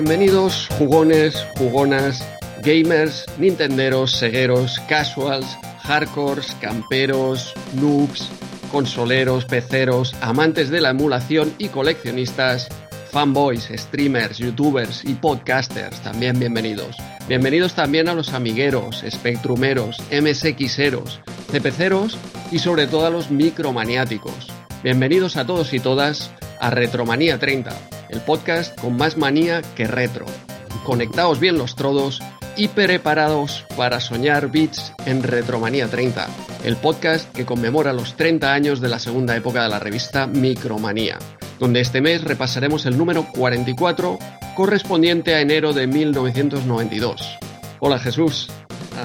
Bienvenidos jugones, jugonas, gamers, nintenderos, segueros, casuals, hardcores, camperos, noobs, consoleros, peceros, amantes de la emulación y coleccionistas, fanboys, streamers, youtubers y podcasters, también bienvenidos. Bienvenidos también a los amigueros, spectrumeros, MSXeros, CPCeros y sobre todo a los micromaniáticos. Bienvenidos a todos y todas a Retromanía 30, el podcast con más manía que retro. Conectaos bien los trodos y preparados para soñar beats en Retromanía 30, el podcast que conmemora los 30 años de la segunda época de la revista Micromanía, donde este mes repasaremos el número 44 correspondiente a enero de 1992. Hola Jesús,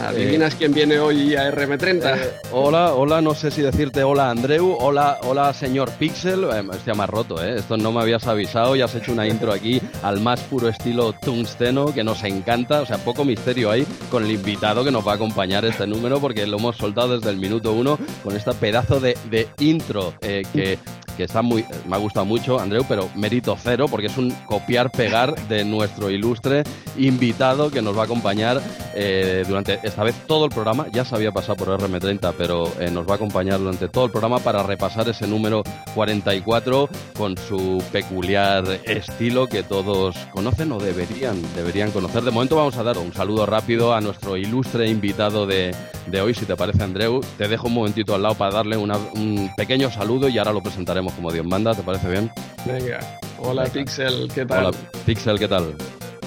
¿Adivinas quién viene hoy a RM30? Eh, hola, hola, no sé si decirte hola Andreu, hola, hola señor Pixel. Eh, este más roto, ¿eh? Esto no me habías avisado, ya has hecho una intro aquí al más puro estilo tungsteno que nos encanta, o sea, poco misterio ahí con el invitado que nos va a acompañar este número porque lo hemos soltado desde el minuto uno con este pedazo de, intro eh, que que está muy, me ha gustado mucho, Andreu, pero mérito cero, porque es un copiar-pegar de nuestro ilustre invitado que nos va a acompañar eh, durante esta vez todo el programa. Ya se había pasado por RM30, pero eh, nos va a acompañar durante todo el programa para repasar ese número 44 con su peculiar estilo que todos conocen o deberían, deberían conocer. De momento vamos a dar un saludo rápido a nuestro ilustre invitado de, de hoy, si te parece, Andreu. Te dejo un momentito al lado para darle un pequeño saludo y ahora lo presentaremos como Dios manda, ¿te parece bien? Venga, hola Pixel, ¿qué tal? Hola Pixel, ¿qué tal?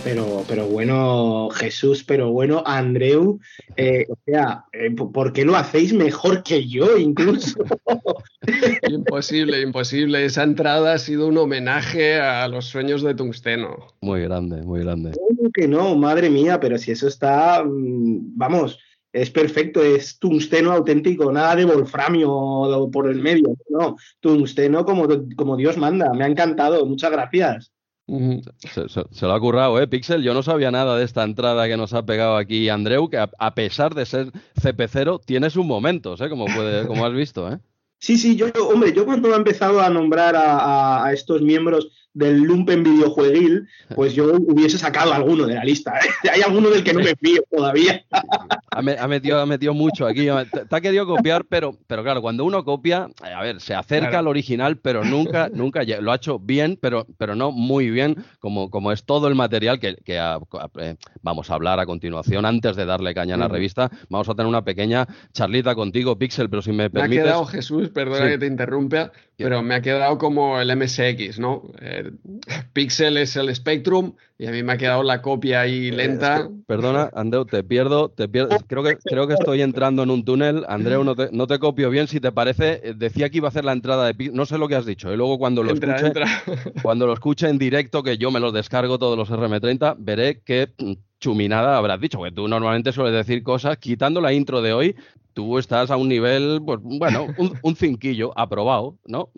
Pero, pero bueno, Jesús, pero bueno, Andreu, eh, o sea, eh, ¿por qué lo hacéis mejor que yo incluso? imposible, imposible. Esa entrada ha sido un homenaje a los sueños de Tungsteno. Muy grande, muy grande. ¿Cómo que no? Madre mía, pero si eso está, mm, vamos, es perfecto, es tungsteno auténtico, nada de wolframio por el medio, no, tungsteno como, como Dios manda, me ha encantado, muchas gracias. Se, lo ha currado, ¿eh, Pixel? Yo no sabía nada de esta entrada que nos ha pegado aquí Andreu, que a, pesar de ser CP0, tiene sus momentos, ¿eh? Como, puede, como has visto, ¿eh? Sí, sí, yo, hombre, yo cuando he empezado a nombrar a, estos miembros del Lumpen videojueguil, pues yo hubiese sacado alguno de la lista. ¿eh? Hay alguno del que no me fío todavía. Ha, metido, ha metido mucho aquí. Te, ha querido copiar, pero, pero claro, cuando uno copia, a ver, se acerca al original, pero nunca, nunca lo ha hecho bien, pero, pero no muy bien, como, como es todo el material que, eh, vamos a hablar a continuación. Antes de darle caña a la revista, vamos a tener una pequeña charlita contigo, Pixel, pero si me permites. Me ha quedado Jesús, perdona que te interrumpa, pero me ha quedado como el MSX, ¿no? Eh, Pixel es el Spectrum y a mí me ha quedado la copia ahí lenta. perdona, Andreu, te pierdo, te pierdo. Creo que, creo que estoy entrando en un túnel. Andreu, no te, no te copio bien. Si te parece, eh, decía que iba a hacer la entrada de. No sé lo que has dicho. Y luego cuando lo escuche, cuando lo escuche en directo, que yo me los descargo todos los RM30, veré que mm, chuminada habrás dicho, porque tú normalmente sueles decir cosas, quitando la intro de hoy, tú estás a un nivel, pues bueno, un, cinquillo aprobado, ¿no?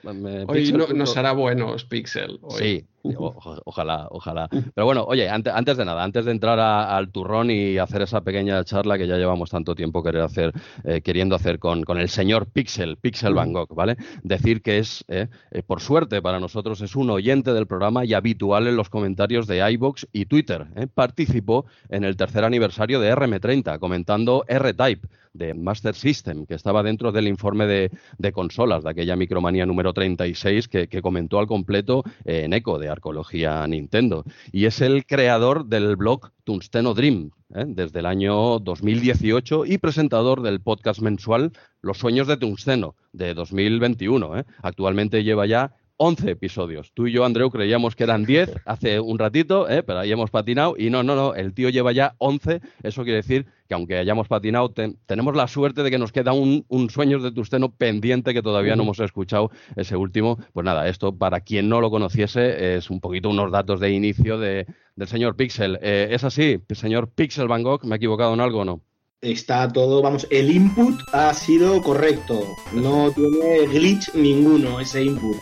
hoy no, nos hará buenos Pixel. Sí, ojalá, ojalá. Pero bueno, oye, antes, de nada, antes de entrar al turrón y hacer esa pequeña charla que ya llevamos tanto tiempo querer hacer, eh, queriendo hacer con, con, el señor Pixel, Pixel Van Gogh, ¿vale? Decir que es, eh, eh, por suerte para nosotros, es un oyente del programa y habitual en los comentarios de iBox y Twitter. Participó en el tercer aniversario de RM30, comentando R-Type de Master System, que estaba dentro del informe de, consolas de aquella micromanía número 36 que, que comentó al completo en eco de Arqueología Nintendo. Y es el creador del blog Tungsteno Dream, ¿eh? desde el año 2018 y presentador del podcast mensual Los Sueños de Tungsteno, de 2021. ¿eh? Actualmente lleva ya 11 episodios. Tú y yo, Andreu, creíamos que eran 10 hace un ratito, ¿eh? pero ahí hemos patinado. Y no, no, no, el tío lleva ya 11. Eso quiere decir que aunque hayamos patinado, tenemos la suerte de que nos queda un, un Sueños de Tusteno pendiente que todavía no hemos escuchado ese último. Pues nada, esto para quien no lo conociese es un poquito unos datos de inicio de, del señor Pixel. Eh, ¿Es así, señor Pixel Van Gogh? ¿Me he equivocado en algo o no? Está todo, vamos, el input ha sido correcto, no tiene glitch ninguno ese input.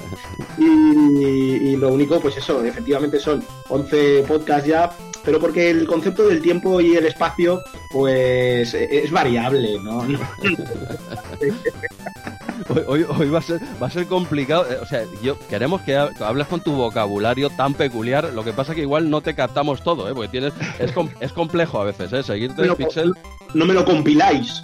Y, lo único, pues eso, efectivamente son 11 podcasts ya, pero porque el concepto del tiempo y el espacio, pues es variable, ¿no? hoy, hoy, va, a ser, va a ser complicado. Eh, o sea, yo queremos que hables con tu vocabulario tan peculiar. Lo que pasa que igual no te captamos todo, ¿eh? Porque tienes, es, es complejo a veces, ¿eh? Seguirte el pixel. No me lo compiláis.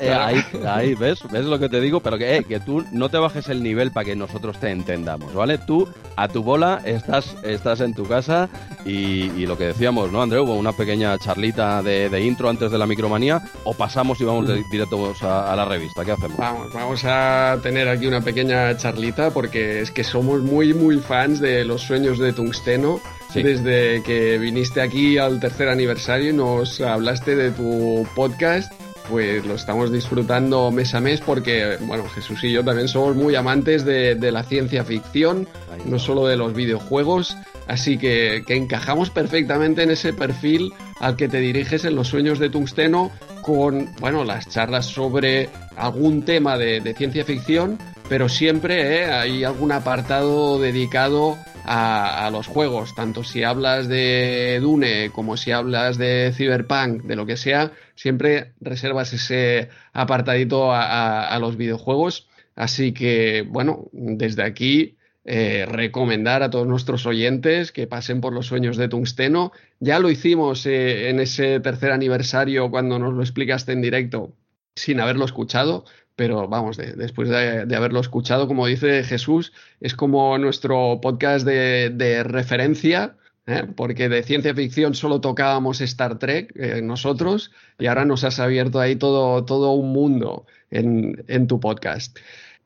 Eh, ahí, ahí, ¿ves? ¿Ves lo que te digo? Pero que, eh, que tú no te bajes el nivel para que nosotros te entendamos, ¿vale? Tú, a tu bola, estás, estás en tu casa y, lo que decíamos, ¿no, Andreu? Una pequeña charlita de, intro antes de la micromanía o pasamos y vamos de, directo a, a, la revista. ¿Qué hacemos? Vamos, vamos a tener aquí una pequeña charlita porque es que somos muy, muy fans de los sueños de Tungsteno. Desde que viniste aquí al tercer aniversario y nos hablaste de tu podcast pues lo estamos disfrutando mes a mes porque, bueno, Jesús y yo también somos muy amantes de, la ciencia ficción, no solo de los videojuegos, así que, encajamos perfectamente en ese perfil al que te diriges en los sueños de tungsteno con, bueno, las charlas sobre algún tema de, ciencia ficción, pero siempre ¿eh? hay algún apartado dedicado a, los juegos, tanto si hablas de Dune como si hablas de Cyberpunk, de lo que sea, siempre reservas ese apartadito a, los videojuegos. Así que, bueno, desde aquí eh, recomendar a todos nuestros oyentes que pasen por los sueños de Tungsteno. Ya lo hicimos eh, en ese tercer aniversario cuando nos lo explicaste en directo sin haberlo escuchado, pero vamos, después de, haberlo escuchado, como dice Jesús, es como nuestro podcast de, referencia, ¿eh? porque de ciencia ficción solo tocábamos Star Trek eh, nosotros, y ahora nos has abierto ahí todo, todo un mundo en, tu podcast.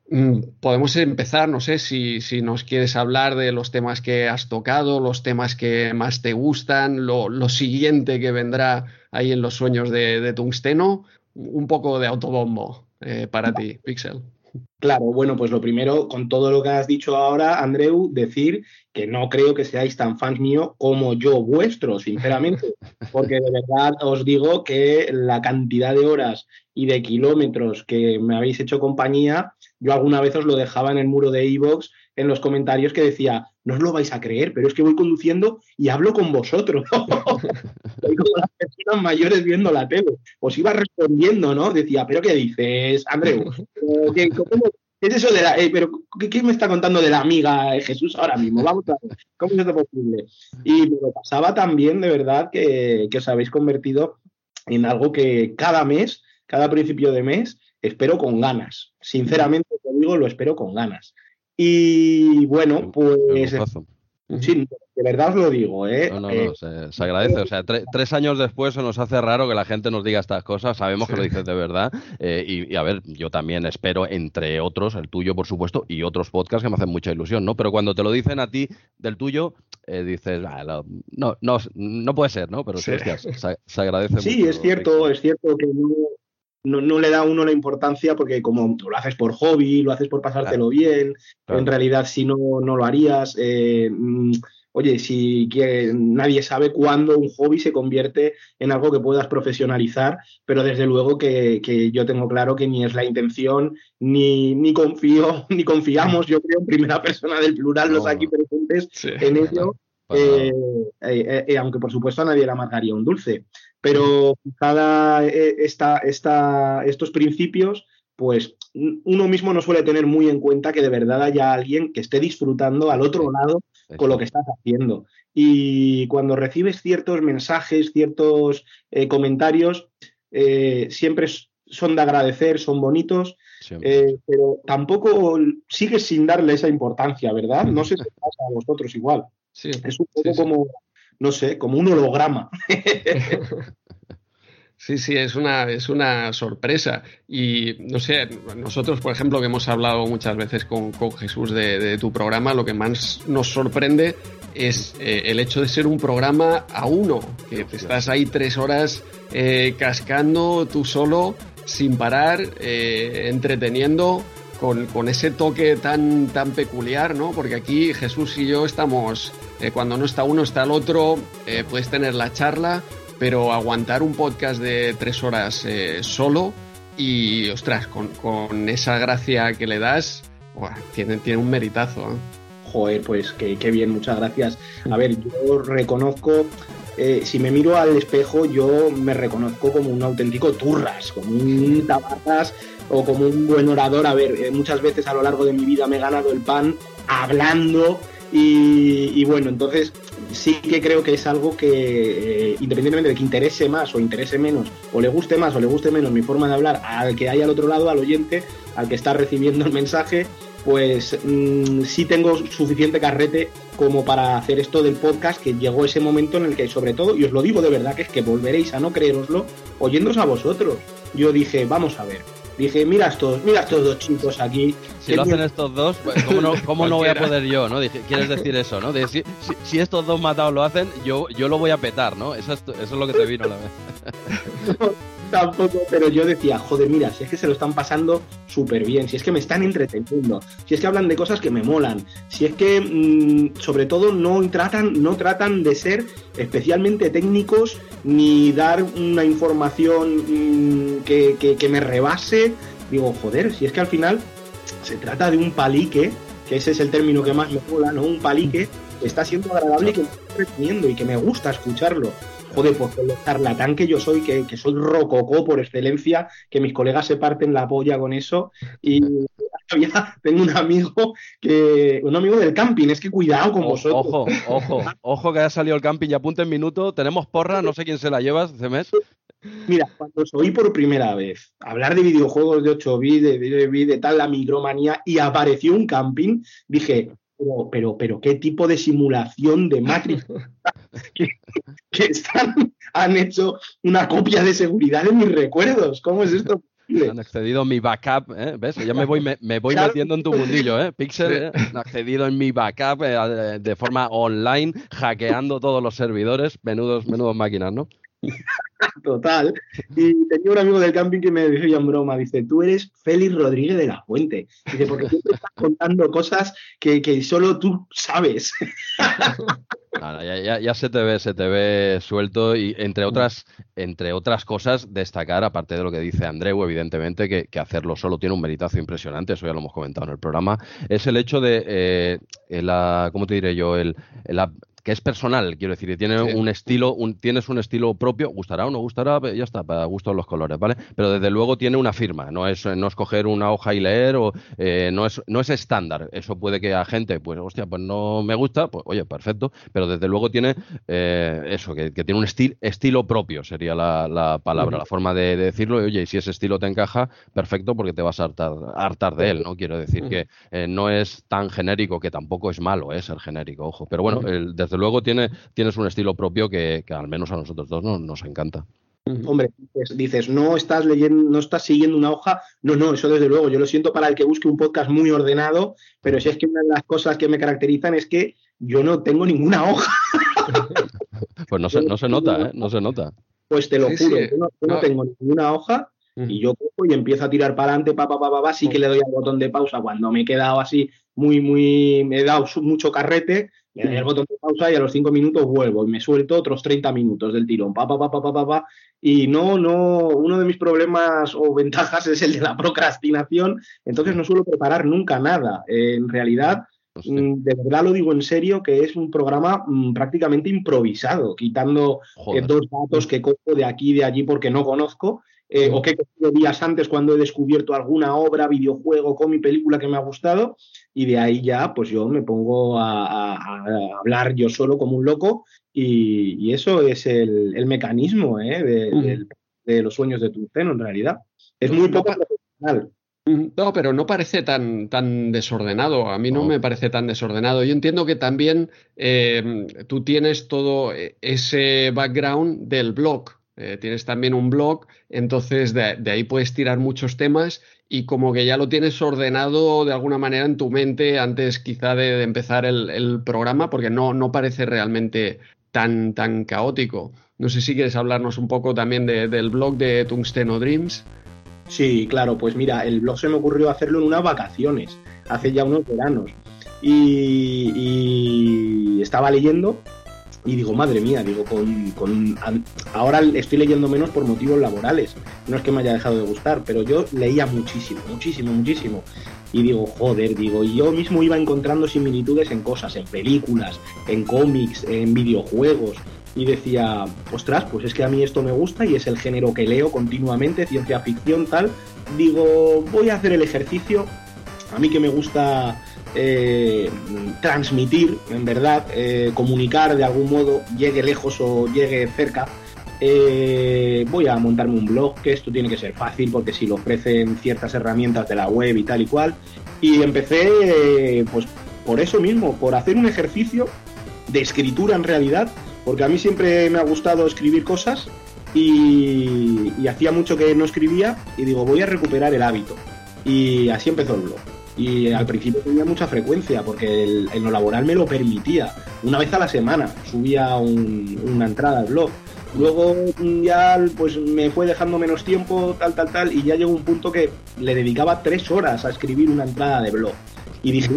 Mm, podemos empezar, no sé si, si, nos quieres hablar de los temas que has tocado, los temas que más te gustan, lo, siguiente que vendrá ahí en los sueños de Tungsteno, un poco de autobombo. Eh, para ti, Pixel? Claro, bueno, pues lo primero, con todo lo que has dicho ahora, Andreu, decir que no creo que seáis tan fans mío como yo vuestro, sinceramente, porque de verdad os digo que la cantidad de horas y de kilómetros que me habéis hecho compañía, yo alguna vez os lo dejaba en el muro de Evox en los comentarios que decía, no os lo vais a creer, pero es que voy conduciendo y hablo con vosotros. Soy como las personas mayores viendo la tele. Os iba respondiendo, ¿no? Decía, ¿pero qué dices, Andreu? ¿Qué, es eso de la.? Eh, pero, ¿qué, me está contando de la amiga de Jesús ahora mismo? Vamos a ver, ¿cómo es esto posible? Y me lo pasaba también, de verdad, que, que os habéis convertido en algo que cada mes, cada principio de mes, espero con ganas. Sinceramente, te digo, lo espero con ganas. Y bueno, pues. Sí, de verdad os lo digo, ¿eh? No, no, no, eh, se, agradece. O sea, tres años después se nos hace raro que la gente nos diga estas cosas. Sabemos que lo dices de verdad. Eh, y, a ver, yo también espero, entre otros, el tuyo, por supuesto, y otros podcasts que me hacen mucha ilusión, ¿no? Pero cuando te lo dicen a ti del tuyo, eh, dices, ah, no, no, no puede ser, ¿no? Pero se, se, agradece Sí, es cierto, es cierto que no, no, le da a uno la importancia porque como lo haces por hobby, lo haces por pasártelo bien, en realidad si no, no lo harías. Eh, mm, oye, si que nadie sabe cuándo un hobby se convierte en algo que puedas profesionalizar, pero desde luego que, yo tengo claro que ni es la intención, ni, ni confío, ni confiamos, yo creo, en primera persona del plural, los aquí presentes en ello. Eh, eh, aunque por supuesto a nadie le amargaría un dulce pero cada eh, esta, esta, estos principios, pues uno mismo no suele tener muy en cuenta que de verdad haya alguien que esté disfrutando al otro lado con lo que estás haciendo. Y cuando recibes ciertos mensajes, ciertos eh, comentarios, eh, siempre son de agradecer, son bonitos, pero tampoco sigues sin darle esa importancia, ¿verdad? No sé si pasa a vosotros igual. es un poco como no sé, como un holograma. Sí, sí, es una, es una sorpresa. Y no sé, nosotros, por ejemplo, que hemos hablado muchas veces con, Jesús de, tu programa, lo que más nos sorprende es eh, el hecho de ser un programa a uno, que te estás ahí tres horas eh, cascando tú solo, sin parar, eh, entreteniendo con, ese toque tan, tan peculiar, ¿no? Porque aquí Jesús y yo estamos, eh, cuando no está uno, está el otro, eh, puedes tener la charla, pero aguantar un podcast de tres horas eh, solo y, ostras, con, esa gracia que le das, tiene, tiene un meritazo. Joder, pues qué, bien, muchas gracias. A ver, yo reconozco, si me miro al espejo, yo me reconozco como un auténtico turras, como un tabarras o como un buen orador. A ver, muchas veces a lo largo de mi vida me he ganado el pan hablando y, bueno, entonces sí que creo que es algo que, eh, independientemente de que interese más o interese menos, o le guste más o le guste menos mi forma de hablar al que hay al otro lado, al oyente, al que está recibiendo el mensaje, pues mm, sí tengo suficiente carrete como para hacer esto del podcast, que llegó ese momento en el que, sobre todo, y os lo digo de verdad, que es que volveréis a no creeroslo oyéndoos a vosotros. Yo dije, vamos a ver, dije, mira estos, mira estos dos chicos aquí. Si lo hacen estos dos, pues, ¿cómo no, cómo no voy a poder yo? ¿no? quieres decir eso, ¿no? si, estos dos matados lo hacen, yo, yo lo voy a petar, ¿no? Eso es, eso es lo que te vino a la vez. tampoco, pero yo decía, joder, mira, si es que se lo están pasando súper bien, si es que me están entreteniendo, si es que hablan de cosas que me molan, si es que mm, sobre todo no tratan, no tratan de ser especialmente técnicos ni dar una información mm, que, que me rebase. Digo, joder, si es que al final se trata de un palique, que ese es el término que más me mola, ¿no? Un palique que está siendo agradable y que me está entreteniendo y que me gusta escucharlo joder, pues con lo charlatán que yo soy, que, soy rococó por excelencia, que mis colegas se parten la polla con eso. Y tengo un amigo que. Un amigo del camping, es que cuidado con vosotros. Ojo, ojo, ojo que haya salido el camping y apunte en minuto. Tenemos porra, no sé quién se la lleva este mes. Mira, cuando os oí por primera vez hablar de videojuegos de 8 bits, de, de, de, tal, la micromanía, y apareció un camping, dije, pero, pero, pero qué tipo de simulación de Matrix que, están, han hecho una copia de seguridad de mis recuerdos. ¿Cómo es esto? Han accedido a mi backup, ¿eh? ¿ves? Ya me voy, me, voy metiendo en tu mundillo, ¿eh? Pixel ¿eh? han accedido en mi backup eh, de forma online, hackeando todos los servidores, menudos, menudos máquinas, ¿no? Total. Y tenía un amigo del camping que me decía en broma, dice, tú eres Félix Rodríguez de la Fuente. Dice, porque te estás contando cosas que, solo tú sabes. ya, se te ve, se te ve suelto y entre otras, entre otras cosas, destacar, aparte de lo que dice Andreu, evidentemente, que, hacerlo solo tiene un meritazo impresionante, eso ya lo hemos comentado en el programa, es el hecho de, eh, la, ¿cómo te diré yo? El, que es personal, quiero decir, y tiene un estilo, un, tienes un estilo propio, gustará o no gustará, ya está, para gusto los colores, ¿vale? Pero desde luego tiene una firma, no es, no es coger una hoja y leer, o eh, no, es, no es estándar. Eso puede que a gente, pues, hostia, pues no me gusta, pues oye, perfecto, pero desde luego tiene eh, eso, que, tiene un estilo propio, sería la, palabra, la forma de, decirlo, y oye, y si ese estilo te encaja, perfecto, porque te vas a hartar, hartar de él, ¿no? Quiero decir que eh, no es tan genérico, que tampoco es malo, ¿eh? ser genérico, ojo, pero bueno, el, desde luego tiene, tienes un estilo propio que, al menos a nosotros dos nos encanta. Hombre, dices, no estás leyendo, no estás siguiendo una hoja. No, no, eso desde luego. Yo lo siento para el que busque un podcast muy ordenado, pero si es que una de las cosas que me caracterizan es que yo no tengo ninguna hoja. pues no se, no se nota, ¿eh? No se nota. Pues te lo juro, yo, no, tengo ninguna hoja y yo cojo y empiezo a tirar para adelante, pa, pa, pa, pa, sí que le doy al botón de pausa cuando me he quedado así muy, muy, me he dado mucho carrete le doy el botón de pausa y a los cinco minutos vuelvo y me suelto otros 30 minutos del tirón. Pa, pa, pa, pa, pa, pa, Y no, no, uno de mis problemas o ventajas es el de la procrastinación. Entonces no suelo preparar nunca nada. en realidad, mm, de verdad lo digo en serio, que es un programa mm, prácticamente improvisado, quitando eh, dos datos que cojo de aquí y de allí porque no conozco eh, o que he días antes cuando he descubierto alguna obra, videojuego, mi película que me ha gustado, y de ahí ya, pues yo me pongo a, hablar yo solo como un loco, y, eso es el, mecanismo ¿eh? de, los sueños de tu seno, en realidad. Es muy poco profesional. No, pero no parece tan, tan desordenado. A mí no, me parece tan desordenado. Yo entiendo que también eh, tú tienes todo ese background del blog, eh, tienes también un blog, entonces de, ahí puedes tirar muchos temas y como que ya lo tienes ordenado de alguna manera en tu mente antes quizá de, empezar el, programa, porque no, no parece realmente tan, tan caótico. No sé si quieres hablarnos un poco también del blog de Tungsteno Dreams. Sí, claro, pues mira, el blog se me ocurrió hacerlo en unas vacaciones, hace ya unos veranos. y estaba leyendo y digo, madre mía, digo, con, con, ahora estoy leyendo menos por motivos laborales. No es que me haya dejado de gustar, pero yo leía muchísimo, muchísimo, muchísimo. Y digo, joder, digo, y yo mismo iba encontrando similitudes en cosas, en películas, en cómics, en videojuegos. Y decía, ostras, pues es que a mí esto me gusta y es el género que leo continuamente, ciencia ficción, tal. Digo, voy a hacer el ejercicio. A mí que me gusta eh, transmitir, en verdad, eh, comunicar de algún modo, llegue lejos o llegue cerca, eh, voy a montarme un blog, que esto tiene que ser fácil porque si lo ofrecen ciertas herramientas de la web y tal y cual. Y empecé, pues por eso mismo, por hacer un ejercicio de escritura en realidad, porque a mí siempre me ha gustado escribir cosas y, y hacía mucho que no escribía y digo, voy a recuperar el hábito. Y así empezó el blog. Y al principio tenía mucha frecuencia porque el, en lo laboral me lo permitía. Una vez a la semana subía una entrada al blog. Luego ya pues me fue dejando menos tiempo, tal, tal, tal, y ya llegó un punto que le dedicaba tres horas a escribir una entrada de blog. Y dije,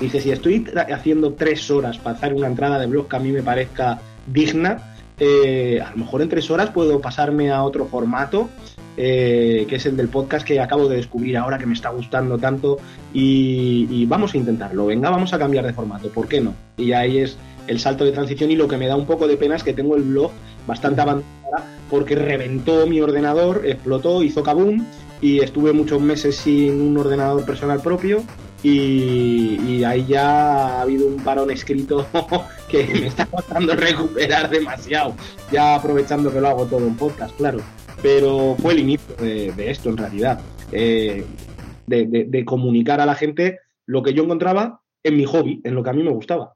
dije, si estoy haciendo tres horas para hacer una entrada de blog que a mí me parezca digna, eh, a lo mejor en tres horas puedo pasarme a otro formato eh, que es el del podcast que acabo de descubrir ahora que me está gustando tanto y, vamos a intentarlo, venga, vamos a cambiar de formato, ¿por qué no? Y ahí es el salto de transición y lo que me da un poco de pena es que tengo el blog bastante abandonado porque reventó mi ordenador, explotó, hizo kaboom y estuve muchos meses sin un ordenador personal propio y, y, ahí ya ha habido un parón escrito que me está costando recuperar demasiado, ya aprovechando que lo hago todo en podcast, claro pero fue el inicio de, esto en realidad, eh, de, comunicar a la gente lo que yo encontraba en mi hobby, en lo que a mí me gustaba.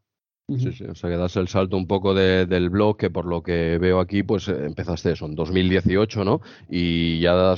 Sí, sí, o sea que das el salto un poco del blog, que por lo que veo aquí, pues eh, empezaste eso en 2018, ¿no? Y ya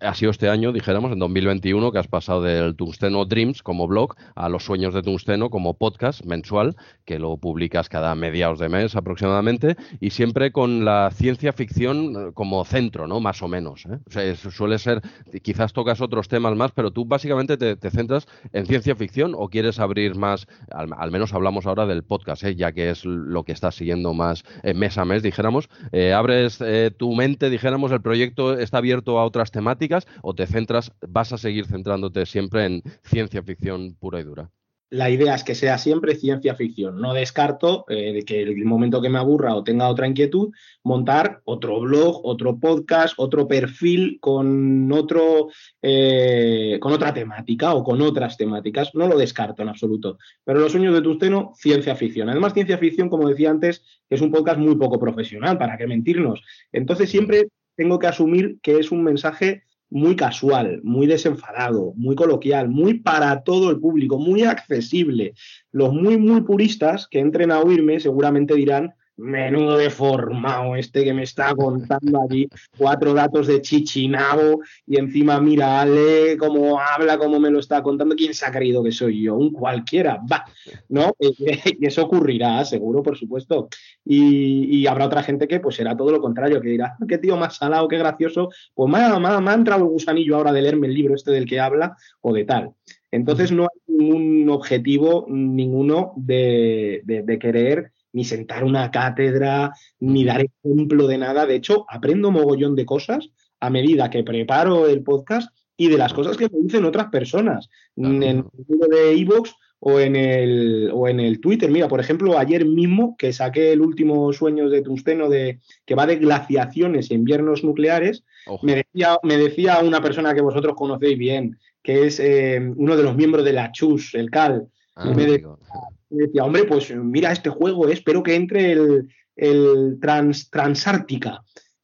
ha sido este año, dijéramos, en 2021, que has pasado del Tungsteno Dreams como blog a los sueños de Tungsteno como podcast mensual, que lo publicas cada mediados de mes aproximadamente, y siempre con la ciencia ficción eh, como centro, ¿no? Más o menos. ¿eh? O sea, suele ser, quizás tocas otros temas más, pero tú básicamente te, centras en ciencia ficción o quieres abrir más, al menos hablamos ahora del podcast ¿eh? ya que es lo que estás siguiendo más eh, mes a mes, dijéramos. Eh, ¿Abres tu mente, dijéramos, el proyecto está abierto a otras temáticas o te centras, vas a seguir centrándote siempre en ciencia ficción pura y dura? La idea es que sea siempre ciencia ficción. No descarto eh, que el momento que me aburra o tenga otra inquietud, montar otro blog, otro podcast, otro perfil con otro eh, con otra temática o con otras temáticas. No lo descarto en absoluto. Pero los sueños de Tusteno, ciencia ficción. Además, ciencia ficción, como decía antes, es un podcast muy poco profesional, para qué mentirnos. Entonces siempre tengo que asumir que es un mensaje muy casual, muy desenfadado, muy coloquial, muy para todo el público, muy accesible. Los muy, muy puristas que entren a oírme seguramente dirán, menudo deformado este que me está contando allí cuatro datos de Chichinabo y encima mira Ale cómo habla, cómo me lo está contando, ¿quién se ha creído que soy yo? Un cualquiera, va, ¿no? y eso ocurrirá, seguro, por supuesto. Y, habrá otra gente que pues será todo lo contrario, que dirá, qué tío más salado, qué gracioso, pues me ha, entrado el gusanillo ahora de leerme el libro este del que habla o de tal. Entonces no hay ningún objetivo ninguno de, de querer ni sentar una cátedra, ni dar ejemplo de nada. De hecho, aprendo mogollón de cosas a medida que preparo el podcast y de las cosas que me dicen otras personas. En el libro de Evox o en el o en el Twitter. Mira, por ejemplo, ayer mismo que saqué el último sueño de Tungsteno de que va de glaciaciones y inviernos nucleares, me decía, me decía una persona que vosotros conocéis bien, que es eh, uno de los miembros de la CHUS, el CAL. Ah, me, decía, hombre, pues mira este juego, eh, espero que entre el, el trans, Transártica.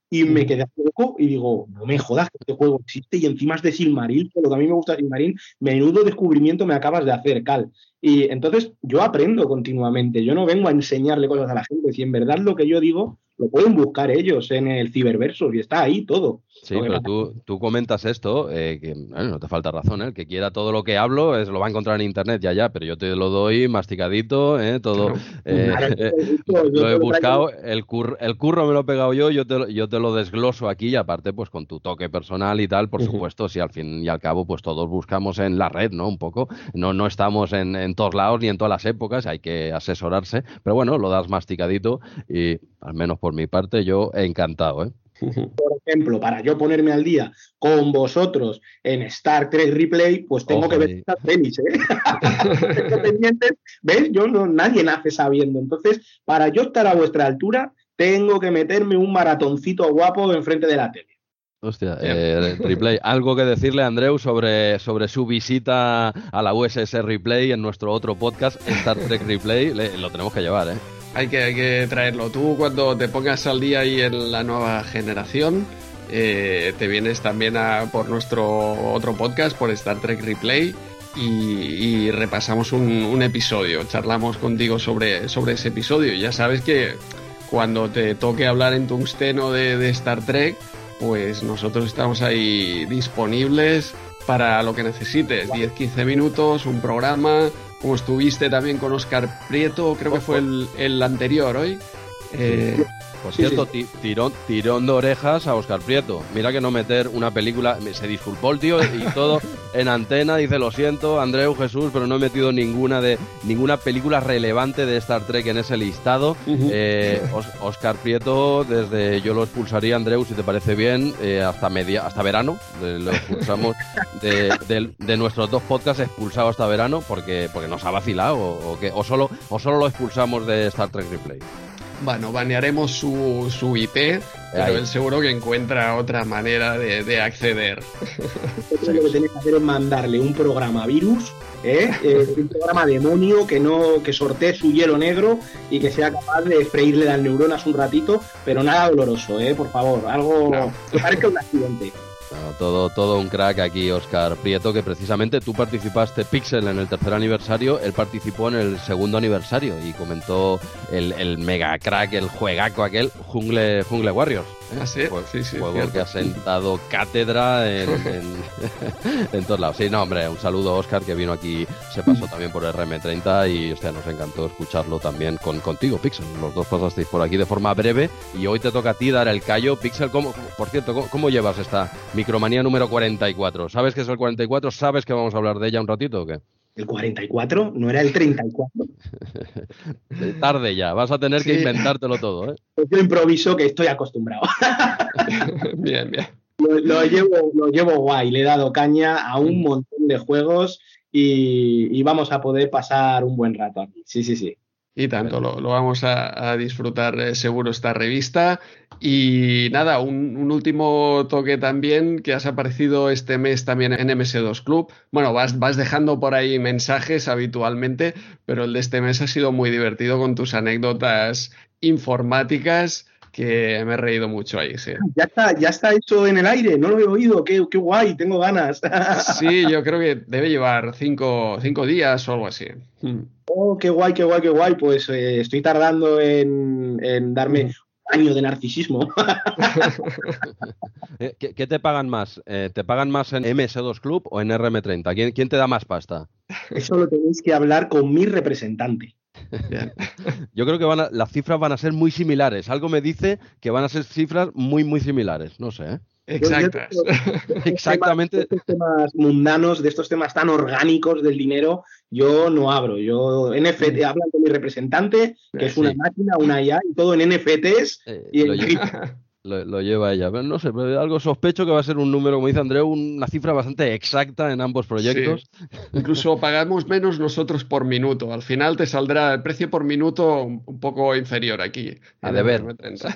Y me quedé poco y digo, no me jodas que este juego existe y encima es de Silmaril, lo que a mí me gusta Silmaril, menudo descubrimiento me acabas de hacer, Cal. Y entonces yo aprendo continuamente, yo no vengo a enseñarle cosas a la gente, si en verdad lo que yo digo lo pueden buscar ellos en el ciberverso y está ahí todo. Sí, pero tú, tú, comentas esto, eh, que no te falta razón, ¿eh? el que quiera todo lo que hablo es, lo va a encontrar en internet ya, ya, pero yo te lo doy masticadito, ¿eh? todo. Eh, lo he buscado, el, el curro me lo he pegado yo, yo te, yo te lo desgloso aquí y aparte, pues con tu toque personal y tal, por supuesto, si al fin y al cabo, pues todos buscamos en la red, ¿no? Un poco, no, no estamos en, en todos lados ni en todas las épocas, hay que asesorarse, pero bueno, lo das masticadito y al menos por mi parte, yo he encantado, ¿eh? Por ejemplo, para yo ponerme al día con vosotros en Star Trek Replay, pues tengo que ver estas pelis, ¿eh? ¿Ves? Yo no, nadie nace sabiendo. Entonces, para yo estar a vuestra altura, tengo que meterme un maratoncito guapo enfrente de la tele. Hostia, eh, Replay, algo que decirle a Andreu sobre, sobre su visita a la USS Replay en nuestro otro podcast, Star Trek Replay, lo tenemos que llevar, ¿eh? Hay que, traerlo. Tú cuando te pongas al día ahí en la nueva generación, eh, te vienes también a, por nuestro otro podcast, por Star Trek Replay, y, repasamos un, episodio. Charlamos contigo sobre, sobre ese episodio. Ya sabes que cuando te toque hablar en tungsteno de, de Star Trek, pues nosotros estamos ahí disponibles para lo que necesites. 10-15 minutos, un programa, como estuviste también con Oscar Prieto, creo que fue el, el anterior hoy. Eh, por cierto, tirón, tirón de orejas a Oscar Prieto. Mira que no meter una película. Se disculpó el tío y todo en antena. Dice: Lo siento, Andreu Jesús, pero no he metido ninguna de ninguna película relevante de Star Trek en ese listado. Eh, Oscar Prieto, desde yo lo expulsaría, Andreu, si te parece bien, eh, hasta media, hasta verano. lo expulsamos de, nuestros dos podcasts expulsado hasta verano porque, porque nos ha vacilado o, que, o, solo, o solo lo expulsamos de Star Trek Replay. Bueno, banearemos su, su IP, pero él seguro que encuentra otra manera de, acceder. lo que tenéis que hacer es mandarle un programa virus, ¿eh? ¿eh? un programa demonio que no que sortee su hielo negro y que sea capaz de freírle las neuronas un ratito, pero nada doloroso, ¿eh? por favor, algo que parezca un accidente todo, todo un crack aquí, Oscar Prieto, que precisamente tú participaste, Pixel, en el tercer aniversario, él participó en el segundo aniversario y comentó el, mega crack, el juegaco aquel, Jungle, Jungle Warriors. Ah, sí, sí, sí, juego que ha sentado cátedra en, en, todos lados. Sí, no, hombre, un saludo a Oscar que vino aquí, se pasó también por RM30 y hostia, nos encantó escucharlo también con, contigo, Pixel. Los dos pasasteis por aquí de forma breve y hoy te toca a ti dar el callo. Pixel, ¿cómo, por cierto, ¿cómo, llevas esta micromanía número 44? ¿Sabes que es el 44? ¿Sabes que vamos a hablar de ella un ratito o qué? ¿El 44? ¿No era el 34? Tarde ya, vas a tener que inventártelo todo. ¿eh? Pues yo improviso que estoy acostumbrado. bien, bien. Lo, llevo, lo llevo guay, le he dado caña a un montón de juegos y, y vamos a poder pasar un buen rato aquí. Sí, sí, sí. Y tanto, lo, vamos a, disfrutar eh, seguro esta revista. Y nada, un, último toque también que has aparecido este mes también en MS2 Club. Bueno, vas, vas dejando por ahí mensajes habitualmente, pero el de este mes ha sido muy divertido con tus anécdotas informáticas que me he reído mucho ahí, sí. Ya está, ya está hecho en el aire, no lo he oído, qué, qué guay, tengo ganas. Sí, yo creo que debe llevar cinco, cinco días o algo así. Oh, qué guay, qué guay, qué guay. Pues eh, estoy tardando en, darme un año de narcisismo. Eh, ¿Qué, te pagan más? Eh, ¿Te pagan más en MS2 Club o en RM30? ¿Quién, ¿Quién te da más pasta? Eso lo tenéis que hablar con mi representante. Yo creo que van las cifras van a ser muy similares. Algo me dice que van a ser cifras muy, muy similares. No sé. Exactas. Exactamente. de estos temas mundanos, de estos temas tan orgánicos del dinero, yo no abro. Yo NFT, hablan con mi representante, que es una máquina, una IA, y todo en NFTs eh, y en lo, lleva ella. Pero no sé, algo sospecho que va a ser un número, como dice Andreu, una cifra bastante exacta en ambos proyectos. Incluso pagamos menos nosotros por minuto. Al final te saldrá el precio por minuto un poco inferior aquí. A deber.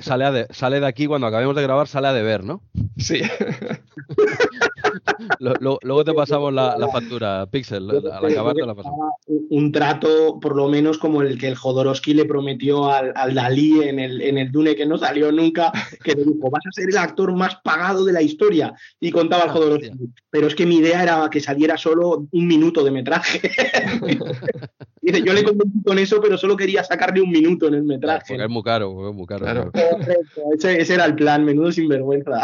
Sale, de, sale de aquí cuando acabemos de grabar, sale a deber, ¿no? Sí. luego te pasamos la, factura, Pixel. Al acabar te la pasamos. Un trato, por lo menos, como el que el Jodorowsky le prometió al, al Dalí en el, en el Dune que no salió nunca, que vas a ser el actor más pagado de la historia. Y contaba el Jodorowsky. Pero es que mi idea era que saliera solo un minuto de metraje. Dice, yo le convencí con eso, pero solo quería sacarle un minuto en el metraje. Porque es muy caro, es muy caro. Claro. Ese, ese era el plan, menudo sinvergüenza.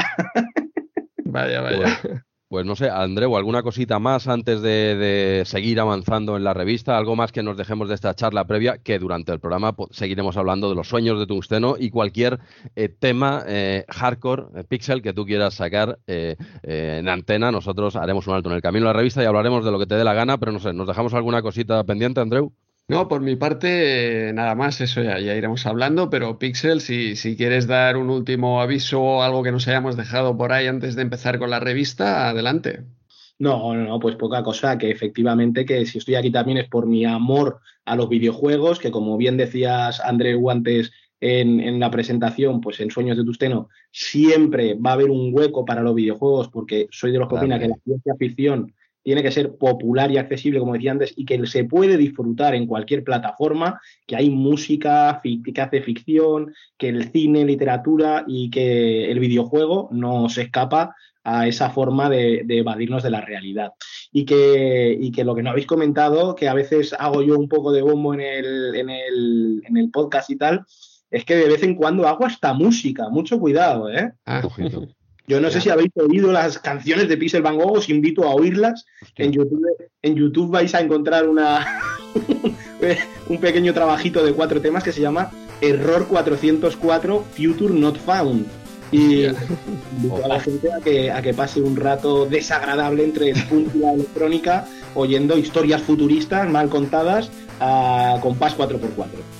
Vaya, vaya. Pues, pues no sé, Andreu, ¿alguna cosita más antes de, seguir avanzando en la revista? ¿Algo más que nos dejemos de esta charla previa? Que durante el programa seguiremos hablando de los sueños de Tungsteno y cualquier eh, tema eh, hardcore, eh, pixel que tú quieras sacar eh, eh, en antena. Nosotros haremos un alto en el camino de la revista y hablaremos de lo que te dé la gana, pero no sé, ¿nos dejamos alguna cosita pendiente, Andreu? No, por mi parte, nada más, eso ya, ya iremos hablando, pero Pixel, si, si quieres dar un último aviso o algo que nos hayamos dejado por ahí antes de empezar con la revista, adelante. No, no, no, pues poca cosa, que efectivamente que si estoy aquí también es por mi amor a los videojuegos, que como bien decías, Andreu, antes en, en la presentación, pues en Sueños de Tusteno, siempre va a haber un hueco para los videojuegos, porque soy de los que opina que la ciencia ficción tiene que ser popular y accesible, como decía antes, y que se puede disfrutar en cualquier plataforma, que hay música que hace ficción, que el cine, literatura y que el videojuego no se escapa a esa forma de, de evadirnos de la realidad. Y que, y que lo que no habéis comentado, que a veces hago yo un poco de bombo en el, en el, en el podcast y tal, es que de vez en cuando hago hasta música, mucho cuidado, ¿eh? Ah. Yo no sé si habéis oído las canciones de Pixel Van Gogh, os invito a oírlas. En YouTube, en YouTube vais a encontrar una, un pequeño trabajito de cuatro temas que se llama Error 404 Future Not Found. Y invito a la gente a que, a que pase un rato desagradable entre el punk y la electrónica oyendo historias futuristas mal contadas a compás 4x4.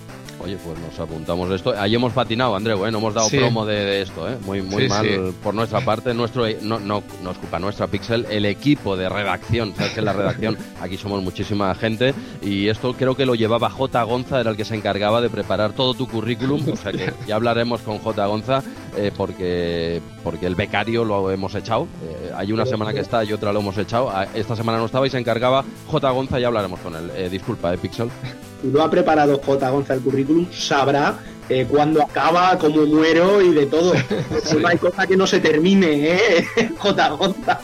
Oye, pues nos apuntamos esto. Ahí hemos patinado, Andreu, ¿eh? No hemos dado Sí. promo de, de esto, ¿eh? Muy, muy Sí, mal sí. por nuestra parte. Nuestro, no, no, no es culpa nuestra, Pixel, el equipo de redacción. Sabes que en la redacción aquí somos muchísima gente y esto creo que lo llevaba J. Gonza, era el que se encargaba de preparar todo tu currículum. O sea que ya hablaremos con J. Gonza eh, porque, porque el becario lo hemos echado. Eh, hay una semana que está y otra lo hemos echado. Ah, Esta semana no estaba y se encargaba J. Gonza, ya hablaremos con él. Eh, disculpa, ¿eh, Pixel? Si lo ha preparado J. Gonza el currículum, sabrá eh, cuándo acaba, cómo muero y de todo. No hay cosa que no se termine, ¿eh? J. Gonza.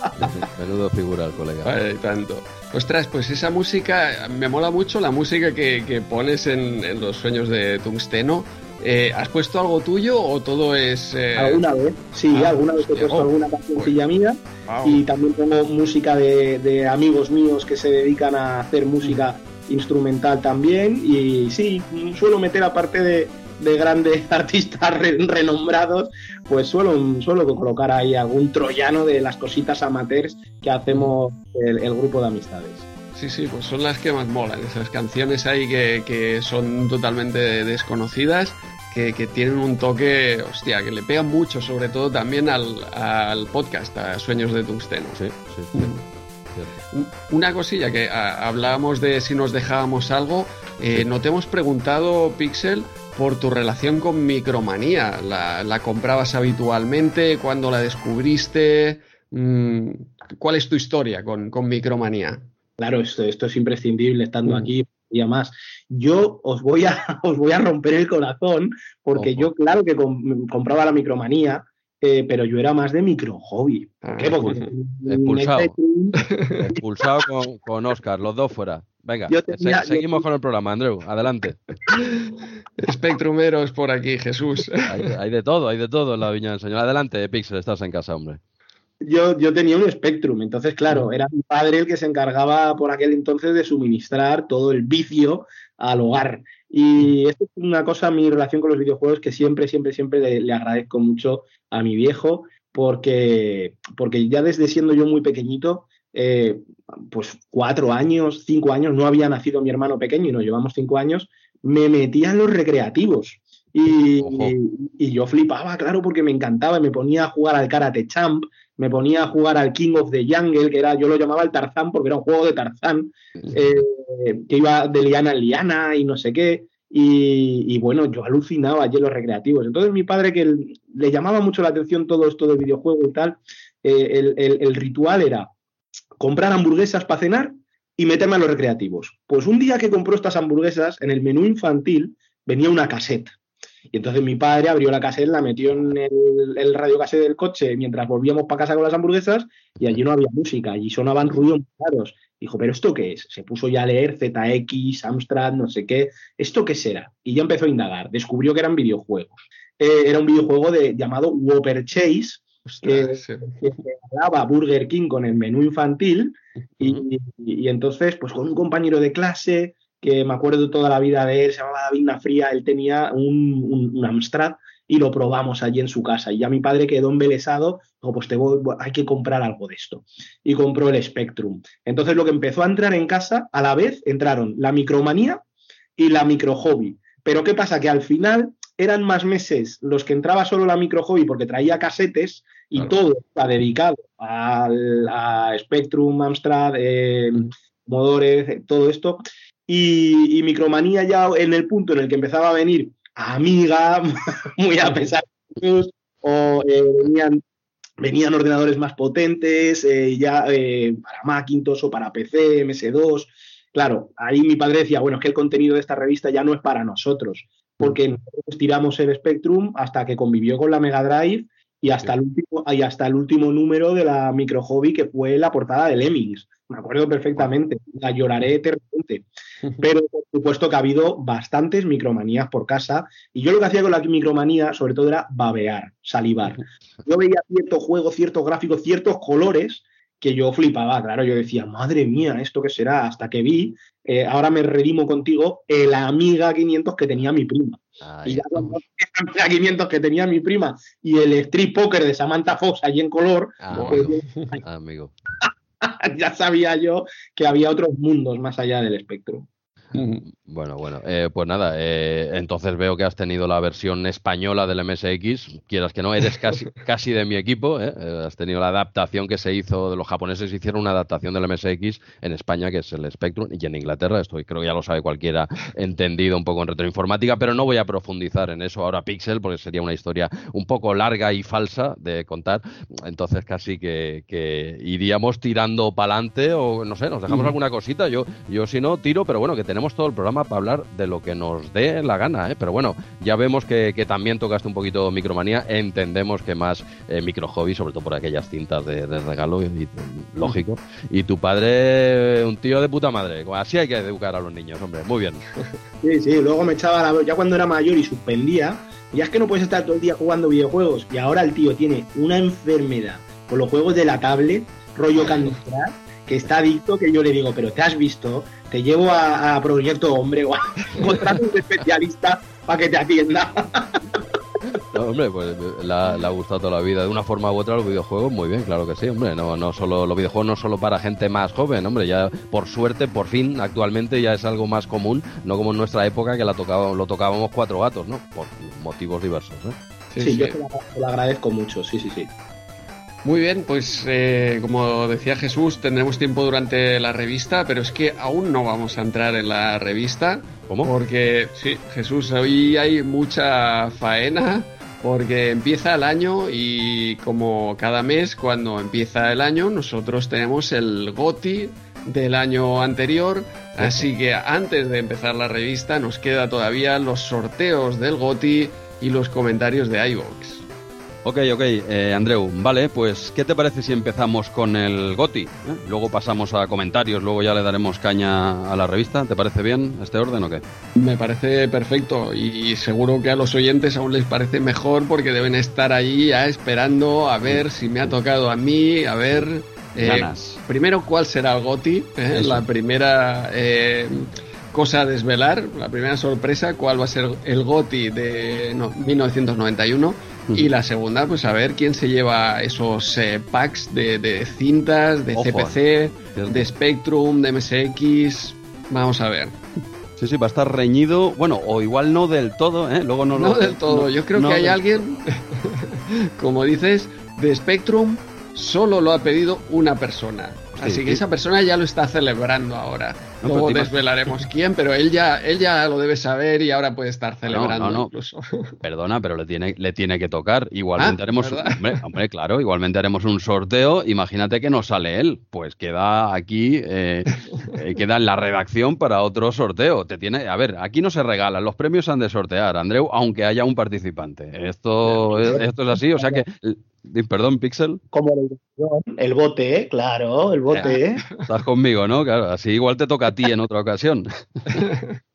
Menudo figura el colega. Vale, tanto. Ostras, pues esa música, me mola mucho la música que, que pones en, en los sueños de Tungsteno. Eh, ¿Has puesto algo tuyo o todo es... eh, ¿Alguna vez? Sí, Ah, alguna vez he puesto oh. alguna cancioncilla mía wow. y también pongo música de, de amigos míos que se dedican a hacer música instrumental también y sí, suelo meter aparte de, de grandes artistas re- renombrados, pues suelo, suelo colocar ahí algún troyano de las cositas amateurs que hacemos el, el grupo de amistades. Sí, sí, pues son las que más molan, esas canciones ahí que, que son totalmente desconocidas, que, que tienen un toque, hostia, que le pegan mucho, sobre todo también al, al podcast, a Sueños de Tungsteno. Sí, sí, sí. Una cosilla que a- hablábamos de si nos dejábamos algo, eh, no te hemos preguntado, Pixel, por tu relación con Micromanía. ¿La, la comprabas habitualmente? ¿Cuándo la descubriste? Mm, ¿Cuál es tu historia con, con Micromanía? Claro, esto, esto es imprescindible estando Mm. aquí y además. Yo os voy a, os voy a romper el corazón porque Ojo. yo, claro que com- compraba la micromanía, eh, pero yo era más de micro hobby. Ah, ¿Qué? Porque Expulsado. Expulsado. Con, con Oscar, los dos fuera. Venga, Yo tenía- se- seguimos con el programa, Andreu. Adelante. Spectrumeros por aquí, Jesús. Hay, hay de todo, hay de todo en la viña del señor. Adelante, Pixel, estás en casa, hombre. yo, yo tenía un Spectrum, entonces, claro, era mi padre el que se encargaba por aquel entonces de suministrar todo el vicio al hogar. Y esto es una cosa, mi relación con los videojuegos, que siempre, siempre, siempre le, le agradezco mucho a mi viejo, porque, porque ya desde siendo yo muy pequeñito, eh, pues cuatro años, cinco años, no había nacido mi hermano pequeño y nos llevamos cinco años, me metía en los recreativos. Y, y yo flipaba, claro, porque me encantaba, y me ponía a jugar al Karate Champ, me ponía a jugar al King of the Jungle, que era, yo lo llamaba el Tarzán porque era un juego de Tarzán, eh, que iba de liana en liana y no sé qué. Y, y bueno, yo alucinaba allí en los recreativos. Entonces mi padre, que el- le llamaba mucho la atención todo esto del videojuego y tal, eh, el, el- el ritual era comprar hamburguesas para cenar y meterme a los recreativos. Pues un día que compró estas hamburguesas, en el menú infantil venía una cassette. Y entonces mi padre abrió la cassette, la metió en el, el radiocassette del coche mientras volvíamos para casa con las hamburguesas y allí no había música, allí sonaban ruidos muy raros. Dijo, ¿pero esto qué es? Se puso ya a leer ZX, Amstrad, no sé qué. ¿Esto qué será? Y ya empezó a indagar. Descubrió que eran videojuegos. Eh, era un videojuego de, llamado Whopper Chase, que, se hablaba Burger King con el menú infantil. Y, entonces, pues con un compañero de clase, que me acuerdo toda la vida de él, se llamaba David Nafría, él tenía un Amstrad y lo probamos allí en su casa. Y ya mi padre quedó embelesado, dijo, pues te hay que comprar algo de esto. Y compró el Spectrum. Entonces lo que empezó a entrar en casa, a la vez entraron la micromanía y la micro hobby. Pero ¿qué pasa? Que al final eran más meses los que entraba solo la micro hobby porque traía casetes y todo está dedicado al, a Spectrum, Amstrad, eh, Modores, todo esto. Y, Micromanía ya en el punto en el que empezaba a venir Amiga, muy a pesar de o eh, venían, venían, ordenadores más potentes, eh, ya eh, para Macintosh o para PC, MS2. Claro, ahí mi padre decía, bueno, es que el contenido de esta revista ya no es para nosotros, porque nosotros tiramos el Spectrum hasta que convivió con la Mega Drive y hasta, el último, y hasta el último número de la Micro Hobby que fue la portada de Lemmings. Me acuerdo perfectamente, la lloraré eternamente. Pero por supuesto que ha habido bastantes micromanías por casa y yo lo que hacía con la micromanía sobre todo era babear, salivar. Yo veía ciertos juegos, ciertos gráficos, ciertos colores que yo flipaba, claro, yo decía, madre mía, ¿esto qué será? Hasta que vi, eh, ahora me redimo contigo, el Amiga 500 que tenía mi prima. y ya cuando el Amiga 500 que tenía mi prima y el Street Poker de Samantha Fox allí en color, ah, amigo. ya sabía yo que había otros mundos más allá del espectro. Bueno, bueno, eh, pues nada, eh, entonces veo que has tenido la versión española del MSX, quieras que no, eres casi, casi de mi equipo, ¿eh? has tenido la adaptación que se hizo, de los japoneses hicieron una adaptación del MSX en España, que es el Spectrum, y en Inglaterra, esto creo que ya lo sabe cualquiera entendido un poco en retroinformática, pero no voy a profundizar en eso ahora Pixel, porque sería una historia un poco larga y falsa de contar, entonces casi que, iríamos tirando para adelante, o no sé, nos dejamos alguna cosita, yo, yo si no tiro, pero bueno, que tenemos todo el programa para hablar de lo que nos dé la gana, ¿eh? pero bueno, ya vemos que, también tocaste un poquito micromanía, entendemos que más eh, micro hobby, sobre todo por aquellas cintas de, regalo, lógico. Y tu padre, un tío de puta madre, así hay que educar a los niños, hombre, muy bien. Sí, sí, luego me echaba la... ya cuando era mayor y suspendía, ya es que no puedes estar todo el día jugando videojuegos, y ahora el tío tiene una enfermedad con los juegos de la tablet, rollo Candy que está adicto, que yo le digo, pero ¿te has visto? Te llevo a, Proyecto Hombre o a un especialista para que te atienda. No, hombre, pues le ha, gustado toda la vida. De una forma u otra los videojuegos, muy bien, claro que sí, hombre. No, no solo los videojuegos no solo para gente más joven, hombre. Ya por suerte, por fin, actualmente ya es algo más común, no como en nuestra época que la tocábamos, lo tocábamos cuatro gatos, ¿no? Por motivos diversos. ¿eh? Sí, yo te lo agradezco mucho, sí, sí, sí. Muy bien, pues eh, como decía Jesús, tendremos tiempo durante la revista, pero es que aún no vamos a entrar en la revista. ¿Cómo? Porque, sí, Jesús, hoy hay mucha faena, porque empieza el año y como cada mes, cuando empieza el año, nosotros tenemos el GOTI del año anterior, así que antes de empezar la revista nos queda todavía los sorteos del GOTI y los comentarios de iVoox. Ok, ok, eh, Andreu, vale, pues ¿qué te parece si empezamos con el GOTI? ¿Eh? Luego pasamos a comentarios, luego ya le daremos caña a la revista. ¿Te parece bien este orden o qué? Me parece perfecto y seguro que a los oyentes aún les parece mejor porque deben estar ahí ya esperando a ver si me ha tocado a mí, a ver... Eh, primero, ¿cuál será el GOTI? Eh, la primera cosa a desvelar, la primera sorpresa, cuál va a ser el GOTI de 1991 y la segunda, pues a ver quién se lleva esos eh, packs de, cintas, de CPC, eh. de Spectrum, de MSX. Vamos a ver. Sí, sí, va a estar reñido. Bueno, o igual no del todo, ¿eh? Luego no, no del todo. Yo creo que hay alguien, como dices, de Spectrum solo lo ha pedido una persona. Así que esa persona ya lo está celebrando ahora. Luego desvelaremos quién, pero él ya, él ya lo debe saber y ahora puede estar celebrando no, incluso. Perdona, pero le tiene, le tiene que tocar. Igualmente ah, haremos hombre, hombre, claro, igualmente haremos un sorteo. Imagínate que no sale él. Pues queda aquí, eh, eh, queda en la redacción para otro sorteo. Te tiene, a ver, aquí no se regalan, los premios han de sortear, Andreu, aunque haya un participante. Esto, esto es así, o sea que Perdón, Pixel. Como el bote, claro, el bote. Estás conmigo, ¿no? Claro, así igual te toca a ti en otra ocasión.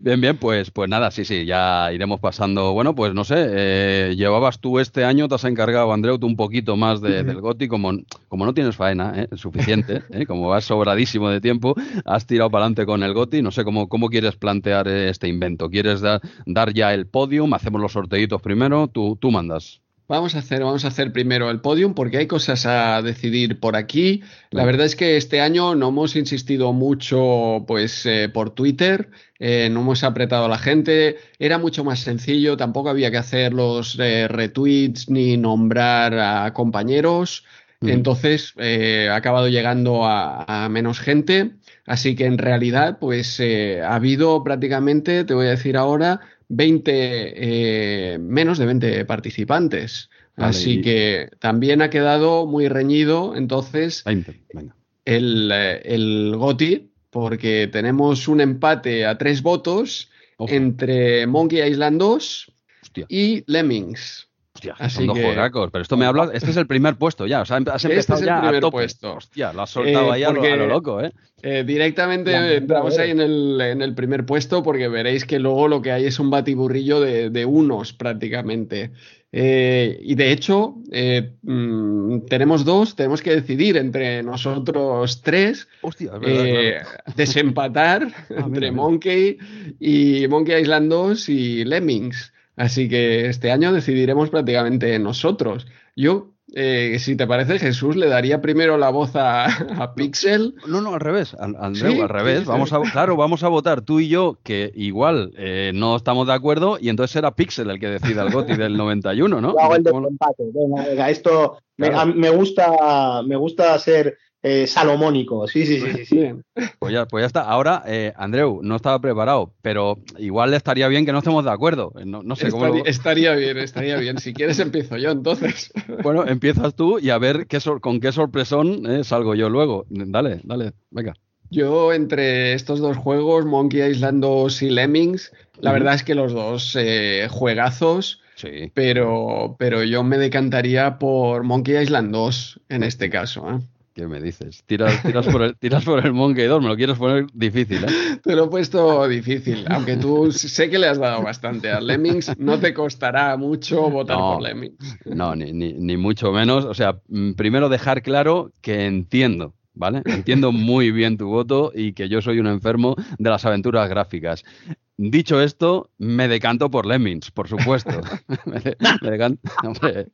Bien, bien, pues, pues nada, sí, sí, ya iremos pasando. Bueno, pues no sé, eh, llevabas tú este año, te has encargado, Andreu, tú un poquito más del GOTI, como, como no tienes faena, ¿eh? suficiente, ¿eh? como vas sobradísimo de tiempo, has tirado para adelante con el GOTI, no sé cómo, cómo quieres plantear este invento. ¿Quieres dar ya el podium? Hacemos los sorteitos primero, tú, tú mandas. Vamos a hacer, vamos a hacer primero el podium porque hay cosas a decidir por aquí. La verdad es que este año no hemos insistido mucho, pues, eh, por Twitter, eh, no hemos apretado a la gente. Era mucho más sencillo, tampoco había que hacer los eh, retweets ni nombrar a compañeros. Entonces ha acabado llegando a, a, menos gente. Así que en realidad, pues, ha habido prácticamente, te voy a decir ahora, 20, eh, menos de 20 participantes. Así que también ha quedado muy reñido entonces El, eh, el GOTI, porque tenemos un empate a tres votos entre Monkey Island 2 y Lemmings. Hostia, Así son dos pero esto me habla, este es el primer puesto ya, o sea, has este empezado ya a tope. Puesto. Hostia, lo has soltado eh, ahí a, lo, loco, ¿eh? eh directamente entramos ahí en el, en el, primer puesto porque veréis que luego lo que hay es un batiburrillo de, de unos prácticamente. Eh, y de hecho, eh, mm, tenemos dos, tenemos que decidir entre nosotros tres, Hostia, verdad, desempatar ah, entre Monkey y Monkey Island 2 y Lemmings. Así que este año decidiremos prácticamente nosotros. Yo, eh, si te parece, Jesús, le daría primero la voz a, Pixel. No, no, al revés, Andreu, al revés. Vamos a, claro, vamos a votar tú y yo, que igual eh, no estamos de acuerdo, y entonces será Pixel el que decida el GOTI del 91, ¿no? Yo hago el. Venga, venga, esto me, gusta, me gusta ser eh, salomónico. Sí, sí, sí, sí. Pues, ya, pues ya está. Ahora, eh, Andreu, no estaba preparado, pero igual estaría bien que no estemos de acuerdo. Eh, no, sé estaría, cómo. Estaría bien, estaría bien. Si quieres, empiezo yo entonces. Bueno, empiezas tú y a ver qué con qué sorpresón salgo yo luego. Dale, dale, venga. Yo, entre estos dos juegos, Monkey Island 2 y Lemmings, la verdad es que los dos juegazos. Sí. Pero, pero yo me decantaría por Monkey Island 2 en este caso. ¿eh? ¿Qué me dices? Tiras, tiras, por el, tiras por el Monkey 2, me lo quieres poner difícil, ¿eh? Te lo he puesto difícil, aunque tú sé que le has dado bastante a Lemmings, no te costará mucho votar por Lemmings. No, ni, ni, ni mucho menos. O sea, mm, primero dejar claro que entiendo ¿vale? Entiendo muy bien tu voto y que yo soy un enfermo de las aventuras gráficas. Dicho esto, me decanto por Lemmings, por supuesto. me, decanto,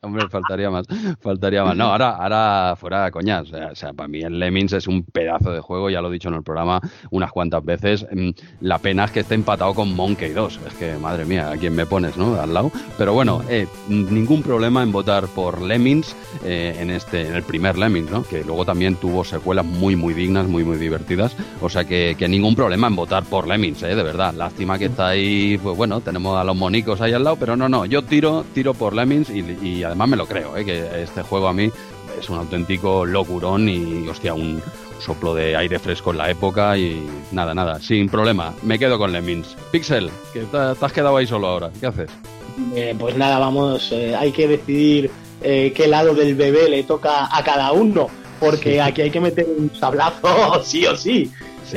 hombre, faltaría más, faltaría más. No, ahora, ahora fuera de coñas. O sea, para mí el Lemmings es un pedazo de juego, ya lo he dicho en el programa unas cuantas veces. Mm, la pena es que esté empatado con Monkey 2. Es que, madre mía, a quién me pones, ¿no? Al lado. Pero bueno, eh, ningún problema en votar por Lemmings eh, en este, en el primer Lemmings, ¿no? Que luego también tuvo secuelas muy, muy dignas, muy, muy divertidas. O sea que, que ningún problema en votar por Lemmings, ¿eh? De verdad. Lástima que está ahí, pues bueno, tenemos a los monicos ahí al lado, pero no, no, yo tiro, tiro por Lemmings y, además me lo creo, ¿eh? que este juego a mí es un auténtico locurón y, hostia, un soplo de aire fresco en la época y nada, nada, sin problema, me quedo con Lemmings. Pixel, que te, has quedado ahí solo ahora, ¿qué haces? Eh, pues nada, vamos, eh, hay que decidir qué lado del bebé le toca a cada uno, porque aquí hay que meter un sablazo sí o sí. sí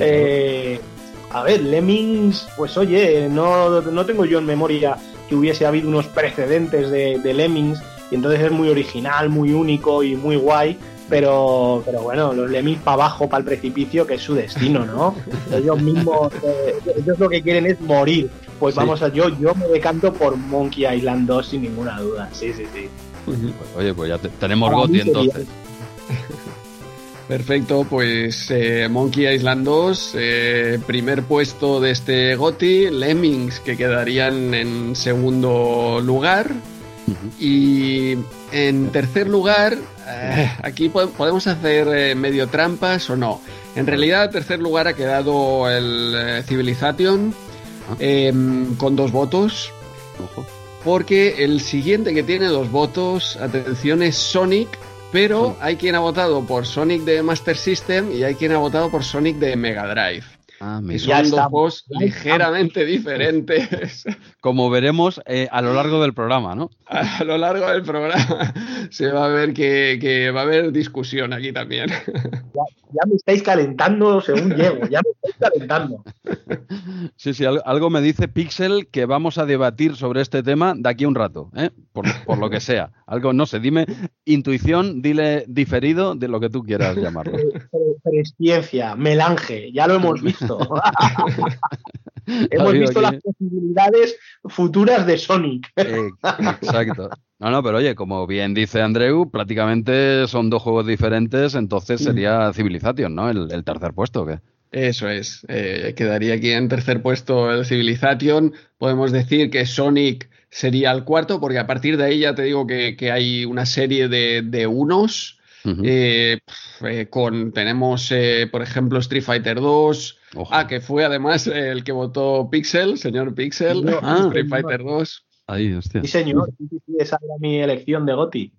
a ver, Lemmings, pues oye, no, no tengo yo en memoria que hubiese habido unos precedentes de, Lemmings, y entonces es muy original, muy único y muy guay, pero, pero bueno, los Lemmings para abajo, para el precipicio, que es su destino, ¿no? ellos mismos, eh, ellos lo que quieren es morir. Pues vamos a, yo, yo me decanto por Monkey Island 2 sin ninguna duda, sí, sí, sí. oye, pues ya tenemos Goti entonces. Perfecto, pues eh, Monkey Island 2, eh, primer puesto de este GOTI, Lemmings que quedarían en segundo lugar y en tercer lugar, eh, aquí podemos hacer medio trampas o no. En realidad, en tercer lugar ha quedado el Civilization ah. em, con dos votos. Porque el siguiente que tiene dos votos, atención, es Sonic pero hay quien ha votado por Sonic de Master System y hay quien ha votado por Sonic de Mega Drive. Ah, que son dos ligeramente diferentes. Como veremos eh, a lo largo del programa, ¿no? A lo largo del programa se va a ver que, va a haber discusión aquí también. Ya, me estáis calentando según llego, ya me estáis calentando. Sí, sí, algo me dice Pixel que vamos a debatir sobre este tema de aquí a un rato, ¿eh? por, por lo que sea. Algo, no sé, dime intuición, dile diferido de lo que tú quieras llamarlo. Presciencia, melange, ya lo hemos visto. hemos visto las posibilidades futuras de Sonic. Exacto. No, no, pero oye, como bien dice Andreu, prácticamente son dos juegos diferentes, entonces sería Civilization, ¿no? El, tercer puesto, ¿o qué? Eso es. Eh, quedaría aquí en tercer puesto el Civilization. Podemos decir que Sonic sería el cuarto, porque a partir de ahí ya te digo que, hay una serie de, unos. Eh, eh, con tenemos por ejemplo Street Fighter 2 ah que fue además el que votó Pixel señor Pixel ah, Street Fighter 2 Ahí, hostia. Sí, señor. esa era mi elección de Goti.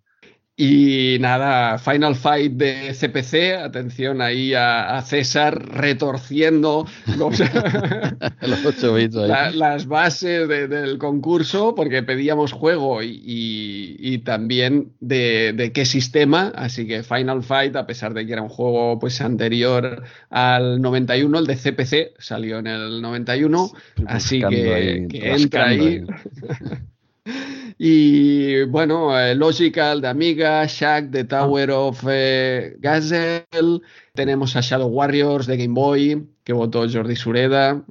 Y nada, Final Fight de CPC, atención ahí a, César retorciendo los, las bases del concurso, porque pedíamos juego y, también de, qué sistema, así que Final Fight, a pesar de que era un juego pues anterior al 91, el de CPC salió en el 91, así que, entra ahí. Y bueno, eh, Logical de Amiga, Shack de Tower of eh, Gazelle, tenemos a Shadow Warriors de Game Boy, que votó Jordi Sureda.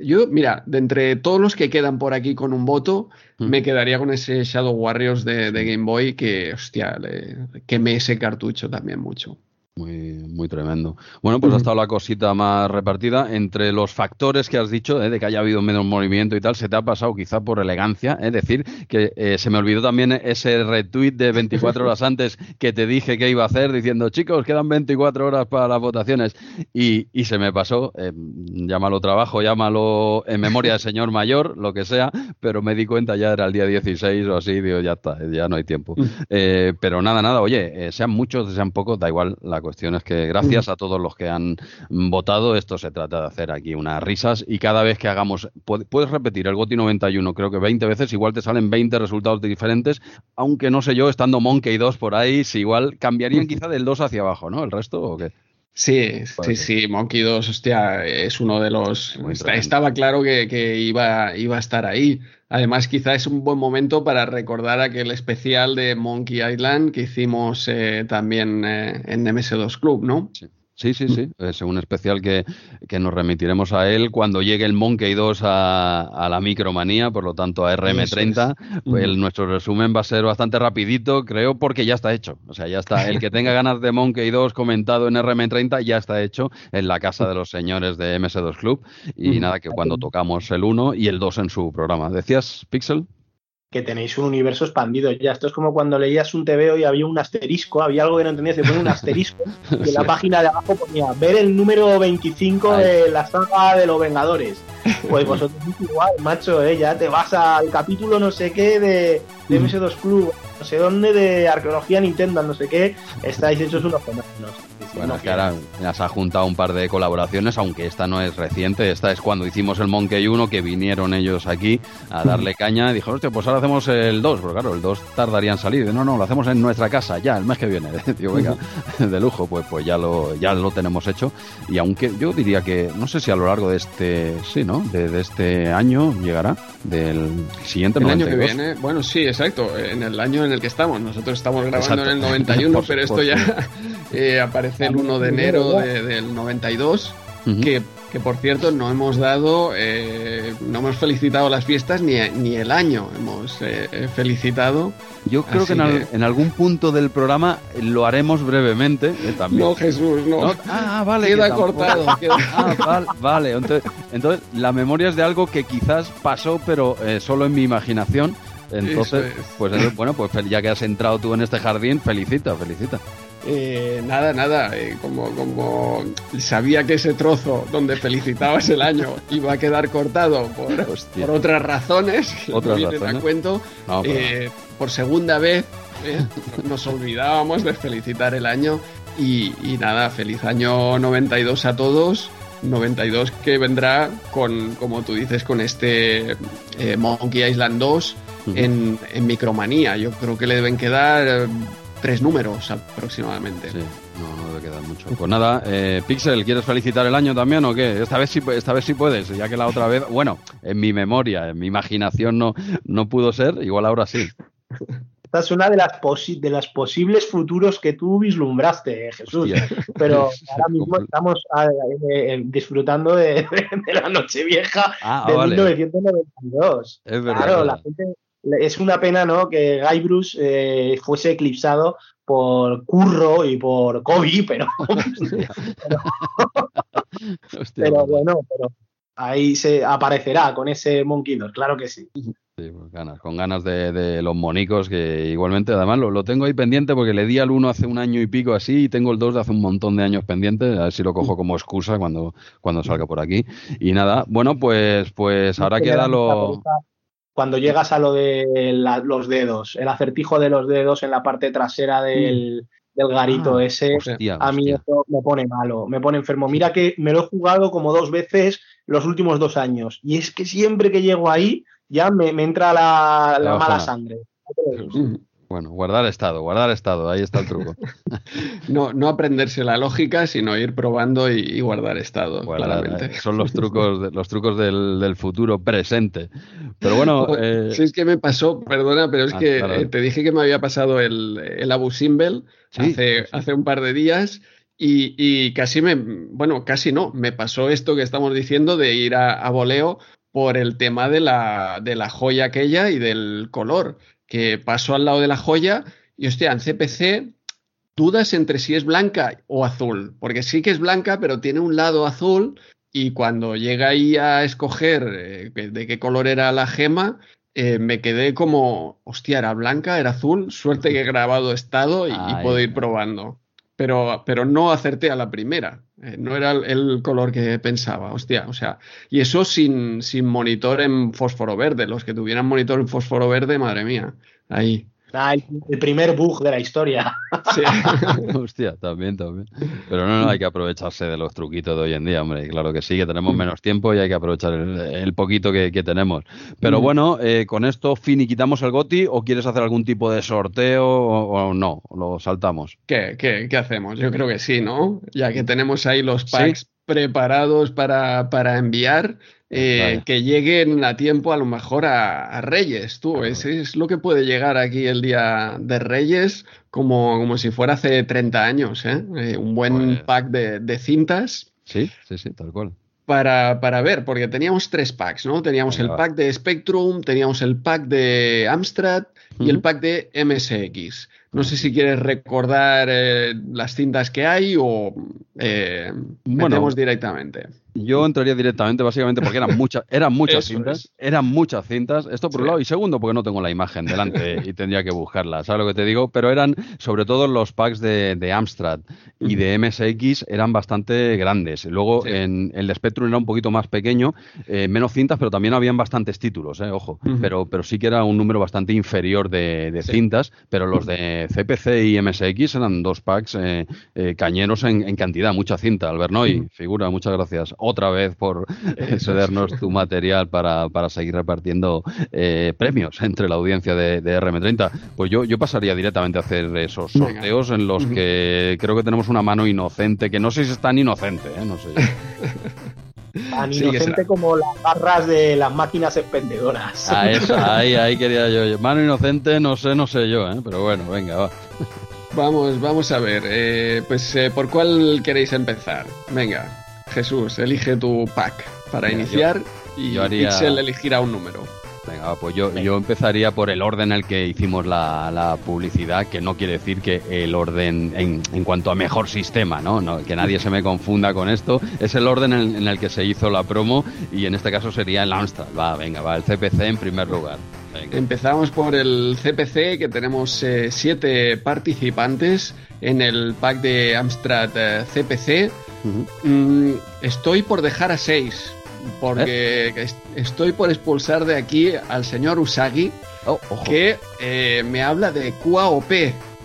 yo, mira, de entre todos los que quedan por aquí con un voto, mm. me quedaría con ese Shadow Warriors de, Game Boy, que, hostia, le, quemé ese cartucho también mucho. Muy, muy tremendo. Bueno, pues ha estado la cosita más repartida. Entre los factores que has dicho, eh, de que haya habido menos movimiento y tal, se te ha pasado quizá por elegancia. Es decir, que eh, se me olvidó también ese retweet de 24 horas antes que te dije que iba a hacer, diciendo, chicos, quedan 24 horas para las votaciones. Y, y se me pasó, eh, llámalo trabajo, llámalo en memoria de señor mayor, lo que sea, pero me di cuenta ya era el día 16 o así, digo, ya está, ya no hay tiempo. pero nada, nada, oye, sean muchos, sean pocos, da igual la cuestión es que gracias a todos los que han votado, esto se trata de hacer aquí unas risas y cada vez que hagamos, puedes repetir el GOTI 91, creo que 20 veces, igual te salen 20 resultados diferentes, aunque no sé yo, estando Monkey 2 por ahí, si igual cambiarían quizá del 2 hacia abajo, ¿no? ¿El resto o qué? Sí, sí, sí, Monkey 2, hostia, es uno de los... estaba claro que, iba, iba a estar ahí. Además, quizá es un buen momento para recordar aquel especial de Monkey Island que hicimos eh, también eh, en MS2 Club, ¿no? Sí. Sí, sí, sí. Es un especial que, nos remitiremos a él cuando llegue el Monkey 2 a, la micromanía, por lo tanto a RM30. Pues nuestro resumen va a ser bastante rapidito, creo, porque ya está hecho. O sea, ya está. El que tenga ganas de Monkey 2 comentado en RM30 ya está hecho en la casa de los señores de MS2 Club. Y nada, que cuando tocamos el 1 y el 2 en su programa. ¿Decías, Pixel? Que tenéis un universo expandido ya. Esto es como cuando leías un TVO y había un asterisco, había algo que no entendías, se pone un asterisco y en la página de abajo ponía ver el número 25 de la saga de los Vengadores. Pues vosotros igual, macho, ¿eh? ya te vas al capítulo no sé qué de, de mm. MS2 Club, no sé dónde, de arqueología Nintendo, no sé qué, estáis hechos unos fenómenos. Bueno, es que ahora ya se ha juntado un par de colaboraciones, aunque esta no es reciente, esta es cuando hicimos el Monkey 1, que vinieron ellos aquí a darle caña y dijeron, hostia, pues ahora hacemos el 2, pero claro, el 2 tardaría en salir. No, no, lo hacemos en nuestra casa, ya, el mes que viene. Digo, venga, de lujo, pues, pues ya, lo, ya lo tenemos hecho. Y aunque yo diría que, no sé si a lo largo de este, sí, ¿no? De, este año llegará, del siguiente El año que viene, bueno, sí, exacto, en el año en el que estamos. Nosotros estamos grabando en el 91, pero esto ya eh, aparece el 1 de enero del 92, que, que, por cierto no hemos dado, eh, no hemos felicitado las fiestas ni, ni el año, hemos eh, felicitado. Yo creo que en, algún punto del programa lo haremos brevemente también. No, Jesús, no. Ah, vale. Queda cortado. Ah, vale, Entonces, entonces, la memoria es de algo que quizás pasó, pero solo en mi imaginación. Entonces, pues bueno, pues ya que has entrado tú en este jardín, felicita, felicita. Eh, nada, nada, eh, como, como sabía que ese trozo donde felicitabas el año iba a quedar cortado por, por otras razones, ¿Otras razones? cuento, eh, por segunda vez nos olvidábamos de felicitar el año y, y, nada, feliz año 92 a todos 92 que vendrá con, como tú dices, con este eh, Monkey Island 2 en, en, Micromanía. Yo creo que le deben quedar eh, tres números aproximadamente. Sí, no, no debe quedar mucho. Pues nada, eh, Pixel, ¿quieres felicitar el año también o qué? Esta vez sí, esta vez sí puedes, ya que la otra vez, bueno, en mi memoria, en mi imaginación no, no pudo ser, igual ahora sí. Esta es una de las, de las posibles futuros que tú vislumbraste, eh, Jesús. Pero ahora mismo estamos ah, eh, eh, disfrutando de, la Nochevieja ah, de 1992. Es verdad. Claro, la gente, es una pena ¿no? que Guy Bruce fuese eclipsado por Curro y por Kobe, pero, pero, bueno, pero ahí se aparecerá con ese Monkey claro que sí. Sí, pues ganas, con ganas de, los monicos, que igualmente, además lo, tengo ahí pendiente porque le di al uno hace un año y pico así y tengo el 2 de hace un montón de años pendiente, a ver si lo cojo como excusa cuando, cuando salga por aquí. Y nada, bueno, pues, pues ahora queda lo... Cuando llegas a lo de los dedos, el acertijo de los dedos en la parte trasera del, del garito ah, ese, a mí eso me pone malo, me pone enfermo. Mira que me lo he jugado como dos veces los últimos dos años y es que siempre que llego ahí ya me, entra la, mala sangre. Bueno, guardar estado, guardar estado, ahí está el truco. no, no aprenderse la lógica, sino ir probando y, guardar estado, claramente. Eh, son los trucos, los trucos del, futuro presente. Pero bueno. Eh... Si es que me pasó, perdona, pero es ah, que eh, te dije que me había pasado el, el Abu Simbel hace, hace un par de días. Y, casi me, bueno, casi no, me pasó esto que estamos diciendo de ir a, a voleo por el tema de la, de la joya aquella y del color, que paso al lado de la joya y hostia, en CPC dudas entre si es blanca o azul, porque sí que es blanca, pero tiene un lado azul y cuando llega ahí a escoger eh, de qué color era la gema, eh, me quedé como, hostia, era blanca, era azul, suerte que he grabado estado y, y puedo ir probando pero, pero no acerté a la primera. Eh, no era el, color que pensaba, hostia. O sea, y eso sin, sin monitor en fósforo verde. Los que tuvieran monitor en fósforo verde, madre mía. Ahí. Ah, el, primer bug de la historia. Hostia, también, también. Pero no, no, hay que aprovecharse de los truquitos de hoy en día, hombre. Claro que sí, que tenemos menos tiempo y hay que aprovechar el, poquito que, tenemos. Pero mm. bueno, eh, con esto finiquitamos el GOTI o quieres hacer algún tipo de sorteo o, no, lo saltamos. ¿Qué, qué, qué, hacemos? Yo creo que sí, ¿no? Ya que tenemos ahí los packs preparados para, para enviar. Eh, que lleguen a tiempo a lo mejor a, Reyes, tú. Ese es lo que puede llegar aquí el día de Reyes, como, como si fuera hace 30 años, ¿eh? eh un buen pues pack de, cintas. Sí, sí, sí, tal cual. Para, para, ver, porque teníamos tres packs, ¿no? Teníamos el pack de Spectrum, teníamos el pack de Amstrad y el pack de MSX. No sé si quieres recordar eh, las cintas que hay o eh, metemos directamente. Yo entraría directamente, básicamente, porque eran muchas, eran muchas cintas. Eran muchas cintas. Esto por un lado. Y segundo, porque no tengo la imagen delante y tendría que buscarla. ¿Sabes lo que te digo? Pero eran, sobre todo, los packs de, Amstrad y de MSX eran bastante grandes. Luego, en el Spectrum era un poquito más pequeño, eh, menos cintas, pero también habían bastantes títulos, eh, ojo. pero, pero sí que era un número bastante inferior de, cintas. Pero los de CPC y MSX eran dos packs eh, cañeros en, cantidad, mucha cinta. Albernoy, figura, muchas gracias otra vez por eh, cedernos tu material para, para seguir repartiendo eh, premios entre la audiencia de, RM30. Pues yo, yo pasaría directamente a hacer esos sorteos en los que creo que tenemos una mano inocente, que no sé si es tan inocente, ¿eh? no sé. Tan inocente como las barras de las máquinas expendedoras. Ah, ahí, ahí quería yo. Mano inocente, no sé, no sé yo, ¿eh? pero bueno, venga, va. Vamos, vamos a ver. pues, ¿por cuál queréis empezar? Venga. Jesús, elige tu pack para iniciar y yo Pixel elegirá un número. Venga, pues yo, yo empezaría por el orden en el que hicimos la, publicidad, que no quiere decir que el orden en, cuanto a mejor sistema, ¿no? Que nadie se me confunda con esto. Es el orden en, el que se hizo la promo y en este caso sería el Amstrad. Va, venga, va, el CPC en primer lugar. Empezamos por el CPC, que tenemos eh, siete participantes en el pack de Amstrad eh, CPC. Mm, estoy por dejar a seis, porque ¿Eh? estoy por expulsar de aquí al señor Usagi, oh, que me habla de QA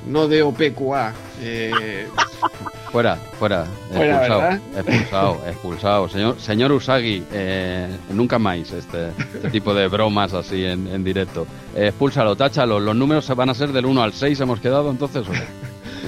no de OPQA. Fuera, fuera. Fuera, expulsado, expulsado, expulsado. Señor, señor Usagi, eh, nunca más este, este tipo de bromas así en, en directo. Eh, expúlsalo, táchalo. Los números se van a ser del 1 al 6, hemos quedado entonces.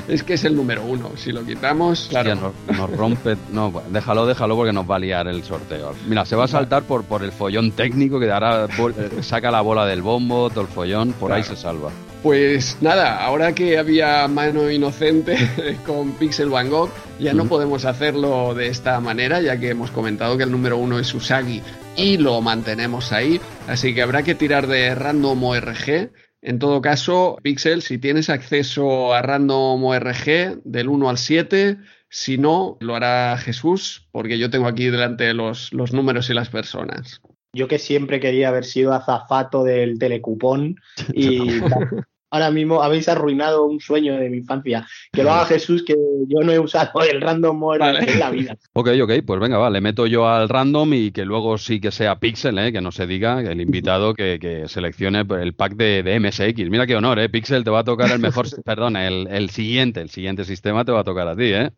Es que es el número uno. Si lo quitamos, claro. Hostia, nos, nos rompe. No, déjalo, déjalo porque nos va a liar el sorteo. Mira, se va a saltar por, por el follón técnico que ahora eh, saca la bola del bombo, todo el follón, por ahí se salva. Pues nada, ahora que había mano inocente con Pixel Van Gogh, ya no podemos hacerlo de esta manera, ya que hemos comentado que el número uno es Usagi y lo mantenemos ahí. Así que habrá que tirar de Random ORG. En todo caso, Pixel, si tienes acceso a Random ORG del 1 al 7, si no, lo hará Jesús, porque yo tengo aquí delante los, los números y las personas. Yo que siempre quería haber sido azafato del telecupón y ahora mismo habéis arruinado un sueño de mi infancia. Que lo haga Jesús, que yo no he usado el random Vale. en la vida. Ok, ok, pues venga, va, le meto yo al random y que luego sí que sea Pixel, ¿eh? que no se diga, el invitado que, que seleccione el pack de, de MSX. Mira qué honor, ¿eh? Pixel te va a tocar el mejor, perdón, el, el siguiente, el siguiente sistema te va a tocar a ti, ¿eh?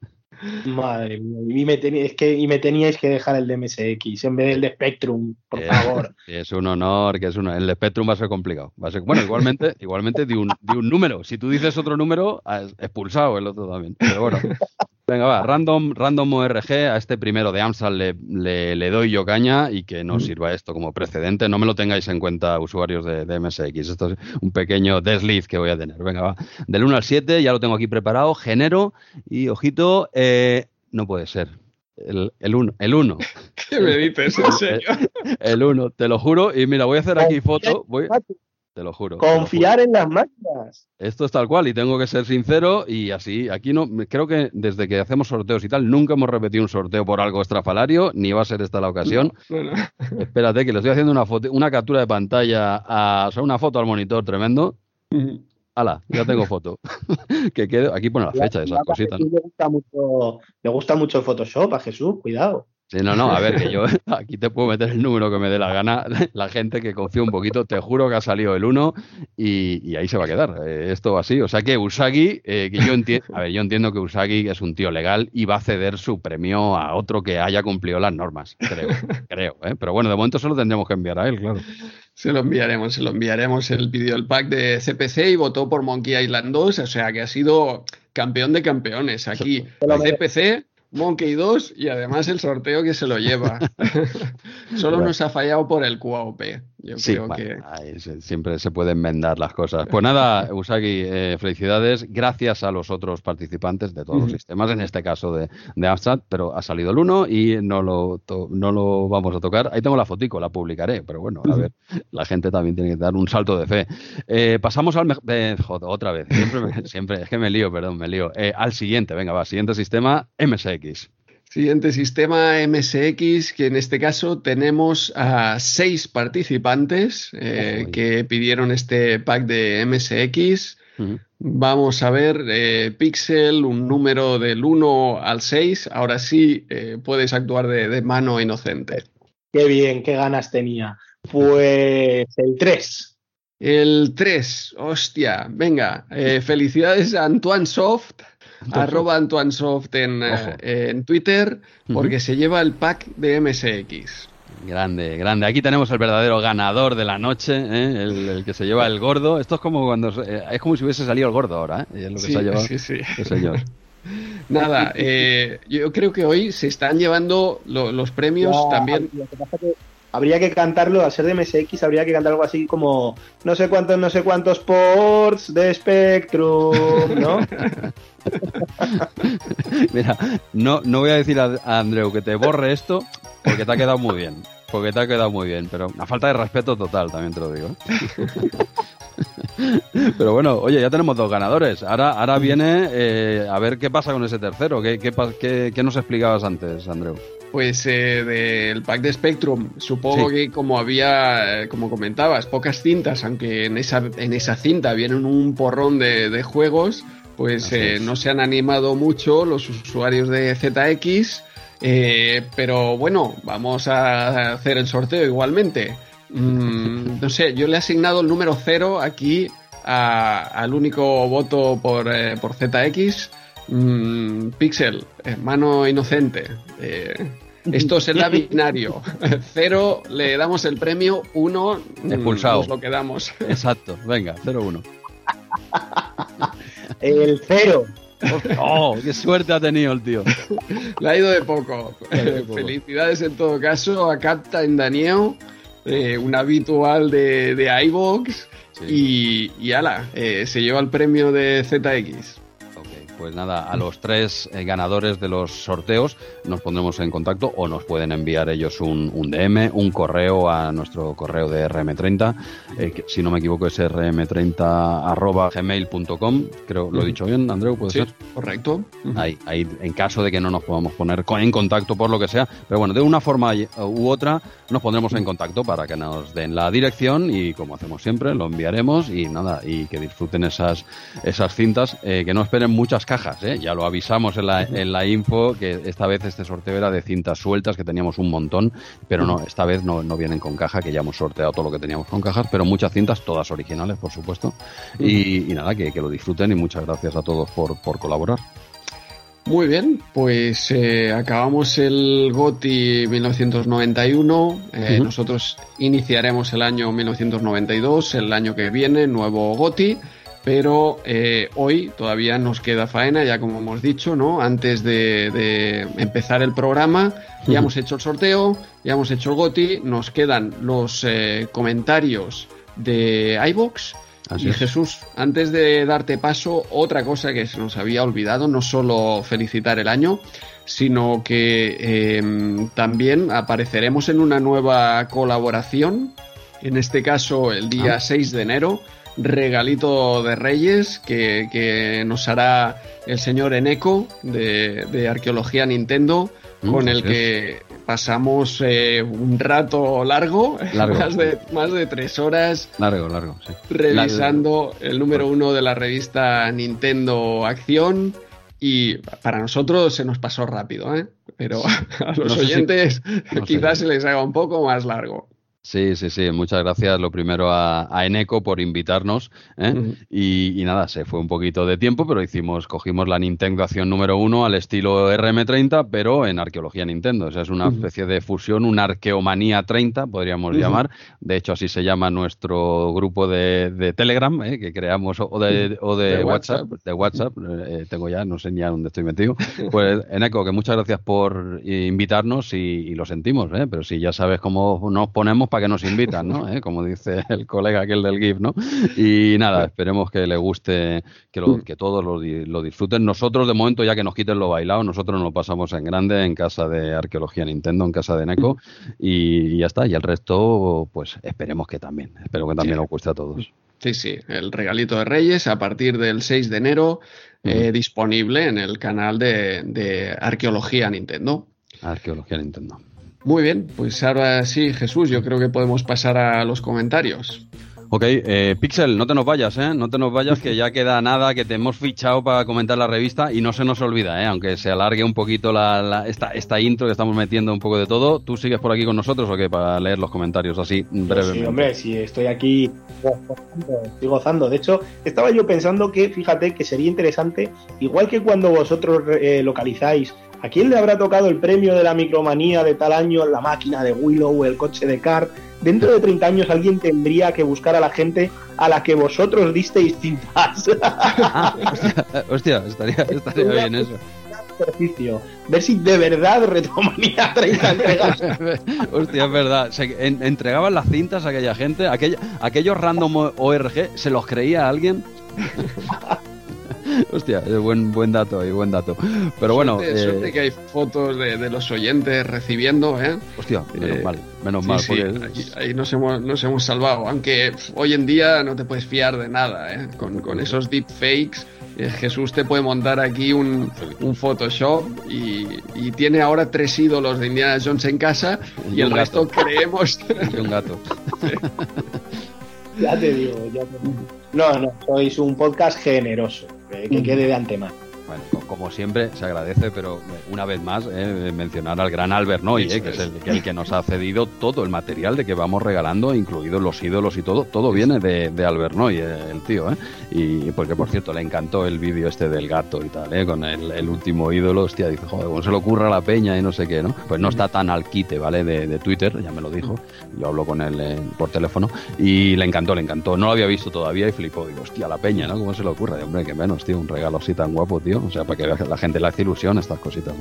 Madre mía, y me, teni- es que, y me teníais que dejar el de MSX en vez del de Spectrum, por favor. es un honor, que es un El Spectrum va a ser complicado. Va a ser, bueno, igualmente, igualmente de un, de un número. Si tú dices otro número, has expulsado el otro también. Pero bueno. Venga, va, random, random ORG, a este primero de Amstrad le, le- le doy yo caña y que no sirva esto como precedente. No me lo tengáis en cuenta, usuarios de, de MSX. Esto es un pequeño desliz que voy a tener. Venga, va. Del 1 al 7, ya lo tengo aquí preparado. Genero y, ojito, eh, no puede ser. El, el 1, el 1. ¿Qué me dices, en serio? El 1, te lo juro. Y mira, voy a hacer aquí foto. Voy, te lo juro. te lo juro. Confiar en las máquinas. Esto es tal cual y tengo que ser sincero y así, aquí no, creo que desde que hacemos sorteos y tal, nunca hemos repetido un sorteo por algo estrafalario, ni va a ser esta la ocasión. No, no. Espérate, que le estoy haciendo una foto, una captura de pantalla, a, o sea, una foto al monitor tremendo. Ala, ya tengo foto. que quede, aquí pone la fecha de esas cositas. Le gusta, mucho, le gusta mucho el Photoshop a Jesús, cuidado. Sí, no, no, a ver, que yo aquí te puedo meter el número que me dé la gana. La gente que confía un poquito, te juro que ha salido el 1 y, y ahí se va a quedar. Eh, esto así. O sea que Usagi, eh, que yo entiendo, a ver, yo entiendo que Usagi es un tío legal y va a ceder su premio a otro que haya cumplido las normas. Creo, creo. ¿eh? Pero bueno, de momento solo tendremos que enviar a él, claro. Se lo enviaremos, se lo enviaremos. Él pidió el pack de CPC y votó por Monkey Island 2, o sea que ha sido campeón de campeones. Aquí. CPC, Monkey 2 y además el sorteo que se lo lleva. Solo nos ha fallado por el QAOP. Yo Sí, creo bueno, que. ahí se- siempre se pueden enmendar las cosas. Pues nada, Usagi, eh, felicidades. Gracias a los otros participantes de todos los sistemas, en este caso de, de Amstrad, pero ha salido el uno y no lo, to- no lo vamos a tocar. Ahí tengo la fotico, la publicaré, pero bueno, a ver, la gente también tiene que dar un salto de fe. Eh, pasamos al... eh, joder, otra vez, siempre, me- siempre, es que me lío, perdón, me lío. Eh, al siguiente, venga, va, siguiente sistema, MSX. Siguiente sistema MSX, que en este caso tenemos a seis participantes eh, que pidieron este pack de MSX. Vamos a ver, eh, Pixel, un número del 1 al 6. Ahora sí eh, puedes actuar de, de mano inocente. Qué bien, qué ganas tenía. Pues el 3. El 3, hostia, venga, eh, felicidades a Antoine Soft, arroba Antoine Soft en, eh, en Twitter, porque se lleva el pack de MSX. Grande, grande. Aquí tenemos el verdadero ganador de la noche, ¿eh? el, el que se lleva el gordo. Esto es como cuando eh, es como si hubiese salido el gordo ahora, ¿eh? Y es lo que Sí, se ha llevado sí, sí. el señor. Nada, eh, yo creo que hoy se están llevando lo- los premios Ya, también. lo que pasa que habría que cantarlo, al ser de MSX, habría que cantar algo así como no sé cuántos, no sé cuántos ports de Spectrum, ¿no? Mira, no, no voy a decir a, a Andreu que te borre esto porque te ha quedado muy bien. Porque te ha quedado muy bien, pero a falta de respeto total, también te lo digo. Pero bueno, oye, ya tenemos dos ganadores. Ahora, ahora viene eh, a ver qué pasa con ese tercero. ¿Qué, qué- qué nos explicabas antes, Andreu? Pues eh, del pack de Spectrum, supongo Sí. que como había, eh, como comentabas, pocas cintas, aunque en esa, en esa cinta vienen un porrón de, de juegos, pues eh, no se han animado mucho los usuarios de ZX, eh, pero bueno, vamos a hacer el sorteo igualmente. Mm, no sé, yo le he asignado el número cero aquí a- al único voto por, eh, por ZX. Mm, Pixel, hermano inocente. Eh, esto es el binario. Cero le damos el premio, uno mm, expulsado. Nos lo quedamos. Exacto, venga, cero uno. el cero. ¡Oh, qué suerte ha tenido el tío! Le ha ido de poco. Felicidades en todo caso a Captain Daniel, eh, un habitual de, de iVox. Y, y ala, eh, se lleva el premio de ZX pues nada, a los tres eh, ganadores de los sorteos nos pondremos en contacto o nos pueden enviar ellos un, DM, un correo a nuestro correo de RM30, eh, que, si no me equivoco es rm30 creo, lo he dicho bien, Andreu, ¿puede ser? Correcto. ahí, ahí, en caso de que no nos podamos poner en contacto por lo que sea, pero bueno, de una forma u otra nos pondremos en contacto para que nos den la dirección y como hacemos siempre, lo enviaremos y nada, y que disfruten esas, esas cintas, eh, que no esperen muchas cajas, ¿eh? ya lo avisamos en la, en la info, que esta vez este sorteo era de cintas sueltas, que teníamos un montón, pero no, esta vez no, no vienen con caja, que ya hemos sorteado todo lo que teníamos con cajas, pero muchas cintas, todas originales, por supuesto, y, nada, que, que, lo disfruten y muchas gracias a todos por, por colaborar. Muy bien, pues eh, acabamos el GOTI 1991. Eh, nosotros iniciaremos el año 1992, el año que viene, nuevo GOTI pero eh, hoy todavía nos queda faena, ya como hemos dicho, ¿no? Antes de, empezar el programa, ya hemos hecho el sorteo, ya hemos hecho el GOTI, nos quedan los eh, comentarios de iBox. y Jesús, antes de darte paso, otra cosa que se nos había olvidado, no solo felicitar el año, sino que em, también apareceremos en una nueva colaboración, en este caso el día 6 ah. de enero, regalito de Reyes que, nos hará el señor Eneco de, Arqueología Nintendo, mm, con el que pasamos eh, un rato largo, Más, de, más de tres horas. Largo, largo, Revisando el número uno de la revista Nintendo Acción. Y para nosotros se nos pasó rápido, ¿eh? pero a los oyentes quizás se les haga un poco más largo. Sí, sí, sí. Muchas gracias lo primero a, Eneco por invitarnos. ¿eh? y, nada, se fue un poquito de tiempo, pero hicimos, cogimos la Nintendo Acción número uno al estilo RM30, pero en arqueología Nintendo. O sea, es una especie de fusión, una arqueomanía 30, podríamos llamar. De hecho, así se llama nuestro grupo de, Telegram, ¿eh? que creamos, o de, o de, WhatsApp, De WhatsApp, eh, tengo ya, no sé ni a dónde estoy metido. Pues, Eneco, que muchas gracias por invitarnos y, y lo sentimos, ¿eh? pero si ya sabes cómo nos ponemos para que nos invitan, ¿no? ¿Eh? Como dice el colega aquel del GIF, ¿no? Y nada, esperemos que le guste, que, lo, que todos lo, disfruten. Nosotros, de momento, ya que nos quiten lo bailado, nosotros nos lo pasamos en grande en casa de Arqueología Nintendo, en casa de Neko, y, ya está. Y el resto, pues esperemos que también. Espero que también os guste a todos. Sí, sí, el regalito de Reyes a partir del 6 de enero, eh, disponible en el canal de, de Arqueología Nintendo. Arqueología Nintendo. Muy bien, pues ahora sí, Jesús, yo creo que podemos pasar a los comentarios. Ok, eh, Pixel, no te nos vayas, ¿eh? No te nos vayas, que ya queda nada, que te hemos fichado para comentar la revista y no se nos olvida, ¿eh? Aunque se alargue un poquito la, esta, esta intro que estamos metiendo un poco de todo. ¿Tú sigues por aquí con nosotros o qué? Para leer los comentarios así brevemente. Sí, hombre, sí, estoy aquí estoy gozando. De hecho, estaba yo pensando que, fíjate, que sería interesante, igual que cuando vosotros eh, localizáis ¿A quién le habrá tocado el premio de la micromanía de tal año, la máquina de Willow, el coche de Car? Dentro de 30 años alguien tendría que buscar a la gente a la que vosotros disteis cintas. hostia, estaría, bien eso. Ejercicio. Ver si de verdad Retromanía 30 entregas. Hostia, es verdad. Se, entregaban las cintas a aquella gente, aquellos random ORG, ¿se los creía alguien? Hostia, buen, buen dato y buen dato. Pero bueno. Suerte, eh, que hay fotos de, los oyentes recibiendo, ¿eh? Hostia, menos eh, mal, menos mal. ahí, nos, hemos, nos hemos salvado. Aunque hoy en día no te puedes fiar de nada, ¿eh? Con, con esos deepfakes. Eh, Jesús te puede montar aquí un, un Photoshop y, y, tiene ahora tres ídolos de Indiana Jones en casa y, el resto creemos. Y un gato. Ya te digo, ya te digo. No, no, sois un podcast generoso que, quede de antemano. Bueno, como siempre, se agradece, pero eh, una vez más, eh, mencionar al gran Albert Noy, eh, que es el, que nos ha cedido todo el material de que vamos regalando, incluidos los ídolos y todo. Todo viene de, de Albert Noy, el tío, ¿eh? Y porque, por cierto, le encantó el vídeo este del gato y tal, ¿eh? Con el, último ídolo, hostia, dice, joder, ¿cómo se le ocurra la peña y no sé qué, ¿no? Pues no está tan al quite, ¿vale? De, Twitter, ya me lo dijo. Yo hablo con él por teléfono y le encantó, le encantó. No lo había visto todavía y flipó. Digo, hostia, la peña, ¿no? ¿Cómo se le ocurre? Hombre, que menos, tío, un regalo así tan guapo, tío. O sea, para que la gente le hace ilusión estas cositas.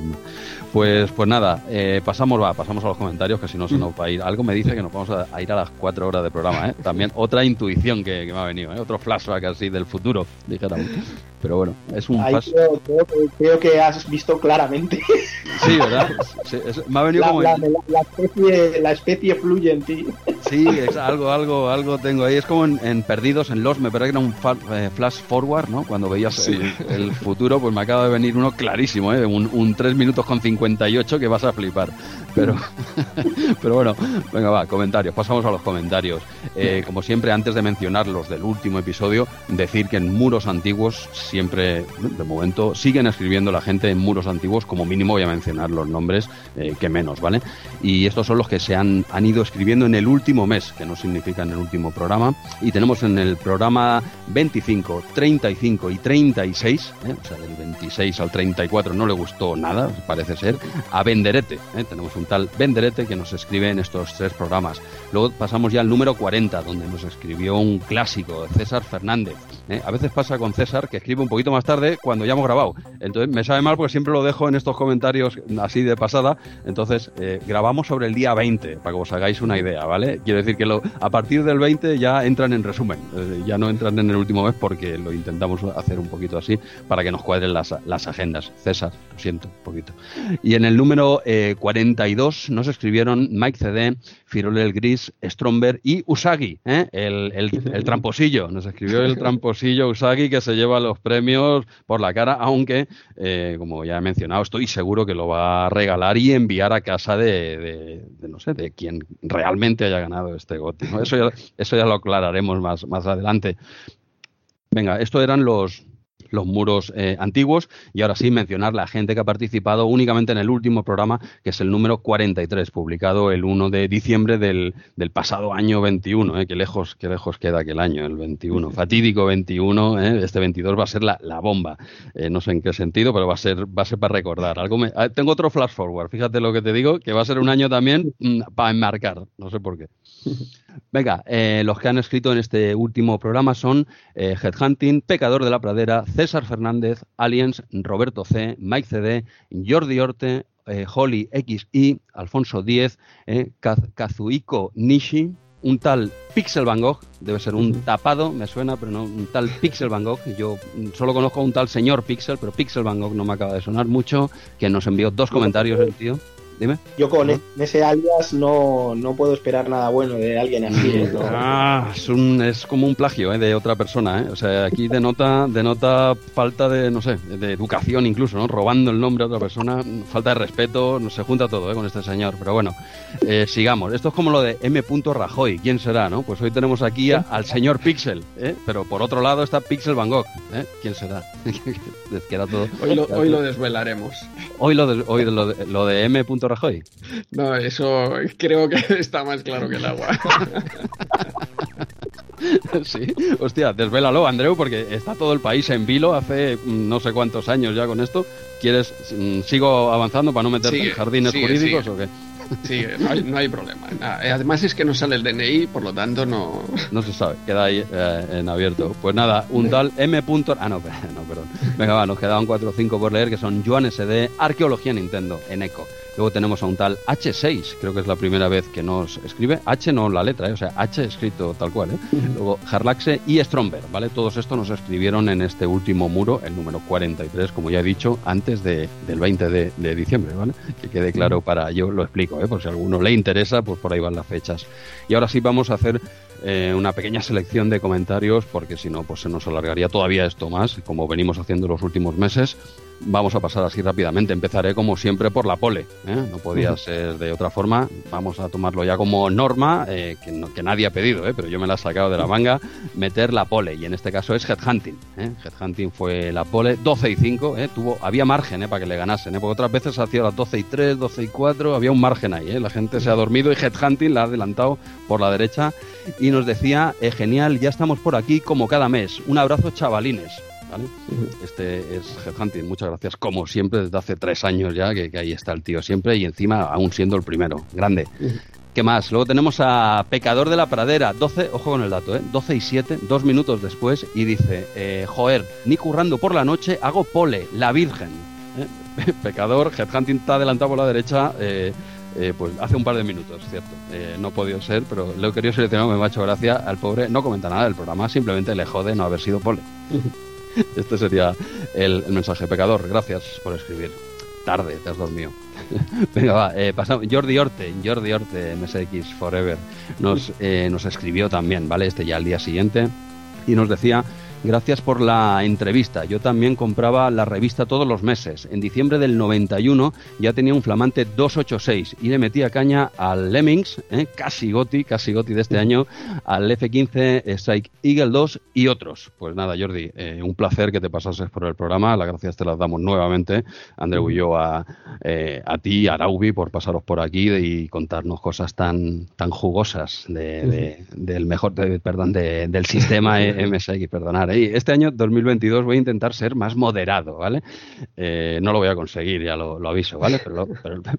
Pues, pues nada, eh, pasamos, va, pasamos a los comentarios, que si no se nos va a ir. Algo me dice que nos vamos a, ir a las cuatro horas de programa, ¿eh? También otra intuición que, me ha venido, ¿eh? Otro flashback así del futuro, dijéramos. Pero bueno, es un paso. Creo, que has visto claramente. Sí, ¿verdad? me ha venido la, como. La, especie, la especie fluye en ti. Sí, es algo, algo, algo tengo ahí. Es como en, Perdidos, en Los, me parece que era un eh, flash forward, ¿no? Cuando veías el, futuro, pues me acaba de venir uno clarísimo, ¿eh? Un, un 3 minutos con 58 que vas a flipar. Pero, pero bueno, venga, va, comentarios. Pasamos a los comentarios. Eh, como siempre, antes de mencionar los del último episodio, decir que en muros antiguos siempre, de momento, siguen escribiendo la gente en muros antiguos. Como mínimo, voy a mencionar los nombres, eh, que menos, ¿vale? Y estos son los que se han, han ido escribiendo en el último mes, que no significa en el último programa. Y tenemos en el programa 25, 35 y 36, ¿eh? o sea, del 26 al 34 no le gustó nada, parece ser, a Venderete. Tenemos un tal Benderete que nos escribe en estos tres programas. Luego pasamos ya al número 40, donde nos escribió un clásico, César Fernández. ¿eh? A veces pasa con César que escribe un poquito más tarde cuando ya hemos grabado. Entonces me sabe mal porque siempre lo dejo en estos comentarios así de pasada. Entonces eh, grabamos sobre el día 20, para que os hagáis una idea, ¿vale? Quiero decir que a partir del 20 ya entran en resumen, eh, ya no entran en el último mes porque lo intentamos hacer un poquito así para que nos cuadren las, las agendas. César, lo siento, un poquito. Y en el número 40 dos nos escribieron Mike CD, Firolel Gris, Stromberg y Usagi, ¿eh? el, el, tramposillo. Nos escribió el tramposillo Usagi que se lleva los premios por la cara, aunque, eh, como ya he mencionado, estoy seguro que lo va a regalar y enviar a casa de, no sé, de quien realmente haya ganado este GOTY. Eso, ya, eso ya lo aclararemos más, más adelante. Venga, esto eran los, los muros eh, antiguos. Y ahora sí mencionar la gente que ha participado únicamente en el último programa, que es el número 43, publicado el 1 de diciembre del, pasado año 21, eh, que lejos, qué lejos queda aquel año, el 21, fatídico 21, eh, este 22 va a ser la, bomba, eh, no sé en qué sentido, pero va a ser, va a ser para recordar. Algo ah, tengo otro flash forward, fíjate lo que te digo, que va a ser un año también mm, para enmarcar, no sé por qué. Venga, eh, los que han escrito en este último programa son eh, Headhunting, Pecador de la Pradera, César Fernández, Aliens, Roberto C, Mike CD, Jordi Orte, eh, Holly XI, Alfonso Díez, Kazuiko Nishi, un tal Pixel Van Gogh, debe ser un tapado, me suena, pero no, un tal Pixel Van Gogh. Yo solo conozco a un tal señor Pixel, pero Pixel Van Gogh no me acaba de sonar mucho, que nos envió dos comentarios el tío. Yo con e-, ese alias no, no, puedo esperar nada bueno de alguien así. ¿eh? Ah, es, un, es como un plagio ¿eh? de otra persona. ¿eh? O sea, aquí denota, denota falta de, no sé, de educación incluso, ¿no? Robando el nombre a otra persona, falta de respeto, no se junta todo ¿eh? con este señor. Pero bueno, eh, sigamos. Esto es como lo de M. Rajoy. ¿Quién será, no? Pues hoy tenemos aquí al señor Pixel, ¿eh? pero por otro lado está Pixel Van Gogh. ¿eh? ¿Quién será? todo. Hoy lo, hoy lo desvelaremos. Hoy lo de, hoy lo de, lo de M. Rajoy. No, eso creo que está más claro que el agua. Sí, hostia, desvélalo, Andreu, porque está todo el país en vilo hace mm, no sé cuántos años ya con esto. ¿Quieres, mm, sigo avanzando para no meterte en jardines jurídicos o qué? Sí, no hay, problema. Además es que no sale el DNI, por lo tanto no... No se sabe, queda ahí eh, en abierto. Pues nada, un tal M. Ah, no, no, perdón. Venga, va, nos quedaban 4 o 5 por leer, que son Joan SD, Arqueología Nintendo, en Eco. Luego tenemos a un tal H6, creo que es la primera vez que nos escribe. H no la letra, ¿eh? o sea, H escrito tal cual. ¿eh? Luego Harlaxe y Stromberg, ¿vale? Todos estos nos escribieron en este último muro, el número 43, como ya he dicho, antes de, del 20 de, de, diciembre, ¿vale? Que quede claro para yo lo explico, ¿eh? por si a alguno le interesa, pues por ahí van las fechas. Y ahora sí vamos a hacer eh, una pequeña selección de comentarios, porque si no, pues se nos alargaría todavía esto más, como venimos haciendo los últimos meses. Vamos a pasar así rápidamente. Empezaré como siempre por la pole. ¿eh? No podía ser de otra forma. Vamos a tomarlo ya como norma, eh, que, nadie ha pedido, ¿eh? pero yo me la he sacado de la manga, meter la pole. Y en este caso es Headhunting. ¿eh? Headhunting fue la pole 12 y 5. Tuvo, había margen para que le ganasen, porque otras veces hacía las 12 y 3, 12 y 4. Había un margen ahí. La gente se ha dormido y Headhunting la ha adelantado por la derecha y nos decía, genial, ya estamos por aquí como cada mes. Un abrazo chavalines. Este es Headhunting, muchas gracias, como siempre, desde hace tres años ya, que, ahí está el tío siempre y encima aún siendo el primero, grande. ¿Qué más? Luego tenemos a Pecador de la Pradera, 12, ojo con el dato, ¿eh? 12 y 7, dos minutos después, y dice, eh, joder, ni currando por la noche, hago pole, la Virgen. ¿eh? Pecador, Headhunting está adelantado por la derecha, eh, eh, pues hace un par de minutos, cierto. Eh, no ha podido ser, pero lo he querido seleccionar, me ha hecho gracia. Al pobre no comenta nada del programa, simplemente le jode no haber sido pole. este sería el, mensaje. Pecador, gracias por escribir. Tarde, te has dormido. Venga, va, eh, pasamos. Jordi Orte, Jordi Orte, MSX Forever, nos, nos escribió también, ¿vale? Este ya al día siguiente, y nos decía Gracias por la entrevista. Yo también compraba la revista todos los meses. En diciembre del 91 ya tenía un flamante 286 y le metía caña al Lemmings, ¿eh? casi Goti, casi Goti de este año, al F15 Strike Eagle 2 y otros. Pues nada, Jordi, eh, un placer que te pasases por el programa. Las gracias te las damos nuevamente, Andreu y yo, a, eh, a ti, a Raubi, por pasaros por aquí y contarnos cosas tan, tan jugosas del mejor, perdón, del sistema MSX, perdonar este año 2022 voy a intentar ser más moderado, ¿vale? Eh, no lo voy a conseguir, ya lo, aviso, ¿vale? Pero,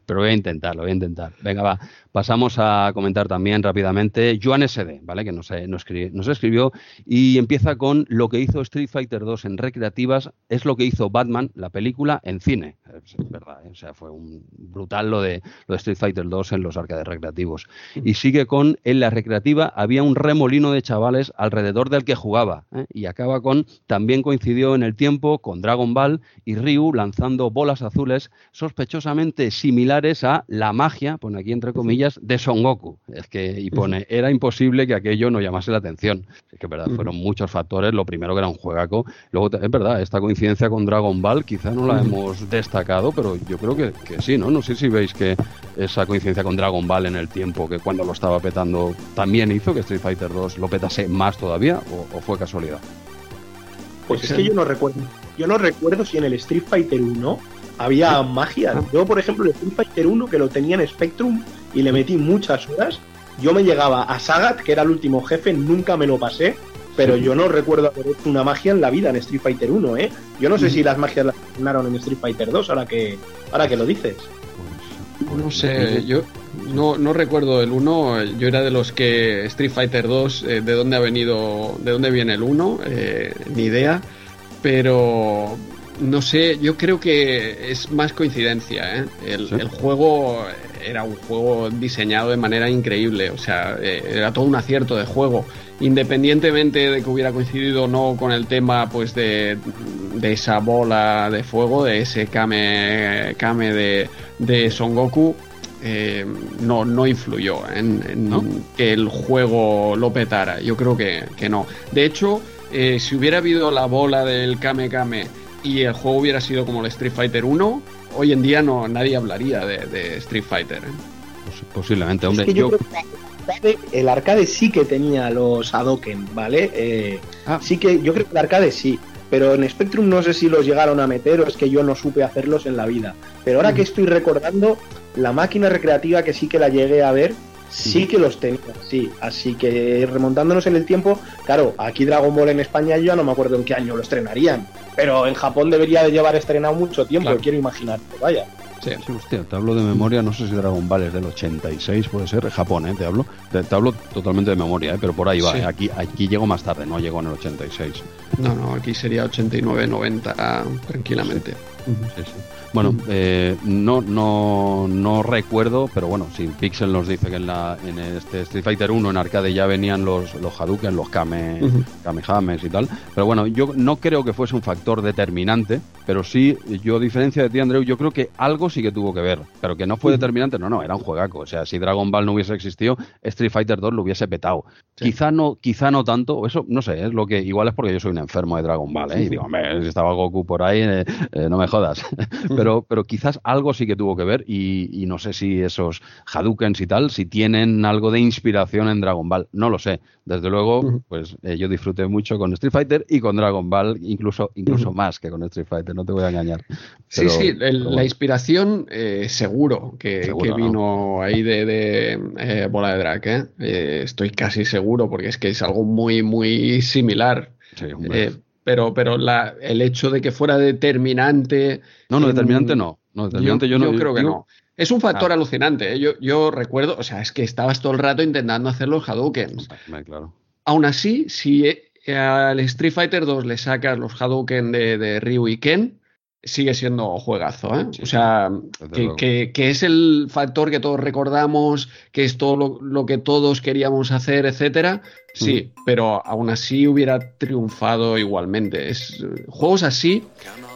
pero, voy a intentar, lo voy a intentar. Venga, va. Pasamos a comentar también rápidamente Joan SD, ¿vale? Que nos, nos, nos escribió y empieza con lo que hizo Street Fighter 2 en recreativas, es lo que hizo Batman, la película, en cine. Es verdad, ¿eh? o sea, fue un brutal lo de, lo de Street Fighter 2 en los arcades recreativos. Y sigue con, en la recreativa había un remolino de chavales alrededor del que jugaba. ¿eh? Y acaba con, también coincidió en el tiempo con Dragon Ball y Ryu lanzando bolas azules sospechosamente similares a la magia, pone aquí entre comillas, de Son Goku. Es que, y pone, era imposible que aquello no llamase la atención. Es que, verdad, fueron muchos factores. Lo primero que era un juegaco. Luego, es verdad, esta coincidencia con Dragon Ball quizá no la hemos destacado, pero yo creo que, sí, ¿no? No sé si veis que esa coincidencia con Dragon Ball en el tiempo, que cuando lo estaba petando, también hizo que Street Fighter 2 lo petase más todavía, o, fue casualidad. Pues es que yo no recuerdo. Yo no recuerdo si en el Street Fighter 1 había magia. Yo, por ejemplo, el Street Fighter 1 que lo tenía en Spectrum y le metí muchas horas. Yo me llegaba a Sagat, que era el último jefe, nunca me lo pasé, pero yo no recuerdo haber hecho una magia en la vida en Street Fighter 1, ¿eh? Yo no sé si las magias las ganaron en Street Fighter 2, ahora que, ahora que lo dices. No sé, yo no, no recuerdo el 1, yo era de los que Street Fighter 2, eh, de dónde ha venido, de dónde viene el 1, eh, ni idea, pero no sé, yo creo que es más coincidencia, ¿eh? el, el juego era un juego diseñado de manera increíble, o sea, eh, era todo un acierto de juego, independientemente de que hubiera coincidido o no con el tema pues de, esa bola de fuego, de ese Kame, Kame de, de Son Goku, eh, no, no influyó en, que el juego lo petara. Yo creo que, no. De hecho, eh, si hubiera habido la bola del Kame Kame y el juego hubiera sido como el Street Fighter 1, hoy en día no nadie hablaría de, Street Fighter. ¿eh? posiblemente, hombre. yo, el arcade sí que tenía los Hadoken, ¿vale? Eh, ah. Sí que yo creo que el arcade sí, pero en Spectrum no sé si los llegaron a meter o es que yo no supe hacerlos en la vida. Pero ahora que estoy recordando, la máquina recreativa que sí que la llegué a ver, sí que los tenía, sí. Así que remontándonos en el tiempo, claro, aquí Dragon Ball en España yo no me acuerdo en qué año lo estrenarían. Pero en Japón debería de llevar estrenado mucho tiempo, quiero imaginar. Vaya. Sí. sí, hostia, te hablo de memoria, no sé si Dragon Ball es del 86, puede ser, Japón, ¿eh? Te hablo, te, hablo totalmente de memoria, ¿eh? Pero por ahí va, ¿eh? aquí, aquí llego más tarde, no llegó en el 86. No, no, aquí sería 89, 90, tranquilamente. Sí, sí. Bueno, eh, no, no, no recuerdo, pero bueno, si Pixel nos dice que en, la, en este Street Fighter 1 en arcade ya venían los, los Hadouken, los Kame, Kamehames y tal. Pero bueno, yo no creo que fuese un factor determinante, pero sí, yo a diferencia de ti, Andreu, yo creo que algo sí que tuvo que ver. Pero que no fue determinante, no, no, era un juegaco. O sea, si Dragon Ball no hubiese existido, Street Fighter 2 lo hubiese petado. Quizá no, quizá no tanto, eso no sé, es lo que igual es porque yo soy un enfermo de Dragon Ball, ¿eh? Y digo, hombre, si estaba Goku por ahí, eh, eh, no me jodas. pero, pero quizás algo sí que tuvo que ver y, no sé si esos Hadoukens y tal, si tienen algo de inspiración en Dragon Ball. No lo sé. Desde luego, pues eh, yo disfruté mucho con Street Fighter y con Dragon Ball, incluso, incluso más que con Street Fighter, no te voy a engañar. sí, sí, la inspiración eh, seguro, que, vino ahí de, eh, Bola de Drag. estoy casi seguro porque es que es algo muy, muy similar. Sí, pero, pero la, el hecho de que fuera determinante. No, no, determinante no. no determinante yo, no, creo que no. Es un factor ah. alucinante. ¿eh? Yo, yo recuerdo, o sea, es que estabas todo el rato intentando hacer los Hadoukens. Claro. Aún así, si eh, al Street Fighter 2 le sacas los Hadouken de, de Ryu y Ken, sigue siendo juegazo, ¿eh? o sea, que, que, es el factor que todos recordamos, que es todo lo, que todos queríamos hacer, etcétera. Sí, pero aún así hubiera triunfado igualmente. Es, juegos así,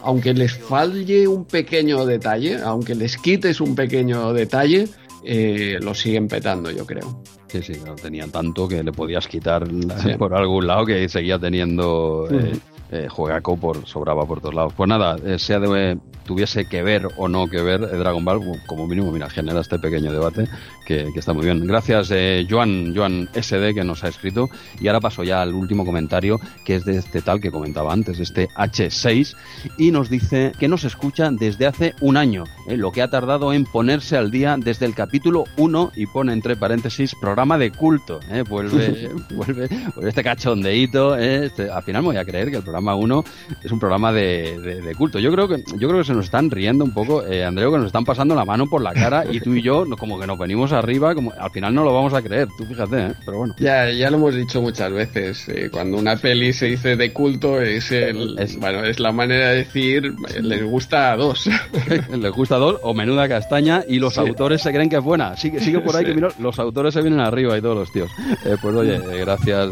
aunque les falle un pequeño detalle, aunque les quites un pequeño detalle, eh, lo siguen petando, yo creo. Sí, sí, no tenían tanto que le podías quitar por algún lado que seguía teniendo eh, eh, juegaco por, sobraba por todos lados. Pues nada, eh, sea de, tuviese que ver o no que ver Dragon Ball, como mínimo, mira, genera este pequeño debate que, está muy bien. Gracias, eh, Joan, Joan SD, que nos ha escrito. Y ahora paso ya al último comentario, que es de este tal que comentaba antes, este H6, y nos dice que nos escucha desde hace un año, eh, lo que ha tardado en ponerse al día desde el capítulo 1, y pone entre paréntesis, programa de culto. Eh, vuelve, vuelve, este cachondeíto. Este, al final me voy a creer que el programa 1 es un programa de, culto. Yo creo que, yo creo que se nos están riendo un poco, Andreu, que nos están pasando la mano por la cara, y tú y yo, como que nos venimos arriba, como al final no lo vamos a creer, tú fíjate, ¿eh? pero bueno. Ya, ya lo hemos dicho muchas veces, eh, cuando una peli se dice de culto es el, es, bueno, es la manera de decir les gusta a dos. les gusta a dos o menuda castaña y los autores se creen que es buena. Sigue, sigue por ahí que mira, los autores se vienen arriba y todos los tíos. Eh, pues oye, gracias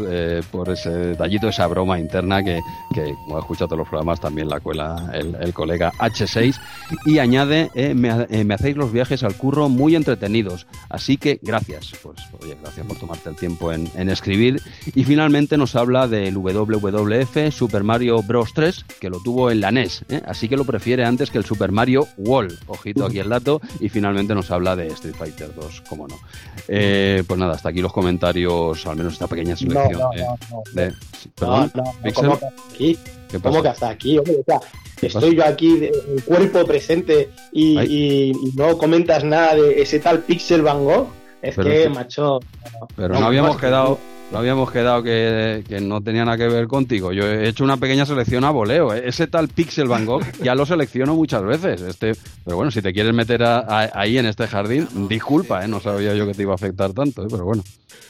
por ese detallito, esa broma interna que, que como he escuchado todos los programas también la cuela el, el colega H6 y añade, me, me hacéis los viajes al curro muy entretenidos. Así que gracias, pues oye, gracias por tomarte el tiempo en, escribir. Y finalmente nos habla del WWF Super Mario Bros. 3, que lo tuvo en la NES, ¿eh? así que lo prefiere antes que el Super Mario Wall. Ojito aquí el dato. Y finalmente nos habla de Street Fighter 2, como no. Eh, pues nada, hasta aquí los comentarios, al menos esta pequeña selección. No, no, no, de, ¿Perdón? ¿Cómo que hasta aquí? ¿Cómo que hasta aquí? estoy yo aquí, en cuerpo presente, y, no comentas nada de ese tal Pixel Van Gogh. Es que, macho. Pero no, habíamos quedado. No habíamos quedado que, no tenía nada que ver contigo. Yo he hecho una pequeña selección a voleo. ¿eh? Ese tal Pixel Van Gogh ya lo selecciono muchas veces. Este, pero bueno, si te quieres meter ahí en este jardín, disculpa, ¿eh? no sabía yo que te iba a afectar tanto, ¿eh? pero bueno.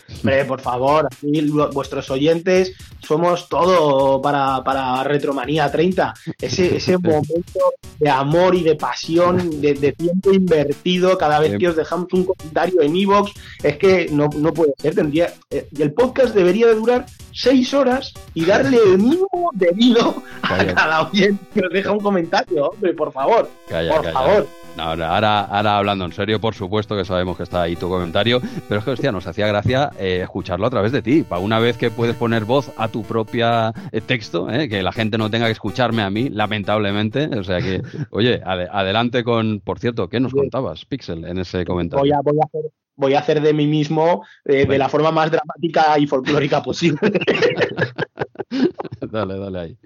Hombre, por favor, aquí vuestros oyentes somos todo para, para Retromanía 30. Ese, ese momento de amor y de pasión, de, tiempo invertido cada vez que os dejamos un comentario en Evox, es que no, no puede ser. Tendría, eh, el podcast debería de durar seis horas y darle el mínimo debido a cada oyente que os deja un comentario, hombre, por favor. por favor. ahora, ahora hablando en serio, por supuesto que sabemos que está ahí tu comentario, pero es que, hostia, nos hacía gracia eh, escucharlo a través de ti. Para una vez que puedes poner voz a tu propia eh, texto, eh, que la gente no tenga que escucharme a mí, lamentablemente. O sea que, oye, adelante con. Por cierto, ¿qué nos contabas, Pixel, en ese comentario? Voy a, voy a, hacer, voy a hacer de mí mismo de la forma más dramática y folclórica posible. dale, dale ahí.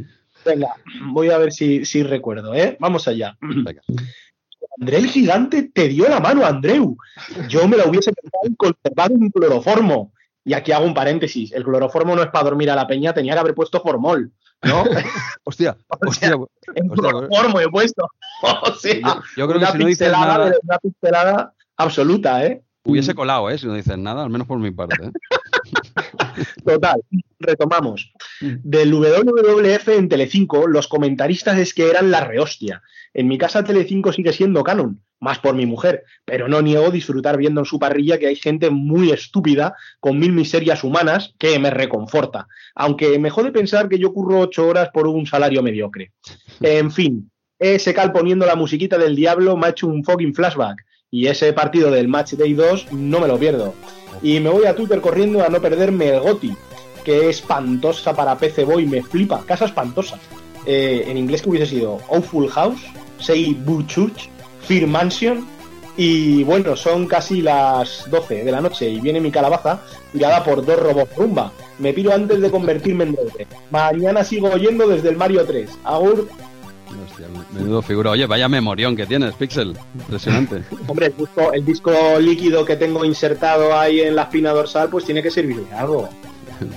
Venga, voy a ver si, si recuerdo, ¿eh? Vamos allá. Venga. André el gigante te dio la mano, Andreu. Yo me la hubiese pensado conservado en cloroformo. Y aquí hago un paréntesis. El cloroformo no es para dormir a la peña, tenía que haber puesto formol. ¿no? hostia, hostia, en cloroformo he puesto. O sea, yo, creo que si no dices nada... Una pixelada absoluta, ¿eh? Hubiese colado, ¿eh? Si no dices nada, al menos por mi parte. ¿eh? Total, retomamos. Mm. Del WWF en Telecinco, los comentaristas es que eran la rehostia. En mi casa Telecinco sigue siendo canon, más por mi mujer, pero no niego disfrutar viendo en su parrilla que hay gente muy estúpida con mil miserias humanas que me reconforta, aunque me jode pensar que yo curro ocho horas por un salario mediocre. En fin, ese cal poniendo la musiquita del diablo me ha hecho un fucking flashback y ese partido del Match Day 2 no me lo pierdo. Y me voy a Twitter corriendo a no perderme el GOTI, que es espantosa para PC Boy, me flipa, casa espantosa. Eh, en inglés que hubiese sido Awful House, Sei Burchuch, Fear Mansion. Y bueno, son casi las 12 de la noche y viene mi calabaza guiada por dos robots rumba. Me piro antes de convertirme en doble. Mañana sigo oyendo desde el Mario 3. Agur. Hostia, menudo figura. Oye, vaya memorión que tienes, Pixel. Impresionante. Hombre, el disco, el disco líquido que tengo insertado ahí en la espina dorsal, pues tiene que servir de algo.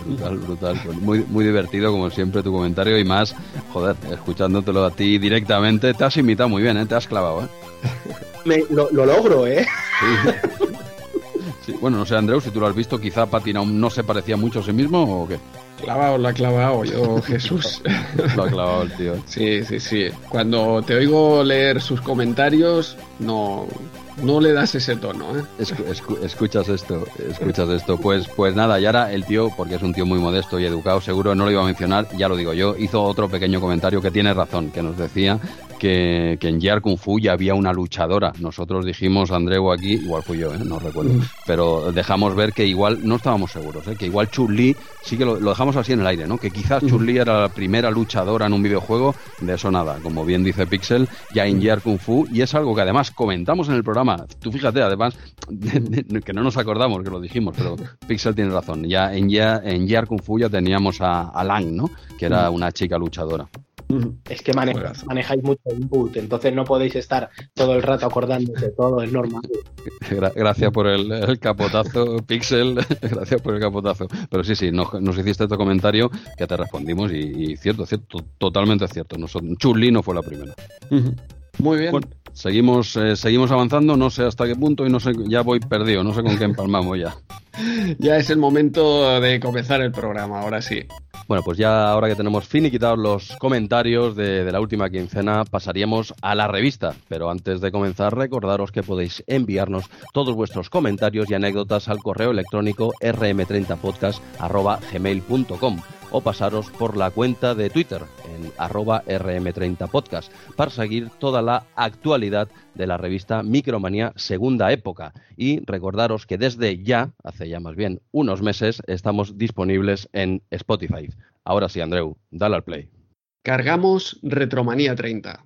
brutal, brutal. Pues muy, muy divertido, como siempre, tu comentario. Y más, joder, escuchándotelo a ti directamente, te has imitado muy bien, ¿eh? Te has clavado, ¿eh? Me, lo, lo logro, ¿eh? Sí. Sí, Bueno, no sé, Andreu, si tú lo has visto, quizá Patina no se parecía mucho a sí mismo o qué. Clavado, lo ha clavado yo, Jesús. Lo ha clavado el tío. Sí, sí, sí. Cuando te oigo leer sus comentarios, no, no le das ese tono, ¿eh? Escu- escu- escuchas esto, escuchas esto. Pues, pues nada, y ahora el tío, porque es un tío muy modesto y educado, seguro no lo iba a mencionar, ya lo digo yo, hizo otro pequeño comentario que tiene razón, que nos decía que, que en Year Kung Fu ya había una luchadora. Nosotros dijimos, Andreu aquí, igual fui yo, ¿eh? no recuerdo, pero dejamos ver que igual, no estábamos seguros, ¿eh? que igual Chun-Li, sí que lo, lo dejamos así en el aire, ¿no? Que quizás Chun-Li era la primera luchadora en un videojuego, de eso nada, como bien dice Pixel, ya en Year Kung Fu, y es algo que además comentamos en el programa. Tú fíjate, además, que no nos acordamos que lo dijimos, pero Pixel tiene razón. Ya en Year, en Kung Fu ya teníamos a, a Lang, ¿no? Que era una chica luchadora. Es que mane- Juegazo. manejáis mucho input, entonces no podéis estar todo el rato acordándose de todo, es normal. Gra- Gracias por el, el capotazo, Pixel. Gracias por el capotazo. Pero sí, sí, nos, nos hiciste este comentario que te respondimos y, y cierto, cierto, totalmente cierto. Chun-Li no fue la primera. Muy bien. Bueno, seguimos, eh, seguimos avanzando, no sé hasta qué punto y no sé, ya voy perdido, no sé con qué empalmamos ya. Ya es el momento de comenzar el programa, ahora sí. Bueno, pues ya ahora que tenemos finiquitados los comentarios de, la última quincena, pasaríamos a la revista. Pero antes de comenzar, recordaros que podéis enviarnos todos vuestros comentarios y anécdotas al correo electrónico rm30podcast.gmail.com o pasaros por la cuenta de Twitter en arroba rm30podcast para seguir toda la actualidad de la revista Micromanía Segunda Época. Y recordaros que desde ya, hace ya más bien unos meses, estamos disponibles en Spotify. Ahora sí, Andreu, dale al play. Cargamos Retromanía 30.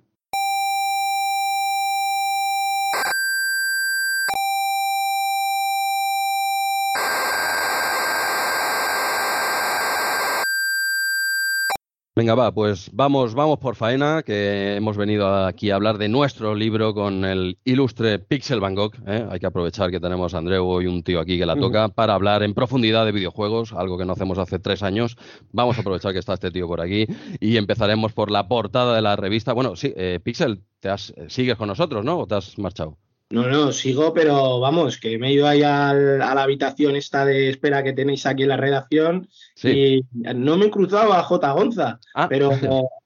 Venga, va, pues vamos, vamos por faena, que hemos venido aquí a hablar de nuestro libro con el ilustre Pixel Van Gogh. ¿eh? Hay que aprovechar que tenemos a Andreu y un tío aquí que la toca para hablar en profundidad de videojuegos, algo que no hacemos hace tres años. Vamos a aprovechar que está este tío por aquí y empezaremos por la portada de la revista. Bueno, sí, eh, Pixel, te has, sigues con nosotros, ¿no? ¿O te has marchado? No, no, sigo, pero vamos, que me he ido ahí al- a la habitación esta de espera que tenéis aquí en la redacción Sí. y no me he cruzado a J. Gonza, Ah, pero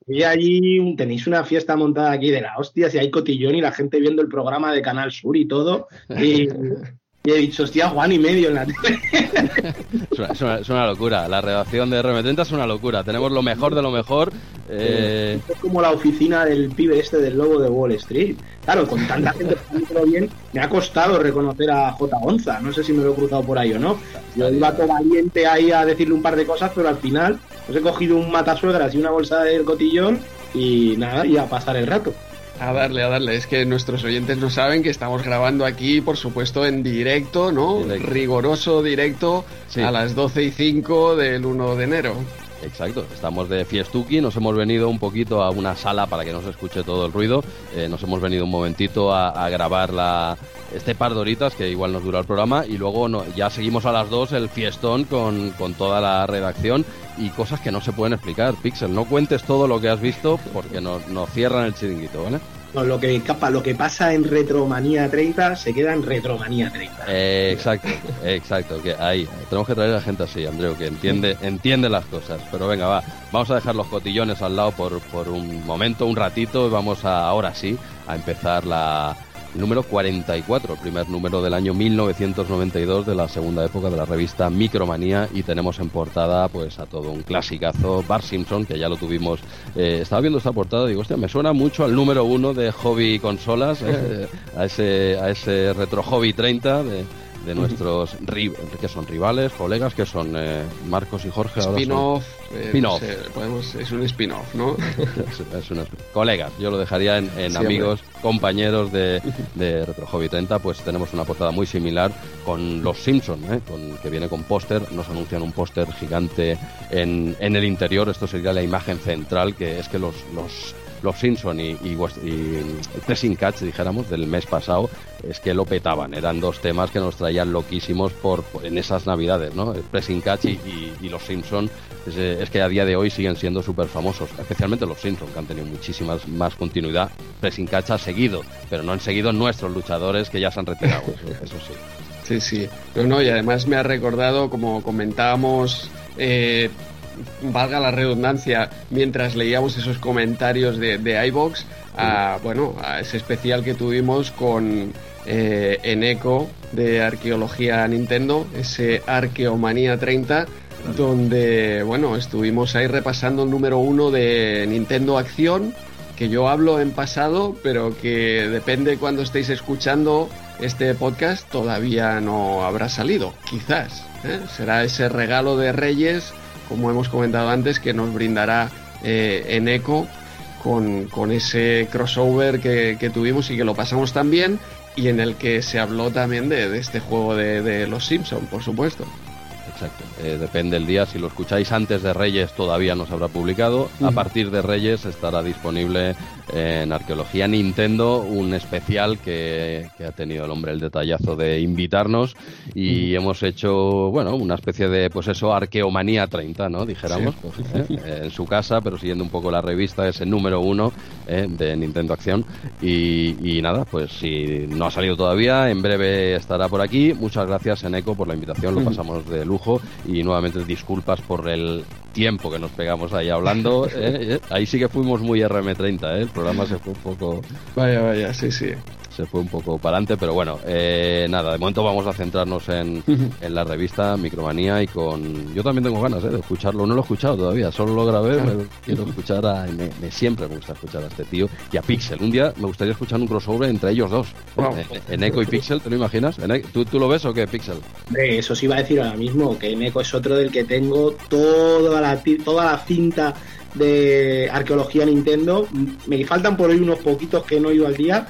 vi allí, un- tenéis una fiesta montada aquí de la hostia, si hay cotillón y la gente viendo el programa de Canal Sur y todo, y, y he dicho, hostia, Juan y medio en la tele. Es una, es una- es una locura. La redacción de RM30 es una locura. Tenemos lo mejor de lo mejor. Eh, Es como la oficina del pibe este del lobo de Wall Street. Claro, con tanta gente haciéndolo bien, me ha costado reconocer a J. Gonza. No sé si me lo he cruzado por ahí o no. Yo iba todo valiente ahí a decirle un par de cosas, pero al final pues he cogido un matasuegras y una bolsa del cotillón y nada, y a pasar el rato. A darle, a darle. Es que nuestros oyentes no saben que estamos grabando aquí, por supuesto, en directo, ¿no? Directo. Riguroso directo Sí. a las 12 y 5 del 1 de enero. Exacto, estamos de fiestuki, nos hemos venido un poquito a una sala para que no se escuche todo el ruido, eh, nos hemos venido un momentito a, a grabar la, este par de horitas que igual nos dura el programa y luego no- ya seguimos a las dos el fiestón con, con toda la redacción y cosas que no se pueden explicar. Pixel, no cuentes todo lo que has visto porque nos, nos cierran el chiringuito, ¿vale? No, lo, que, lo que pasa en Retromanía 30 se queda en Retromanía 30. Eh, exacto, exacto, que ahí tenemos que traer a la gente así, Andreu, que entiende, entiende las cosas. Pero venga, va, vamos a dejar los cotillones al lado por, por un momento, un ratito, y vamos a, ahora sí a empezar la número 44, el primer número del año 1992 de la segunda época de la revista Micromanía y tenemos en portada pues a todo un clasicazo, Bart Simpson, que ya lo tuvimos, eh, estaba viendo esta portada y digo, hostia, me suena mucho al número uno de Hobby Consolas, eh, a ese a ese Retro Hobby 30 de, de nuestros que son rivales, colegas, que son eh, Marcos y Jorge. Spin-off. Eh, es un spin-off, ¿no? es, colegas, yo lo dejaría en, amigos, compañeros de, de Retro Hobby 30, pues tenemos una portada muy similar con Los Simpsons, ¿eh? con, que viene con póster, nos anuncian un póster gigante en, en el interior, esto sería la imagen central, que es que los, los los Simpson y, y, Pressing Catch, dijéramos, del mes pasado, es que lo petaban. Eran dos temas que nos traían loquísimos por, en esas navidades, ¿no? Pressing Catch y, los Simpson es, que a día de hoy siguen siendo súper famosos, especialmente los Simpson, que han tenido muchísimas más continuidad. Pressing Catch ha seguido, pero no han seguido nuestros luchadores que ya se han retirado, eso, sí. Sí, sí. No, no, y además me ha recordado, como comentábamos eh, valga la redundancia, mientras leíamos esos comentarios de, de iBox, a, bueno, a ese especial que tuvimos con eh, Eneco de Arqueología Nintendo, ese Arqueomanía 30, donde, bueno, estuvimos ahí repasando el número uno de Nintendo Acción, que yo hablo en pasado, pero que depende cuando estéis escuchando este podcast, todavía no habrá salido, quizás. ¿eh? Será ese regalo de Reyes como hemos comentado antes, que nos brindará eh, en eco con, ese crossover que, tuvimos y que lo pasamos tan bien y en el que se habló también de, este juego de, de Los Simpson, por supuesto. Exacto. Eh, depende el día. Si lo escucháis antes de Reyes, todavía no se habrá publicado. A partir de Reyes estará disponible en Arqueología Nintendo un especial que, ha tenido el hombre el detallazo de invitarnos y hemos hecho, bueno, una especie de, pues eso, Arqueomanía 30, ¿no? Dijéramos, ¿eh? en su casa, pero siguiendo un poco la revista, es el número uno ¿eh? de Nintendo Acción. Y, y, nada, pues si no ha salido todavía, en breve estará por aquí. Muchas gracias, Eneco, por la invitación. Lo pasamos de lujo y nuevamente disculpas por el tiempo que nos pegamos ahí hablando. ¿eh? Ahí sí que fuimos muy RM30, ¿eh? el programa se fue un poco... Vaya, vaya, sí, sí se fue un poco para adelante, pero bueno, eh, nada, de momento vamos a centrarnos en, en, la revista Micromanía y con... Yo también tengo ganas eh, de escucharlo, no lo he escuchado todavía, solo lo grabé, quiero escuchar a... Me, siempre me gusta escuchar a este tío y a Pixel. Un día me gustaría escuchar un crossover entre ellos dos, en, Echo y Pixel, ¿te lo imaginas? ¿Tú, ¿Tú, lo ves o qué, Pixel? eso sí iba a decir ahora mismo, que en Echo es otro del que tengo toda la, toda la cinta de arqueología Nintendo. Me faltan por ahí unos poquitos que no he ido al día,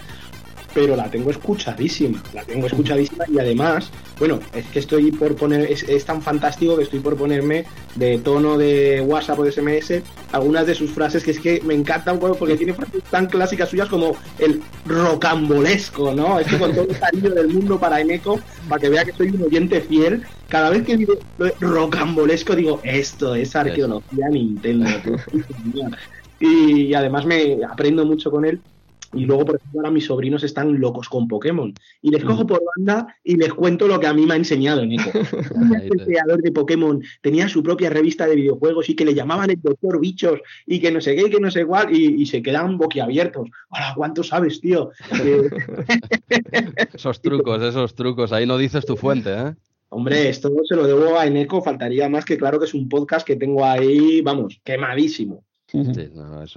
pero la tengo escuchadísima, la tengo escuchadísima y además, bueno, es que estoy por poner, es, tan fantástico que estoy por ponerme de tono de WhatsApp o de SMS algunas de sus frases que es que me encantan porque tiene frases tan clásicas suyas como el rocambolesco, ¿no? Es que con todo el cariño del mundo para Eneco, para que vea que soy un oyente fiel, cada vez que digo rocambolesco digo, esto es arqueología Nintendo. y además me aprendo mucho con él y luego, por ejemplo, ahora mis sobrinos están locos con Pokémon. Y les cojo por banda y les cuento lo que a mí me ha enseñado Nico. el creador de Pokémon tenía su propia revista de videojuegos y que le llamaban el Doctor Bichos y que no sé qué, y que no sé cuál, y, se quedan boquiabiertos. Ahora, ¿cuánto sabes, tío? esos trucos, esos trucos. Ahí no dices tu fuente, ¿eh? Hombre, esto se lo debo a Eneco, faltaría más que claro que es un podcast que tengo ahí, vamos, quemadísimo. Sí,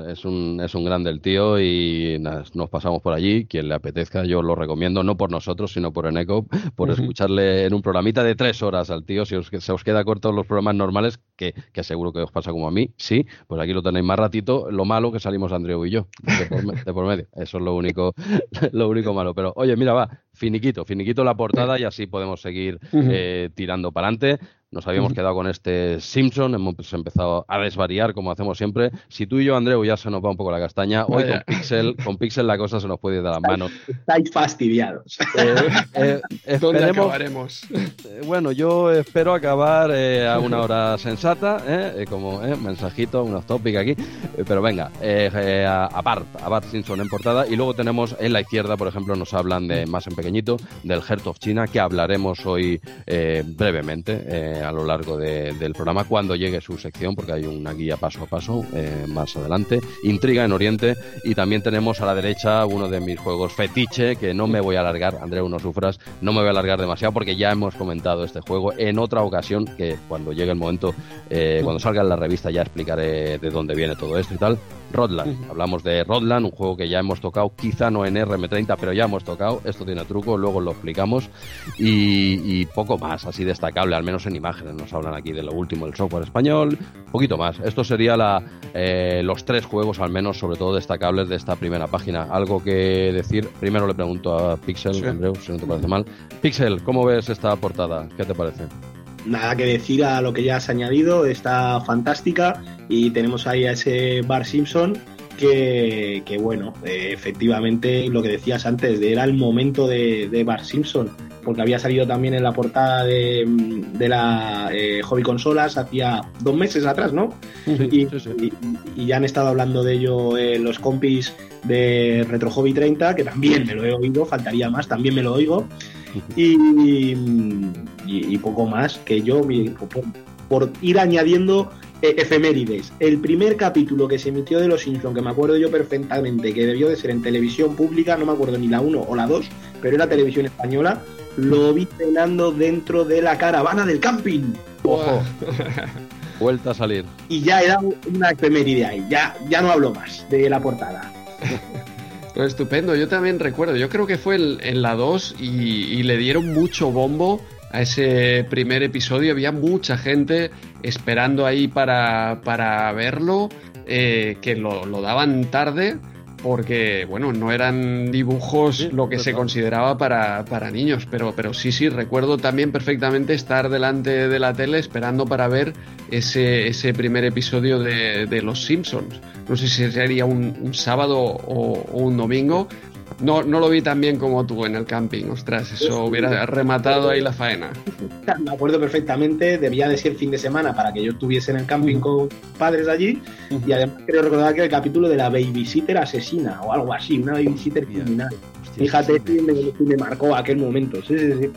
es, un, es un grande el tío y nos pasamos por allí. Quien le apetezca, yo lo recomiendo, no por nosotros, sino por Eneco, por escucharle en un programita de tres horas al tío. Si os, se os queda corto los programas normales, que, que, seguro que os pasa como a mí, sí, pues aquí lo tenéis más ratito. Lo malo que salimos Andreu y yo, de por, medio. Eso es lo único, lo único malo. Pero oye, mira, va, finiquito, finiquito la portada y así podemos seguir eh, tirando para adelante. Nos habíamos quedado con este Simpson, hemos empezado a desvariar como hacemos siempre. Si tú y yo, Andreu, ya se nos va un poco la castaña, hoy con Pixel, con Pixel la cosa se nos puede ir de las manos. Estáis fastidiados. Eh, eh, ¿Dónde acabaremos? Eh, bueno, yo espero acabar a una hora sensata, como mensajito, un off topic aquí. pero venga, a, Bart, a Bart Simpson en portada. Y luego tenemos en la izquierda, por ejemplo, nos hablan de más en pequeñito, del Heart of China, que hablaremos hoy brevemente a lo largo del programa cuando llegue su sección, porque hay una guía paso a paso más adelante. Intriga en Oriente y también tenemos a la derecha uno de mis juegos fetiche, que no me voy a alargar, Andreu, no sufras, no me voy a alargar demasiado porque ya hemos comentado este juego en otra ocasión, que cuando llegue el momento, cuando salga en la revista ya explicaré de dónde viene todo esto y tal. Rodland. Hablamos de Rodland, un juego que ya hemos tocado, quizá no en RM30, pero ya hemos tocado. Esto tiene truco, luego lo explicamos. Y, poco más, así destacable, al menos en imágenes. Nos hablan aquí de lo último del software español, poquito más. Esto sería la, eh, los tres juegos, al menos, sobre todo destacables de esta primera página. Algo que decir, primero le pregunto a Pixel, Andreu, si no te parece mal. Pixel, ¿cómo ves esta portada? ¿Qué te parece? nada que decir a lo que ya has añadido, está fantástica y tenemos ahí a ese Bar Simpson que, bueno, eh, efectivamente lo que decías antes, era el momento de, de Bar Simpson, porque había salido también en la portada de, la eh, Hobby Consolas hacía dos meses atrás, ¿no? y, ya han estado hablando de ello eh, los compis de Retro Hobby 30, que también me lo he oído, faltaría más, también me lo oigo. Y, poco más que yo, por, ir añadiendo eh, efemérides. El primer capítulo que se emitió de Los Simpsons, que me acuerdo yo perfectamente, que debió de ser en televisión pública, no me acuerdo ni la 1 o la 2, pero era televisión española, lo vi cenando dentro de la caravana del camping. Ojo. Vuelta a salir. Y ya era una efeméride ahí, ya, ya no hablo más de la portada. Pues estupendo, yo también recuerdo, yo creo que fue en la 2 y, le dieron mucho bombo a ese primer episodio, había mucha gente esperando ahí para, para verlo, eh, que lo, lo daban tarde porque, bueno, no eran dibujos lo que se consideraba para, para, niños, pero, pero sí, sí, recuerdo también perfectamente estar delante de la tele esperando para ver ese, ese primer episodio de, de Los Simpsons. No sé si sería un, un sábado o, o, un domingo, no, no lo vi tan bien como tú en el camping, ostras, eso hubiera rematado ahí la faena. Me acuerdo perfectamente, debía de ser fin de semana para que yo estuviese en el camping con padres allí y además creo recordar que el capítulo de la babysitter asesina o algo así, una babysitter criminal. Fíjate si me, me, marcó aquel momento, sí, sí, sí.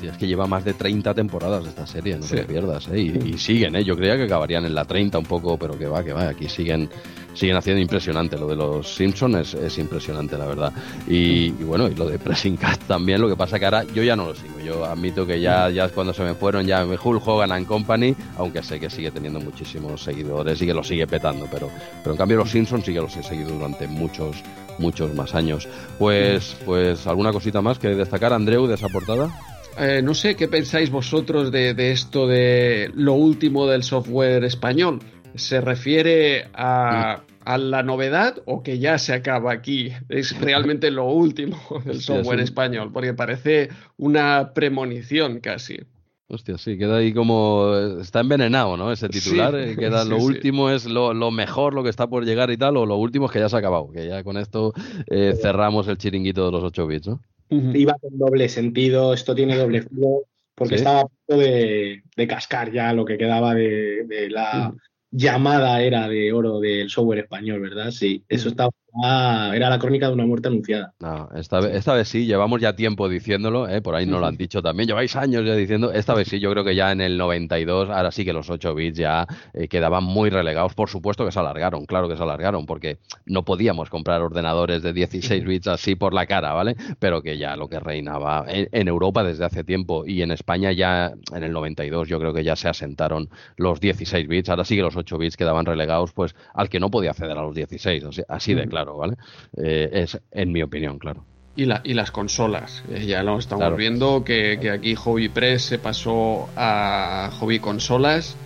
Sí, es que lleva más de 30 temporadas esta serie, no te pierdas, ¿eh? y, y, siguen, ¿eh? yo creía que acabarían en la 30 un poco, pero que va, que va, aquí siguen siguen haciendo impresionante. Lo de los Simpsons es, impresionante, la verdad. Y, bueno, y lo de Pressing Cat también. Lo que pasa que ahora yo ya no lo sigo. Yo admito que ya, ya cuando se me fueron, ya me Hulk Hogan and Company, aunque sé que sigue teniendo muchísimos seguidores y que lo sigue petando. Pero, pero en cambio, los Simpsons sí que los he seguido durante muchos, muchos más años. Pues, pues alguna cosita más que destacar, Andreu, de esa portada. Eh, no sé qué pensáis vosotros de, de, esto de lo último del software español se refiere a, la novedad o que ya se acaba aquí. Es realmente lo último del software español, porque parece una premonición casi. Hostia, sí, queda ahí como. Está envenenado, ¿no? Ese titular. Eh, queda lo último es lo, mejor, lo que está por llegar y tal, o lo último es que ya se ha acabado. Que ya con esto eh, cerramos el chiringuito de los 8 bits, ¿no? Iba con doble sentido, esto tiene doble filo, porque estaba a punto de, cascar ya lo que quedaba de, la llamada era de oro del software español, ¿verdad? Sí, eso estaba era la crónica de una muerte anunciada. No, esta vez, esta vez sí, llevamos ya tiempo diciéndolo, ¿eh? por ahí no lo han dicho también, lleváis años ya diciendo, esta vez sí, yo creo que ya en el 92, ahora sí que los 8 bits ya eh, quedaban muy relegados, por supuesto que se alargaron, claro que se alargaron, porque no podíamos comprar ordenadores de 16 bits así por la cara, ¿vale? Pero que ya lo que reinaba en, Europa desde hace tiempo y en España ya en el 92 yo creo que ya se asentaron los 16 bits, ahora sí que los 8 bits quedaban relegados pues al que no podía acceder a los 16, así de claro. ¿Vale? Eh, es en mi opinión, claro. Y, la, y las consolas, eh, ya lo estamos viendo, que, aquí Hobby Press se pasó a Hobby Consolas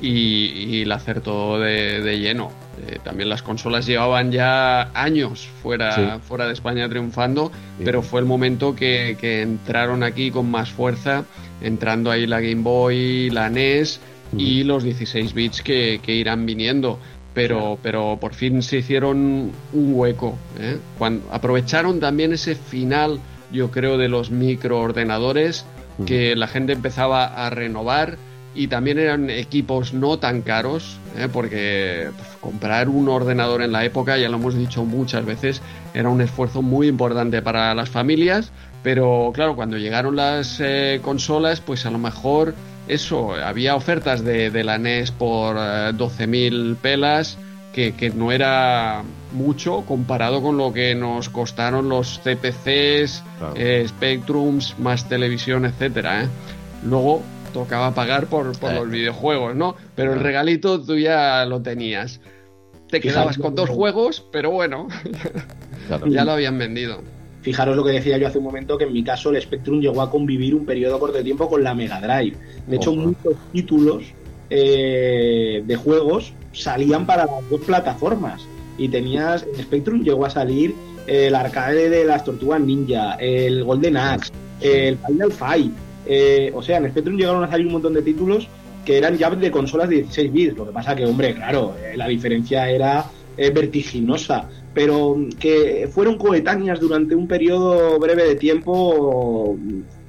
y, la acertó de, de lleno. Eh, también las consolas llevaban ya años fuera, fuera de España triunfando, pero fue el momento que, entraron aquí con más fuerza, entrando ahí la Game Boy, la NES y los 16 bits que, que irán viniendo pero, pero por fin se hicieron un hueco. ¿eh? Cuando aprovecharon también ese final, yo creo, de los microordenadores, que la gente empezaba a renovar y también eran equipos no tan caros, ¿eh? porque pues, comprar un ordenador en la época, ya lo hemos dicho muchas veces, era un esfuerzo muy importante para las familias, pero claro, cuando llegaron las eh, consolas, pues a lo mejor eso, había ofertas de, de la NES por 12.000 pelas que, no era mucho comparado con lo que nos costaron los CPCs, eh, Spectrums, más televisión, etcétera. ¿eh? Luego tocaba pagar por, los videojuegos, ¿no? Pero el regalito tú ya lo tenías. Te quedabas con dos juegos, pero bueno, ya lo habían vendido. Fijaros lo que decía yo hace un momento, que en mi caso el Spectrum llegó a convivir un periodo corto de tiempo con la Mega Drive. De hecho, muchos títulos eh, de juegos salían para las dos plataformas. Y tenías, en Spectrum llegó a salir el arcade de las Tortugas Ninja, el Golden Axe, el Final Fight. Eh, o sea, en Spectrum llegaron a salir un montón de títulos que eran ya de consolas de 16 bits. Lo que pasa que, hombre, claro, eh, la diferencia era eh, vertiginosa. Pero que fueron coetáneas durante un periodo breve de tiempo,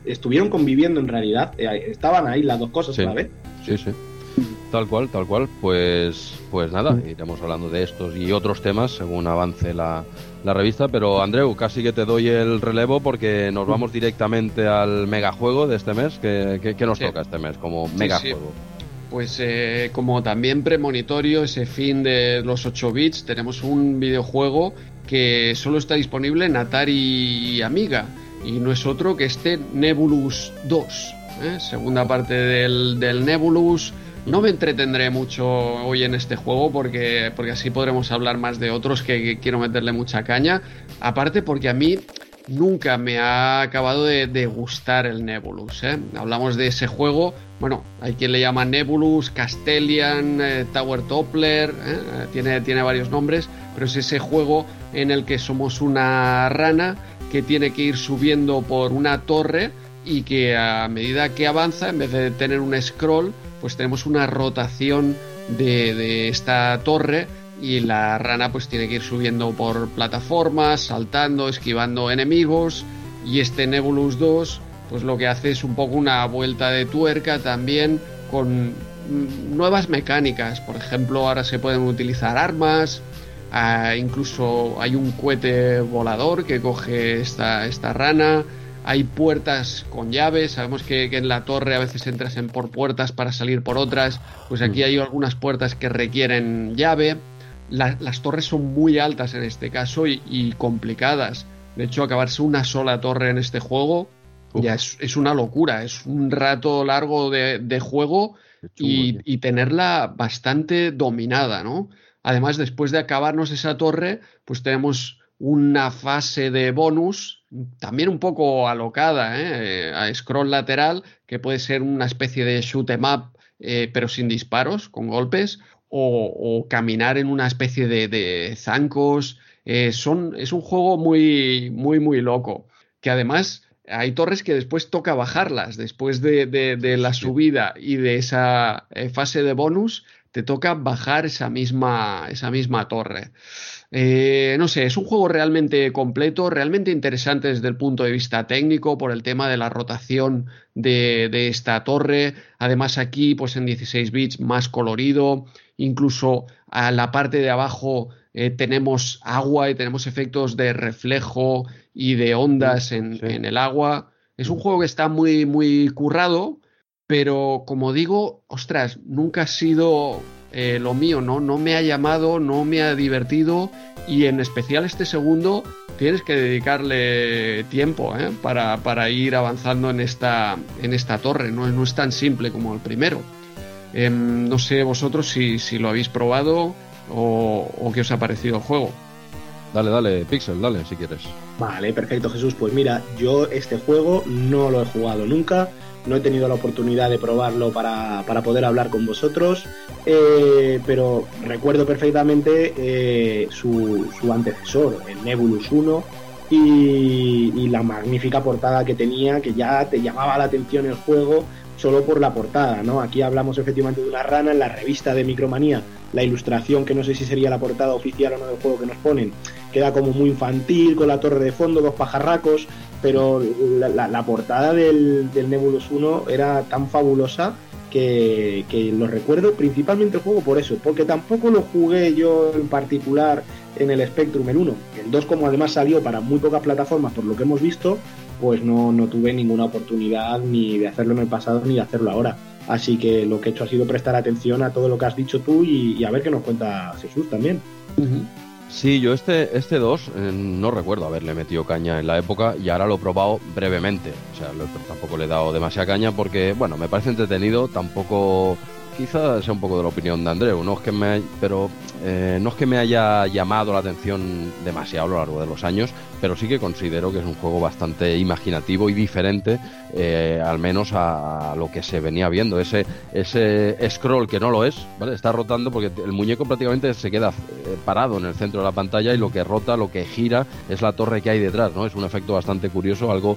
estuvieron conviviendo en realidad. estaban ahí las dos cosas a la vez. Sí, sí. Tal cual, tal cual. Pues, pues nada, iremos hablando de estos y otros temas según avance la, la revista. Pero Andreu, casi que te doy el relevo porque nos vamos directamente al megajuego de este mes. ¿Qué, nos toca este mes como megajuego? Pues eh, como también premonitorio, ese fin de los 8 bits, tenemos un videojuego que solo está disponible en Atari Amiga. Y no es otro que este Nebulus 2. ¿eh? Segunda parte del, del Nebulus no me entretendré mucho hoy en este juego porque, porque así podremos hablar más de otros que, quiero meterle mucha caña. Aparte porque a mí nunca me ha acabado de, gustar el Nebulus. ¿eh? Hablamos de ese juego, bueno, hay quien le llama Nebulus, Castellian, eh, Tower Toppler, ¿eh? tiene, tiene varios nombres, pero es ese juego en el que somos una rana que tiene que ir subiendo por una torre y que a medida que avanza, en vez de tener un scroll, pues tenemos una rotación de, esta torre y la rana pues tiene que ir subiendo por plataformas, saltando, esquivando enemigos. Y este Nebulus 2 pues lo que hace es un poco una vuelta de tuerca también con nuevas mecánicas, por ejemplo ahora se pueden utilizar armas, ah, incluso hay un cohete volador que coge esta, esta rana, hay puertas con llaves, sabemos que, en la torre a veces entras en por puertas para salir por otras, pues aquí mm. hay algunas puertas que requieren llave. Las torres son muy altas en este caso y, complicadas. De hecho, acabarse una sola torre en este juego ya es, una locura, es un rato largo de, juego y, y, tenerla bastante dominada, ¿no? Además, después de acabarnos esa torre, pues tenemos una fase de bonus también un poco alocada, ¿eh? a scroll lateral, que puede ser una especie de shoot em up, eh, pero sin disparos, con golpes, o, caminar en una especie de, zancos. Eh, son, es un juego muy, muy, muy loco, que además hay torres que después toca bajarlas, después de, de la subida y de esa fase de bonus, te toca bajar esa misma, esa misma torre. Eh, no sé, es un juego realmente completo, realmente interesante desde el punto de vista técnico por el tema de la rotación de, esta torre. Además aquí, pues en 16 bits más colorido, incluso a la parte de abajo eh, tenemos agua y tenemos efectos de reflejo y de ondas en, en, el agua. Es un juego que está muy, muy currado, pero como digo, ostras, nunca ha sido eh, lo mío, ¿no? No me ha llamado, no me ha divertido y en especial este segundo tienes que dedicarle tiempo ¿eh? para, ir avanzando en esta, en esta torre, ¿no? no es tan simple como el primero. Em, no sé vosotros si, lo habéis probado o, o qué os ha parecido el juego. Dale, dale, Pixel, dale, si quieres. Vale, perfecto, Jesús. Pues mira, yo este juego no lo he jugado nunca no he tenido la oportunidad de probarlo para, poder hablar con vosotros, eh, pero recuerdo perfectamente eh, su, antecesor, el Nebulus 1, y, la magnífica portada que tenía, que ya te llamaba la atención el juego solo por la portada, ¿no? Aquí hablamos efectivamente de una rana en la revista de Micromanía, la ilustración, que no sé si sería la portada oficial o no del juego que nos ponen, queda como muy infantil, con la torre de fondo, dos pajarracos, pero la, portada del, del, Nebulus 1 era tan fabulosa que, lo recuerdo principalmente el juego por eso, porque tampoco lo jugué yo en particular en el Spectrum el 1. El 2 como además salió para muy pocas plataformas por lo que hemos visto, pues no, no tuve ninguna oportunidad ni de hacerlo en el pasado ni de hacerlo ahora. Así que lo que he hecho ha sido prestar atención a todo lo que has dicho tú y, a ver qué nos cuenta Jesús también. Sí, yo este, este 2 eh, no recuerdo haberle metido caña en la época y ahora lo he probado brevemente. O sea, tampoco le he dado demasiada caña porque, bueno, me parece entretenido, tampoco quizás sea un poco de la opinión de Andreu, no es que me, pero eh, no es que me haya llamado la atención demasiado a lo largo de los años, pero sí que considero que es un juego bastante imaginativo y diferente, eh, al menos a, lo que se venía viendo. Ese, ese scroll que no lo es, ¿vale? Está rotando porque el muñeco prácticamente se queda eh, parado en el centro de la pantalla y lo que rota, lo que gira es la torre que hay detrás, ¿no? Es un efecto bastante curioso, algo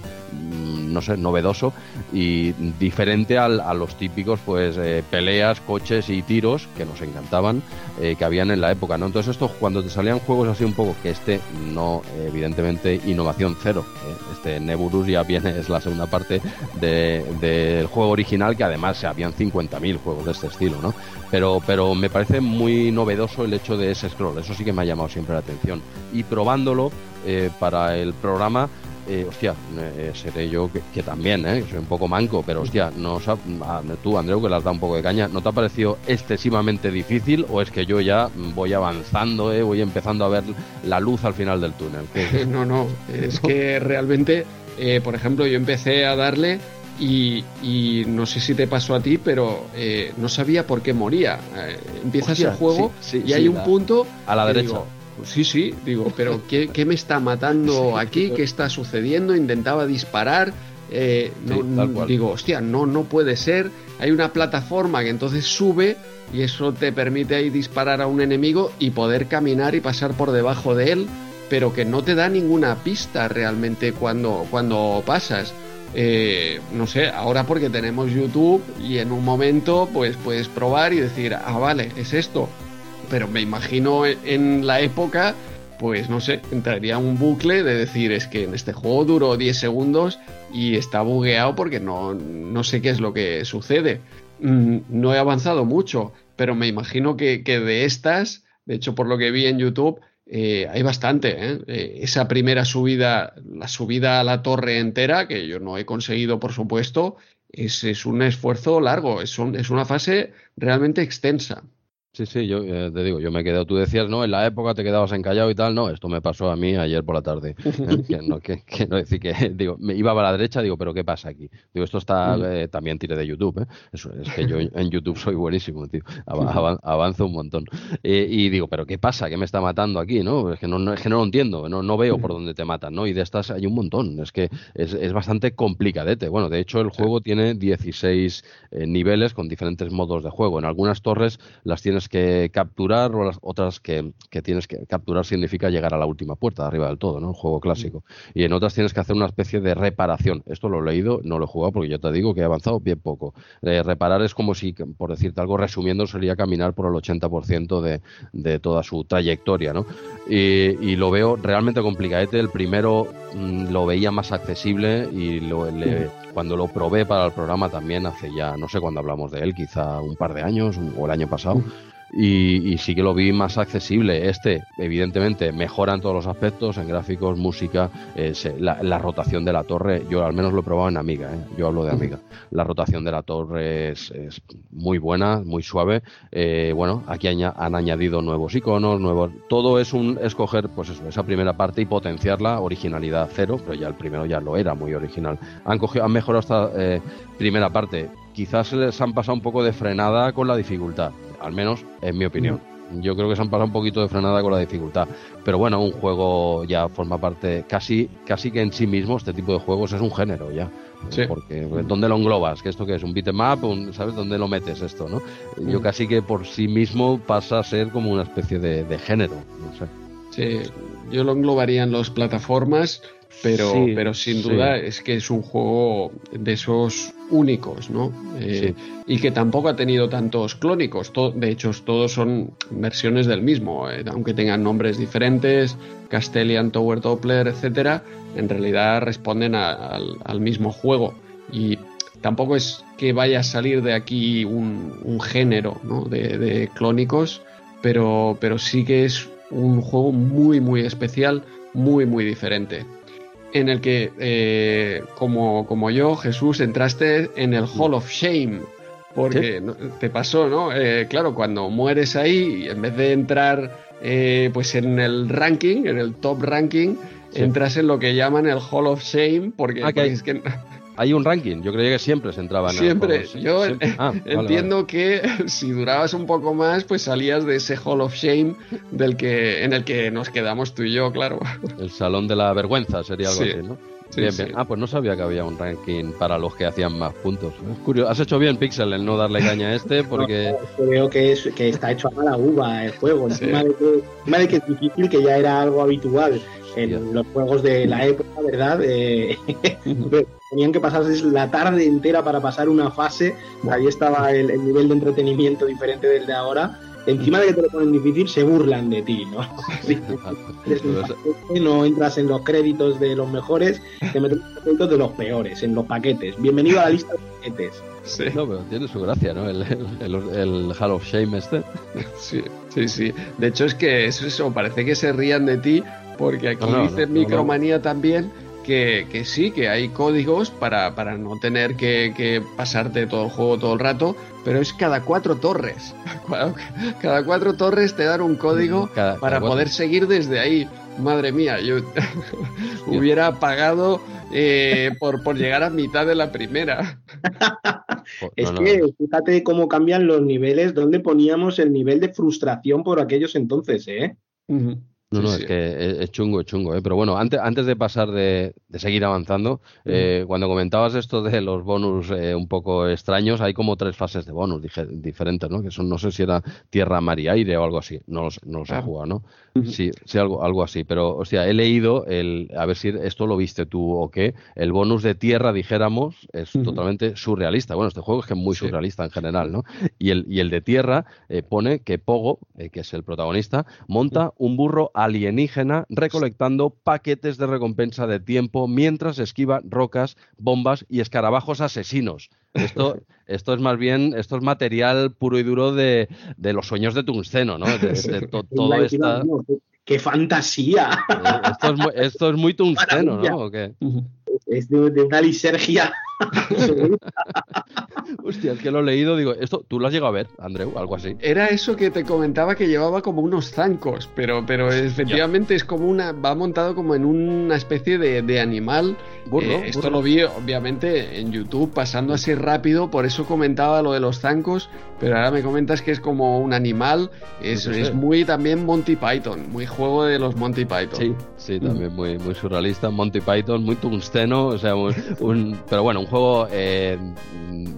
no sé, novedoso y diferente a los típicos, pues, eh, peleas, coches y tiros que nos encantaban, eh, que habían en la época, ¿no? Entonces, esto, cuando te salían juegos así un poco, que este, no, evidentemente, innovación cero. ¿eh? Este Neburus ya viene, es la segunda parte del juego original, que además se habían 50.000 juegos de este estilo, ¿no? Pero, pero me parece muy novedoso el hecho de ese scroll, eso sí que me ha llamado siempre la atención. Y probándolo para el programa, eh, hostia, eh, seré yo que, también, ¿eh? soy un poco manco, pero hostia, no tú, Andreu, que le has dado un poco de caña, ¿no te ha parecido excesivamente difícil o es que yo ya voy avanzando, eh, voy empezando a ver la luz al final del túnel? No, no, es que realmente, eh, por ejemplo, yo empecé a darle y, no sé si te pasó a ti, pero no sabía por qué moría. empiezas el juego y hay un punto... A la derecha. Pues sí, sí, digo, pero ¿qué, me está matando aquí? ¿Qué está sucediendo? Intentaba disparar. Eh, no, digo, hostia, no, no puede ser. Hay una plataforma que entonces sube y eso te permite ahí disparar a un enemigo y poder caminar y pasar por debajo de él, pero que no te da ninguna pista realmente cuando, cuando pasas. Eh, no sé, ahora porque tenemos YouTube y en un momento pues puedes probar y decir, ah, vale, es esto pero me imagino en la época, pues no sé, entraría un bucle de decir, es que en este juego duró 10 segundos y está bugueado porque no, no sé qué es lo que sucede. Mm, no he avanzado mucho, pero me imagino que, de estas, de hecho por lo que vi en YouTube, eh, hay bastante. ¿eh? ¿eh? esa primera subida, la subida a la torre entera, que yo no he conseguido, por supuesto, es, es un esfuerzo largo, es, es una fase realmente extensa. Sí, sí, yo eh, te digo, yo me he quedado, tú decías, no, en la época te quedabas encallado y tal, no, esto me pasó a mí ayer por la tarde. Eh, que, no, que, no decir que, digo, me iba a la derecha, digo, pero ¿qué pasa aquí? Digo, esto está, mm. eh, también tiré de YouTube, ¿eh? Eso, es que yo en YouTube soy buenísimo, tío, avanzo un montón. y digo, pero ¿qué pasa? ¿Qué me está matando aquí, no? Es que no, es que no lo entiendo, no, no veo por dónde te matan, ¿no? Y de estas hay un montón, es que es, es bastante complicadete. Bueno, de hecho, el juego tiene 16 niveles con diferentes modos de juego. En algunas torres las tienes que capturar o las otras que, tienes que capturar significa llegar a la última puerta, arriba del todo, ¿no? Un juego clásico. Y en otras tienes que hacer una especie de reparación. Esto lo he leído, no lo he jugado porque yo te digo que he avanzado bien poco. Eh, reparar es como si, por decirte algo, resumiendo, sería caminar por el 80% de, de toda su trayectoria, ¿no? Y, lo veo realmente complicadete. El primero mm, lo veía más accesible y lo, cuando lo probé para el programa también hace ya, no sé cuándo hablamos de él, quizá un par de años o el año pasado y, sí que lo vi más accesible. Este, evidentemente, mejora en todos los aspectos, en gráficos, música, eh, la, rotación de la torre, yo al menos lo he probado en Amiga, ¿eh? yo hablo de Amiga. La rotación de la torre es, muy buena, muy suave. Eh, bueno, aquí han añadido nuevos iconos, nuevos... Todo es un escoger, pues eso, esa primera parte y potenciarla, originalidad cero, pero ya el primero ya lo era muy original. Han, cogido, han mejorado esta primera parte. Quizás les han pasado un poco de frenada con la dificultad al menos en mi opinión. Yo creo que se han pasado un poquito de frenada con la dificultad. Pero bueno, un juego ya forma parte, casi, casi que en sí mismo, este tipo de juegos es un género ya. Porque, ¿dónde lo englobas? ¿Que esto que es? ¿Un beatmap? Un, ¿Sabes dónde lo metes esto? ¿no? Yo casi que por sí mismo pasa a ser como una especie de, de género. No sé. Sí, yo lo englobaría en las plataformas pero, pero sin duda es que es un juego de esos únicos, ¿no? Eh, y que tampoco ha tenido tantos clónicos. de hecho, todos son versiones del mismo, eh, aunque tengan nombres diferentes, Castellian, Tower Doppler, etcétera. En realidad responden al, mismo juego y tampoco es que vaya a salir de aquí un, género de, de, clónicos, pero, pero sí que es un juego muy, muy especial, muy, muy diferente en el que, eh, como, como yo, Jesús, entraste en el Hall of Shame. porque te pasó, ¿no? Eh, claro, cuando mueres ahí, en vez de entrar eh, pues en el ranking, en el top ranking, entras en lo que llaman el Hall of Shame, porque, ah, es que hay un ranking. Yo creía que siempre se entraba en Siempre. Yo ah, entiendo que si durabas un poco más, pues salías de ese Hall of Shame del que, en el que nos quedamos tú y yo, claro. El salón de la vergüenza sería algo así, ¿no? bien, bien. Ah, pues no sabía que había un ranking para los que hacían más puntos. Es curioso. Has hecho bien, Pixel, en no darle caña a este, porque. veo que, es, que está hecho a mala uva el juego. Encima, de que, encima de que es difícil, que ya era algo habitual en los juegos de la época, ¿verdad? Eh, tenían que pasarse la tarde entera para pasar una fase. Ahí estaba el, nivel de entretenimiento diferente del de ahora. Encima de que te lo ponen difícil, se burlan de ti, ¿no? no entras en los créditos de los mejores, te metes en los créditos de los peores, en los paquetes. Bienvenido a la lista de paquetes. Sí. No, pero tiene su gracia, ¿no? El, el, Hall of Shame este. Sí, sí, sí. De hecho es que es eso, parece que se rían de ti porque aquí dice Micromanía también que, que, sí, que hay códigos para, para no tener que, pasarte todo el juego todo el rato, pero es cada cuatro torres. Cada cuatro torres te dan un código para poder seguir desde ahí. Madre mía, yo hubiera pagado eh, por, por llegar a mitad de la primera. es que fíjate cómo cambian los niveles, donde poníamos el nivel de frustración por aquellos entonces, ¿eh? No, no, es que es chungo, es chungo. ¿eh? Pero bueno, antes, antes de pasar de, seguir avanzando, eh, cuando comentabas esto de los bonus eh, un poco extraños, hay como tres fases de bonus diferentes, ¿no? Que son, no sé si era tierra, mar y aire o algo así. No los, no los he jugado, ¿no? Sí, sí algo, algo así. Pero, o sea, he leído, el, a ver si esto lo viste tú o qué, el bonus de tierra, dijéramos, es totalmente surrealista. Bueno, este juego es que es muy surrealista en general, ¿no? Y el, y el de tierra eh, pone que Pogo, eh, que es el protagonista, monta un burro alienígena recolectando paquetes de recompensa de tiempo mientras esquiva rocas, bombas y escarabajos asesinos. Esto, esto es más bien, esto es material puro y duro de, de los sueños de tungsteno, ¿no? De, todo esta... ¡Qué fantasía! Eh, esto es, muy, esto es muy tungsteno, ¿no? ¿O qué? Es de, de una lisergia Hostia, es que lo he leído, digo, esto, ¿tú lo has llegado a ver, Andreu? Algo así. Era eso que te comentaba que llevaba como unos zancos, pero, pero efectivamente es como una, va montado como en una especie de, animal. Burro, eh, esto lo vi obviamente en YouTube pasando así rápido, por eso comentaba lo de los zancos, pero ahora me comentas que es como un animal, es, es muy también Monty Python, muy juego de los Monty Python. Sí, sí, también muy, muy surrealista, Monty Python, muy tungsteno, o sea, un, pero bueno, un juego, eh,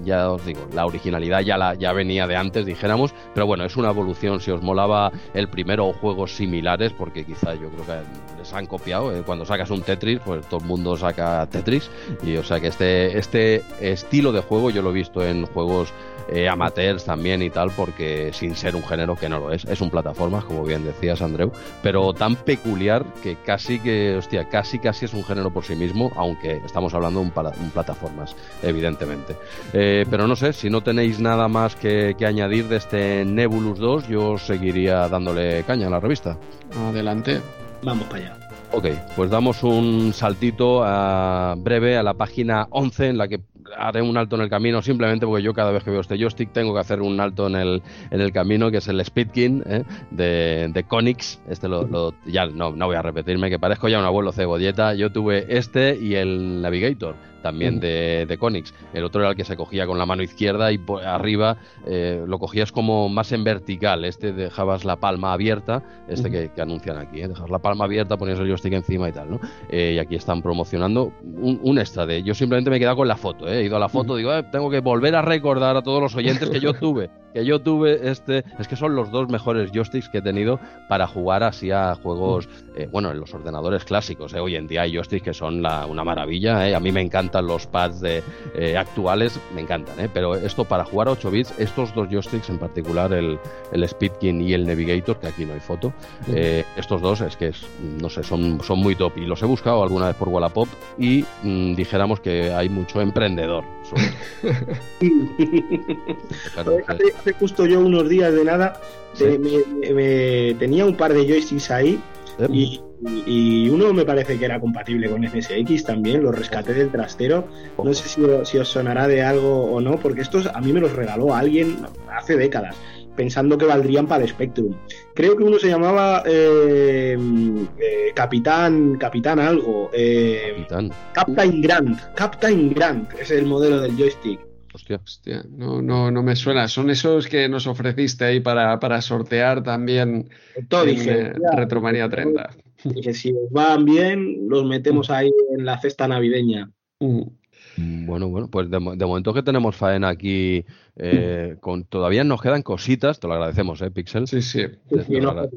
ya os digo, la originalidad ya, la, ya venía de antes, dijéramos, pero bueno, es una evolución. Si os molaba el primero o juegos similares, porque quizá yo creo que les han copiado, eh, cuando sacas un Tetris, pues todo el mundo saca Tetris, y o sea que este, este estilo de juego yo lo he visto en juegos eh, amateurs también y tal, porque sin ser un género que no lo es, es un plataforma, como bien decías, Andreu, pero tan peculiar que casi que, hostia, casi casi es un género por sí mismo, aunque estamos hablando de un, plataformas, evidentemente. Eh, pero no sé, si no tenéis nada más que, añadir de este Nebulus 2, yo seguiría dándole caña a la revista. Adelante. Vamos para allá. Ok, pues damos un saltito a, breve a la página 11 en la que haré un alto en el camino simplemente porque yo cada vez que veo este joystick tengo que hacer un alto en el, en el camino, que es el Speedkin ¿eh? de, de Conix. Este lo, ya no, no voy a repetirme, que parezco ya un abuelo cebolleta. Yo tuve este y el Navigator también de, de Conix. El otro era el que se cogía con la mano izquierda y por arriba eh, lo cogías como más en vertical. Este dejabas la palma abierta, este que, anuncian aquí, ¿eh? dejabas la palma abierta, ponías el joystick encima y tal, ¿no? Eh, y aquí están promocionando un, extra de. Yo simplemente me he quedado con la foto, he ido a la foto, digo, tengo que volver a recordar a todos los oyentes que yo tuve que yo tuve este, es que son los dos mejores joysticks que he tenido para jugar así a juegos, eh, bueno, en los ordenadores clásicos. Eh. Hoy en día hay joysticks que son una maravilla, eh. a mí me encantan los pads de, actuales, me encantan, pero esto para jugar a 8 bits, estos dos joysticks en particular, el, el Speedkin y el Navigator, que aquí no hay foto, estos dos es que, es, no sé, son, son muy top y los he buscado alguna vez por Wallapop y mm, dijéramos que hay mucho hace, justo yo unos días de nada me, tenía un par de joysticks ahí Y, y, uno me parece que era compatible con FSX también, lo rescaté del trastero. No sé si, si, os sonará de algo o no, porque estos a mí me los regaló alguien hace décadas, pensando que valdrían para el Spectrum. Creo que uno se llamaba eh, eh, Capitán, Capitán algo. Eh, Capitán. Captain Grant. Captain Grant es el modelo del joystick. Hostia. Hostia, no, no, no me suena. Son esos que nos ofreciste ahí para, para sortear también Todo en, dije, ya, Retromanía 30. Dije, si os van bien, los metemos ahí en la cesta navideña. Mm. Bueno, bueno, pues de, mo- de momento que tenemos faena aquí, eh, con todavía nos quedan cositas, te lo agradecemos, ¿eh, Pixel? Sí, sí. Te, lo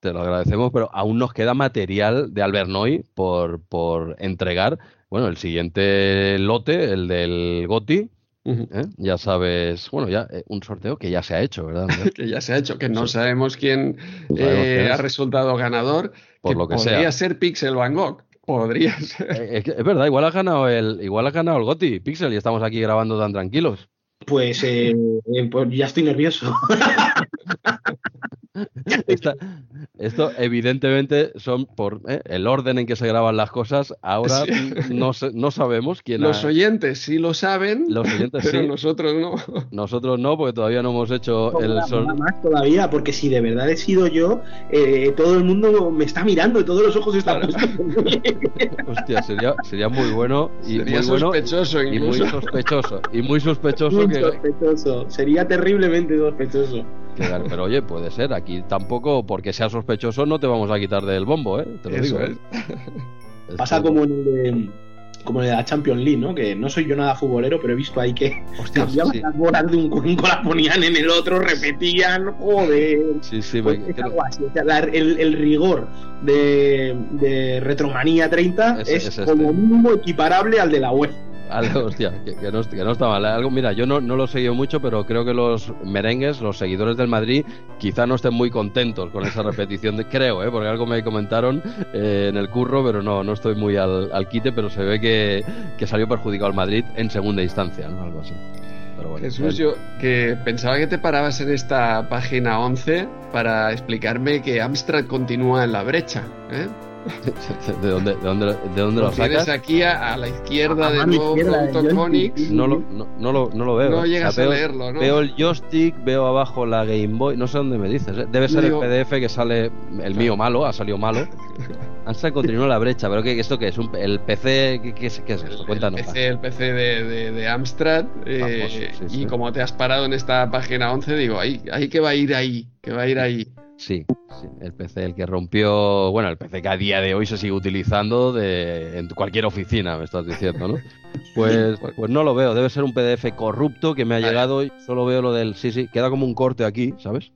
te agradecemos, pero aún nos queda material de Albernoy por, por entregar. Bueno, el siguiente lote, el del GOTI. ¿eh? ya sabes, bueno, ya eh, un sorteo que ya se ha hecho, ¿verdad? Que ya se ha hecho, que no Sí. sabemos quién No sabemos eh, quién es. ha resultado ganador. Por lo que podría sea. ser Pixel Van Gogh. Podría ser. Eh, es, verdad, igual ha ganado el, igual ha ganado el GOTI, Pixel, y estamos aquí grabando tan tranquilos. Pues, eh, eh, pues ya estoy nervioso. Esta- esto evidentemente son por eh, el orden en que se graban las cosas. Ahora Sí. no, no sabemos quién Los ha- oyentes sí lo saben, Los oyentes pero sí. nosotros no. Nosotros no, porque todavía no hemos hecho el Nada sol. más todavía, porque si de verdad he sido yo, eh, todo el mundo me está mirando y todos los ojos están Claro. puestos. Hostia, sería, sería muy bueno y Sería muy bueno sospechoso y muy incluso. sospechoso. Y muy sospechoso Muy que, sospechoso. Sería terriblemente sospechoso. gane. Pero oye, puede ser. Aquí tampoco, porque sea sospechoso, no te vamos a quitar del bombo, ¿eh? Te lo Eso digo. es. ¿eh? Pasa como en el de, como en el de la Champions League, ¿no? Que no soy yo nada futbolero, pero he visto ahí que Hostia, cambiaban sí, las bolas de un cuenco, las ponían en el otro, repetían, joder. sí, sí, Pues me- es creo- algo así, o sea, la- el, el rigor de, de Retromanía 30 Ese- es, es este. como mínimo equiparable al de la web. Algo, hostia, que, que no, que no está mal. Algo, mira, yo no, no lo he seguido mucho, pero creo que los merengues, los seguidores del Madrid, quizá no estén muy contentos con esa repetición. De, creo, ¿eh? porque algo me comentaron eh, en el curro, pero no, no estoy muy al, al quite, pero se ve que, que salió perjudicado el Madrid en segunda instancia, ¿no? Algo así. Pero bueno, Jesús, yo que pensaba que te parabas en esta página 11 para explicarme que Amstrad continúa en la brecha. ¿eh? ¿De dónde, de dónde, de dónde lo Tienes sacas? aquí a, a la izquierda A de nuevo Conix. No lo, no, no lo, no lo veo. No ¿eh? O sea, llegas a veo- leerlo, ¿no? Veo el joystick, veo abajo la Game Boy, no sé dónde me dices. ¿eh? Debe ser Digo- el PDF que sale, el mío malo, ha salido malo. Amstrad continúa la brecha, pero ¿qué, ¿esto qué es? ¿Un- ¿El PC? ¿Qué, qué es, qué es El, esto? el Cuéntanos. PC, el PC de, de- de Amstrad. eh, sí. Y como te has parado en esta página 11, digo, ahí, ahí que va a ir ahí, que va a ir ahí. Sí, sí, el PC, el que rompió, bueno, el PC que a día de hoy se sigue utilizando de, en cualquier oficina, me estás diciendo, ¿no? Pues, pues no lo veo, debe ser un PDF corrupto que me ha llegado y solo veo lo del, sí, sí, queda como un corte aquí, ¿sabes?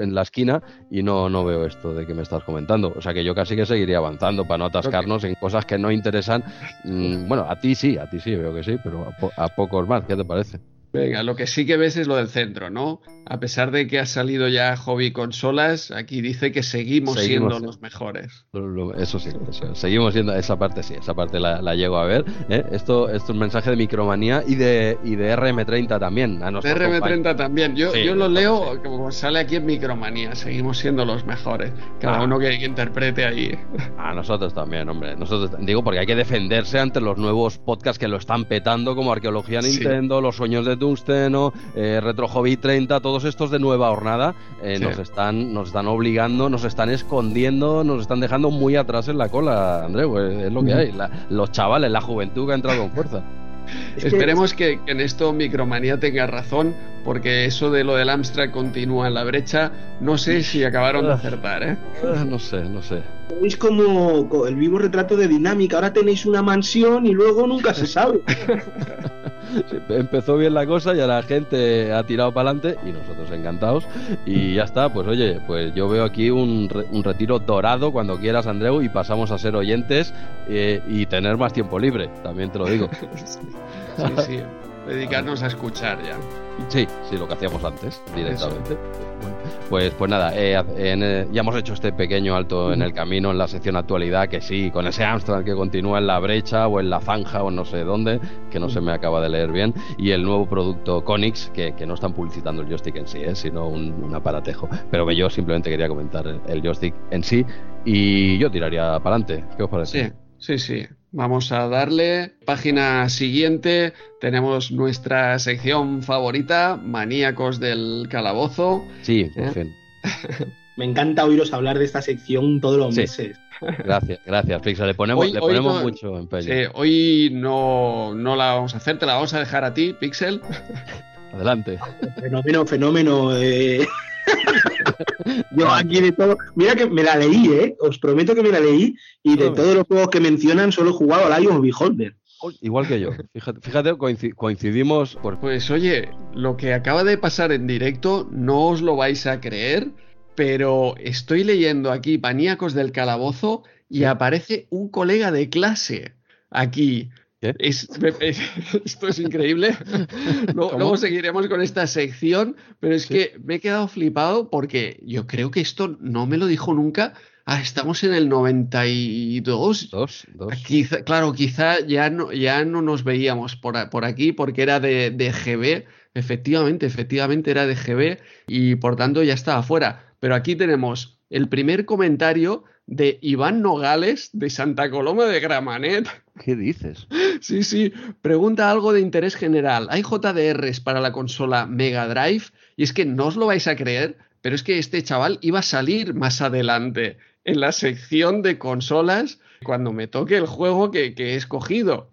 En la esquina y no, no veo esto de que me estás comentando. O sea que yo casi que seguiría avanzando para no atascarnos en cosas que no interesan. Mm, bueno, a ti sí, a ti sí, veo que sí, pero a, po- a pocos más, ¿qué te parece? Venga, lo que sí que ves es lo del centro, ¿no? A pesar de que ha salido ya Hobby Consolas, aquí dice que seguimos, Seguimos siendo siendo. los mejores. Eso sí, eso, seguimos siendo esa parte sí, esa parte la, la llego a ver. ¿eh? Esto, esto es un mensaje de Micromanía y de, y de RM30 también. A compañero. TRM30 también. Yo, Sí, yo lo sí. leo como sale aquí en Micromanía. Seguimos siendo los mejores. Cada Ah. uno que, que interprete ahí. A nosotros también, hombre. Nosotros digo porque hay que defenderse ante los nuevos podcasts que lo están petando, como Arqueología Sí. Nintendo, Los Sueños de Tungsteno, eh, Retro Hobby 30, todos estos de nueva jornada eh, Sí. nos están, nos están obligando, nos están escondiendo, nos están dejando muy atrás en la cola, Andreu. Es, es lo que hay. La- los chavales, la juventud que ha entrado con fuerza. Es que- Esperemos que, que en esto Micromanía tenga razón, porque eso de lo del Amstrad continúa en la brecha. No sé si acabaron de acertar, ¿eh? Ah, no sé, no sé. Es como co- el vivo retrato de dinámica. Ahora tenéis una mansión y luego nunca se sabe. Empezó bien la cosa, ya la gente ha tirado para adelante y nosotros encantados. Y ya está, pues oye, pues yo veo aquí un, re- un retiro dorado cuando quieras, Andreu, y pasamos a ser oyentes eh, y tener más tiempo libre, también te lo digo. Sí, sí. Dedicarnos a escuchar ya. Sí, sí, lo que hacíamos antes, directamente. Bueno, pues, pues nada, eh, en, eh, ya hemos hecho este pequeño alto en el camino en la sección actualidad, que sí, con ese Amstrad que continúa en la brecha o en la zanja o no sé dónde, que no se me acaba de leer bien, y el nuevo producto Conix, que, que no están publicitando el joystick en sí, eh, sino un, un aparatejo. Pero yo simplemente quería comentar el, el joystick en sí, y yo tiraría para adelante. ¿Qué os parece? Sí, sí, sí. Vamos a darle página siguiente. Tenemos nuestra sección favorita, Maníacos del Calabozo. Sí, por ¿Eh? fin. Me encanta oíros hablar de esta sección todos los meses. Gracias, gracias, Pixel. Le ponemos, le ponemos mucho empeño. Sí, hoy no, no la vamos a hacer, te la vamos a dejar a ti, Pixel. Adelante. Fenómeno, fenómeno. Eh. Yo aquí de todo. Mira que me la leí, ¿eh? Os prometo que me la leí. Y de todos los juegos que mencionan, solo he jugado al Ion Beholder. Igual que yo. Fíjate, fíjate coincidimos. Por... Pues oye, lo que acaba de pasar en directo, no os lo vais a creer, pero estoy leyendo aquí Paníacos del Calabozo y aparece un colega de clase aquí. esto es increíble. Luego, seguiremos con esta sección, pero es que me he quedado flipado porque yo creo que esto no me lo dijo nunca. Ah, estamos en el 92. Dos, claro, quizá ya no, ya no nos veíamos por, por aquí porque era de, de, GB. Efectivamente, efectivamente era de GB y por tanto ya estaba fuera. Pero aquí tenemos el primer comentario de Iván Nogales de Santa Coloma de Gramanet. ¿Qué dices? Sí, sí. Pregunta algo de interés general. ¿Hay JDRs para la consola Mega Drive? Y es que no os lo vais a creer, pero es que este chaval iba a salir más adelante en la sección de consolas cuando me toque el juego que, he escogido.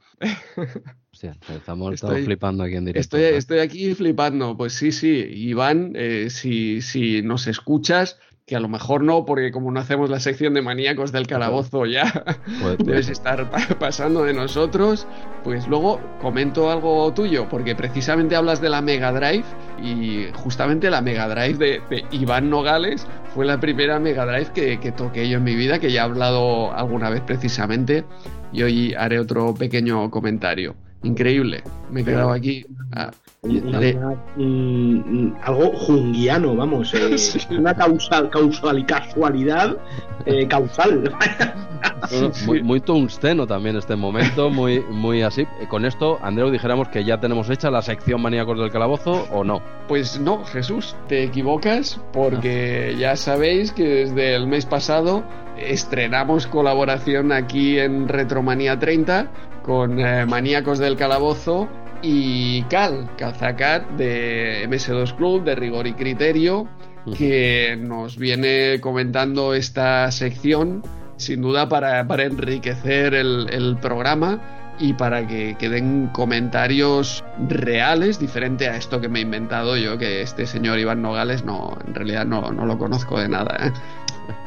estamos estoy, flipando aquí en directo. Estoy, estoy, aquí flipando. Pues sí, sí, Iván, eh, si, si nos escuchas, que a lo mejor no, porque como no hacemos la sección de maníacos del calabozo ya debes estar pasando de nosotros, pues luego comento algo tuyo, porque precisamente hablas de la Mega Drive y justamente la Mega Drive de, Iván Nogales fue la primera Mega Drive que, que toqué yo en mi vida, que ya he hablado alguna vez precisamente y hoy haré otro pequeño comentario. Increíble, me he quedado aquí. Ah, algo junguiano, vamos, eh, una causal, causal, casualidad eh, causal. muy, muy, tungsteno también este momento, muy, muy así. Con esto, Andreu, dijéramos que ya tenemos hecha la sección Maníacos del Calabozo o no. Pues no, Jesús, te equivocas porque ya sabéis que desde el mes pasado estrenamos colaboración aquí en Retromanía 30 con Maníacos del Calabozo y Cal, Calzacat de MS2 Club, de Rigor y Criterio, que nos viene comentando esta sección, sin duda para, enriquecer el, programa y para que queden comentarios reales, diferente a esto que me he inventado yo, que este señor Iván Nogales no, en realidad no, no lo conozco de nada. ¿eh?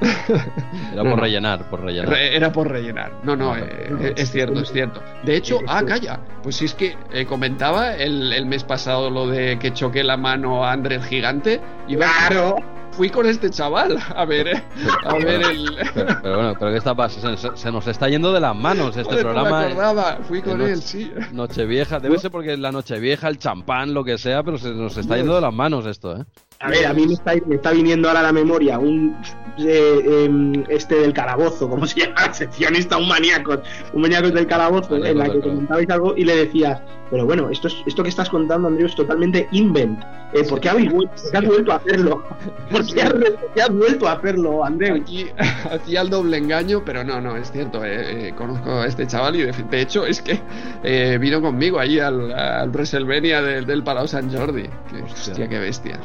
Era por rellenar, por rellenar. Era por rellenar. No, no, eh, es cierto, es cierto. De hecho, ah, calla. Pues si es que eh, comentaba el, mes pasado lo de que choqué la mano a André el gigante. Y claro. Fui con este chaval a ver, eh, a ver el. Pero, bueno, pero ¿qué está pasando? Se, nos está yendo de las manos este programa. Me acordaba, fui con él, sí. Nochevieja, debe ser porque la Nochevieja, el champán, lo que sea, pero se nos está yendo de las manos esto, ¿eh? A ver, a mí me está, me está viniendo ahora a la memoria un eh, em, este del calabozo, ¿cómo se llama? Seccionista, un maníaco, un maníaco del calabozo, en la que comentabais algo y le decías, pero bueno, esto, es, esto que estás contando, Andrés, es totalmente invent. Eh, ¿Por qué habéis vuelto, has vuelto a hacerlo? ¿Por qué has, vuelto a hacerlo, Andrés? Aquí hacía el doble engaño, pero no, no, es cierto. Eh, conozco a este chaval y de, hecho es que vino conmigo allí al, al WrestleMania del, del Palau San Jordi. Que, hostia, qué bestia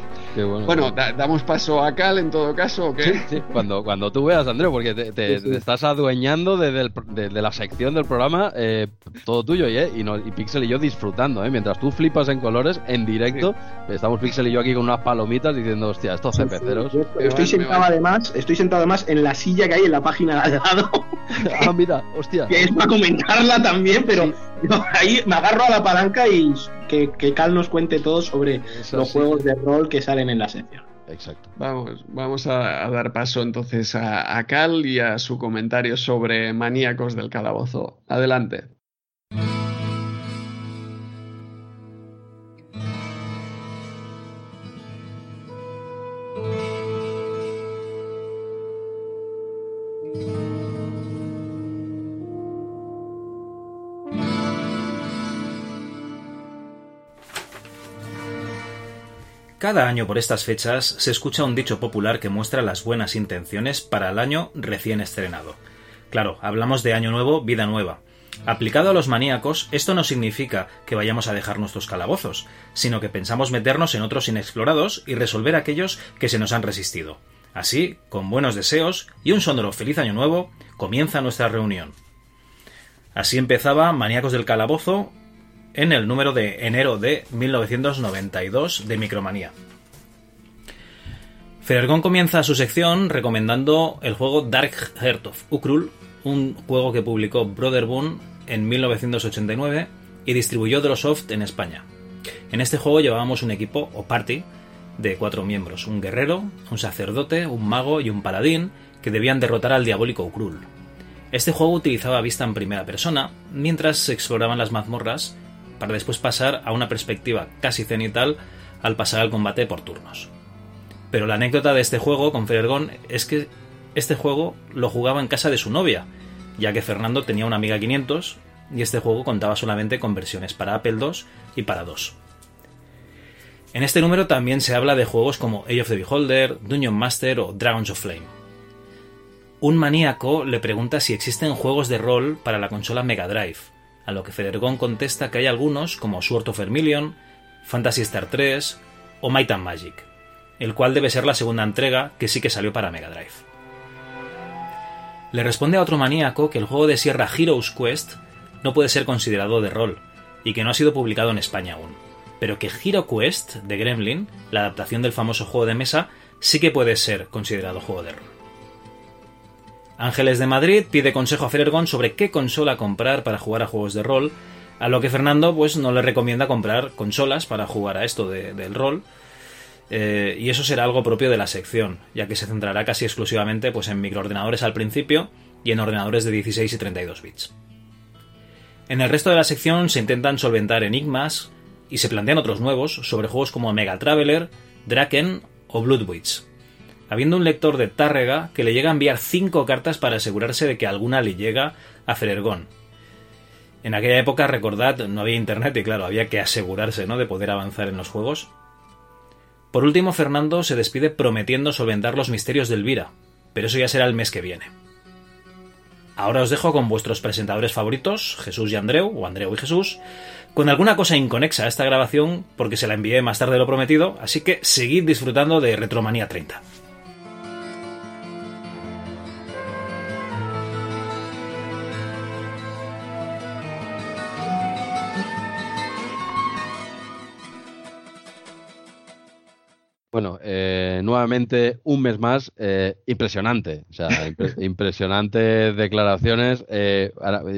bueno. ¿damos paso a Cal en todo caso o qué? Sí, Cuando, cuando tú veas, Andrés, porque te, estás adueñando de, la sección del programa, eh, todo tuyo, ¿eh? Y, y Pixel y yo disfrutando, ¿eh? Mientras tú flipas en colores, en directo, estamos Pixel y yo aquí con unas palomitas diciendo, hostia, estos cepeceros. Estoy sentado además, estoy sentado además en la silla que hay en la página de al lado. ah, mira, hostia. Que es para comentarla también, pero ahí me agarro a la palanca y que, Cal nos cuente todo sobre los juegos de rol que salen en la sección. Exacto. Vamos, vamos a, dar paso entonces a, a Cal y a su comentario sobre maníacos del calabozo. Adelante. Cada año por estas fechas se escucha un dicho popular que muestra las buenas intenciones para el año recién estrenado. Claro, hablamos de año nuevo, vida nueva. Aplicado a los maníacos, esto no significa que vayamos a dejar nuestros calabozos, sino que pensamos meternos en otros inexplorados y resolver aquellos que se nos han resistido. Así, con buenos deseos y un sonoro feliz año nuevo, comienza nuestra reunión. Así empezaba Maníacos del Calabozo en el número de enero de 1992 de Micromanía. Ferergón comienza su sección recomendando el juego Dark Heart of Ukrul, un juego que publicó Brother Boon en 1989 y distribuyó Drosoft en España. En este juego llevábamos un equipo o party de cuatro miembros, un guerrero, un sacerdote, un mago y un paladín que debían derrotar al diabólico Ukrul. Este juego utilizaba vista en primera persona mientras se exploraban las mazmorras para después pasar a una perspectiva casi cenital al pasar al combate por turnos. Pero la anécdota de este juego con Ferergón es que este juego lo jugaba en casa de su novia, ya que Fernando tenía una Amiga 500 y este juego contaba solamente con versiones para Apple II y para DOS. En este número también se habla de juegos como Age of the Beholder, Dungeon Master o Dragons of Flame. Un maníaco le pregunta si existen juegos de rol para la consola Mega Drive, a lo que Federgón contesta que hay algunos como Sword of Vermilion, Fantasy Star 3 o Might and Magic, el cual debe ser la segunda entrega que sí que salió para Mega Drive. Le responde a otro maníaco que el juego de Sierra Heroes Quest no puede ser considerado de rol y que no ha sido publicado en España aún, pero que Hero Quest de Gremlin, la adaptación del famoso juego de mesa, sí que puede ser considerado juego de rol. Ángeles de Madrid pide consejo a Ferergon sobre qué consola comprar para jugar a juegos de rol, a lo que Fernando pues no le recomienda comprar consolas para jugar a esto del rol, eh, y eso será algo propio de la sección, ya que se centrará casi exclusivamente pues, en microordenadores al principio y en ordenadores de 16 y 32 bits. En el resto de la sección se intentan solventar enigmas y se plantean otros nuevos sobre juegos como Mega Traveler, Draken o Bloodwitch habiendo un lector de Tárrega que le llega a enviar cinco cartas para asegurarse de que alguna le llega a Ferergón. En aquella época, recordad, no había internet y claro, había que asegurarse ¿no? de poder avanzar en los juegos. Por último, Fernando se despide prometiendo solventar los misterios de Elvira, pero eso ya será el mes que viene. Ahora os dejo con vuestros presentadores favoritos, Jesús y Andreu, o Andreu y Jesús, con alguna cosa inconexa a esta grabación porque se la envié más tarde de lo prometido, así que seguid disfrutando de Retromanía 30. Bueno, eh, nuevamente un mes más, eh, impresionante, o sea, impresionantes declaraciones. Eh,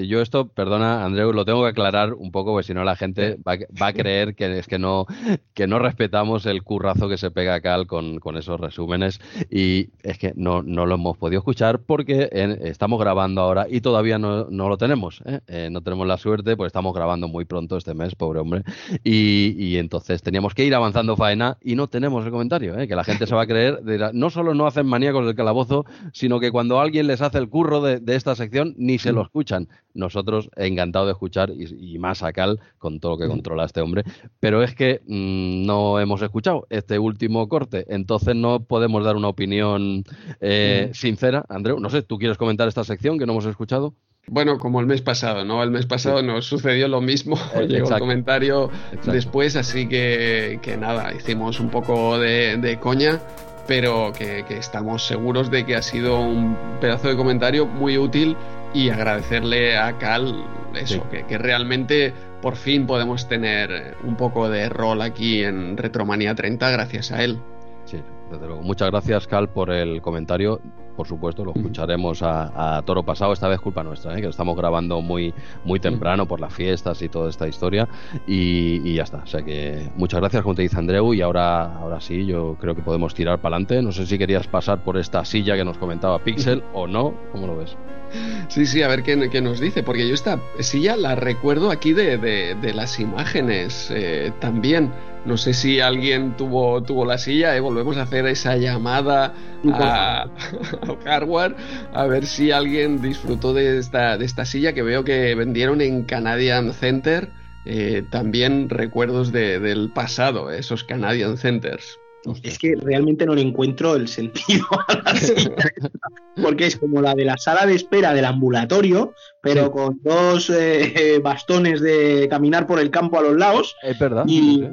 yo esto, perdona, Andreu, lo tengo que aclarar un poco, porque si no la gente va, a creer que es que no, que no respetamos el currazo que se pega Cal con, con esos resúmenes. Y es que no, no lo hemos podido escuchar porque estamos grabando ahora y todavía no, no lo tenemos, no tenemos la suerte, pues estamos grabando muy pronto este mes, pobre hombre, y, y entonces teníamos que ir avanzando faena y no tenemos recomendaciones ¿eh? que la gente se va a creer. no solo no hacen maníacos del calabozo, sino que cuando alguien les hace el curro de, esta sección, ni se lo escuchan. Nosotros, encantados de escuchar, y, más a Cal, con todo lo que controla este hombre, pero es que mm, no hemos escuchado este último corte, entonces no podemos dar una opinión eh, sincera. Andreu, no sé, ¿tú quieres comentar esta sección que no hemos escuchado? Bueno, como el mes pasado, ¿no? El mes pasado nos sucedió lo mismo, llegó el comentario después, así que, que, nada, hicimos un poco de, coña, pero que, estamos seguros de que ha sido un pedazo de comentario muy útil y agradecerle a Cal eso, que, que realmente por fin podemos tener un poco de rol aquí en Retromanía 30 gracias a él. Sí, desde luego. Muchas gracias, Cal, por el comentario por supuesto, lo escucharemos a, toro pasado, esta vez culpa nuestra, ¿eh? que lo estamos grabando muy, muy temprano por las fiestas y toda esta historia y, ya está. O sea que muchas gracias, como te dice Andreu, y ahora, ahora sí, yo creo que podemos tirar para adelante. No sé si querías pasar por esta silla que nos comentaba Pixel o no, ¿cómo lo ves? Sí, sí, a ver qué, nos dice, porque yo esta silla la recuerdo aquí de, de, las imágenes eh, también. No sé si alguien tuvo, tuvo la silla, ¿eh? volvemos a hacer esa llamada a, hardware a ver si alguien disfrutó de esta, de esta silla que veo que vendieron en Canadian Center eh, también recuerdos de, del pasado, esos Canadian Centers. Es que realmente no le encuentro el sentido a la silla, porque es como la de la sala de espera del ambulatorio, pero Sí. con dos eh, bastones de caminar por el campo a los lados. Es verdad. Y,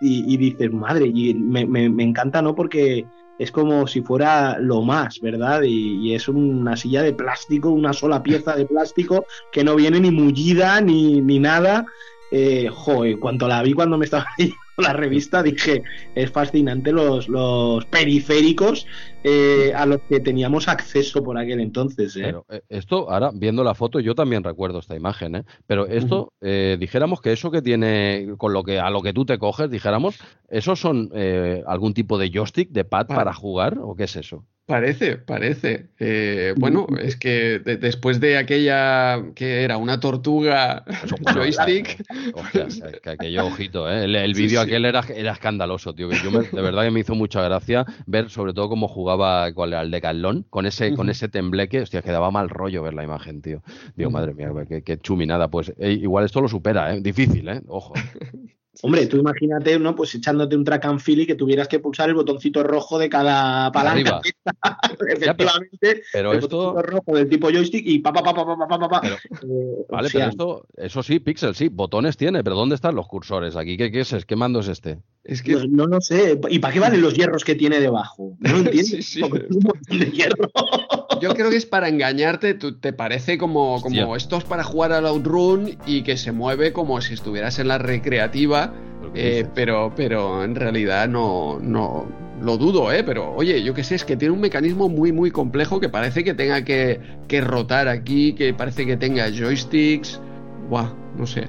y- y dices, madre, y me, me- me encanta, ¿no? Porque es como si fuera lo más, ¿verdad? Y, y es una silla de plástico, una sola pieza de plástico que no viene ni mullida ni, ni nada. Eh, jo, en cuanto la vi cuando me estaba leyendo la revista, dije, es fascinante los, los periféricos eh, a los que teníamos acceso por aquel entonces. ¿eh? Pero eh, esto, ahora viendo la foto, yo también recuerdo esta imagen, ¿eh? Pero esto, eh, dijéramos que eso que tiene, con lo que a lo que tú te coges, dijéramos, ¿esos son eh, algún tipo de joystick, de pad Ah. para jugar? ¿O qué es eso? Parece, parece. Eh, bueno, es que de- después de aquella que era una tortuga bueno, joystick, Hostias, eh, que aquello ojito, ¿eh? El, vídeo sí. aquel era, era escandaloso, tío. Que yo me- de verdad que me hizo mucha gracia ver sobre todo cómo jugaba cuál era el Decathlon con ese, con ese tembleque. Hostia, que daba mal rollo ver la imagen, tío. Digo, madre mía, qué, qué chuminada. Pues eh, igual esto lo supera, ¿eh? Difícil, ¿eh? Ojo. Hombre, tú imagínate, ¿no? Pues echándote un track and field y que tuvieras que pulsar el botoncito rojo de cada palanca. Efectivamente, ya, pero, pero el esto... botoncito rojo del tipo joystick y pa pa pa pa pa pa pa. pa. Pero, eh, vale, o sea, pero esto, eso sí, Pixel, sí, botones tiene, pero ¿dónde están los cursores aquí? ¿Qué, qué es? ¿Qué mando es este? Es que pues no lo sé. ¿Y para qué valen los hierros que tiene debajo? No lo entiendo. Sí, sí. Porque tiene un montón de hierro. yo creo que es para engañarte, te parece como, como Hostia. esto es para jugar al Outrun y que se mueve como si estuvieras en la recreativa, ¿Pero qué eh, pero, pero en realidad no, no lo dudo, ¿eh? Pero oye, yo qué sé, es que tiene un mecanismo muy, muy complejo que parece que tenga que, que rotar aquí, que parece que tenga joysticks. Buah, no sé.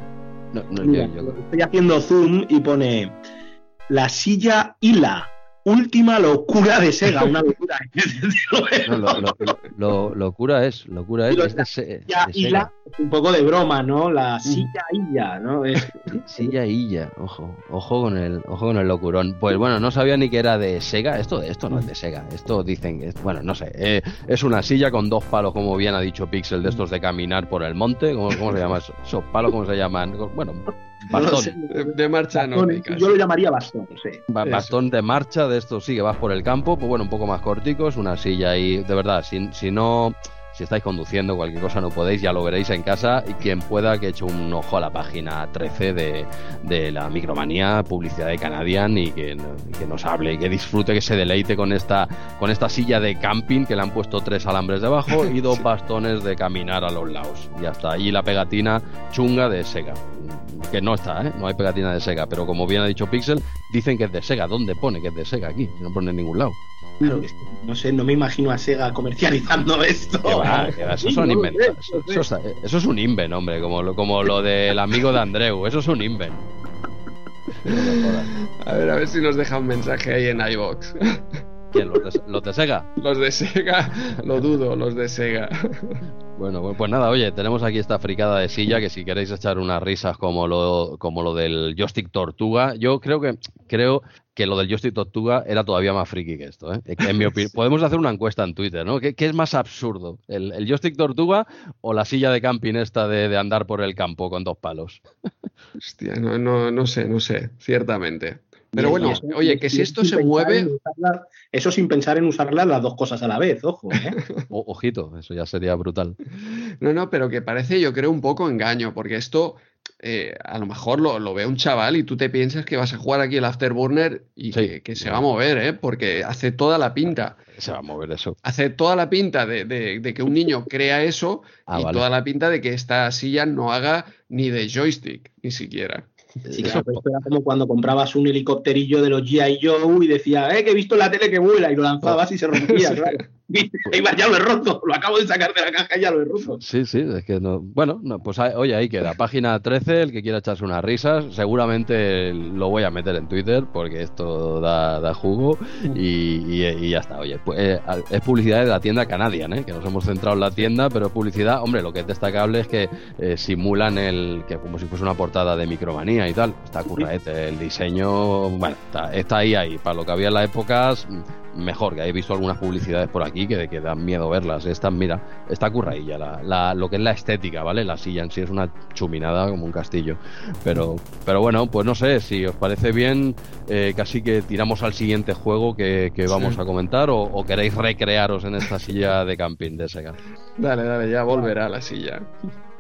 No, no, Mira, yo- yo- Estoy haciendo zoom y pone la silla Hila. Última locura de Sega, una locura. no, lo, lo- lo- lo- locura es, locura es. Ya de Hila, un poco de broma, ¿no? La silla Hila, ¿no? Es- Silla Illa, ojo, ojo con el, ojo con el locurón. Pues bueno, no sabía ni que era de Sega. Esto, esto no es de Sega. Esto dicen que es, bueno, no sé. eh, es una silla con dos palos, como bien ha dicho Pixel, de estos de caminar por el monte. ¿Cómo, cómo se llama eso? ¿Esos palos cómo se llaman? Bueno, no bastón. sé. De, marcha Bastón, nórdica. Yo lo llamaría bastón, sí. Ba- Eso. bastón de marcha de estos sí que vas por el campo, pues bueno, un poco más corticos, una silla ahí, de verdad, si, si no, si estáis conduciendo, cualquier cosa no podéis, ya lo veréis en casa y quien pueda que eche un ojo a la página 13 de, de la micromanía, publicidad de Canadian y que, no- que nos hable y que disfrute, que se deleite con esta, con esta silla de camping que le han puesto tres alambres debajo y dos bastones de caminar a los lados. Y hasta allí la pegatina chunga de Sega. Que no está, ¿eh? No hay pegatina de Sega, pero como bien ha dicho Pixel, dicen que es de Sega. ¿Dónde pone que es de Sega aquí? No pone en ningún lado. Claro, no sé, no me imagino a Sega comercializando esto. Va, va, eso son no lo invent. sé, Eso, es- eso es un invent, hombre, como lo, como lo del amigo de Andreu. Eso es un invent. A ver, a ver si nos deja un mensaje ahí en iBox. ¿Quién? ¿Los de, los de Sega? Los de Sega, lo dudo, los de Sega. Bueno, pues- pues nada, oye, tenemos aquí esta fricada de silla que si queréis echar unas risas como lo, como lo del joystick tortuga, yo creo que creo que lo del joystick tortuga era todavía más friki que esto, ¿eh? En mi opinión, podemos hacer una encuesta en Twitter, ¿no? ¿Qué, qué es más absurdo? ¿El, el joystick tortuga o la silla de camping esta de, de andar por el campo con dos palos? Hostia, no, no, no sé, no sé, ciertamente. Pero bueno, eso- oye, que si esto se mueve, usarla- eso sin pensar en usarlas las dos cosas a la vez, ojo. ¿eh? O- ojito, eso ya sería brutal. No, no, pero que parece, yo creo, un poco engaño, porque esto eh, a lo mejor lo, lo ve un chaval y tú te piensas que vas a jugar aquí el Afterburner y Sí. que, que se va a mover, ¿eh? Porque hace toda la pinta. Se va a mover eso. Hace toda la pinta de, de- de que un niño crea eso Ah, y vale. toda la pinta de que esta silla no haga ni de joystick, ni siquiera. Sí, claro, esto era como cuando comprabas un helicópterillo de los G.I. Joe y decía, eh, que he visto la tele que vuela, y lo lanzabas y se rompía, claro. Iba, ya lo he roto, lo acabo de sacar de la caja y ya lo he roto. Sí, sí, es que no. Bueno, no, pues oye, ahí queda. Página 13, el que quiera echarse unas risas. Seguramente lo voy a meter en Twitter porque esto da, da jugo y, y- y ya está. Oye, pues, eh, es publicidad de la tienda Canadian, ¿eh? que nos hemos centrado en la tienda, pero publicidad, hombre, lo que es destacable es que eh, simulan el que como si fuese una portada de Micromanía y tal. Está curraete, el diseño, bueno, está, está ahí, ahí. Para lo que había en las épocas, mejor, que he visto algunas publicidades por aquí que, que dan miedo verlas. Esta, mira, está curradilla, la, la, lo que es la estética, ¿vale? La silla en sí es una chuminada como un castillo. Pero, pero bueno, pues no sé, si os parece bien, eh, casi que tiramos al siguiente juego que, que vamos a comentar o, o, queréis recrearos en esta silla de camping de Sega. Dale, dale, ya volverá la silla.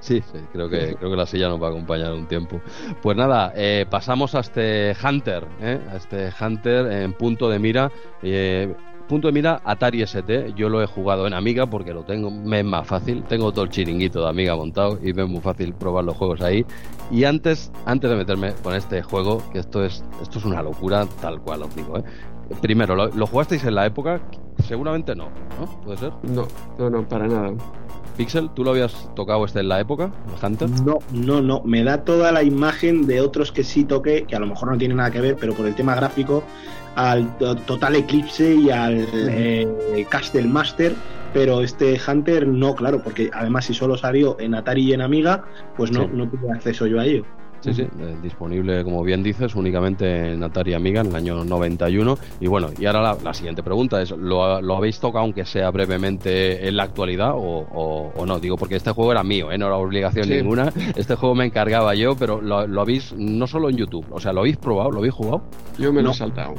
Sí, sí, creo que, creo que la silla nos va a acompañar un tiempo. Pues nada, eh, pasamos a este Hunter, ¿eh? a este Hunter en punto de mira. Eh, punto de mira Atari ST. Yo lo he jugado en Amiga porque lo tengo, me es más fácil. Tengo todo el chiringuito de Amiga montado y me es muy fácil probar los juegos ahí. Y antes, antes de meterme con este juego, que esto es, esto es una locura tal cual os digo. ¿eh? Primero, ¿lo, ¿lo jugasteis en la época? Seguramente no, ¿no? ¿Puede ser? No, no, no, para nada. Pixel, ¿tú lo habías tocado este en la época, el Hunter? No, no, no. Me da toda la imagen de otros que sí toqué, que a lo mejor no tiene nada que ver, pero por el tema gráfico, al Total Eclipse y al eh, Castle Master. Pero este Hunter no, claro, porque además si solo salió en Atari y en Amiga, pues no, sí. no tuve acceso yo a ello. Sí, sí, eh, disponible, como bien dices, únicamente en Atari Amiga en el año 91. Y bueno, y ahora la, la siguiente pregunta es, ¿lo, ¿lo, habéis tocado aunque sea brevemente en la actualidad o, o, o, no? Digo, porque este juego era mío, ¿eh? no era obligación sí. ninguna. Este juego me encargaba yo, pero lo, lo, habéis, no solo en YouTube, o sea, ¿lo habéis probado? ¿Lo habéis jugado? Yo me lo he saltado.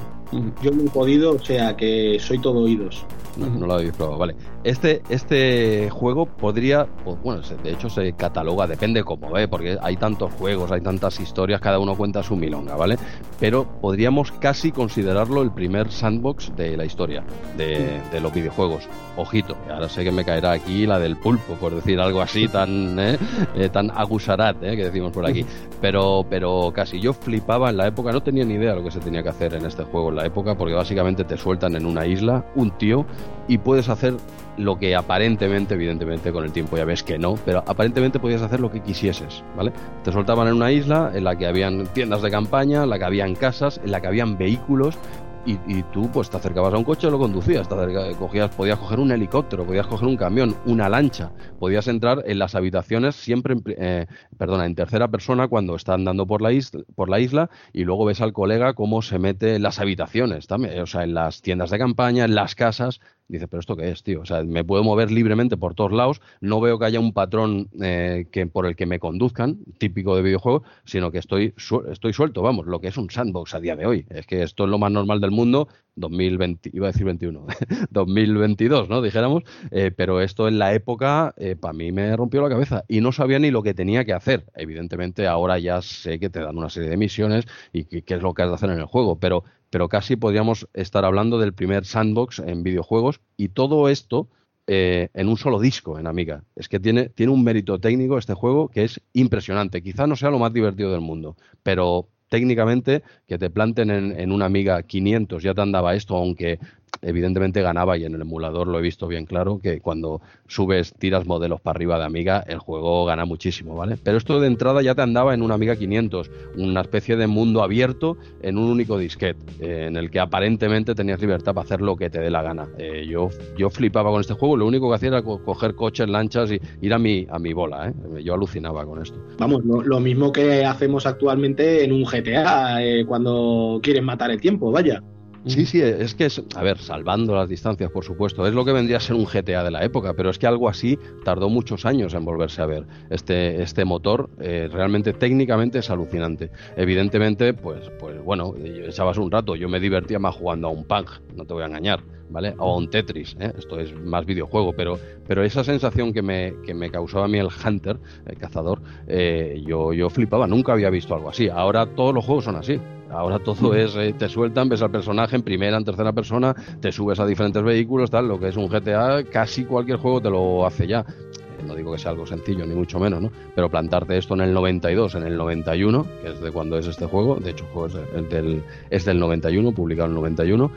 Yo no he podido, o sea que soy todo oídos. No, no, lo habéis probado, vale. Este, este juego podría, pues, bueno, de hecho se cataloga, depende cómo, ¿eh? porque hay tantos juegos, hay tantas historias, cada uno cuenta su milonga, ¿vale? Pero podríamos casi considerarlo el primer sandbox de la historia de, de los videojuegos. Ojito, ahora sé que me caerá aquí la del pulpo, por decir algo así tan, ¿eh? Eh, tan agusarat, ¿eh? que decimos por aquí. Pero, pero casi yo flipaba en la época, no tenía ni idea de lo que se tenía que hacer en este juego la época, porque básicamente te sueltan en una isla un tío y puedes hacer lo que aparentemente, evidentemente con el tiempo ya ves que no, pero aparentemente podías hacer lo que quisieses, ¿vale? Te soltaban en una isla en la que habían tiendas de campaña, en la que habían casas, en la que habían vehículos y, y, tú pues te acercabas a un coche lo conducías, te acercabas, cogías, podías coger un helicóptero, podías coger un camión, una lancha, podías entrar en las habitaciones siempre, en, eh, perdona, en tercera persona cuando está andando por la, isla, por la isla y luego ves al colega cómo se mete en las habitaciones también, o sea, en las tiendas de campaña, en las casas, Dice, pero ¿esto qué es, tío? O sea, me puedo mover libremente por todos lados, no veo que haya un patrón eh, que, por el que me conduzcan, típico de videojuego, sino que estoy, su estoy suelto, vamos, lo que es un sandbox a día de hoy. Es que esto es lo más normal del mundo, 2020, iba a decir 21, 2022, ¿no? Dijéramos, eh, pero esto en la época, eh, para mí me rompió la cabeza y no sabía ni lo que tenía que hacer. Evidentemente, ahora ya sé que te dan una serie de misiones y qué es lo que has de hacer en el juego, pero pero casi podríamos estar hablando del primer sandbox en videojuegos y todo esto eh, en un solo disco en Amiga. Es que tiene, tiene un mérito técnico este juego que es impresionante. Quizá no sea lo más divertido del mundo, pero técnicamente que te planten en, en una Amiga 500 ya te andaba esto, aunque evidentemente ganaba y en el emulador lo he visto bien claro que cuando subes, tiras modelos para arriba de Amiga, el juego gana muchísimo, ¿vale? Pero esto de entrada ya te andaba en una Amiga 500, una especie de mundo abierto en un único disquete, eh, en el que aparentemente tenías libertad para hacer lo que te dé la gana. Eh, yo, yo flipaba con este juego, lo único que hacía era co coger coches, lanchas y ir a mi, a mi bola, ¿eh? Yo alucinaba con esto. Vamos, lo, lo mismo que hacemos actualmente en un GTA, eh, cuando quieren matar el tiempo, vaya. Sí, sí, es que es, a ver, salvando las distancias, por supuesto, es lo que vendría a ser un GTA de la época, pero es que algo así tardó muchos años en volverse a ver. Este, este motor eh, realmente técnicamente es alucinante. Evidentemente, pues, pues bueno, echabas un rato, yo me divertía más jugando a un punk, no te voy a engañar, ¿vale? O un Tetris, ¿eh? esto es más videojuego, pero, pero esa sensación que me, que me causaba a mí el Hunter, el cazador, eh, yo, yo flipaba, nunca había visto algo así. Ahora todos los juegos son así. Ahora todo es, eh, te sueltan, ves al personaje en primera, en tercera persona, te subes a diferentes vehículos, tal, lo que es un GTA, casi cualquier juego te lo hace ya. Eh, no digo que sea algo sencillo, ni mucho menos, ¿no? Pero plantarte esto en el 92, en el 91, que es de cuando es este juego, de hecho el juego es del, es del 91, publicado en el 91,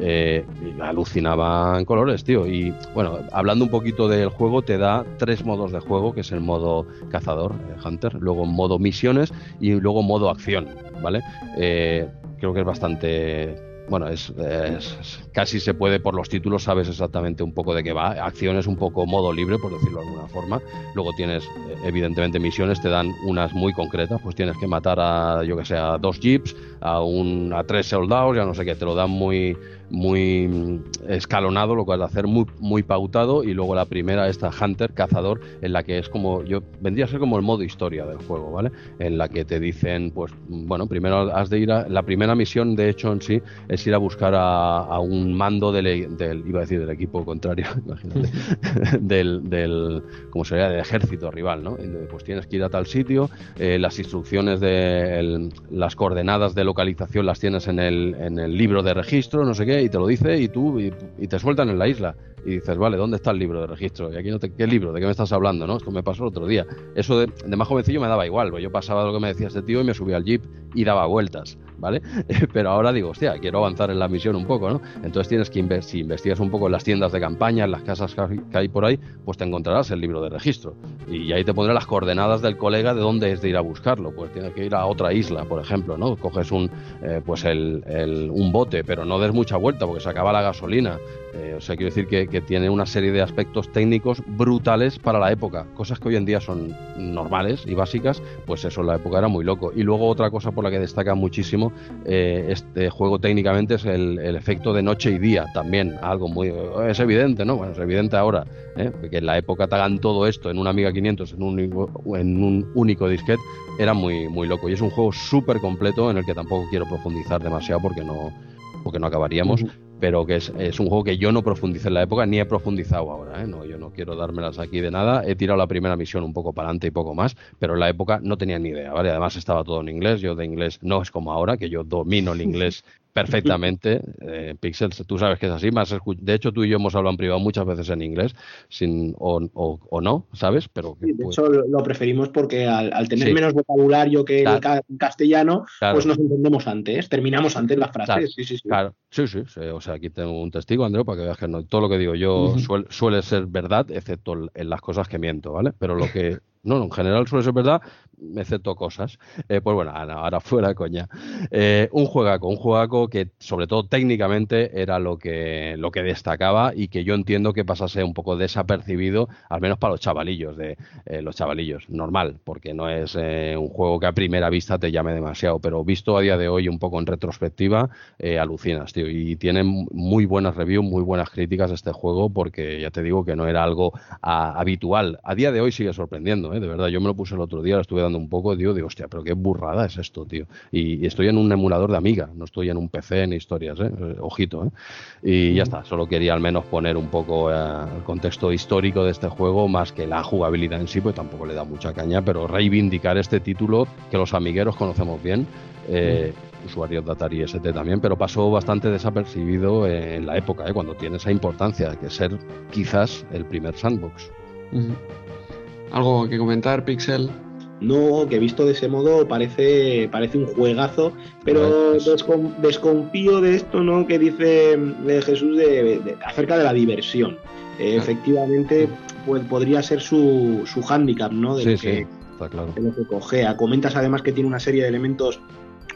eh, alucinaba en colores, tío. Y bueno, hablando un poquito del juego, te da tres modos de juego, que es el modo cazador, eh, Hunter, luego modo misiones y luego modo acción, ¿vale? Eh, creo que es bastante bueno, es, es, casi se puede por los títulos, sabes exactamente un poco de qué va. Acción es un poco modo libre, por decirlo de alguna forma. Luego tienes, evidentemente, misiones, te dan unas muy concretas, pues tienes que matar a, yo que sé, a dos jeeps, a, un, a tres soldados, ya no sé qué, te lo dan muy, muy mm, escalonado, lo cual hacer muy, muy pautado. Y luego la primera, esta Hunter, cazador, en la que es como, yo vendría a ser como el modo historia del juego, ¿vale? En la que te dicen, pues, bueno, primero has de ir a, la primera misión, de hecho, en sí, es ir a buscar a, un mando del, iba a decir, del equipo contrario, imagínate, del, del, como sería, del ejército rival, ¿no? Pues tienes que ir a tal sitio, eh, las instrucciones de las coordenadas de localización las tienes en el, en el libro de registro, no sé qué, y te lo dice y tú, y, te sueltan en la isla y dices, vale, ¿dónde está el libro de registro? Y aquí no te, ¿qué libro? ¿De qué me estás hablando? ¿no? Esto me pasó el otro día. Eso de, de más jovencillo me daba igual, yo pasaba lo que me decía este tío y me subía al jeep y daba vueltas. ¿Vale? Pero ahora digo, hostia, quiero avanzar en la misión un poco, ¿no? Entonces tienes que, si investigas un poco en las tiendas de campaña, en las casas que hay por ahí, pues te encontrarás el libro de registro. Y ahí te pondré las coordenadas del colega de dónde es de ir a buscarlo. Pues tienes que ir a otra isla, por ejemplo, ¿no? Coges un, eh, pues el, un bote, pero no des mucha vuelta porque se acaba la gasolina. Eh, o sea, quiero decir que, que, tiene una serie de aspectos técnicos brutales para la época, cosas que hoy en día son normales y básicas, pues eso en la época era muy loco. Y luego otra cosa por la que destaca muchísimo eh, este juego técnicamente es el, efecto de noche y día también, algo muy... es evidente, ¿no? Bueno, es evidente ahora, ¿eh? que en la época te hagan todo esto en un Amiga 500, en un, en un único disquete, era muy, muy loco. Y es un juego súper completo en el que tampoco quiero profundizar demasiado porque no, porque no acabaríamos pero que es, un juego que yo no profundicé en la época ni he profundizado ahora. ¿eh? No, yo no quiero dármelas aquí de nada. He tirado la primera misión un poco para adelante y poco más, pero en la época no tenía ni idea. ¿vale? Además estaba todo en inglés. Yo de inglés no es como ahora, que yo domino el inglés perfectamente. Eh, Pixels, tú sabes que es así. Más de hecho, tú y yo hemos hablado en privado muchas veces en inglés, sin o, o, no, ¿sabes? Pero de pues hecho, lo preferimos porque al, tener menos vocabulario que el castellano, pues nos entendemos antes, terminamos antes las frases. sí, sí, sí. Claro, sí, sí, O sea, aquí tengo un testigo, Andreu, para que veas que no, todo lo que digo yo suele ser verdad, excepto en las cosas que miento, ¿vale? Pero lo que no, en general suele ser verdad, excepto cosas. Eh, pues bueno, ahora fuera coña. Eh, un juegaco, un juegaco que sobre todo técnicamente era lo que, lo que destacaba y que yo entiendo que pasase un poco desapercibido, al menos para los chavalillos, de eh, los chavalillos, normal, porque no es un juego que a primera vista te llame demasiado, pero visto a día de hoy un poco en retrospectiva, alucinas, tío. Y tiene muy buenas reviews, muy buenas críticas este juego, porque ya te digo que no era algo habitual. A día de hoy sigue sorprendiendo, de verdad. Yo me lo puse el otro día, lo estuve dando un poco, digo, digo, hostia, pero qué burrada es esto, tío. Y, estoy en un emulador de Amiga, no estoy en un PC ni historias, ¿eh? Ojito, ¿eh? Y ya está, solo quería al menos poner un poco eh, el contexto histórico de este juego, más que la jugabilidad en sí, pues tampoco le da mucha caña, pero reivindicar este título que los amigueros conocemos bien. Eh, usuarios de Atari ST también, pero pasó bastante desapercibido en la época, ¿eh? cuando tiene esa importancia, que ser quizás el primer sandbox. ¿Algo que comentar, Pixel? No, que visto de ese modo parece, parece un juegazo, pero desconfío de esto ¿no? que dice eh, Jesús de, acerca de la diversión. Eh, efectivamente, pues, podría ser su, su hándicap, ¿no? De, sí, sí, está claro. de lo que cogea. Comentas además que tiene una serie de elementos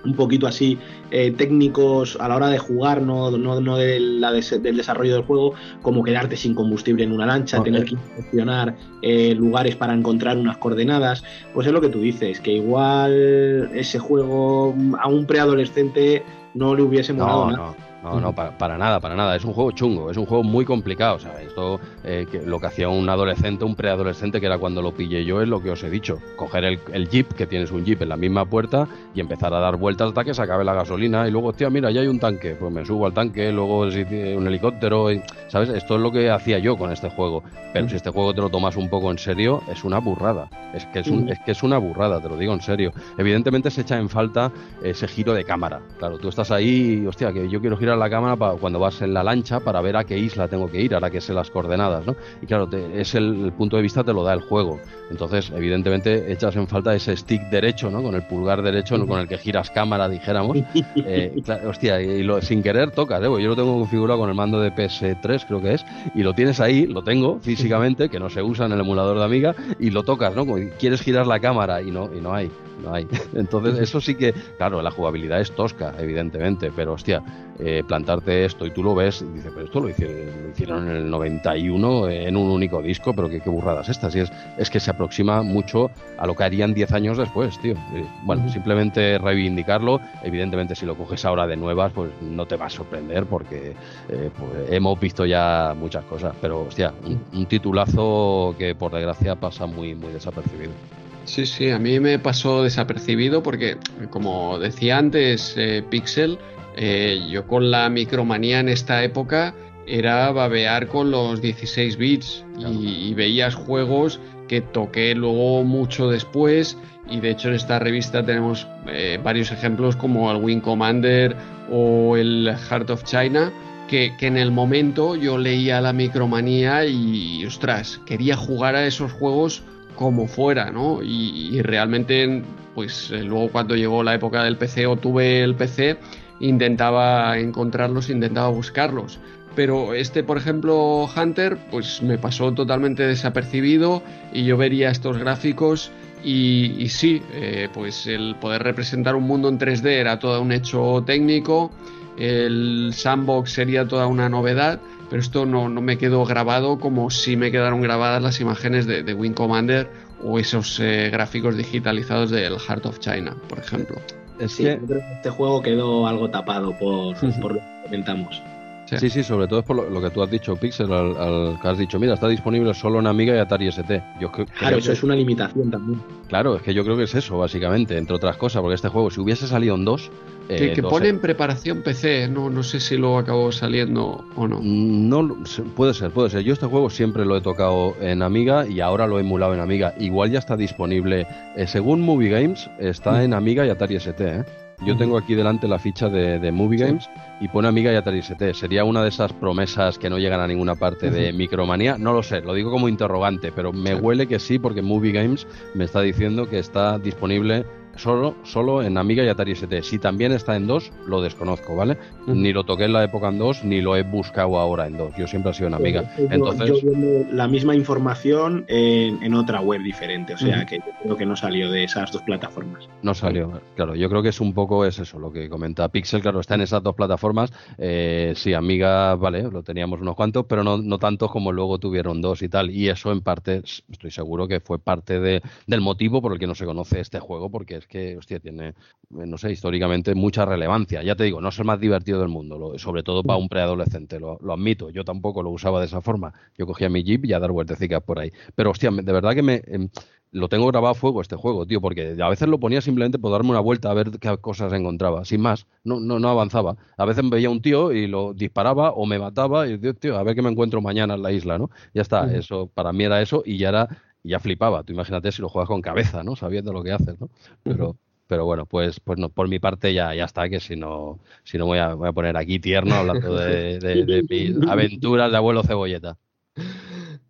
un poquito así eh, técnicos a la hora de jugar, no, no, no de la del desarrollo del juego, como quedarte sin combustible en una lancha, tener que inspeccionar eh, lugares para encontrar unas coordenadas, pues es lo que tú dices, que igual ese juego a un preadolescente no le hubiese molado nada. No, no, para, nada, para nada. Es un juego chungo, es un juego muy complicado. O sea, esto, eh, que lo que hacía un adolescente, un preadolescente, que era cuando lo pillé yo, es lo que os he dicho. Coger el, jeep, que tienes un jeep en la misma puerta, y empezar a dar vueltas hasta que se acabe la gasolina. Y luego, hostia, mira, ya hay un tanque. Pues me subo al tanque, luego un helicóptero. ¿Sabes? Esto es lo que hacía yo con este juego. Pero si este juego te lo tomas un poco en serio, es una burrada. Es que es, es que es una burrada, te lo digo en serio. Evidentemente se echa en falta ese giro de cámara. Claro, tú estás ahí y, hostia, que yo quiero girar la cámara para, cuando vas en la lancha para ver a qué isla tengo que ir, ahora que sé las coordenadas, ¿no? Y claro, es el, punto de vista te lo da el juego. Entonces, evidentemente, echas en falta ese stick derecho, ¿no? Con el pulgar derecho con el que giras cámara, dijéramos. Eh, hostia, y lo, sin querer tocas, ¿eh? Yo lo tengo configurado con el mando de PS3, creo que es, y lo tienes ahí, lo tengo físicamente, que no se usa en el emulador de Amiga, y lo tocas, ¿no? Quieres girar la cámara y no, y no hay. No hay. Entonces, eso sí que, claro, la jugabilidad es tosca, evidentemente, pero hostia, eh, plantarte esto y tú lo ves y dices, pero esto lo hicieron, en el 91 en un único disco, pero qué, qué burradas estas. Y es, es que se aproxima mucho a lo que harían 10 años después, tío. Bueno, simplemente reivindicarlo. Evidentemente, si lo coges ahora de nuevas, pues no te va a sorprender porque eh, pues, hemos visto ya muchas cosas. Pero, hostia, un, titulazo que por desgracia pasa muy, muy desapercibido. Sí, sí, a mí me pasó desapercibido porque, como decía antes, eh, Pixel eh, yo con la micromanía en esta época era babear con los 16 bits y, veías juegos que toqué luego mucho después y de hecho en esta revista tenemos eh, varios ejemplos como el Wing Commander o el Heart of China que, en el momento yo leía la micromanía y, ostras, quería jugar a esos juegos como fuera, ¿no? Y, realmente, pues eh, luego cuando llegó la época del PC o tuve el PC, intentaba encontrarlos, intentaba buscarlos. Pero este, por ejemplo, Hunter, pues me pasó totalmente desapercibido y yo vería estos gráficos y, sí, eh, pues el poder representar un mundo en 3D era todo un hecho técnico, el sandbox sería toda una novedad, pero esto no, me quedó grabado como si me quedaron grabadas las imágenes de, Wing Commander o esos eh, gráficos digitalizados del Heart of China, por ejemplo. Es que... este juego quedó algo tapado por, por lo que comentamos. Sí. sí, sobre todo es por lo, que tú has dicho, Pixel, al, que has dicho, mira, está disponible solo en Amiga y Atari ST. Yo claro, eso es una limitación también. Claro, es que yo creo que es eso, básicamente, entre otras cosas, porque este juego, si hubiese salido en dos... Eh, que, pone en preparación PC, no, no sé si lo acabó saliendo o no. Mm, no, puede ser, puede ser. Yo este juego siempre lo he tocado en Amiga y ahora lo he emulado en Amiga. Igual ya está disponible, eh, según Movie Games, está mm. en Amiga y Atari ST, ¿eh? Yo tengo aquí delante la ficha de, Movie Games y pone Amiga y Atari ST. ¿Sería una de esas promesas que no llegan a ninguna parte de Micromanía? No lo sé, lo digo como interrogante, pero me huele que sí porque Movie Games me está diciendo que está disponible solo, solo en Amiga y Atari ST. Si también está en 2, lo desconozco, ¿vale? Ni lo toqué en la época en 2, ni lo he buscado ahora en 2. Yo siempre he sido en Amiga. Entonces, yo, la misma información en, otra web diferente, o sea que yo creo que no salió de esas dos plataformas. No salió, claro. Yo creo que es un poco es eso lo que comenta Pixel, claro, está en esas dos plataformas. Eh, sí, Amiga, vale, lo teníamos unos cuantos, pero no, no tantos como luego tuvieron dos y tal. Y eso en parte, estoy seguro que fue parte de, del motivo por el que no se conoce este juego, porque es que, hostia, tiene, no sé, históricamente mucha relevancia. Ya te digo, no es el más divertido del mundo, sobre todo para un preadolescente, lo, admito. Yo tampoco lo usaba de esa forma. Yo cogía mi Jeep y a dar vueltecitas por ahí. Pero, hostia, de verdad que me... Em, lo tengo grabado a fuego este juego, tío, porque a veces lo ponía simplemente por darme una vuelta a ver qué cosas encontraba, sin más, no, no, no avanzaba. A veces veía un tío y lo disparaba o me mataba y tío, a ver qué me encuentro mañana en la isla, ¿no? Ya está, eso para mí era eso y ya era ya flipaba. Tú imagínate si lo juegas con cabeza, ¿no? Sabiendo lo que haces, ¿no? Pero, pero bueno, pues, pues no, por mi parte ya, ya está, que si no, si no voy a, voy a poner aquí tierno hablando de, de, mis aventuras de abuelo cebolleta.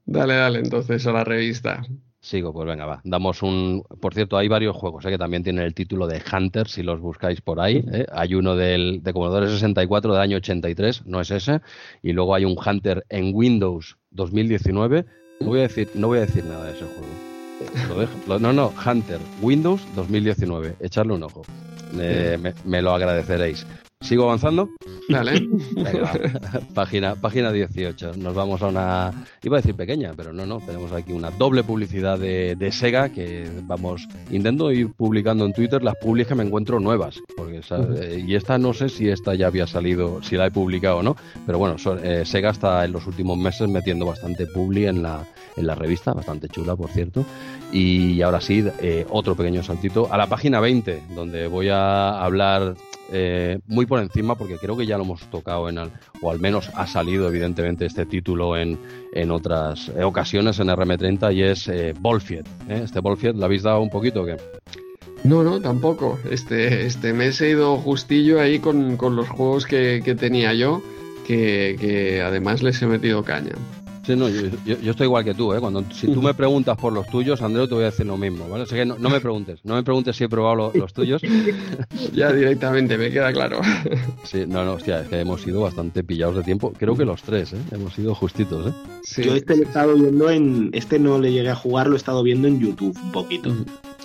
Dale, dale, entonces a la revista. Sigo, pues venga, va. Damos un. Por cierto, hay varios juegos ¿eh? que también tienen el título de Hunter, si los buscáis por ahí. ¿eh? Hay uno del, de Commodore 64 del año 83, no es ese. Y luego hay un Hunter en Windows 2019 no voy a decir, no voy a decir nada de ese juego. no, no, Hunter, Windows 2019. Echarle un ojo. me, lo agradeceréis. ¿Sigo avanzando? Dale. página, página 18. Nos vamos a una. Iba a decir pequeña, pero no, no. Tenemos aquí una doble publicidad de, Sega que vamos. Intento ir publicando en Twitter las publis que me encuentro nuevas. Porque, eh, y esta no sé si esta ya había salido, si la he publicado o no. Pero bueno, eh, Sega está en los últimos meses metiendo bastante publi en la, en la revista. Bastante chula, por cierto. Y ahora sí, eh, otro pequeño saltito a la página 20, donde voy a hablar eh, muy por encima porque creo que ya lo hemos tocado en o al menos ha salido evidentemente este título en, en otras ocasiones en RM30 y es eh, Bolfiet. ¿eh? Este Bolfiet, ¿lo habéis dado un poquito o qué? No, no, tampoco. Este, este mes he ido justillo ahí con, los juegos que, tenía yo, que, que además les he metido caña. Sí, no, yo, estoy igual que tú, ¿eh? Cuando, si tú me preguntas por los tuyos, Andrés, te voy a decir lo mismo, ¿vale? Así que no, me preguntes, no me preguntes si he probado los tuyos. ya directamente, me queda claro. sí, no, no, hostia, es que hemos sido bastante pillados de tiempo. Creo que los tres, ¿eh? Hemos sido justitos, ¿eh? Yo este lo he estado viendo en... Este no le llegué a jugar, lo he estado viendo en YouTube un poquito.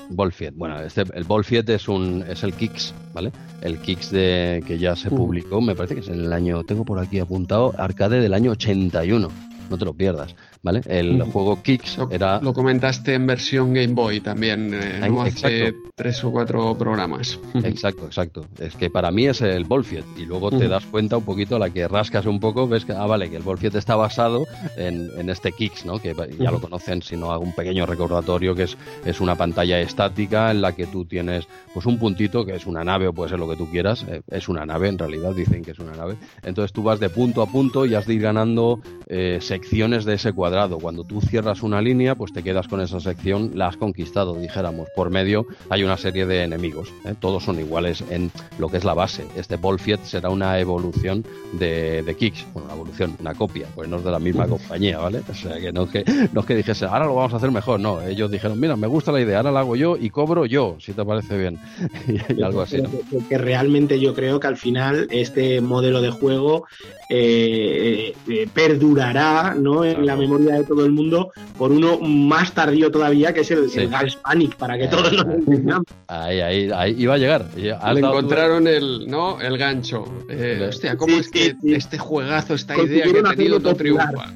Bolfiet. Bueno, este, el Bolfiet es un es el Kicks, ¿vale? El Kicks de que ya se publicó, me parece que es en el año, tengo por aquí apuntado, arcade del año 81. No te lo pierdas. ¿Vale? El juego Kicks era... Lo comentaste en versión Game Boy también, eh, hace tres o cuatro programas. Exacto, exacto. Es que para mí es el Bolfiet y luego te das cuenta un poquito a la que rascas un poco, ves que, ah, vale, que el Bolfiet está basado en, este Kicks, ¿no? Que ya lo conocen, si no hago un pequeño recordatorio, que es, es una pantalla estática en la que tú tienes pues un puntito que es una nave o puede ser lo que tú quieras, eh, es una nave en realidad, dicen que es una nave. Entonces tú vas de punto a punto y has de ir ganando eh, secciones de ese cuadro cuando tú cierras una línea, pues te quedas con esa sección, la has conquistado, dijéramos. Por medio hay una serie de enemigos. ¿eh? Todos son iguales en lo que es la base. Este Bolfiet será una evolución de, de Kicks. Bueno, una evolución, una copia, pues no es de la misma compañía, ¿vale? O sea, que no es que, no es que dijese, ahora lo vamos a hacer mejor. No, ellos dijeron, mira, me gusta la idea, ahora la hago yo y cobro yo, si te parece bien. y, algo así. Que, realmente yo creo que al final este modelo de juego eh, eh, perdurará ¿no? en la memoria de todo el mundo por uno más tardío todavía, que es el, sí. Panic, para que todos lo entendamos. Ahí, ahí, ahí iba a llegar. Le encontraron el, ¿no? el gancho. Eh, hostia, ¿cómo es que este juegazo, esta idea que ha tenido triunfa?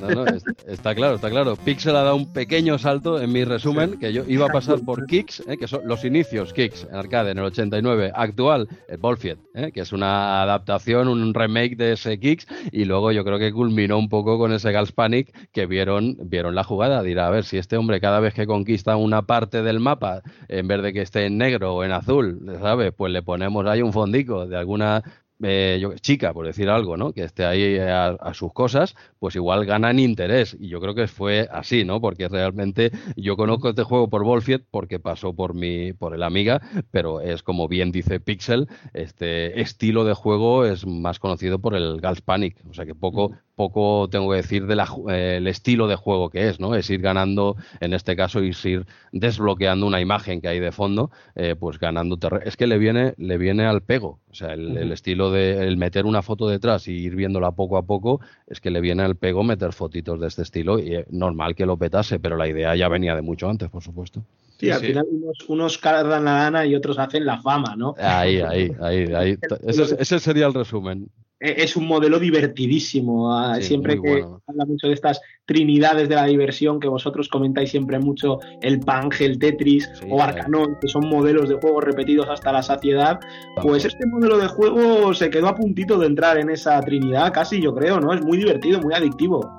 No, no, está claro, está claro. Pixel ha dado un pequeño salto en mi resumen, que yo iba a pasar por Kicks, eh, que son los inicios, Kicks, en arcade, en el 89. Actual, el Bolfiet, eh, que es una adaptación, un remake de ese Kicks, y luego yo creo que culminó un poco con ese Gals Panic, que vieron, vieron la jugada. Dirá, a ver, si este hombre cada vez que conquista una parte del mapa, en vez de que esté en negro o en azul, ¿sabes? Pues le ponemos ahí un fondico de alguna eh, chica, por decir algo, ¿no? Que esté ahí a, sus cosas, pues igual ganan interés. Y yo creo que fue así, ¿no? Porque realmente yo conozco este juego por Wolfiet porque pasó por mi, por el Amiga, pero es como bien dice Pixel, este estilo de juego es más conocido por el Gals Panic. O sea que poco, poco tengo que decir del eh, estilo de juego que es, ¿no? Es ir ganando, en este caso, es ir desbloqueando una imagen que hay de fondo, eh, pues ganando terreno. Es que le viene, le viene al pego. O sea, el, estilo de el meter una foto detrás y ir viéndola poco a poco, es que le viene al pego meter fotitos de este estilo y es normal que lo petase, pero la idea ya venía de mucho antes, por supuesto. Sí, al final unos, unos cargan la lana y otros hacen la fama, ¿no? Ahí, ahí, ahí. ahí. ese sería el resumen. E-, es un modelo divertidísimo. Ah, siempre que habla mucho de estas trinidades de la diversión que vosotros comentáis siempre mucho, el Pang, el Tetris o Arcanon, que son modelos de juego repetidos hasta la saciedad, pues este modelo de juego se quedó a puntito de entrar en esa trinidad, casi yo creo, ¿no? Es muy divertido, muy adictivo.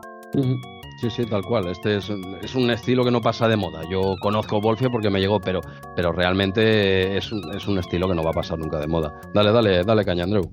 Sí, sí, tal cual. Este es, un estilo que no pasa de moda. Yo conozco Wolfia porque me llegó, pero, pero realmente es un, es un estilo que no va a pasar nunca de moda. Dale, dale, dale caña, Andrew.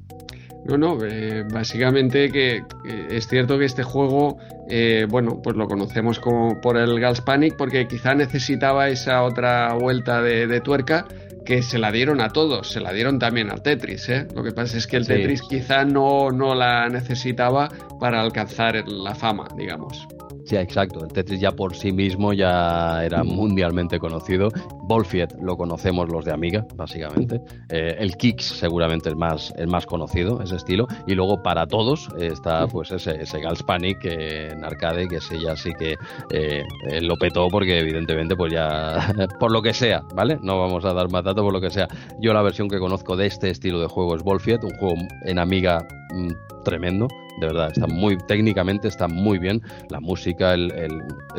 No, no, eh, básicamente que, es cierto que este juego, eh, bueno, pues lo conocemos como por el Gals Panic porque quizá necesitaba esa otra vuelta de, tuerca que se la dieron a todos, se la dieron también al Tetris, ¿eh? Lo que pasa es que el Tetris quizá no, no la necesitaba para alcanzar la fama, digamos. Sí, exacto. El Tetris ya por sí mismo ya era mundialmente conocido. Bolfiet lo conocemos los de Amiga, básicamente. Eh, el Kicks seguramente el más, el más conocido, ese estilo. Y luego para todos está pues ese, ese Gals Panic en arcade, que ese ya sí que eh, lo petó porque evidentemente pues ya, por lo que sea, ¿vale? No vamos a dar más datos por lo que sea. Yo la versión que conozco de este estilo de juego es Bolfiet, un juego en Amiga mm, tremendo, de verdad, está muy técnicamente está muy bien. La música, el,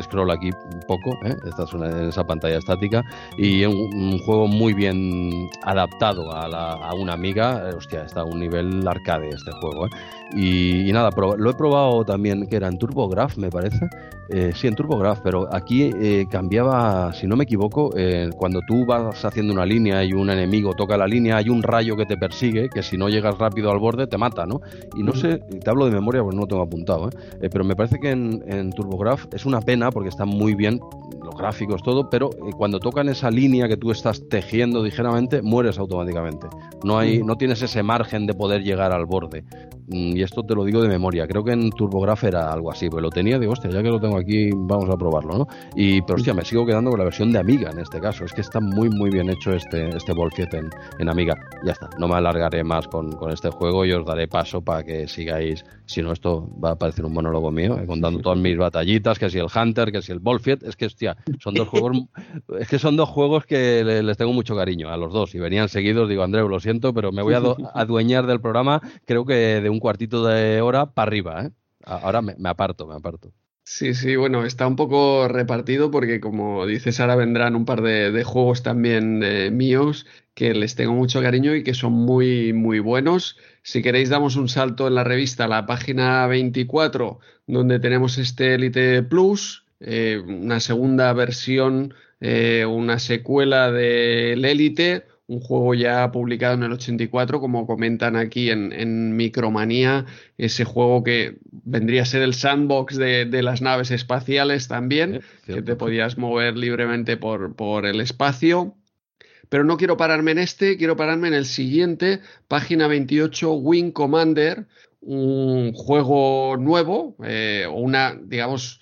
scroll aquí un poco, ¿eh? esta es en esa pantalla estática y un, juego muy bien adaptado a, la, a una amiga. Eh, hostia, está a un nivel arcade este juego. ¿eh? Y, nada, lo he probado también, que era en TurboGraf, me parece. Eh, sí, en TurboGraf, pero aquí eh, cambiaba, si no me equivoco, eh, cuando tú vas haciendo una línea y un enemigo toca la línea, hay un rayo que te persigue, que si no llegas rápido al borde te mata, ¿no? Y no sé, te hablo de memoria porque no lo tengo apuntado, ¿eh? pero me parece que en, en TurboGraf es una pena porque está muy bien los gráficos, todo, pero cuando tocan esa línea que tú estás tejiendo ligeramente, mueres automáticamente. No, hay, no tienes ese margen de poder llegar al borde. Mm, y esto te lo digo de memoria, creo que en TurboGraf era algo así, pues lo tenía, digo, hostia, ya que lo tengo aquí, vamos a probarlo, ¿no? Y, pero hostia, me sigo quedando con la versión de Amiga en este caso, es que está muy, muy bien hecho este, este Wolfiet en, en Amiga. Ya está, no me alargaré más con, con este juego y os daré paso para que sigáis, si no, esto va a parecer un monólogo mío, eh, contando todas mis batallitas, que si el Hunter, que si el Wolfiet, es que, hostia, son dos juegos, es que son dos juegos que les tengo mucho cariño a los dos, y venían seguidos, digo, Andreu, lo siento, pero me voy a adueñar del programa, creo que de un cuartito de hora para arriba, ¿eh? Ahora me, aparto, me aparto. Sí, sí, bueno, está un poco repartido porque como dices, ahora vendrán un par de, juegos también eh, míos que les tengo mucho cariño y que son muy, muy buenos. Si queréis, damos un salto en la revista la página 24, donde tenemos este Elite Plus, eh, una segunda versión, una secuela del Elite un juego ya publicado en el 84, como comentan aquí en, en Micromanía, ese juego que vendría a ser el sandbox de, las naves espaciales también, que te podías mover libremente por, por el espacio. Pero no quiero pararme en este, quiero pararme en el siguiente, página 28, Wing Commander, un juego nuevo, eh, o una, digamos,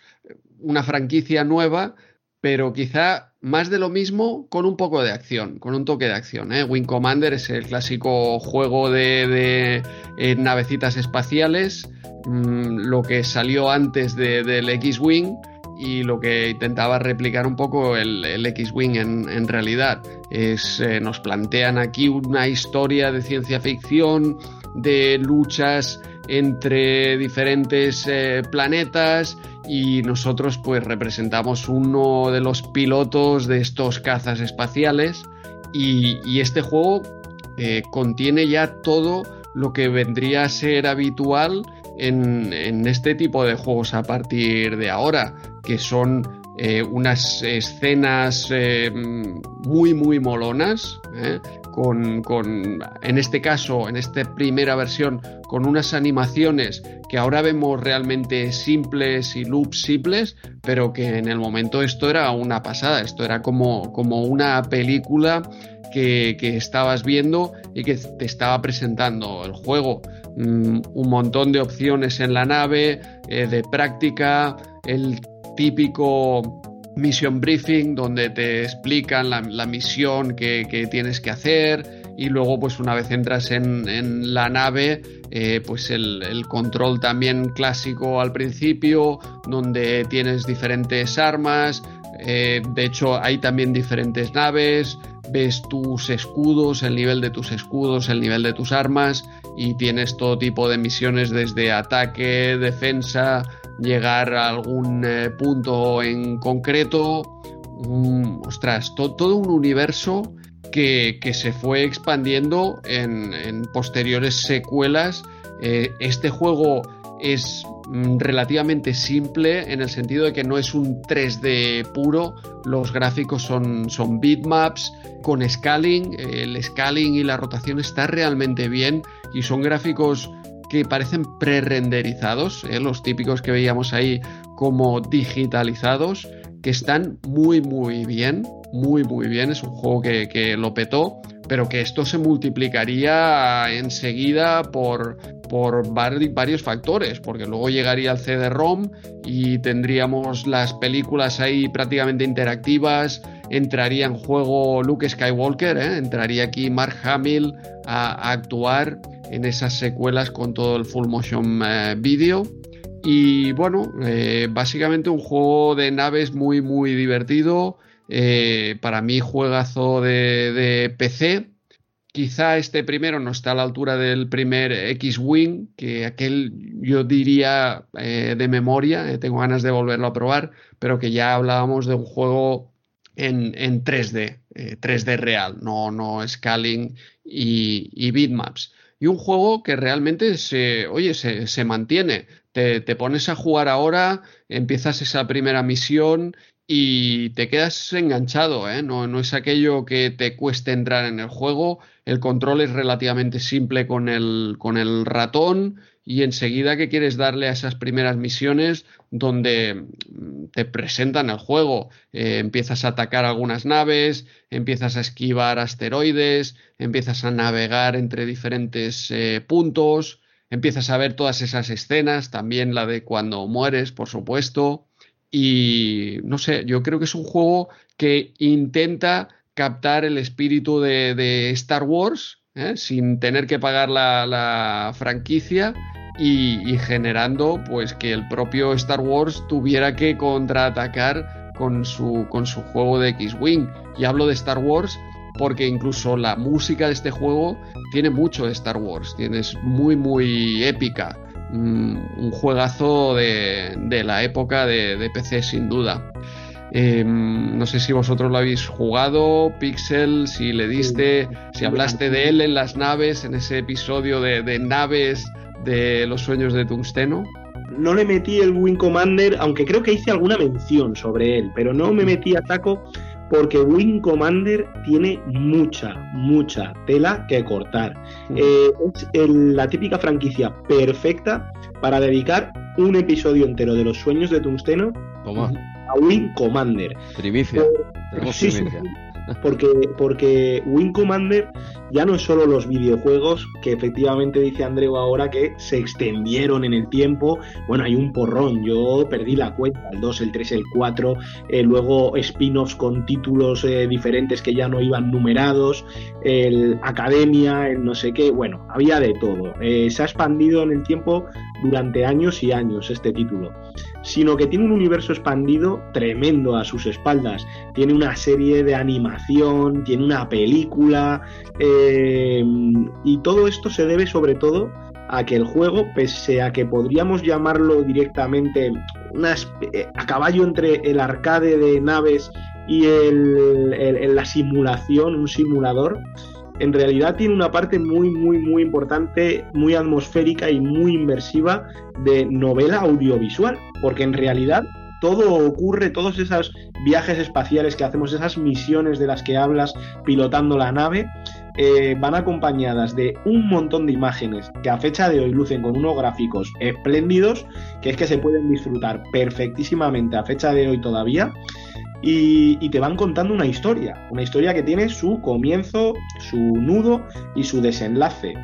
una franquicia nueva, pero quizá más de lo mismo con un poco de acción, con un toque de acción. ¿eh? Wing Commander es el clásico juego de, eh, navecitas espaciales, mm, lo que salió antes del X-Wing y lo que intentaba replicar un poco el, X-Wing en, realidad. Es, eh, nos plantean aquí una historia de ciencia ficción, de luchas entre diferentes eh, planetas y nosotros pues representamos uno de los pilotos de estos cazas espaciales y, este juego eh, contiene ya todo lo que vendría a ser habitual en, en, este tipo de juegos a partir de ahora, que son eh, unas escenas muy muy molonas, con, en este caso, en esta primera versión, con unas animaciones que ahora vemos realmente simples y loops simples, pero que en el momento esto era una pasada, esto era como, como una película que, estabas viendo y que te estaba presentando el juego. Mm, un montón de opciones en la nave, eh, de práctica, el típico mission briefing donde te explican la, misión que, tienes que hacer y luego pues una vez entras en, la nave eh, pues el, control también clásico al principio donde tienes diferentes armas eh, de hecho hay también diferentes naves ves tus escudos el nivel de tus escudos el nivel de tus armas y tienes todo tipo de misiones desde ataque defensa llegar a algún eh, punto en concreto. ostras, todo un universo que, se fue expandiendo en, posteriores secuelas. Eh, este juego es mm, relativamente simple en el sentido de que no es un 3D puro, los gráficos son, son bitmaps con scaling, el scaling y la rotación está realmente bien y son gráficos que parecen pre-renderizados, ¿eh? los típicos que veíamos ahí como digitalizados, que están muy muy bien, muy muy bien, es un juego que, lo petó, pero que esto se multiplicaría enseguida por, por varios factores, porque luego llegaría el CD-ROM y tendríamos las películas ahí prácticamente interactivas, entraría en juego Luke Skywalker, ¿eh? entraría aquí Mark Hamill a actuar en esas secuelas con todo el full motion eh, video. Y bueno, eh, básicamente un juego de naves muy muy divertido. Eh, para mí juegazo de, PC. Quizá este primero no está a la altura del primer X-Wing, que aquel yo diría de memoria, tengo ganas de volverlo a probar, pero que ya hablábamos de un juego en, 3D, 3D real, no, no scaling y, y bitmaps y un juego que realmente se, oye, se, mantiene. Te, pones a jugar ahora, empiezas esa primera misión y te quedas enganchado, ¿eh? no, no, es aquello que te cueste entrar en el juego. El control es relativamente simple con el, con el ratón y enseguida que quieres darle a esas primeras misiones donde mm, te presentan el juego, eh, empiezas a atacar algunas naves, empiezas a esquivar asteroides, empiezas a navegar entre diferentes eh, puntos empiezas a ver todas esas escenas, también la de cuando mueres, por supuesto. Y no sé, yo creo que es un juego que intenta captar el espíritu de, Star Wars ¿eh? sin tener que pagar la, franquicia y, generando pues que el propio Star Wars tuviera que contraatacar con su, con su juego de X-Wing. Y hablo de Star Wars porque incluso la música de este juego tiene mucho de Star Wars, tienes muy muy épica, mm, un juegazo de, la época de, PC sin duda. Em, no sé si vosotros lo habéis jugado, Pixel, si le diste, si hablaste de él en las naves, en ese episodio de, de naves de los sueños de Tungsteno. No le metí el Wing Commander, aunque creo que hice alguna mención sobre él, pero no me metí a taco porque Wing Commander tiene mucha, mucha tela que cortar. Mm. Eh, es la típica franquicia perfecta para dedicar un episodio entero de los sueños de Tungsteno a Wing Commander. Primicia. primicia porque, porque Wing Commander ya no es solo los videojuegos, que efectivamente dice Andreu ahora que se extendieron en el tiempo. Bueno, hay un porrón, yo perdí la cuenta, el 2, el 3, el 4, eh, luego spin-offs con títulos eh, diferentes que ya no iban numerados, el Academia, el no sé qué, bueno, había de todo. Eh, se ha expandido en el tiempo durante años y años este título sino que tiene un universo expandido tremendo a sus espaldas. Tiene una serie de animación, tiene una película, eh, y todo esto se debe sobre todo a que el juego, pese a que podríamos llamarlo directamente eh, a caballo entre el arcade de naves y la simulación, un simulador, en realidad tiene una parte muy, muy, muy importante, muy atmosférica y muy inmersiva de novela audiovisual, porque en realidad todo ocurre, todos esos viajes espaciales que hacemos, esas misiones de las que hablas pilotando la nave, eh, van acompañadas de un montón de imágenes que a fecha de hoy lucen con unos gráficos espléndidos, que es que se pueden disfrutar perfectísimamente a fecha de hoy todavía y, te van contando una historia, una historia que tiene su comienzo, su nudo y su desenlace.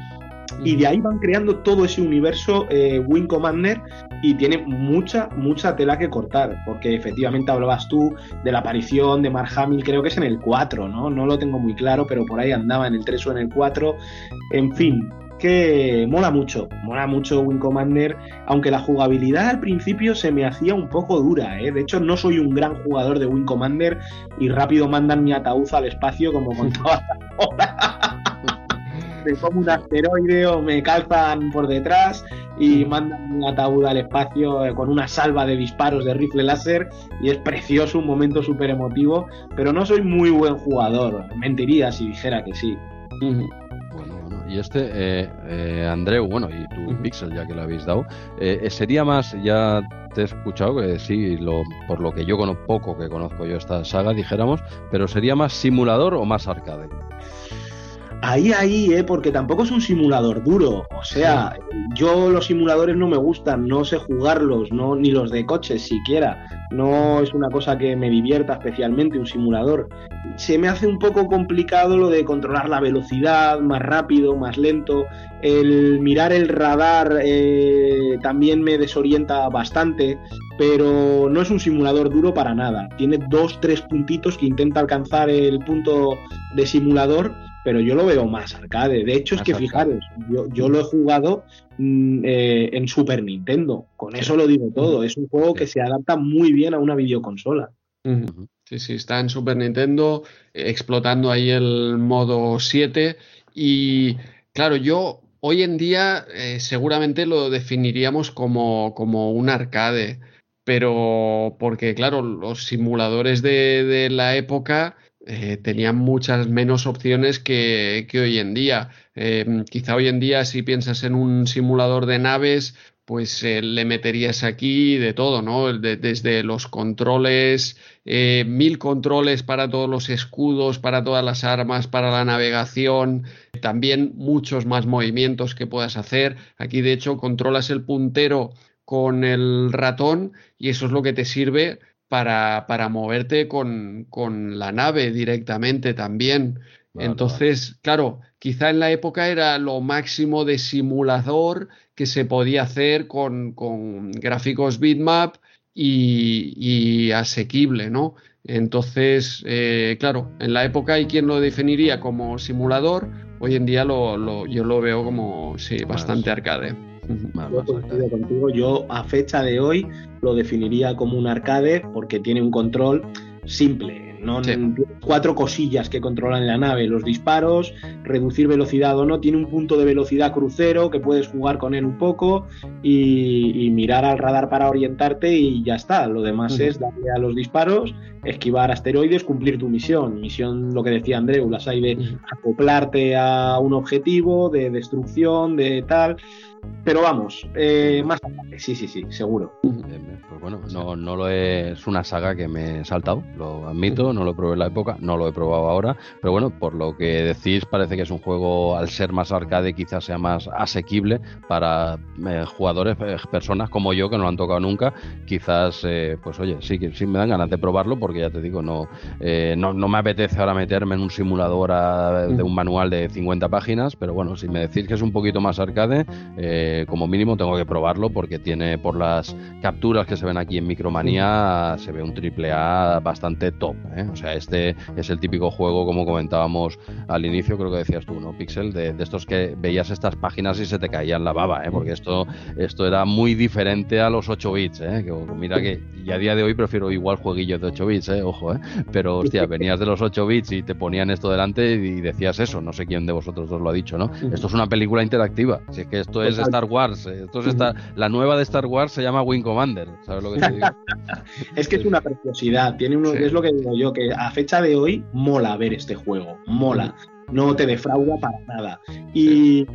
Y de ahí van creando todo ese universo eh, Wing Commander y tiene mucha, mucha tela que cortar, porque efectivamente hablabas tú de la aparición de Mark Hamill, creo que es en el 4, ¿no? No lo tengo muy claro, pero por ahí andaba en el 3 o en el 4. En fin, que mola mucho, mola mucho Wing Commander, aunque la jugabilidad al principio se me hacía un poco dura, ¿eh? de hecho no soy un gran jugador de Wing Commander y rápido mandan mi ataúd al espacio como con todas las me como un asteroide o me calzan por detrás y mandan un ataúd al espacio eh, con una salva de disparos de rifle láser y es precioso, un momento súper emotivo, pero no soy muy buen jugador, mentiría si dijera que sí. Y este, eh, eh, Andreu, bueno, y tu Pixel, ya que lo habéis dado, eh, sería más, ya te he escuchado que sí, lo, por lo que yo conozco, poco que conozco yo esta saga, dijéramos, pero sería más simulador o más arcade. Ahí, ahí, ¿eh? porque tampoco es un simulador duro. O sea, yo los simuladores no me gustan, no sé jugarlos, no ni los de coches siquiera. No es una cosa que me divierta especialmente un simulador. Se me hace un poco complicado lo de controlar la velocidad, más rápido, más lento. El mirar el radar eh, también me desorienta bastante, pero no es un simulador duro para nada. Tiene dos, tres puntitos que intenta alcanzar el punto de simulador pero yo lo veo más arcade. De hecho, es que fijaros, yo, lo he jugado mm, eh, en Super Nintendo. Con eso lo digo todo. Es un juego que se adapta muy bien a una videoconsola. Sí, sí, está en Super Nintendo, explotando ahí el modo 7. Y claro, yo hoy en día eh, seguramente lo definiríamos como, como un arcade. Pero porque, claro, los simuladores de, de la época eh, tenían muchas menos opciones que, hoy en día. Eh, quizá hoy en día si piensas en un simulador de naves, pues eh, le meterías aquí de todo, ¿no? desde los controles, mil controles para todos los escudos, para todas las armas, para la navegación, también muchos más movimientos que puedas hacer. Aquí de hecho controlas el puntero con el ratón y eso es lo que te sirve para, para moverte con, con, la nave directamente también. Entonces, claro, quizá en la época era lo máximo de simulador que se podía hacer con, gráficos bitmap y, asequible, ¿no? Entonces, eh, claro, en la época hay quien lo definiría como simulador, hoy en día lo, yo lo veo como, sí, bastante arcade. Yo contigo, yo a fecha de hoy lo definiría como un arcade porque tiene un control simple, no cuatro cosillas que controlan la nave, los disparos, reducir velocidad o no, tiene un punto de velocidad crucero que puedes jugar con él un poco y, mirar al radar para orientarte y ya está. Lo demás es darle a los disparos, esquivar asteroides, cumplir tu misión. Misión, lo que decía Andreu, las hay de acoplarte a un objetivo, de destrucción, de tal. Pero vamos, eh, más sí, sí, sí, seguro. Pues bueno, no, no lo es una saga que me he saltado, lo admito, no lo probé en la época, no lo he probado ahora, pero bueno, por lo que decís, parece que es un juego, al ser más arcade, quizás sea más asequible para eh, jugadores, eh, personas como yo que no lo han tocado nunca. Quizás, pues oye, sí que sí me dan ganas de probarlo porque ya te digo, no, no, no, me apetece ahora meterme en un simulador de un manual de 50 páginas, pero bueno, si me decís que es un poquito más arcade, eh, como mínimo tengo que probarlo porque tiene por las capturas que se ven aquí en Micromanía, se ve un triple A bastante top. ¿eh? O sea, este es el típico juego, como comentábamos al inicio, creo que decías tú, ¿no? Pixel, de, estos que veías estas páginas y se te caían la baba, ¿eh? porque esto, esto era muy diferente a los 8 bits. ¿eh? Que, mira que y a día de hoy prefiero igual jueguillos de 8 bits, ¿eh? ojo, ¿eh? pero hostia, venías de los 8 bits y te ponían esto delante y decías eso, no sé quién de vosotros dos lo ha dicho, ¿no? Esto es una película interactiva, si es que esto es Star Wars. Eh, esto es la nueva de Star Wars se llama Wing Commander. ¿Sabes lo que te digo? es que es una preciosidad. Tiene uno, es lo que digo yo, que a fecha de hoy mola ver este juego. Mola no te defrauda para nada. Y,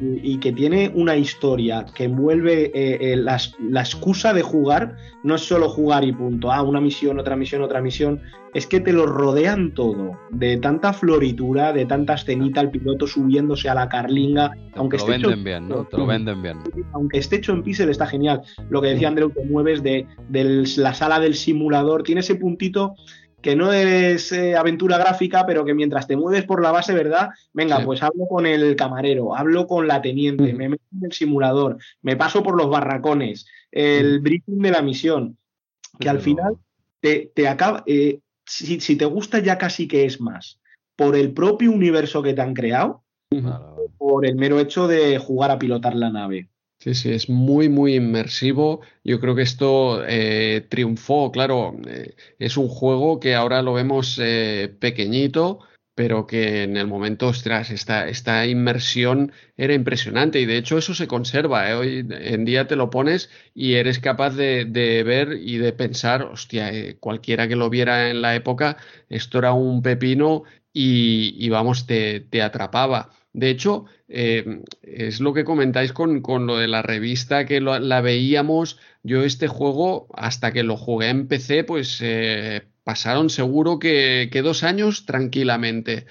que tiene una historia que envuelve eh, eh, la, excusa de jugar, no es solo jugar y punto, ah, una misión, otra misión, otra misión, es que te lo rodean todo, de tanta floritura, de tanta escenita, el piloto subiéndose a la carlinga, aunque te lo venden bien, ¿no? Te lo venden bien. Aunque esté hecho en pixel está genial. Lo que decía Andreu, te mueves de, de la sala del simulador, tiene ese puntito que no es eh, aventura gráfica, pero que mientras te mueves por la base, ¿verdad? Venga, pues hablo con el camarero, hablo con la teniente, mm. me meto en el simulador, me paso por los barracones, el mm. briefing de la misión, que al final te, acaba, eh, si, te gusta ya casi que es más, por el propio universo que te han creado, por el mero hecho de jugar a pilotar la nave. Sí, sí, es muy, muy inmersivo. Yo creo que esto eh, triunfó, claro, eh, es un juego que ahora lo vemos eh, pequeñito, pero que en el momento, ostras, esta, esta inmersión era impresionante y de hecho eso se conserva. Hoy en día te lo pones y eres capaz de, ver y de pensar, hostia, cualquiera que lo viera en la época, esto era un pepino y, vamos, te, te atrapaba. De hecho, eh, es lo que comentáis con, lo de la revista que la veíamos. Yo este juego, hasta que lo jugué en PC, pues eh, pasaron seguro que, dos años tranquilamente.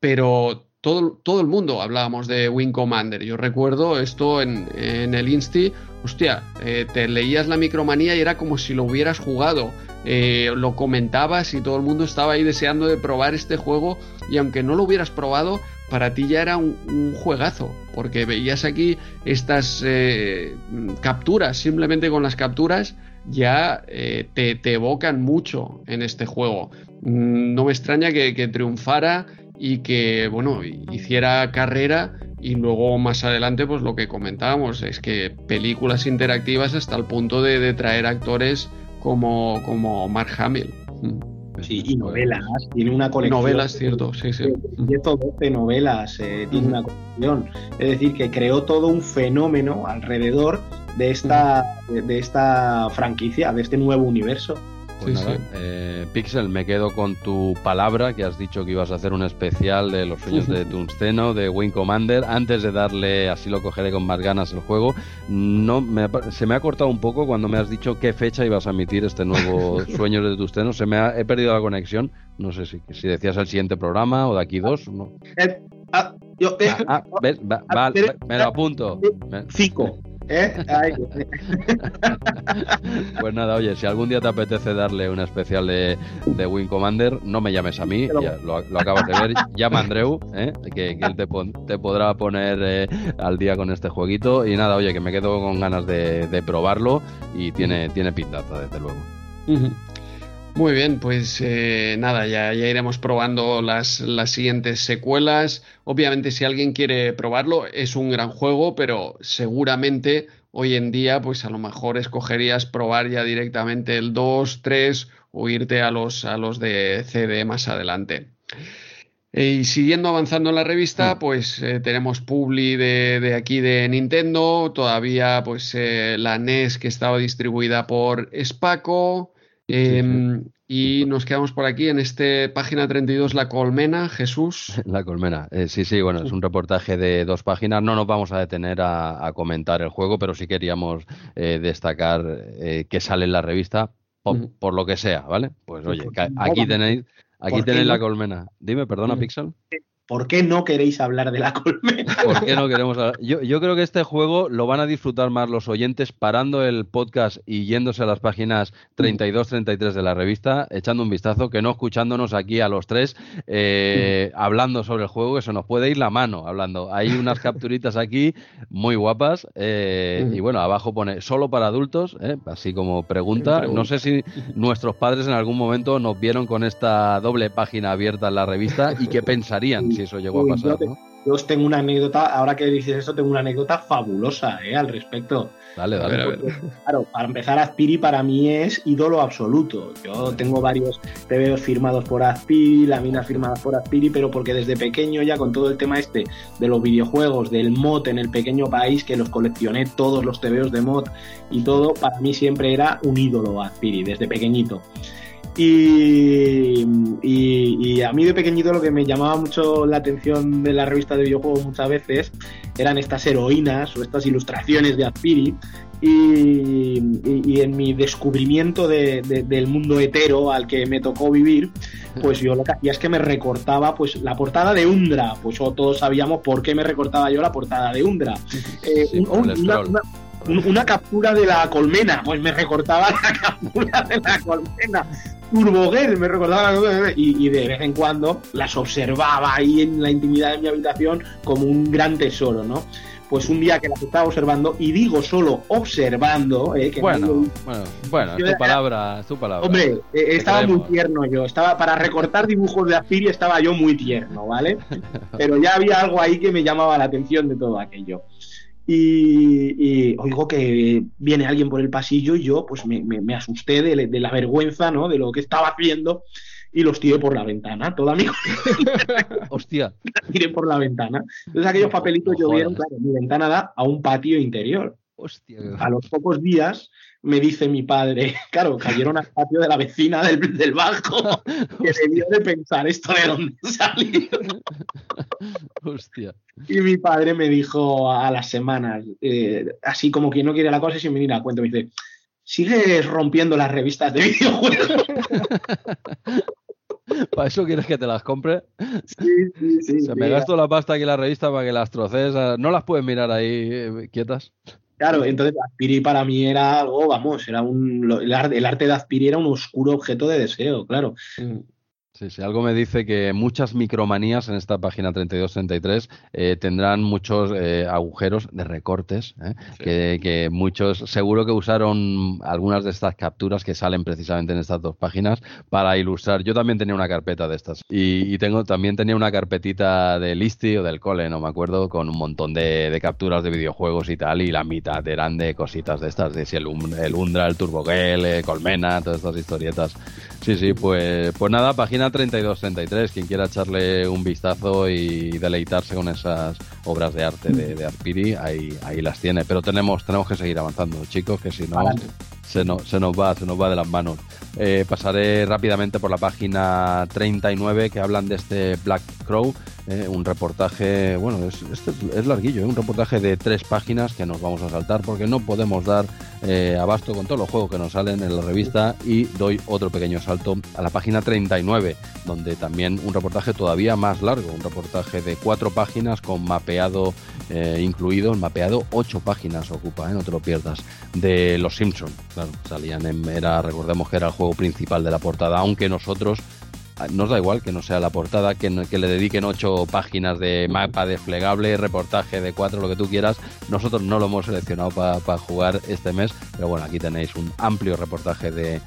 Pero todo, todo, el mundo hablábamos de Wing Commander. Yo recuerdo esto en, el Insti. Hostia, eh, te leías la micromanía y era como si lo hubieras jugado. lo comentabas y todo el mundo estaba ahí deseando de probar este juego. Y aunque no lo hubieras probado, para ti ya era un, juegazo, porque veías aquí estas eh, capturas, simplemente con las capturas ya eh, te, evocan mucho en este juego. Mm, no me extraña que, triunfara y que, bueno, hiciera carrera y luego más adelante, pues lo que comentábamos, es que películas interactivas hasta el punto de, traer actores como, como Mark Hamill. Mm. Sí, y novelas, tiene una colección. Novelas, cierto, sí, sí. 10 o 12 novelas, eh, tiene una colección. Es decir, que creó todo un fenómeno alrededor de esta, de esta franquicia, de este nuevo universo. Pues eh, Pixel, me quedo con tu palabra que has dicho que ibas a hacer un especial de los sueños de Tungsteno, de Wing Commander. Antes de darle, así lo cogeré con más ganas el juego, no se me ha cortado un poco cuando me has dicho qué fecha ibas a emitir este nuevo Sueños de Tungsteno. Se me ha, he perdido la conexión. No sé si, si decías el siguiente programa o de aquí dos. Eh, ah, ah, ah, me lo apunto. Cinco. ¿Eh? pues nada, oye, si algún día te apetece darle una especial de, de Wing Commander, no me llames a mí, ya lo, acabas de ver, llama a Andreu, ¿eh? que, él te, te, podrá poner eh, al día con este jueguito. Y nada, oye, que me quedo con ganas de, probarlo y tiene, tiene pintaza, desde luego. Muy bien, pues eh, nada, ya, ya, iremos probando las, las, siguientes secuelas. Obviamente, si alguien quiere probarlo, es un gran juego, pero seguramente hoy en día, pues a lo mejor escogerías probar ya directamente el 2, 3 o irte a los, a los de CD más adelante. Y siguiendo avanzando en la revista, mm. pues eh, tenemos Publi de, de, aquí de Nintendo, todavía pues eh, la NES que estaba distribuida por Spaco, Em, y nos quedamos por aquí en este página 32, La Colmena, Jesús. La Colmena, eh, sí, sí, bueno, es un reportaje de dos páginas. No nos vamos a detener a, comentar el juego, pero sí queríamos eh, destacar eh, que sale en la revista por, lo que sea, ¿vale? Pues oye, aquí tenéis, aquí tenéis La Colmena. Dime, perdona, Pixel. ¿Por qué no queréis hablar de la colmena? ¿Por qué no queremos hablar? Yo, yo, creo que este juego lo van a disfrutar más los oyentes parando el podcast y yéndose a las páginas 32, 33 de la revista, echando un vistazo, que no escuchándonos aquí a los tres eh, hablando sobre el juego, que se nos puede ir la mano hablando. Hay unas capturitas aquí muy guapas eh, y bueno, abajo pone solo para adultos, eh, así como pregunta. No sé si nuestros padres en algún momento nos vieron con esta doble página abierta en la revista y qué pensarían si eso llegó a pasar, yo, ¿no? yo tengo una anécdota, ahora que dices esto, tengo una anécdota fabulosa ¿eh? al respecto. Dale, dale. claro, para empezar, Azpiri para mí es ídolo absoluto. Yo tengo varios TVOs firmados por Azpiri, la mina firmada por Azpiri, pero porque desde pequeño ya con todo el tema este de los videojuegos, del mod en el pequeño país, que los coleccioné todos los TVOs de mod y todo, para mí siempre era un ídolo Azpiri, desde pequeñito. Y, y, a mí de pequeñito lo que me llamaba mucho la atención de la revista de videojuegos muchas veces eran estas heroínas o estas ilustraciones de Aspiri y, y, en mi descubrimiento de, del mundo hetero al que me tocó vivir, pues yo lo que hacía es que me recortaba pues la portada de Undra, pues todos sabíamos por qué me recortaba yo la portada de Undra. Eh, una, captura de la colmena, pues me recortaba la captura de la colmena. Turboguer, me recordaba y, y de vez en cuando las observaba ahí en la intimidad de mi habitación como un gran tesoro, ¿no? Pues un día que las estaba observando, y digo solo observando, eh, bueno, bueno, bueno, es tu palabra, tu palabra. Hombre, eh, estaba muy tierno yo, estaba para recortar dibujos de Aspiri estaba yo muy tierno, ¿vale? Pero ya había algo ahí que me llamaba la atención de todo aquello y, oigo que viene alguien por el pasillo y yo pues me, asusté de, la vergüenza, ¿no? De lo que estaba haciendo y los tiré por la ventana, todo amigo. Hostia. tiré por la ventana. Entonces aquellos papelitos llovieron, claro, mi ventana da a un patio interior. Hostia. A los pocos días me dice mi padre, claro, cayeron al patio de la vecina del, del bajo, que debió de pensar esto de dónde salió. Hostia. Y mi padre me dijo a las semanas, eh, así como quien no quiere la cosa, y sin venir a cuento, me dice, ¿sigues rompiendo las revistas de videojuegos? ¿Para eso quieres que te las compre? Sí, sí, sí. Se me gasto la pasta aquí en la revista para que las troces. ¿No las puedes mirar ahí eh, quietas? Claro, entonces Aspiri para mí era algo, vamos, era un el arte de Aspiri era un oscuro objeto de deseo, claro. Sí, sí, algo me dice que muchas micromanías en esta página 32-33 eh, tendrán muchos eh, agujeros de recortes, ¿eh? que, que, muchos seguro que usaron algunas de estas capturas que salen precisamente en estas dos páginas para ilustrar. Yo también tenía una carpeta de estas y, tengo también tenía una carpetita de Listi o del cole, no me acuerdo, con un montón de, capturas de videojuegos y tal y la mitad eran de cositas de estas, de si el, el Undra, el Turbogel, Colmena, todas estas historietas. Sí, sí, pues, pues nada, página 32-33, quien quiera echarle un vistazo y deleitarse con esas obras de arte de, de Arpiri, ahí, ahí las tiene. Pero tenemos, tenemos que seguir avanzando, chicos, que si no se, no, se nos va, se nos va de las manos. Eh, pasaré rápidamente por la página 39 que hablan de este Black Crow, eh, un reportaje, bueno, es, este es larguillo, eh, un reportaje de tres páginas que nos vamos a saltar porque no podemos dar abasto con todos los juegos que nos salen en la revista y doy otro pequeño salto a la página 39 donde, también un reportaje todavía más largo, un reportaje de cuatro páginas con mapeado eh, incluido, el mapeado ocho páginas ocupa, ¿eh? no te lo pierdas, de Los Simpson. Claro, salían en, era, recordemos que era el juego principal de la portada, aunque nosotros nos da igual que no sea la portada, que, le dediquen ocho páginas de mapa desplegable, reportaje de cuatro, lo que tú quieras. Nosotros no lo hemos seleccionado para jugar este mes, pero bueno, aquí tenéis un amplio reportaje de,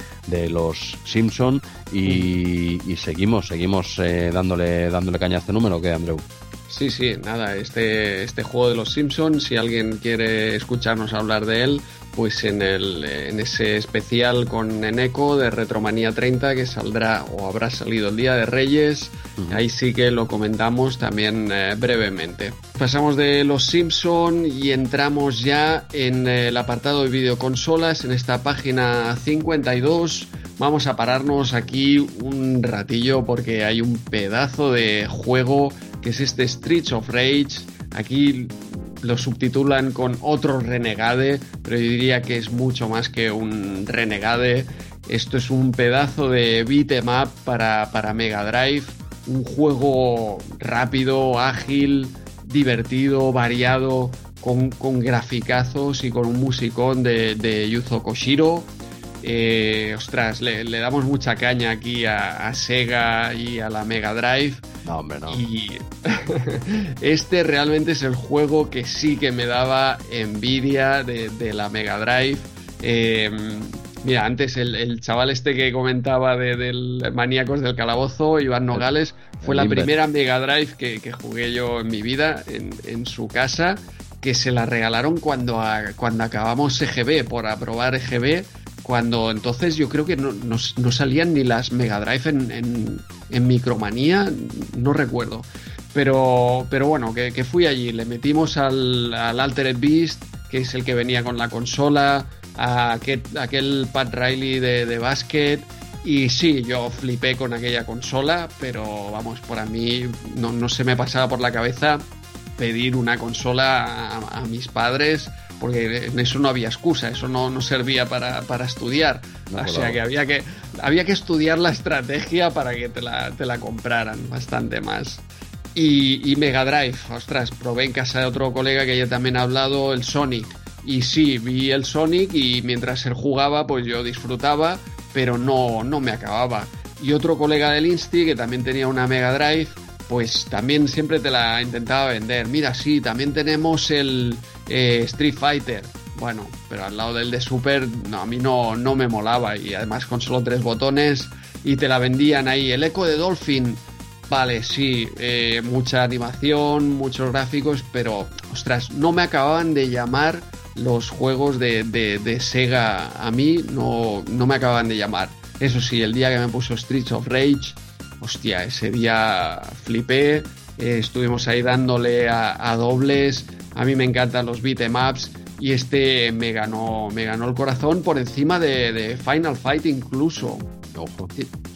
los Simpson y, seguimos, seguimos eh, dándole, dándole caña a este número, ¿qué, Andrew? Sí, sí, nada, este, este juego de los Simpsons, si alguien quiere escucharnos hablar de él, pues en, el, en ese especial con Eneco de Retromanía 30 que saldrá o habrá salido el Día de Reyes, ahí sí que lo comentamos también eh, brevemente. Pasamos de los Simpson y entramos ya en el apartado de videoconsolas, en esta página 52. Vamos a pararnos aquí un ratillo porque hay un pedazo de juego que es este Streets of Rage. Aquí lo subtitulan con otro renegade, pero yo diría que es mucho más que un renegade. Esto es un pedazo de beat em up para, para Mega Drive, un juego rápido, ágil, divertido, variado, con, con graficazos y con un musicón de, de Yuzo Koshiro. Eh, ostras, le, damos mucha caña aquí a, Sega y a la Mega Drive. No, hombre, no. Y este realmente es el juego que sí que me daba envidia de, la Mega Drive. Em, mira, antes el, chaval este que comentaba de, del Maníacos del Calabozo, Iván Nogales, fue la primera Mega Drive que, jugué yo en mi vida en, su casa que se la regalaron cuando, cuando acabamos EGB, por aprobar EGB, cuando entonces yo creo que no, salían ni las Mega Drive en, en, Micromanía, no recuerdo. Pero, pero bueno, que, fui allí, le metimos al, al, Altered Beast, que es el que venía con la consola, a aquel, aquel Pat Riley de, de básquet. Y sí, yo flipé con aquella consola, pero vamos, por a mí no, se me pasaba por la cabeza pedir una consola a mis padres porque en eso no había excusa, eso no, servía para, estudiar. o sea que había, que había que estudiar la estrategia para que te la, te la compraran bastante más. Y, Mega Drive, ostras, probé en casa de otro colega que ya también ha hablado, el Sonic. Y sí, vi el Sonic y mientras él jugaba, pues yo disfrutaba, pero no, no me acababa. Y otro colega del Insti, que también tenía una Mega Drive, pues también siempre te la intentaba vender. Mira, sí, también tenemos el, eh, Street Fighter. Bueno, pero al lado del de Super, no, a mí no, no me molaba. Y además con solo tres botones y te la vendían ahí. El eco de Dolphin, vale, sí, eh, mucha animación, muchos gráficos, pero ostras, no me acababan de llamar los juegos de, de, Sega. A mí no, no me acababan de llamar. Eso sí, el día que me puso Streets of Rage, hostia, ese día flipé. Eh, estuvimos ahí dándole a, a dobles a mí me encantan los beatemaps y este me ganó, me ganó el corazón por encima de, Final Fight incluso. Ojo.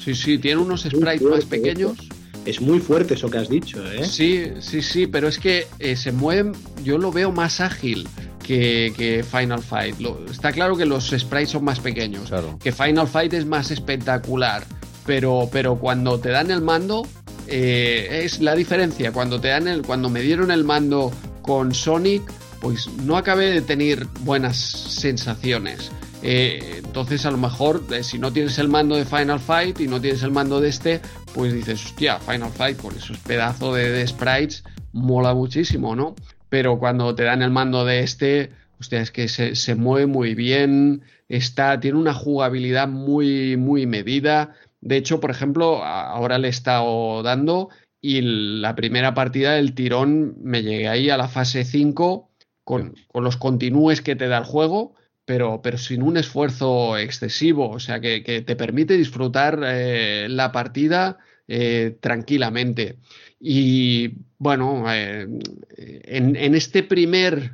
Sí, sí, tiene unos sprites más pequeños. Es muy fuerte eso que has dicho, ¿eh? Sí, sí, sí, pero es que eh, se mueven, yo lo veo más ágil que, Final Fight. está claro que los sprites son más pequeños, claro. que Final Fight es más espectacular, pero, pero cuando te dan el mando, eh, es la diferencia. Cuando te dan el, cuando me dieron el mando con Sonic, pues no acabé de tener buenas sensaciones. Eh, entonces, a lo mejor, eh, si no tienes el mando de Final Fight y no tienes el mando de este, pues dices, hostia, Final Fight con esos pedazos de, sprites mola muchísimo, ¿no? Pero cuando te dan el mando de este, hostia, es que se, se mueve muy bien, está, tiene una jugabilidad muy, muy medida. De hecho, por ejemplo, ahora le he estado dando y la primera partida del tirón me llegué ahí a la fase 5 con, los continúes que te da el juego, pero, pero sin un esfuerzo excesivo, o sea que, te permite disfrutar eh, la partida eh, tranquilamente. Y bueno, eh, en, este primer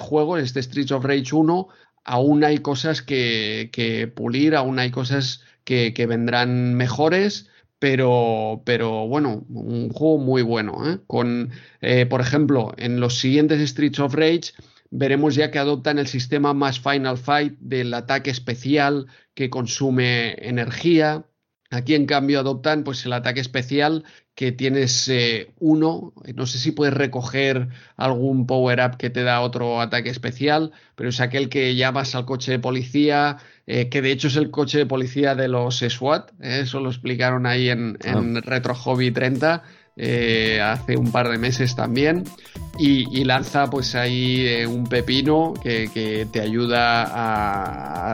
juego, en este Streets of Rage 1, aún hay cosas que, que pulir, aún hay cosas que, vendrán mejores pero, pero bueno, un juego muy bueno. ¿eh? Con, eh, por ejemplo, en los siguientes Streets of Rage veremos ya que adoptan el sistema más Final Fight del ataque especial que consume energía. Aquí en cambio adoptan pues el ataque especial que tienes eh, uno, no sé si puedes recoger algún power up que te da otro ataque especial, pero es aquel que llamas al coche de policía, eh, que de hecho es el coche de policía de los SWAT, eh, eso lo explicaron ahí en, en ah. Retro Hobby 30 eh, hace un par de meses también y, lanza pues ahí eh, un pepino que, te ayuda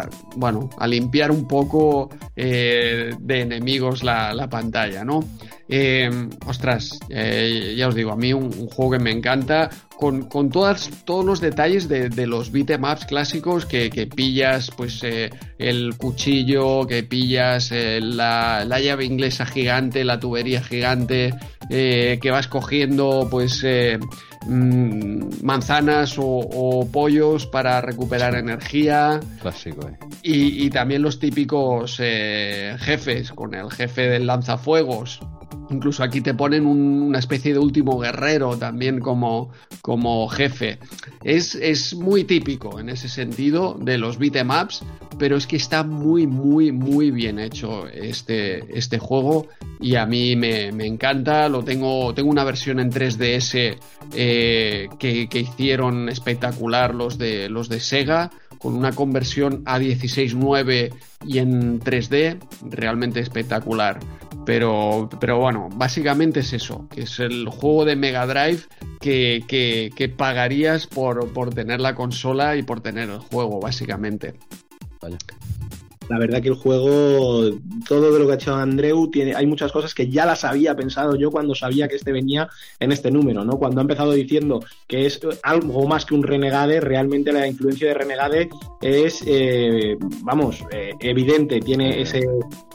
a, bueno a limpiar un poco eh, de enemigos la, pantalla no ostras ya os digo a mí un, juego que me encanta con, con todas, todos los detalles de, de los beatemaps clásicos que, que pillas pues el cuchillo que pillas la, la llave inglesa gigante la tubería gigante eh, que vas cogiendo pues eh, mm, manzanas o, pollos para recuperar energía. Clásico, eh. y, también los típicos jefes, con el jefe del lanzafuegos. Incluso aquí te ponen una especie de último guerrero también como, como jefe. Es, es, muy típico en ese sentido de los beatemaps, pero es que está muy, muy, muy bien hecho este, este juego y a mí me, encanta. Lo tengo, tengo una versión en 3DS eh, que, que, hicieron espectacular los de, los de Sega con una conversión a 16.9 y en 3D realmente espectacular. Pero, pero bueno, básicamente es eso, que es el juego de Mega Drive que, que, pagarías por, por tener la consola y por tener el juego, básicamente. Vaya. La verdad que el juego, todo de lo que ha hecho Andreu, tiene, hay muchas cosas que ya las había pensado yo cuando sabía que este venía en este número, ¿no? Cuando ha empezado diciendo que es algo más que un Renegade, realmente la influencia de Renegade es, eh, vamos, eh, evidente, tiene ese,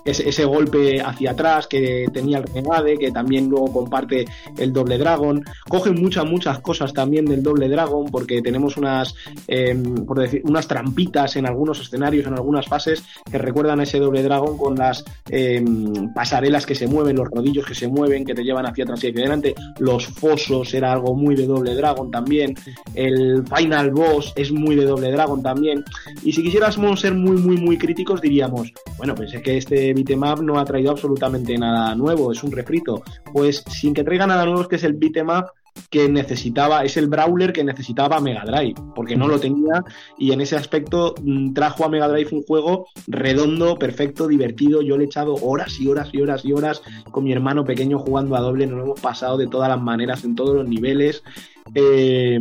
ese, golpe hacia atrás que tenía el Renegade, que también luego comparte el Doble Dragon. Coge muchas, muchas cosas también del Doble Dragon, porque tenemos unas, em, por decir, unas trampitas en algunos escenarios, en algunas fases, que recuerdan a ese Doble Dragon con las em, pasarelas que se mueven, los rodillos que se mueven, que te llevan hacia atrás y hacia adelante. Los fosos era algo muy de Doble Dragon también. El Final Boss es muy de Doble Dragon también. Y si quisiéramos ser muy, muy, muy críticos, diríamos, bueno, pues es que este beatemap no ha traído absolutamente nada nuevo, es un refrito. Pues sin que traiga nada nuevo es que es el beatemap que necesitaba, es el brawler que necesitaba Mega Drive, porque no lo tenía y en ese aspecto mm, trajo a Mega Drive un juego redondo, perfecto, divertido. Yo le he echado horas y horas y horas y horas con mi hermano pequeño jugando a doble, nos lo hemos pasado de todas las maneras, en todos los niveles. Eh,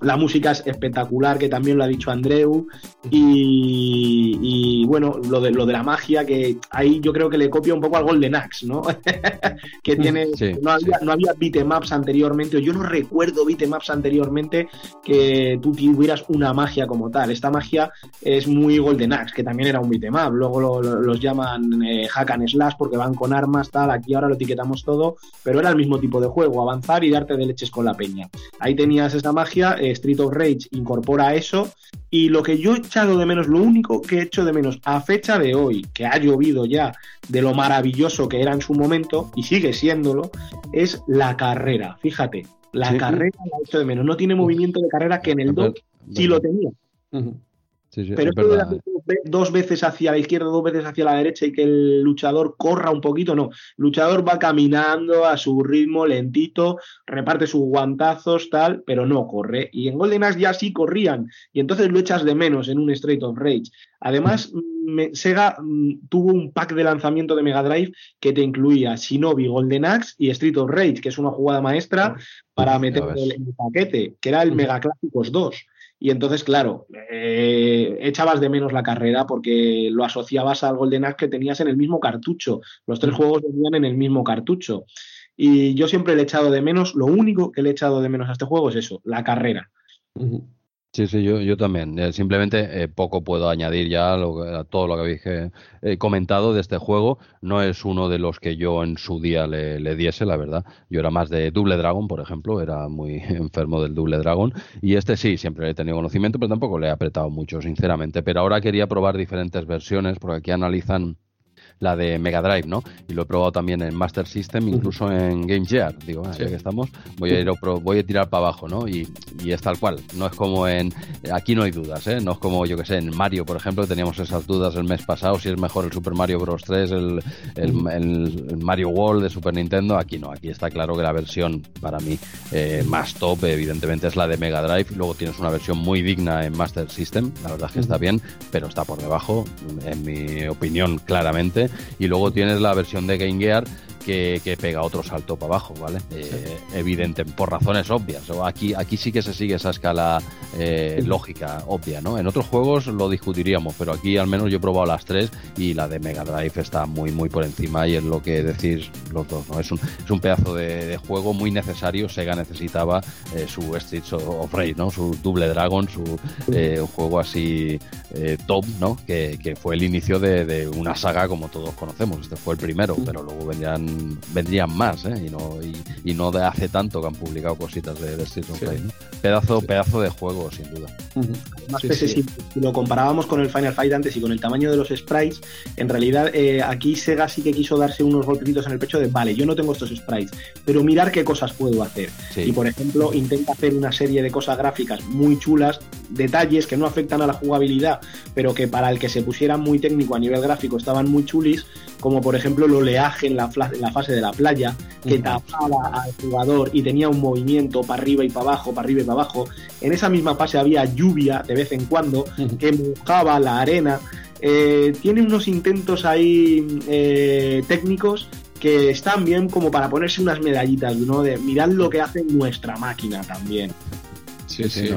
la música es espectacular, que también lo ha dicho Andreu. Y, bueno, lo de, lo de la magia, que ahí yo creo que le copia un poco al Golden Axe, ¿no? que tiene. no, había, no había beatemaps anteriormente, o yo no recuerdo beatemaps anteriormente que tú tuvieras una magia como tal. Esta magia es muy Golden Axe, que también era un beatemap. Luego los llaman eh, hack and slash porque van con armas, tal. Aquí ahora lo etiquetamos todo, pero era el mismo tipo de juego: avanzar y darte de leches con la peña. Ahí tenías esa magia. Eh, Street of Rage incorpora eso. Y lo que yo he echado de menos, lo único que he hecho de menos a fecha de hoy, que ha llovido ya de lo maravilloso que era en su momento, y sigue siéndolo, es la carrera. Fíjate, la carrera la he hecho de menos. No tiene movimiento de carrera que en el 2 sí lo tenía. Pero de dos veces hacia la izquierda, dos veces hacia la derecha y que el luchador corra un poquito, no. El luchador va caminando a su ritmo lentito, reparte sus guantazos, tal, pero no corre. Y en Golden Axe ya sí corrían, y entonces lo echas de menos en un Straight of Rage. Además, Sega mm, tuvo un pack de lanzamiento de Mega Drive que te incluía Shinobi, Golden Axe y Street of Rage, que es una jugada maestra para meter el, el paquete, que era el Mega Clásicos 2. Y entonces, claro, eh, echabas de menos la carrera porque lo asociabas al Golden Axe que tenías en el mismo cartucho. Los tres juegos venían en el mismo cartucho. Y yo siempre le he echado de menos, lo único que le he echado de menos a este juego es eso, la carrera. Sí, sí, yo, yo también. Eh, simplemente eh, poco puedo añadir ya a todo lo que habéis eh, comentado de este juego. No es uno de los que yo en su día le, le, diese, la verdad. Yo era más de Double Dragon, por ejemplo. Era muy enfermo del Double Dragon. Y este sí, siempre he tenido conocimiento, pero tampoco le he apretado mucho, sinceramente. Pero ahora quería probar diferentes versiones, porque aquí analizan la de Mega Drive, ¿no? Y lo he probado también en Master System, incluso en Game Gear. Digo, ah, ya que estamos, voy a ir voy a tirar para abajo, ¿no? Y, y, es tal cual. No es como en. Aquí no hay dudas, ¿eh? No es como, yo que sé, en Mario, por ejemplo, teníamos esas dudas el mes pasado, si es mejor el Super Mario Bros. 3, el, el, Mario World de Super Nintendo. Aquí no, aquí está claro que la versión para mí eh, más top, evidentemente, es la de Mega Drive. Luego tienes una versión muy digna en Master System, la verdad es que está bien, pero está por debajo, en mi opinión, claramente. Y luego tienes la versión de Game Gear que, pega otro salto para abajo, ¿vale? Eh, evidente, por razones obvias. Aquí, aquí sí que se sigue esa escala eh, lógica, obvia, ¿no? En otros juegos lo discutiríamos, pero aquí al menos yo he probado las tres y la de Mega Drive está muy, muy por encima y es lo que decís los dos, ¿no? Es un, es un pedazo de, juego muy necesario. Sega necesitaba eh, su Streets of Rage, ¿no? Su Double Dragon, su un juego así top, ¿no? Que, que, fue el inicio de, de, una saga como todos conocemos. Este fue el primero, pero luego vendrían vendrían más, ¿eh? Y no, y, no de hace tanto que han publicado cositas de, de Street of Pedazo, pedazo de juego, sin duda. Más si, lo comparábamos con el Final Fight antes y con el tamaño de los sprites, en realidad eh, aquí Sega sí que quiso darse unos golpecitos en el pecho de, vale, yo no tengo estos sprites, pero mirar qué cosas puedo hacer. Y por ejemplo, intenta hacer una serie de cosas gráficas muy chulas, detalles que no afectan a la jugabilidad, pero que para el que se pusiera muy técnico a nivel gráfico estaban muy chulis, como por ejemplo el oleaje en la, la fase de la playa, que tapaba al jugador y tenía un movimiento para arriba y para abajo, para arriba y para abajo. En esa misma fase había lluvia de vez en cuando que mojaba la arena. Eh, tiene unos intentos ahí eh, técnicos que están bien como para ponerse unas medallitas, ¿no? De mirad lo que hace nuestra máquina también. Sí, sí.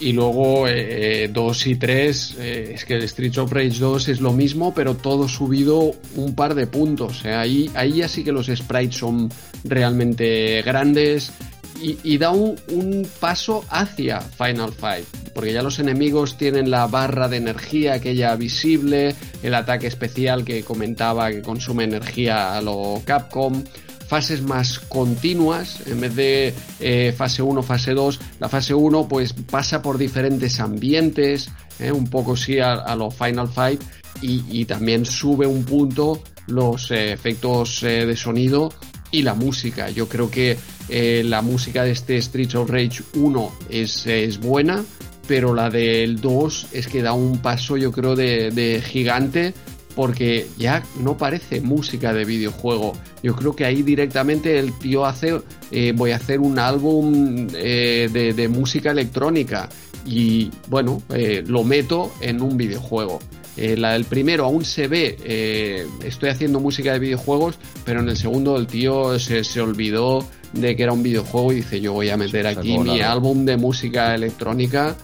Y, luego 2 eh, y 3, eh, es que el Street of Rage 2 es lo mismo, pero todo subido un par de puntos. ahí, ahí ya sí que los sprites son realmente grandes y, da un, paso hacia Final Fight, porque ya los enemigos tienen la barra de energía aquella visible, el ataque especial que comentaba que consume energía a lo Capcom fases más continuas, en vez de eh, fase 1, fase 2, la fase 1 pues pasa por diferentes ambientes, eh, un poco sí a, lo Final Fight, y, también sube un punto los eh, efectos de sonido y la música. Yo creo que la música de este Streets of Rage 1 es, es buena, pero la del 2 es que da un paso yo creo de, de gigante porque ya no parece música de videojuego. Yo creo que ahí directamente el tío hace, eh, voy a hacer un álbum eh, de, música electrónica y bueno, eh, lo meto en un videojuego. la del primero aún se ve, estoy haciendo música de videojuegos, pero en el segundo el tío se, olvidó de que era un videojuego y dice yo voy a meter aquí mi álbum de música electrónica.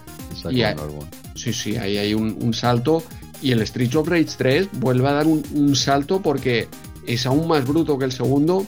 Y sí, sí, ahí hay un salto y el Street of Rage 3 vuelve a dar un, salto porque es aún más bruto que el segundo,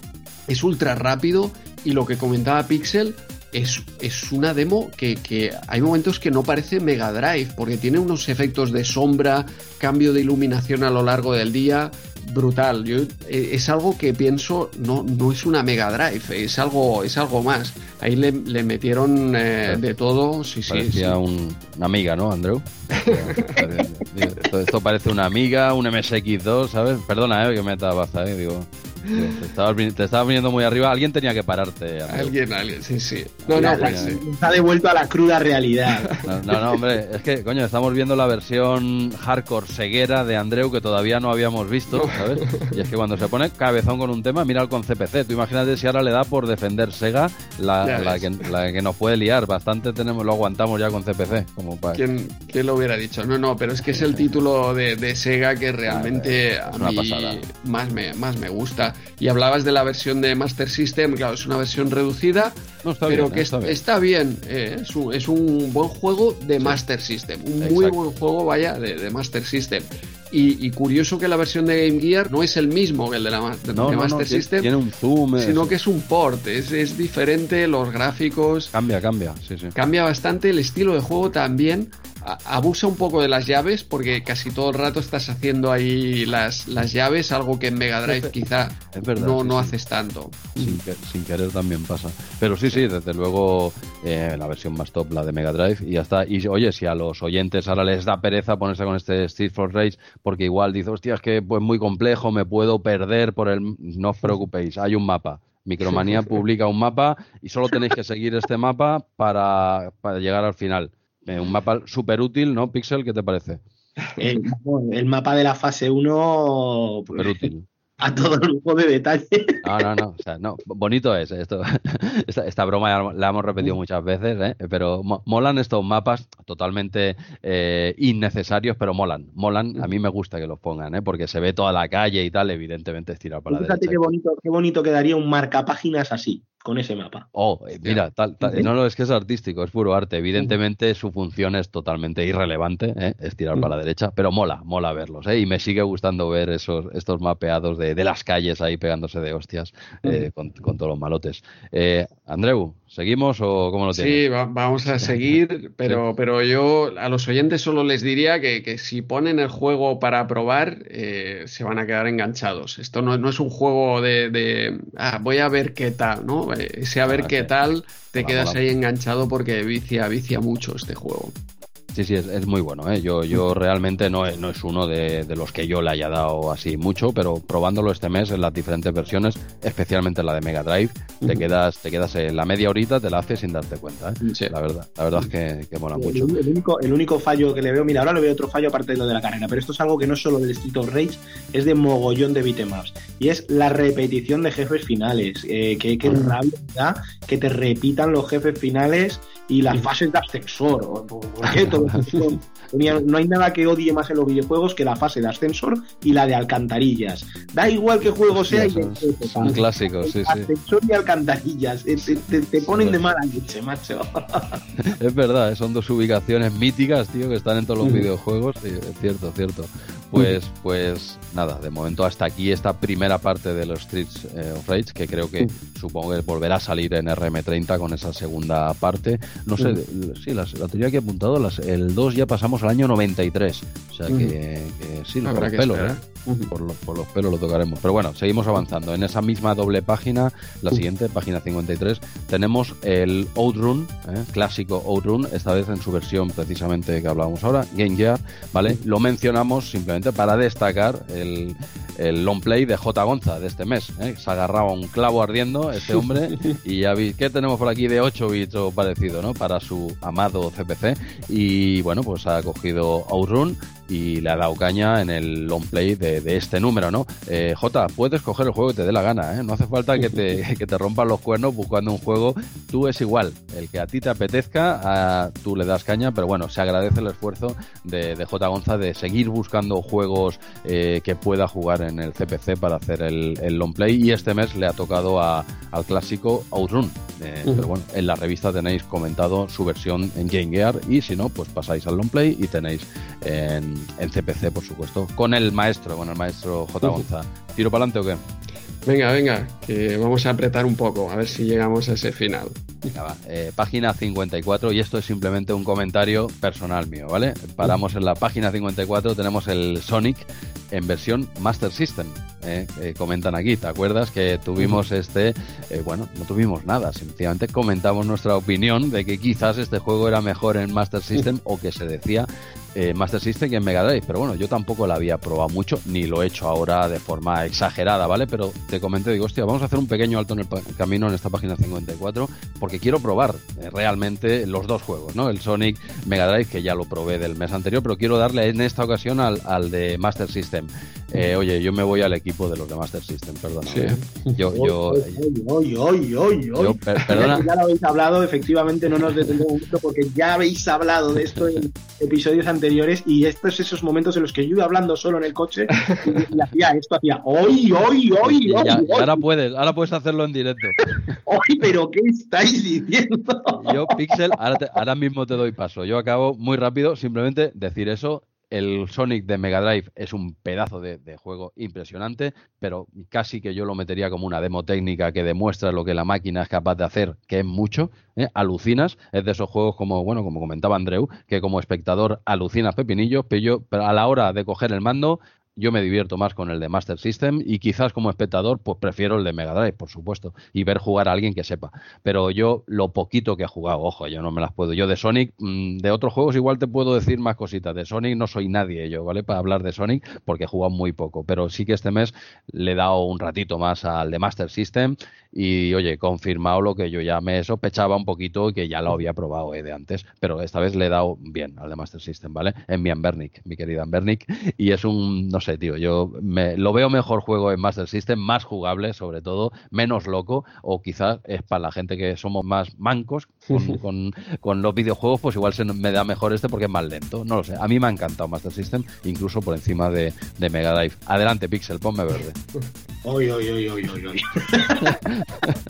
es ultra rápido y lo que comentaba Pixel es, es una demo que, que, hay momentos que no parece Mega Drive porque tiene unos efectos de sombra, cambio de iluminación a lo largo del día, brutal. Yo, eh, es algo que pienso, no, no es una Mega Drive, es algo, es algo más. Ahí le, metieron eh, de todo. Sí, Parecía sí, una amiga, ¿no, Andrew? esto, parece una amiga, un MSX2, ¿sabes? Perdona, eh, que me baza, eh, digo. Te estabas, viniendo muy arriba. Alguien tenía que pararte. Alguien, alguien, sí, sí. No, no, pues, ha devuelto a la cruda realidad. No, no, hombre, es que, coño, estamos viendo la versión hardcore ceguera de Andreu que todavía no habíamos visto, ¿sabes? Y es que cuando se pone cabezón con un tema, mira con CPC. Tú imagínate si ahora le da por defender Sega la, que, la que, nos puede liar. Bastante tenemos, lo aguantamos ya con CPC. Como para... ¿Quién, lo hubiera dicho? No, no, pero es que es el título de, de Sega que realmente a mí más me, más me gusta. Y hablabas de la versión de Master System, claro, es una versión reducida, pero que está bien. Eh, es, un, buen juego de Master System, un muy buen juego, vaya, de, Master System. Y, curioso que la versión de Game Gear no es el mismo que el de la Master System. Tiene un zoom. Sino que es un port, es, es diferente, los gráficos. Cambia, cambia, sí, sí. Cambia bastante el estilo de juego también abusa un poco de las llaves porque casi todo el rato estás haciendo ahí las, las llaves, algo que en Mega Drive quizá no, no haces tanto. Sin, querer también pasa. Pero sí, sí, desde luego eh, la versión más top, la de Mega Drive, y ya está. Y oye, si a los oyentes ahora les da pereza ponerse con este Street for Race, porque igual dice, hostia, es que pues muy complejo, me puedo perder por el... No os preocupéis, hay un mapa. Micromanía publica un mapa y solo tenéis que seguir este mapa para, para llegar al final. Eh, un mapa súper útil, ¿no, Pixel? ¿Qué te parece? El, el mapa de la fase 1... Súper pues, útil a todo el grupo de detalle. No, no, no, o sea, no, bonito es esto. Esta, broma la hemos repetido muchas veces, ¿eh? pero molan estos mapas totalmente eh, innecesarios, pero molan, molan. A mí me gusta que los pongan, ¿eh? porque se ve toda la calle y tal, evidentemente es tirar para la Fíjate qué bonito, qué bonito quedaría un marcapáginas así con ese mapa. Oh, eh, mira, tal, no, no, es que es artístico, es puro arte. Evidentemente su función es totalmente irrelevante, ¿eh? es tirar para la derecha, pero mola, mola verlos. ¿eh? Y me sigue gustando ver esos, estos mapeados de, de las calles ahí pegándose de hostias eh, con, con, todos los malotes. Andreu, ¿Seguimos o cómo lo tienes? Sí, vamos a seguir, pero, pero yo a los oyentes solo les diría que, si ponen el juego para probar, eh, se van a quedar enganchados. Esto no, no es un juego de, ah, voy a ver qué tal, ¿no? Ese a ver qué tal, te quedas ahí enganchado porque vicia, vicia mucho este juego. Sí, sí, es, muy bueno. ¿eh? Yo, yo realmente no, no es uno de, los que yo le haya dado así mucho, pero probándolo este mes en las diferentes versiones, especialmente en la de Mega Drive, te quedas te quedas en la media horita, te la haces sin darte cuenta. ¿eh? Sí. La verdad, la verdad es que, que mola mucho. El único, el único fallo que le veo, mira, ahora le veo otro fallo aparte de lo de la carrera, pero esto es algo que no es solo del Street of Rage, es de mogollón de beatemaps. Y es la repetición de jefes finales. Eh, que, que rabia que te repitan los jefes finales y las fases de ascensor. ¿Por qué? no hay nada que odie más en los videojuegos que la fase de ascensor y la de alcantarillas. Da igual qué juego sea. y son, clásicos, sí, Ascensor y alcantarillas. Te, ponen de mala leche, macho. es verdad, son dos ubicaciones míticas, tío, que están en todos los videojuegos. es cierto, cierto. Pues, pues nada, de momento hasta aquí esta primera parte de los Streets eh, of Rage, que creo que supongo que volverá a salir en RM30 con esa segunda parte. No sé, sí, la, la tenía aquí apuntado, las, el 2 ya pasamos al año 93, o sea que, sí, por los, pelos, ¿eh? por, los, por los pelos lo tocaremos. Pero bueno, seguimos avanzando. En esa misma doble página, la siguiente, página 53, tenemos el Outrun, ¿eh? clásico Outrun, esta vez en su versión precisamente que hablábamos ahora, Game Gear, ¿vale? Lo mencionamos simplemente para destacar el, el long play de J. Gonza de este mes. ¿eh? Se agarraba un clavo ardiendo este hombre y ya vi que tenemos por aquí de 8 bits o parecido, ¿no? Para su amado CPC. Y bueno, pues ha cogido Outrun y le ha dado caña en el long play de, este número, ¿no? Eh, J, puedes coger el juego que te dé la gana, ¿eh? No hace falta que te, que te rompan los cuernos buscando un juego. Tú es igual, el que a ti te apetezca, tú le das caña, pero bueno, se agradece el esfuerzo de, de J. Gonza de seguir buscando juegos eh, que pueda jugar en el CPC para hacer el, el, long play y este mes le ha tocado a, al clásico Outrun. Eh, pero bueno, en la revista tenéis comentado su versión en Game Gear y si no, pues pasáis al long play y tenéis en, en CPC, por supuesto, con el maestro, con el maestro J. Gonza. ¿Tiro para adelante o qué? Venga, venga, que vamos a apretar un poco, a ver si llegamos a ese final. Eh, página 54, y esto es simplemente un comentario personal mío, ¿vale? Paramos en la página 54, tenemos el Sonic en versión Master System. ¿eh? Eh, comentan aquí, ¿te acuerdas que tuvimos este? bueno, no tuvimos nada, sencillamente comentamos nuestra opinión de que quizás este juego era mejor en Master System o que se decía eh, Master System y en Mega Drive, pero bueno, yo tampoco la había probado mucho, ni lo he hecho ahora de forma exagerada, ¿vale? Pero te comenté, digo, hostia, vamos a hacer un pequeño alto en el camino en esta página 54, porque quiero probar eh, realmente los dos juegos, ¿no? El Sonic Mega Drive, que ya lo probé del mes anterior, pero quiero darle en esta ocasión al, al de Master System. Eh, oye, yo me voy al equipo de los de Master System, perdona. Sí. Yo, yo, perdona. Ya lo habéis hablado, efectivamente no nos detendemos mucho porque ya habéis hablado de esto en episodios anteriores y estos esos momentos en los que yo iba hablando solo en el coche y, hacía esto, hacía hoy, hoy, hoy, hoy. ahora puedes, ahora puedes hacerlo en directo. Hoy, pero ¿qué estáis diciendo? Yo, Pixel, ahora, ahora mismo te doy paso. Yo acabo muy rápido, simplemente decir eso el Sonic de Mega Drive es un pedazo de, juego impresionante, pero casi que yo lo metería como una demo técnica que demuestra lo que la máquina es capaz de hacer, que es mucho. ¿eh? Alucinas, es de esos juegos como, bueno, como comentaba Andreu, que como espectador alucinas pepinillos, pero, yo, pero a la hora de coger el mando yo me divierto más con el de Master System y quizás como espectador pues prefiero el de Mega Drive, por supuesto, y ver jugar a alguien que sepa. Pero yo lo poquito que he jugado, ojo, yo no me las puedo. Yo de Sonic, mm, de otros juegos igual te puedo decir más cositas. De Sonic no soy nadie yo, ¿vale? Para hablar de Sonic porque he jugado muy poco, pero sí que este mes le he dado un ratito más al de Master System y oye, confirmado lo que yo ya me sospechaba un poquito y que ya lo había probado eh, de antes, pero esta vez le he dado bien al de Master System, ¿vale? En mi Ambernic, mi querida Ambernic, y es un, no sé, tío, yo me, lo veo mejor juego en Master System, más jugable sobre todo, menos loco, o quizás es para la gente que somos más mancos con, con, los videojuegos, pues igual se me da mejor este porque es más lento, no lo sé, a mí me ha encantado Master System, incluso por encima de, de Mega Drive. Adelante, Pixel, ponme verde. Oy, oy, oy, oy, oy,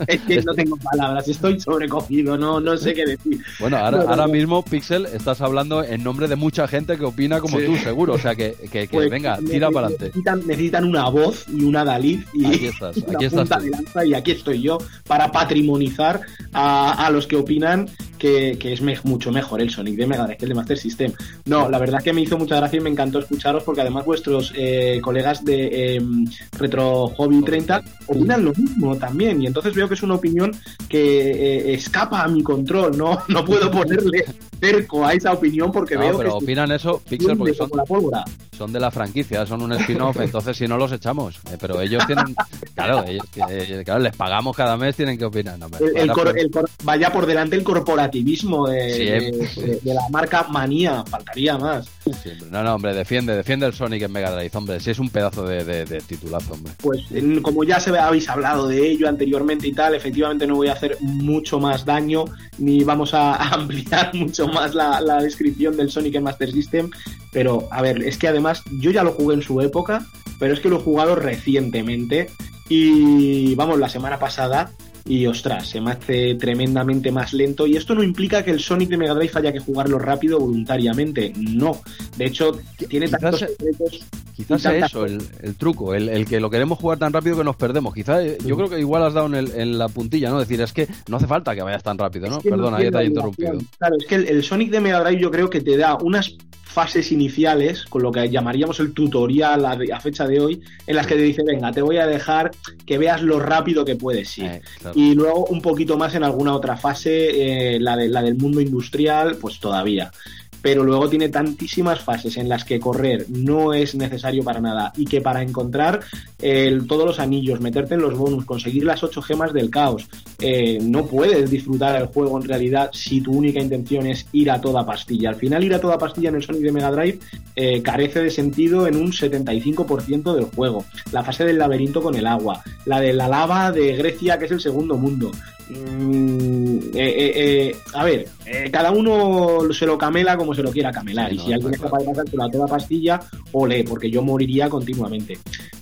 es que no tengo palabras, estoy sobrecogido, no, no sé qué decir. Bueno, ahora, ahora mismo, Pixel, estás hablando en nombre de mucha gente que opina como tú, seguro. O sea, que, que, pues venga, tira para adelante. Necesitan, una voz y una Dalí y, aquí estás, aquí estás y aquí estoy yo para patrimonizar a, a los que opinan que, es mucho mejor el Sonic de Mega Drive que el de Master System. No, la verdad que me hizo mucha gracia y me encantó escucharos porque además vuestros eh, colegas de em, Retro Hobby 30 opinan lo mismo también y entonces veo que es una opinión que eh, escapa a mi control, no, no puedo ponerle cerco a esa opinión porque veo pero opinan eso, Pixel, porque son, son de la franquicia, son un spin-off, entonces si no los echamos. Eh, pero ellos tienen, claro, ellos, claro, les pagamos cada mes, tienen que opinar. vaya por delante el corporativismo de, la marca Manía, faltaría más. no, no, hombre, defiende, defiende el Sonic en Mega Drive, hombre, si es un pedazo de, titulazo, hombre. Pues como ya se habéis hablado de ello anteriormente y tal, efectivamente no voy a hacer mucho más daño, ni vamos a, ampliar mucho más la, la descripción del Sonic Master System, pero a ver, es que además yo ya lo jugué en su época, pero es que lo he jugado recientemente y vamos, la semana pasada y ostras, se me hace tremendamente más lento. Y esto no implica que el Sonic de Mega Drive haya que jugarlo rápido voluntariamente, no. De hecho, tiene tantos secretos. Quizás sea eso el, truco, el, que lo queremos jugar tan rápido que nos perdemos. Quizás eh, yo creo que igual has dado en, la puntilla, ¿no? Decir, es que no hace falta que vayas tan rápido, ¿no? Perdona, ya te he interrumpido. Claro, es que el Sonic de Mega Drive yo creo que te da unas fases iniciales, con lo que llamaríamos el tutorial a, fecha de hoy, en las que te dice, venga, te voy a dejar que veas lo rápido que puedes ir. Eh, y luego un poquito más en alguna otra fase, eh, la, de, la del mundo industrial, pues todavía pero luego tiene tantísimas fases en las que correr no es necesario para nada y que para encontrar todos los anillos, meterte en los bonus, conseguir las ocho gemas del caos, eh, no puedes disfrutar el juego en realidad si tu única intención es ir a toda pastilla. Al final ir a toda pastilla en el Sonic de Mega Drive eh, carece de sentido en un 75% del juego. La fase del laberinto con el agua, la de la lava de Grecia que es el segundo mundo, Mm, eh, eh, eh, a ver, cada uno se lo camela como se lo quiera camelar. y si alguien es capaz de pasárselo a toda pastilla, ole, porque yo moriría continuamente.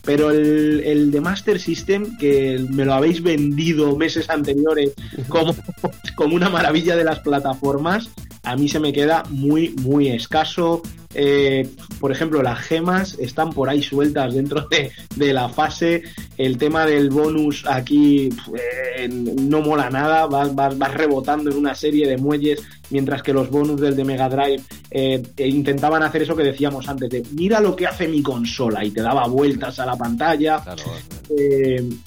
Pero el, el de Master System, que me lo habéis vendido meses anteriores como, como una maravilla de las plataformas, a mí se me queda muy, muy escaso. Eh, por ejemplo, las gemas están por ahí sueltas dentro de, la fase. El tema del bonus aquí eh, no mola nada. Vas, vas, rebotando en una serie de muelles, mientras que los bonus del de Mega Drive eh, intentaban hacer eso que decíamos antes: de mira lo que hace mi consola y te daba vueltas a la pantalla.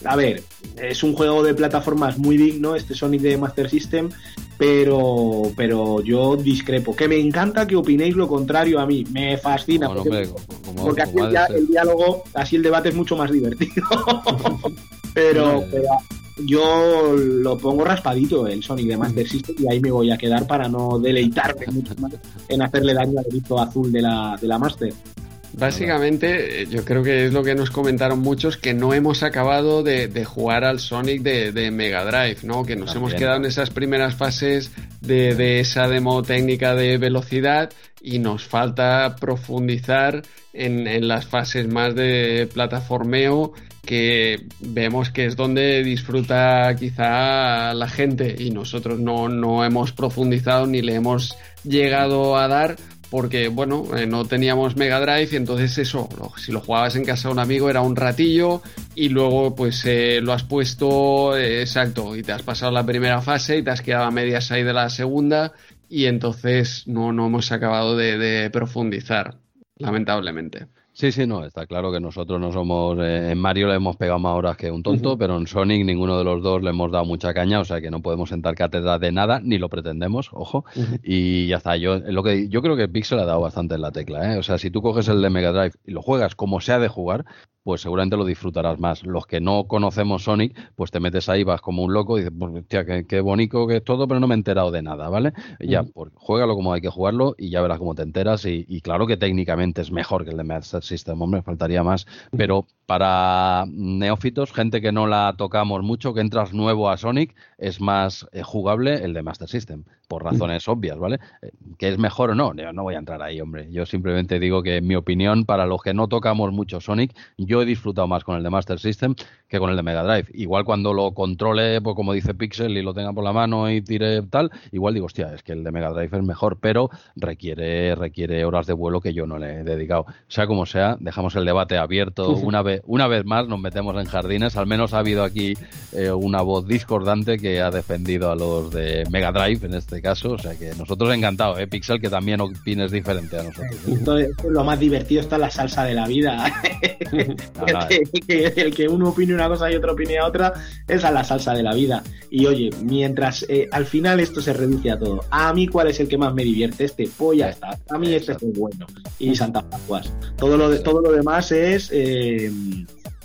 a ver, es un juego de plataformas muy digno, este Sonic de Master System, pero, pero yo discrepo. Que me encanta que opinéis lo contrario a mí, me fascina. porque, así el, diálogo, así el debate es mucho más divertido. pero, yo lo pongo raspadito el Sonic de Master System y ahí me voy a quedar para no deleitarme mucho más en hacerle daño al grito azul de la, de la Master. Básicamente, yo creo que es lo que nos comentaron muchos, que no hemos acabado de, jugar al Sonic de, Mega Drive, ¿no? Que nos hemos quedado en esas primeras fases de, esa demo técnica de velocidad y nos falta profundizar en, las fases más de plataformeo que vemos que es donde disfruta quizá la gente y nosotros no, no hemos profundizado ni le hemos llegado a dar porque bueno, eh, no teníamos Mega Drive y entonces eso, si lo jugabas en casa de un amigo era un ratillo y luego pues eh, lo has puesto eh, exacto y te has pasado la primera fase y te has quedado a medias ahí de la segunda y entonces no, no hemos acabado de profundizar, lamentablemente. Sí, sí, no, está claro que nosotros no somos. Eh, en Mario le hemos pegado más horas que un tonto, pero en Sonic ninguno de los dos le hemos dado mucha caña, o sea que no podemos sentar cátedra de nada, ni lo pretendemos, ojo. Y ya está. Yo lo que yo creo que Pixel ha dado bastante en la tecla, ¿eh? O sea, si tú coges el de Mega Drive y lo juegas como sea de jugar, pues seguramente lo disfrutarás más. Los que no conocemos Sonic, pues te metes ahí, vas como un loco y dices, pues, hostia, qué, bonito que es todo, pero no me he enterado de nada, ¿vale? ya, pues juégalo como hay que jugarlo y ya verás cómo te enteras. Y, claro que técnicamente es mejor que el de Master System, hombre, faltaría más. Pero para neófitos, gente que no la tocamos mucho, que entras nuevo a Sonic, es más eh, jugable el de Master System, por razones obvias, ¿vale? Eh, que es mejor o no, no voy a entrar ahí, hombre. Yo simplemente digo que en mi opinión, para los que no tocamos mucho Sonic, yo he disfrutado más con el de Master System que con el de Mega Drive. Igual cuando lo controle, pues como dice Pixel, y lo tenga por la mano y tire tal, igual digo, hostia, es que el de Mega Drive es mejor, pero requiere, requiere horas de vuelo que yo no le he dedicado. Sea como sea, dejamos el debate abierto una vez, una vez más, nos metemos en jardines. Al menos ha habido aquí eh, una voz discordante que ha defendido a los de Mega Drive en este caso. O sea que nosotros encantados, ¿eh? Pixel, que también opines diferente a nosotros. lo más divertido está la salsa de la vida. el, que, uno opine una cosa y otro opine otra, esa es la salsa de la vida. Y oye, mientras eh, al final esto se reduce a todo. A mí, ¿cuál es el que más me divierte? Este, pues ya está. A mí este es el bueno. Y Santa Pascuas. Todo lo, de, todo lo demás es. Eh,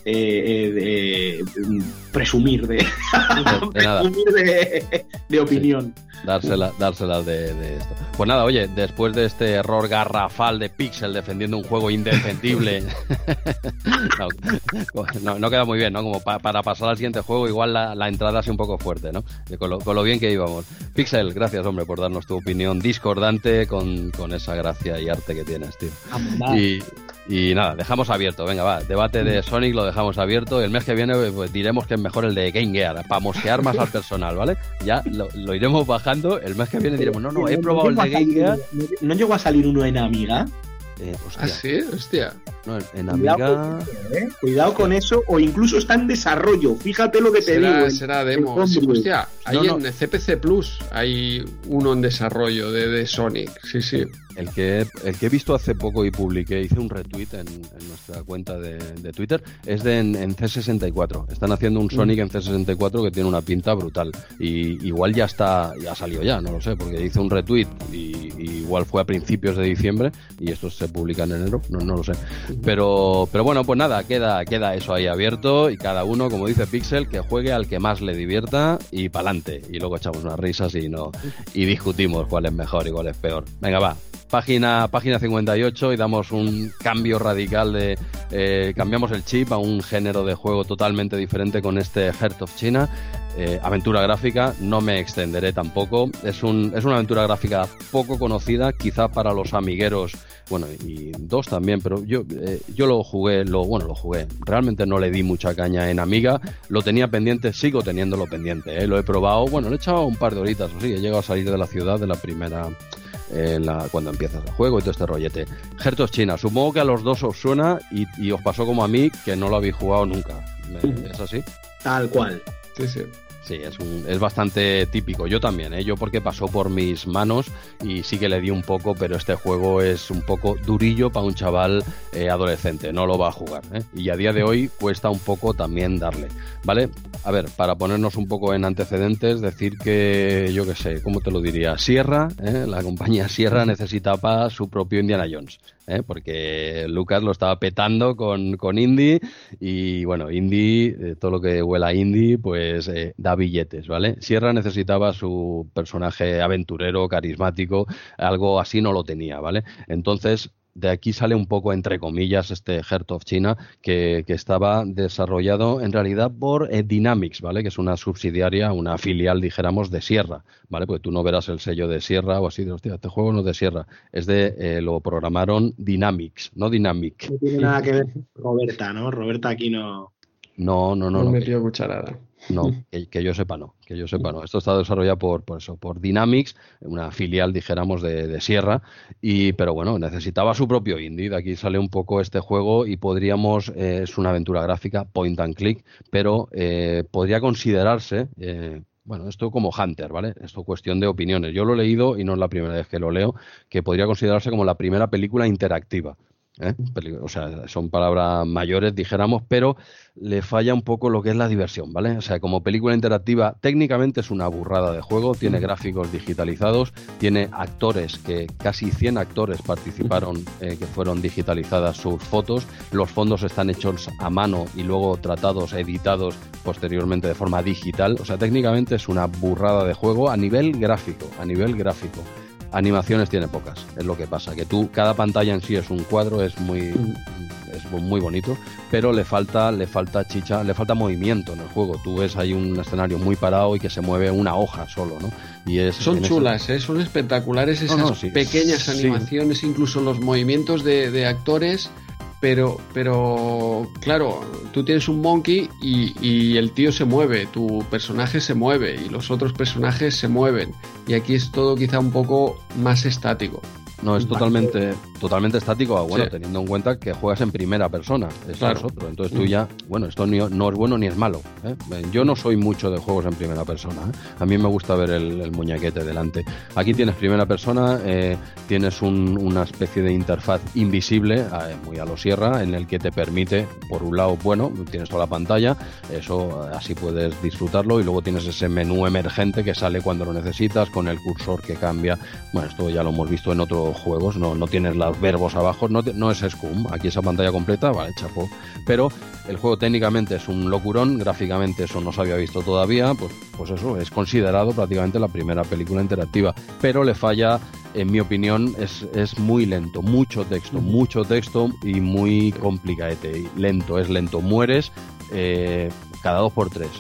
eh, presumir de, de, opinión. Dársela, dársela de, esto. Pues nada, oye, después de este error garrafal de Pixel defendiendo un juego indefendible, no, queda muy bien, ¿no? Como para pasar al siguiente juego, igual la, entrada es un poco fuerte, ¿no? Con lo, bien que íbamos. Pixel, gracias, hombre, por darnos tu opinión discordante con, esa gracia y arte que tienes, tío. Y, y nada, dejamos abierto, venga, va, debate de Sonic lo dejamos abierto. El mes que viene pues, diremos que es mejor el de Game Gear, para mosquear más al personal, ¿vale? Ya lo, iremos bajando. El mes que viene diremos, no, no, he probado el de Game Gear. ¿No llegó a salir uno en Amiga? Eh, ¿Ah, sí? Hostia. No, en Amiga... ¿eh? Cuidado, con eso, o incluso está en desarrollo. Fíjate lo que te digo. Será demo. hostia, ahí en CPC Plus hay uno en desarrollo de, de Sonic. Sí, sí. El que, el que he visto hace poco y publiqué, hice un retweet en, nuestra cuenta de, Twitter, es de en, C64. Están haciendo un Sonic en C64 que tiene una pinta brutal. Y igual ya está, ya salió ya, no lo sé, porque hice un retweet y, igual fue a principios de diciembre y esto se publica en enero, no, no lo sé. Pero, pero bueno, pues nada, queda, queda eso ahí abierto y cada uno, como dice Pixel, que juegue al que más le divierta y pa'lante. Y luego echamos unas risas y no, y discutimos cuál es mejor y cuál es peor. Venga, va, página, página 58 y damos un cambio radical de... Eh, cambiamos el chip a un género de juego totalmente diferente con este Heart of China. Eh, aventura gráfica, no me extenderé tampoco. Es, un, es una aventura gráfica poco conocida, quizá para los amigueros, bueno, y dos también, pero yo, eh, yo lo jugué, lo, bueno, lo jugué. Realmente no le di mucha caña en Amiga, lo tenía pendiente, sigo teniéndolo pendiente, lo he probado, bueno, le he echado un par de horitas, o sí, he llegado a salir de la ciudad de la primera cuando empiezas el juego y todo este rollete. Hertos China, supongo que a los dos os suena y, os pasó como a mí, que no lo habéis jugado nunca. ¿Es así? Tal cual. Sí, sí. Sí, es, un, es bastante típico. Yo también, ¿eh? yo porque pasó por mis manos y sí que le di un poco, pero este juego es un poco durillo para un chaval eh, adolescente, no lo va a jugar. ¿eh? Y a día de hoy cuesta un poco también darle. ¿Vale? A ver, para ponernos un poco en antecedentes, decir que, yo qué sé, ¿cómo te lo diría? Sierra, ¿eh? la compañía Sierra necesitaba su propio Indiana Jones. ¿Eh? porque Lucas lo estaba petando con, con Indie y bueno, Indie, eh, todo lo que huela a Indie, pues eh, da billetes, ¿vale? Sierra necesitaba su personaje aventurero, carismático, algo así no lo tenía, ¿vale? Entonces de aquí sale un poco, entre comillas, este Heart of China, que, estaba desarrollado en realidad por eh, Dynamics, ¿vale? Que es una subsidiaria, una filial, dijéramos, de Sierra, ¿vale? Porque tú no verás el sello de Sierra o así de, hostia, este juego no es de Sierra, es de, eh, lo programaron Dynamics, no Dynamic. No tiene nada que ver Roberta, ¿no? Roberta aquí no... No, no, no. No, no. metió cucharada. No, que, yo sepa no, que yo sepa no. Esto está desarrollado por, por eso, por Dynamics, una filial, dijéramos, de, Sierra, y pero bueno, necesitaba su propio indie. De aquí sale un poco este juego y podríamos, eh, es una aventura gráfica, point and click, pero eh, podría considerarse, eh, bueno, esto como Hunter, ¿vale? Esto cuestión de opiniones. Yo lo he leído y no es la primera vez que lo leo, que podría considerarse como la primera película interactiva. ¿Eh? O sea, son palabras mayores, dijéramos, pero le falla un poco lo que es la diversión, ¿vale? O sea, como película interactiva, técnicamente es una burrada de juego, tiene gráficos digitalizados, tiene actores, que casi 100 actores participaron, eh, que fueron digitalizadas sus fotos, los fondos están hechos a mano y luego tratados, editados posteriormente de forma digital, o sea, técnicamente es una burrada de juego a nivel gráfico, a nivel gráfico. Animaciones tiene pocas, es lo que pasa, que tú, cada pantalla en sí es un cuadro, es muy, es muy bonito, pero le falta, le falta chicha, le falta movimiento en el juego. Tú ves ahí un escenario muy parado y que se mueve una hoja solo, ¿no? Y es, son chulas, ¿eh? son espectaculares esas pequeñas animaciones, incluso los movimientos de, de actores pero, pero claro, tú tienes un monkey y, el tío se mueve, tu personaje se mueve y los otros personajes se mueven. Y aquí es todo quizá un poco más estático. No, es totalmente, totalmente estático, ah, bueno, teniendo en cuenta que juegas en primera persona, es otro. Entonces tú ya, bueno, esto no es bueno ni es malo. ¿eh? Yo no soy mucho de juegos en primera persona. ¿eh? A mí me gusta ver el, muñequete delante. Aquí tienes primera persona, eh, tienes una especie de interfaz invisible, muy a lo sierra, en el que te permite, por un lado, bueno, tienes toda la pantalla, eso así puedes disfrutarlo, y luego tienes ese menú emergente que sale cuando lo necesitas, con el cursor que cambia. Bueno, esto ya lo hemos visto en otros juegos, no, no tienes los verbos abajo, no, no es Scum, aquí esa pantalla completa, vale, chapo. Pero el juego técnicamente es un locurón, gráficamente eso no se había visto todavía, pues, pues eso, es considerado prácticamente la primera película interactiva, pero le falla en mi opinión, es, es, muy lento, mucho texto, mucho texto y muy complicadete. Lento, es lento. Mueres eh, cada dos por tres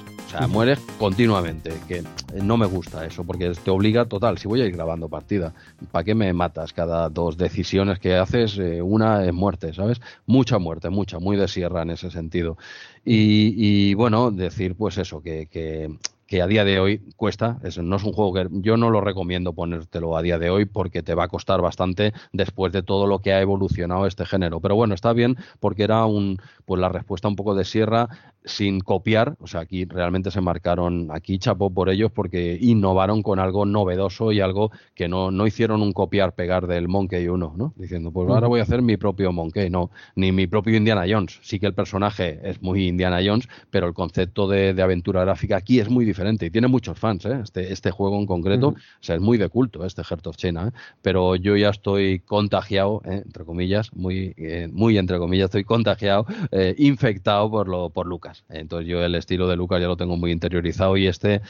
mueres continuamente, que no me gusta eso, porque te obliga total, si voy a ir grabando partida, ¿para qué me matas cada dos decisiones que haces? Eh, una es muerte, ¿sabes? Mucha muerte, mucha, muy de sierra en ese sentido. Y, bueno, decir pues eso, que, que que a día de hoy cuesta. Eso no es un juego que yo no lo recomiendo ponértelo a día de hoy porque te va a costar bastante después de todo lo que ha evolucionado este género. Pero bueno, está bien porque era un pues la respuesta un poco de sierra sin copiar. O sea, aquí realmente se marcaron, aquí chapó por ellos porque innovaron con algo novedoso y algo que no, no hicieron un copiar pegar del Monkey 1, ¿no? Diciendo, pues ahora voy a hacer mi propio Monkey. No, ni mi propio Indiana Jones. Sí que el personaje es muy Indiana Jones, pero el concepto de, de aventura gráfica aquí es muy diferente y tiene muchos fans, ¿eh? este, este juego en concreto, o sea, es muy de culto este Heart of China, ¿eh? pero yo ya estoy contagiado, ¿eh? entre comillas, muy, muy entre comillas, estoy contagiado, infectado por, lo, por Lucas. Entonces yo el estilo de Lucas ya lo tengo muy interiorizado y este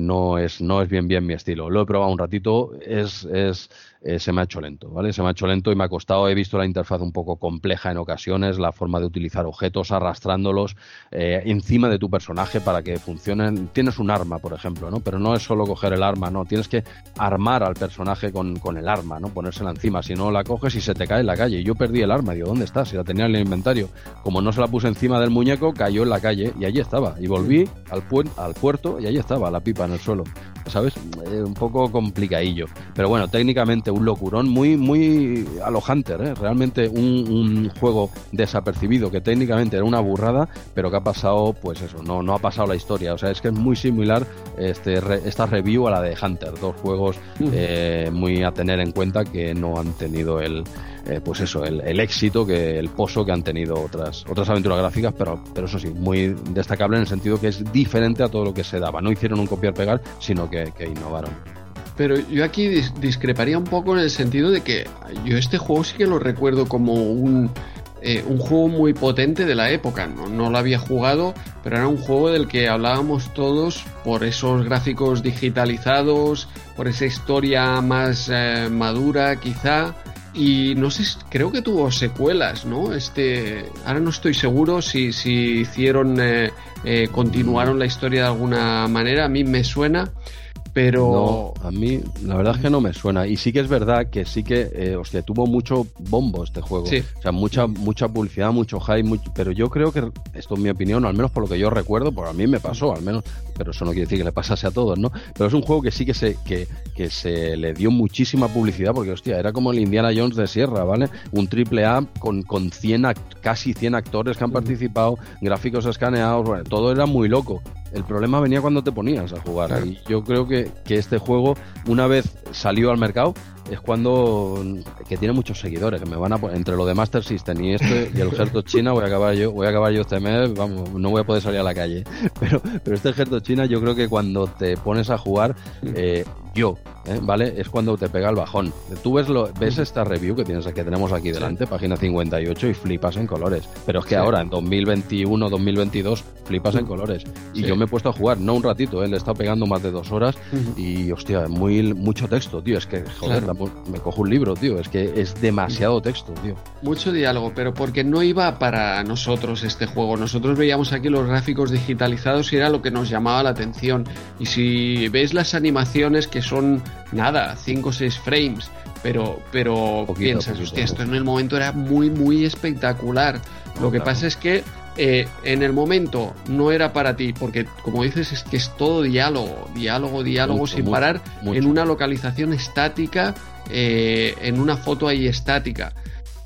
no, es, no es bien bien mi estilo. Lo he probado un ratito, es, es eh, se me ha hecho lento, ¿vale? Se me ha hecho lento y me ha costado, he visto la interfaz un poco compleja en ocasiones, la forma de utilizar objetos arrastrándolos eh, encima de tu personaje para que funcionen. Tienes un arma, por ejemplo, ¿no? Pero no es solo coger el arma, no, tienes que armar al personaje con, con el arma, ¿no? Ponérsela encima, si no la coges y se te cae en la calle. Yo perdí el arma, digo, ¿dónde está? Si la tenía en el inventario. Como no se la puse encima del muñeco, cayó en la calle y allí estaba. Y volví al, al puerto y allí estaba la pipa en el suelo. ¿Sabes? Eh, un poco complicadillo. Pero bueno, técnicamente un locurón muy, muy a lo Hunter, ¿eh? realmente un, juego desapercibido que técnicamente era una burrada, pero que ha pasado, pues eso, no, no ha pasado la historia. O sea, es que es muy similar este, esta review a la de Hunter, dos juegos eh, muy a tener en cuenta que no han tenido el, eh, pues eso, el, éxito, que el pozo que han tenido otras, otras aventuras gráficas, pero, pero eso sí, muy destacable en el sentido que es diferente a todo lo que se daba. No hicieron un copiar-pegar, sino que innovaron. Pero yo aquí discreparía un poco en el sentido de que yo este juego sí que lo recuerdo como un, eh, un juego muy potente de la época. ¿no? no lo había jugado, pero era un juego del que hablábamos todos por esos gráficos digitalizados, por esa historia más eh, madura quizá. Y no sé, creo que tuvo secuelas, ¿no? Este, ahora no estoy seguro si, si hicieron, eh, continuaron la historia de alguna manera. A mí me suena pero... a mí la verdad es que no me suena. Y sí que es verdad que sí que, eh, hostia, tuvo mucho bombo este juego. O sea, mucha, mucha publicidad, mucho hype, pero yo creo que, esto es mi opinión, al menos por lo que yo recuerdo, por a mí me pasó, al menos, pero eso no quiere decir que le pasase a todos, ¿no? Pero es un juego que sí que se, que, que se le dio muchísima publicidad, porque, hostia, era como el Indiana Jones de Sierra, ¿vale? Un triple A con, con 100, casi 100 actores que han participado, gráficos escaneados, bueno, todo era muy loco. El problema venía cuando te ponías a jugar. Y yo creo que, que este juego, una vez salió al mercado, es cuando que tiene muchos seguidores que me van a entre lo de Master System y este y el ejército China voy a acabar yo voy a acabar yo este mes vamos no voy a poder salir a la calle pero pero este ejército China yo creo que cuando te pones a jugar eh, yo, ¿eh? ¿vale? Es cuando te pega el bajón. Tú ves, lo, ves esta review que, tienes, que tenemos aquí delante, página 58, y flipas en colores. Pero es que ahora, en 2021, 2022, flipas en colores. Y yo me he puesto a jugar, no un ratito, ¿eh? le he estado pegando más de dos horas y, hostia, muy, mucho texto, tío. Es que, joder, me cojo un libro, tío. Es que es demasiado texto, tío. Mucho diálogo, pero porque no iba para nosotros este juego. Nosotros veíamos aquí los gráficos digitalizados y era lo que nos llamaba la atención. Y si veis las animaciones que son nada, 5 o 6 frames, pero, pero piensas, esto en el momento era muy, muy espectacular. Lo que pasa es que eh, en el momento no era para ti, porque como dices, es que es todo diálogo, diálogo, diálogo sin parar, en una localización estática, eh, en una foto ahí estática.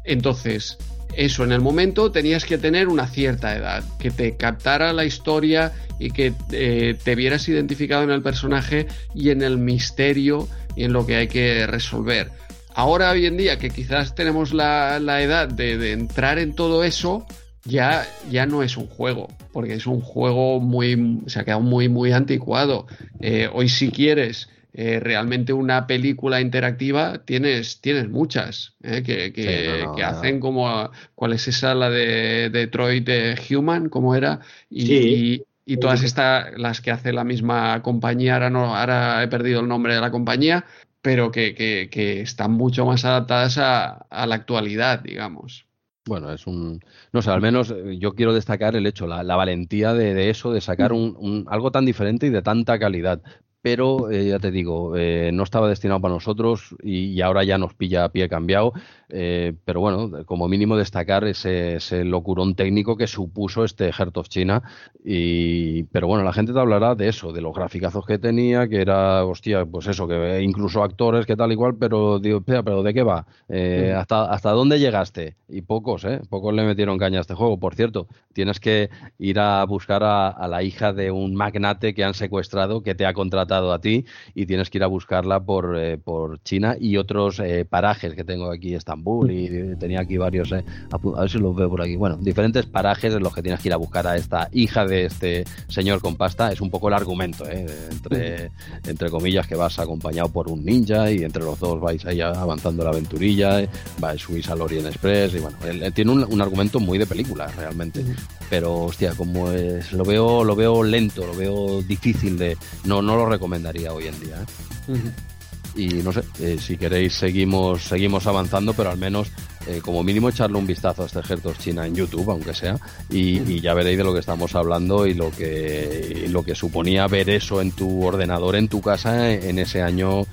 Entonces, eso, en el momento tenías que tener una cierta edad, que te captara la historia y que eh, te vieras identificado en el personaje y en el misterio y en lo que hay que resolver. Ahora, hoy en día, que quizás tenemos la, edad de, entrar en todo eso, ya, ya no es un juego, porque es un juego muy, se ha quedado muy, muy anticuado. Eh, hoy si quieres eh, realmente una película interactiva tienes, tienes muchas eh, que, hacen como cuál es esa la de Detroit de Human cómo era y, todas estas las que hace la misma compañía ahora no ahora he perdido el nombre de la compañía pero que, están mucho más adaptadas a, la actualidad digamos bueno, es un. No sé, al menos eh, yo quiero destacar el hecho, la, valentía de, eso, de sacar un, algo tan diferente y de tanta calidad pero eh, ya te digo, eh, no estaba destinado para nosotros y, ahora ya nos pilla a pie cambiado. Eh, pero bueno, como mínimo destacar ese, locurón técnico que supuso este Heart of China. Y, pero bueno, la gente te hablará de eso, de los graficazos que tenía, que era, hostia, pues eso, que incluso actores, que tal y cual, pero digo, pero ¿de qué va? ¿hasta, ¿Hasta dónde llegaste? Y pocos, ¿eh? Pocos le metieron caña a este juego. Por cierto, tienes que ir a buscar a la hija de un magnate que han secuestrado, que te ha contratado a ti y tienes que ir a buscarla por, eh, por China y otros eh, parajes que tengo aquí, Estambul y tenía aquí varios, eh, a, ver si los veo por aquí. Bueno, diferentes parajes en los que tienes que ir a buscar a esta hija de este señor con pasta. Es un poco el argumento, entre, entre comillas, que vas acompañado por un ninja y entre los dos vais ahí avanzando la aventurilla, vais, subís al Orient Express y bueno, él, tiene un, argumento muy de película realmente. Pero hostia, como es, lo veo, lo veo lento, lo veo difícil de, no, no lo recomendaría hoy en día. ¿eh? Y no sé, eh, si queréis seguimos, seguimos avanzando, pero al menos eh, como mínimo echarle un vistazo a este ejército China en YouTube, aunque sea, y, ya veréis de lo que estamos hablando y lo que, lo que suponía ver eso en tu ordenador, en tu casa, en ese año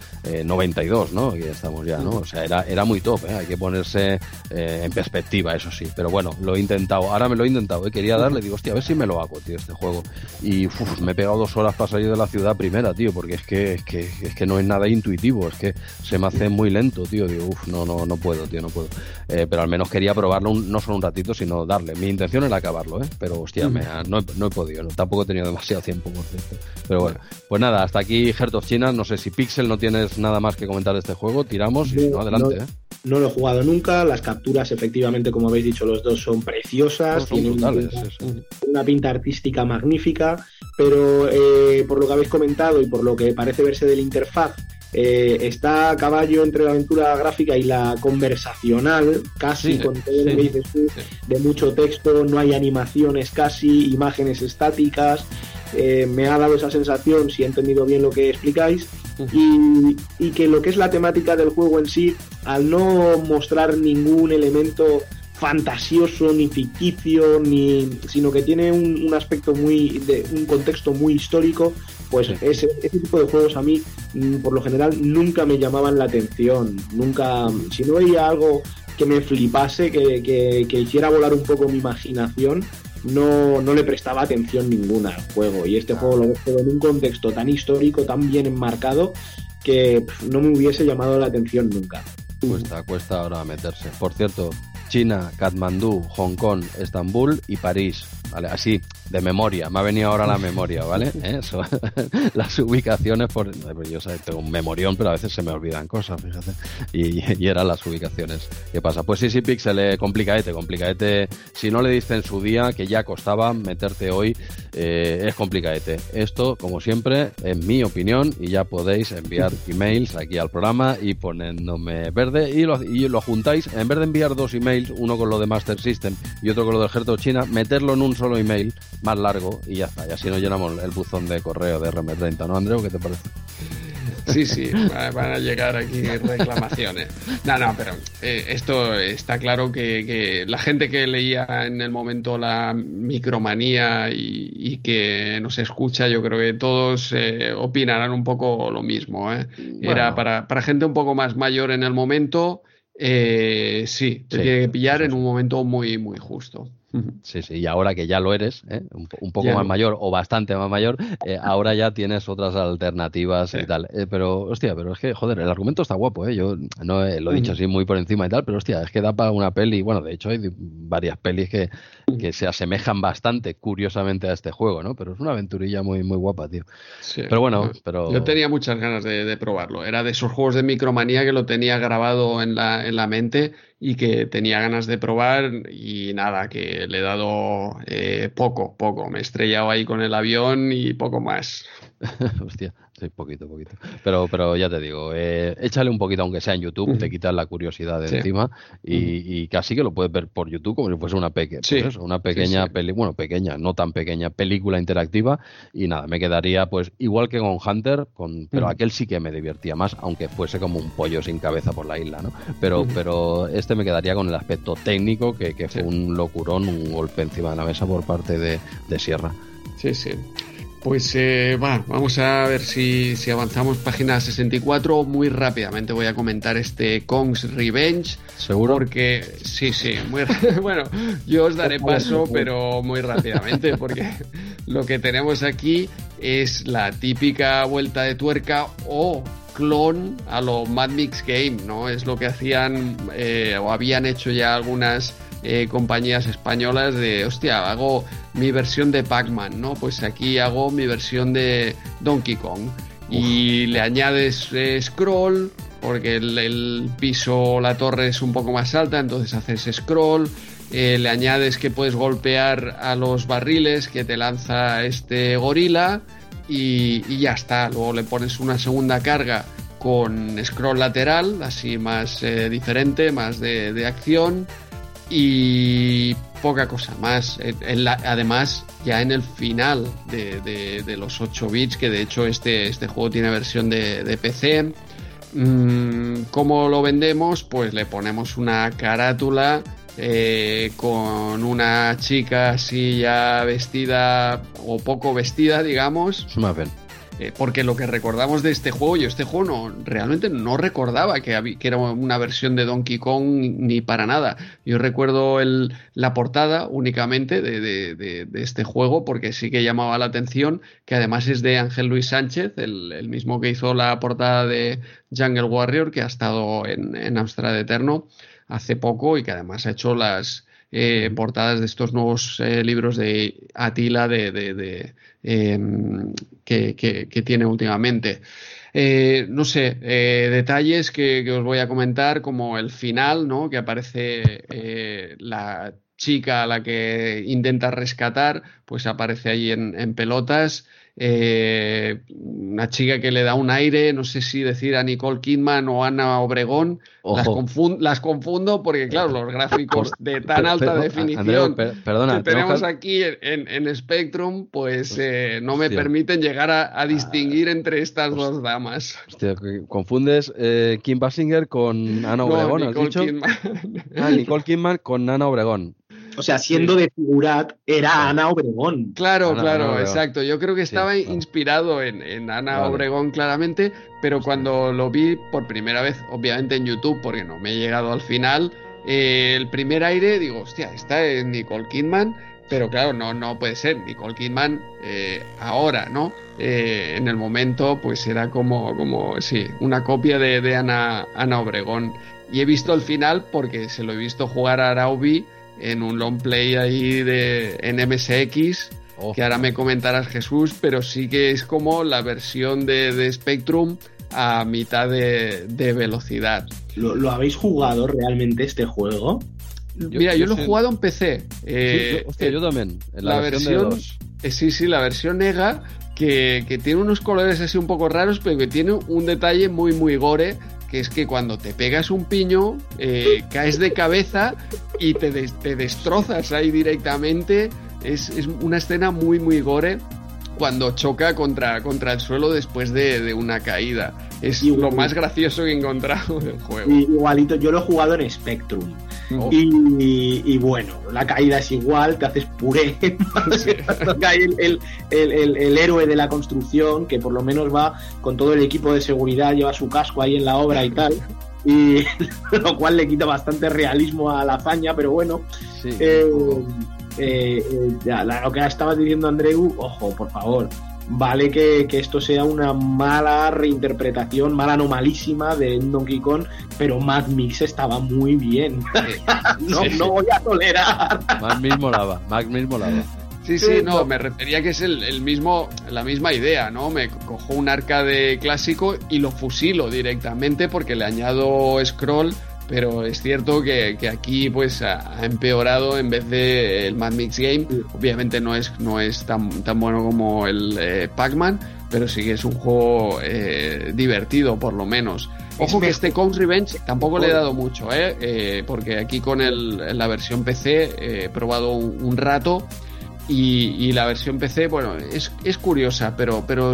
92, ¿no? Que estamos ya, ¿no? O sea, era, era muy top, hay que ponerse en perspectiva, eso sí, pero bueno, lo he intentado, ahora me lo he intentado, quería darle, digo, hostia, a ver si me lo hago, tío, este juego. Y me he pegado dos horas para salir de la ciudad primera, tío, porque es que, es que, es que no es nada intuitivo, es que se me hace muy lento, tío, digo, uff, no, no, no puedo, tío, no puedo. Eh, pero al menos quería probarlo no solo un ratito, sino darle. Mi intención era acabarlo, ¿eh? pero hostia, me no, he, podido, tampoco he tenido demasiado tiempo, por cierto. Pero bueno, pues nada, hasta aquí Heart of China. No sé si Pixel no tienes nada más que comentar de este juego, tiramos y no, adelante. ¿eh? No lo he jugado nunca, las capturas efectivamente, como habéis dicho los dos, son preciosas, tienen una, pinta, artística magnífica, pero eh, por lo que habéis comentado y por lo que parece verse de la interfaz, eh, está a caballo entre la aventura gráfica y la conversacional, casi con todo lo que dices tú, de mucho texto, no hay animaciones casi, imágenes estáticas. Eh, me ha dado esa sensación, si he entendido bien lo que explicáis, y, que lo que es la temática del juego en sí, al no mostrar ningún elemento fantasioso ni ficticio ni sino que tiene un, aspecto muy de un contexto muy histórico pues ese, tipo de juegos a mí mm, por lo general nunca me llamaban la atención. Nunca si no veía algo que me flipase que, que, hiciera volar un poco mi imaginación no, no le prestaba atención ninguna al juego. Y este juego lo veo en un contexto tan histórico tan bien enmarcado que no me hubiese llamado la atención nunca. Cuesta, cuesta ahora meterse. Por cierto, China, Katmandú, Hong Kong, Estambul y París. ¿vale? Así, de memoria, me ha venido ahora la memoria, ¿vale? ¿Eh? las ubicaciones, por, yo tengo un memorión, pero a veces se me olvidan cosas, fíjate, y, eran las ubicaciones. ¿Qué pasa? Pues sí, sí, Pixel, eh, complicadete, complicadete, si no le diste en su día, que ya costaba meterte hoy, eh, es complicadete. Esto, como siempre, en mi opinión, y ya podéis enviar emails aquí al programa y poniéndome verde, y lo, y lo juntáis, en vez de enviar dos emails, uno con lo de Master System y otro con lo del Ejército China, meterlo en un solo email, más largo y ya está. Y así nos llenamos el buzón de correo de RM30, ¿no, Andreu? ¿Qué te parece? Sí, sí, van a llegar aquí reclamaciones. No, no, pero eh, esto está claro que, la gente que leía en el momento la micromanía y, que nos escucha, yo creo que todos eh, opinarán un poco lo mismo. ¿eh? Era para, para gente un poco más mayor en el momento. sí, te tiene que pillar en un momento muy, muy justo. Sí, sí, y ahora que ya lo eres, ¿eh? un, poco más mayor o bastante más mayor, eh, ahora ya tienes otras alternativas y tal. Eh, pero, hostia, pero es que, joder, el argumento está guapo, ¿eh? Yo no lo he dicho así muy por encima y tal, pero hostia, es que da para una peli. Bueno, de hecho, hay varias pelis que, que se asemejan bastante, curiosamente, a este juego, ¿no? Pero es una aventurilla muy, muy guapa, tío. Pero bueno, pero. Yo tenía muchas ganas de, de, probarlo. Era de esos juegos de micromanía que lo tenía grabado en la, en la mente y que tenía ganas de probar y nada, que le he dado eh, poco, poco. Me he estrellado ahí con el avión y poco más. Hostia. Sí, poquito, poquito. Pero, pero ya te digo, eh, échale un poquito, aunque sea en YouTube, te quitas la curiosidad de encima y, casi que lo puedes ver por YouTube como si fuese una, peque pues una pequeña peli, bueno, pequeña, no tan pequeña, película interactiva y nada, me quedaría pues igual que con Hunter, con, pero aquel sí que me divertía más, aunque fuese como un pollo sin cabeza por la isla, ¿no? Pero, pero este me quedaría con el aspecto técnico, que, que fue un locurón, un golpe encima de la mesa por parte de, de Sierra. Sí, sí. Pues eh, vamos a ver si, si, avanzamos página 64. Muy rápidamente voy a comentar este Kong's Revenge. ¿Seguro? Porque sí, sí, muy bueno, yo os daré paso, pero muy rápidamente, porque lo que tenemos aquí es la típica vuelta de tuerca o clon a lo Mad Mix Game, ¿no? Es lo que hacían eh, o habían hecho ya algunas eh, compañías españolas de, hostia, hago mi versión de Pac-Man, ¿no? Pues aquí hago mi versión de Donkey Kong. Y le añades eh, scroll, porque el, piso, la torre es un poco más alta, entonces haces scroll. Eh, le añades que puedes golpear a los barriles que te lanza este gorila y, ya está. Luego le pones una segunda carga con scroll lateral, así más diferente, más de, de acción y poca cosa más. además, ya en el final de, los 8 bits, que de hecho este, este juego tiene versión de, PC, mm, ¿cómo lo vendemos? Pues le ponemos una carátula eh, con una chica así ya vestida o poco vestida, digamos. Eh, porque lo que recordamos de este juego, yo este juego no, realmente no recordaba que, que era una versión de Donkey Kong ni para nada. Yo recuerdo el, la portada únicamente de, este juego porque sí que llamaba la atención, que además es de Ángel Luis Sánchez, el, mismo que hizo la portada de Jungle Warrior, que ha estado en, en Amstrad Eterno hace poco y que además ha hecho las, eh, portadas de estos nuevos eh, libros de Atila de, em, que, tiene últimamente. Eh, no sé, detalles que, os voy a comentar, como el final, ¿no? Que aparece la chica a la que intenta rescatar, pues aparece ahí en, pelotas. Eh, una chica que le da un aire, no sé si decir a Nicole Kidman o Ana Obregón, las, confundo porque, claro, los gráficos de tan alta definición que tenemos aquí en, Spectrum, pues eh, no me permiten llegar a, distinguir entre estas dos damas. Hostia, confundes eh, Kim Basinger con Ana Obregón, ¿has dicho? Ah, Nicole Kidman con Ana Obregón. O sea, siendo de figurat, era Ana Obregón. Claro, claro, exacto. Yo creo que estaba inspirado en, Ana Obregón claramente, pero cuando lo vi por primera vez, obviamente en YouTube, porque no me he llegado al final, eh, el primer aire, digo, hostia, esta es Nicole Kidman, pero claro, no, no puede ser. Nicole Kidman eh, ahora, ¿no? Eh, en el momento, pues era como, como sí, una copia de, Ana, Ana Obregón. Y he visto el final porque se lo he visto jugar a Araubi en un long play ahí de, en MSX, oh. que ahora me comentarás Jesús, pero sí que es como la versión de, Spectrum a mitad de, velocidad. ¿Lo, habéis jugado realmente este juego? Mira, yo, lo he jugado en PC. Eh, hostia, yo también. En la, versión, eh, sí, sí, la versión Nega, que, que, tiene unos colores así un poco raros, pero que tiene un detalle muy, muy gore que es que cuando te pegas un piño, eh, caes de cabeza y te, te destrozas ahí directamente. Es, una escena muy, muy gore cuando choca contra, contra el suelo después de, una caída. Es lo más gracioso que he encontrado del juego. Igualito, yo lo he jugado en Spectrum. Oh. Y, bueno, la caída es igual, te haces puré. cae el, el, héroe de la construcción, que por lo menos va con todo el equipo de seguridad, lleva su casco ahí en la obra y tal. Y lo cual le quita bastante realismo a la hazaña, pero bueno. Eh, eh, eh, lo que estaba diciendo Andreu, ojo, por favor, vale que, esto sea una mala reinterpretación, mala anomalísima de Donkey Kong, pero Mad Mix estaba muy bien. no, no voy a tolerar. Mad Mix molaba, Mad Mix molaba. Sí, sí, no, me refería que es el, mismo, la misma idea, ¿no? Me cojo un arcade clásico y lo fusilo directamente porque le añado scroll pero es cierto que, aquí pues ha, empeorado en vez de el Mad Mix Game. Obviamente no es, no es tan, tan bueno como el eh, Pac-Man, pero sí que es un juego eh, divertido por lo menos. Ojo que este Counts Revenge tampoco le he dado mucho, ¿eh? eh porque aquí con el, la versión PC he probado un, rato y, la versión PC, bueno, es, es curiosa, pero, pero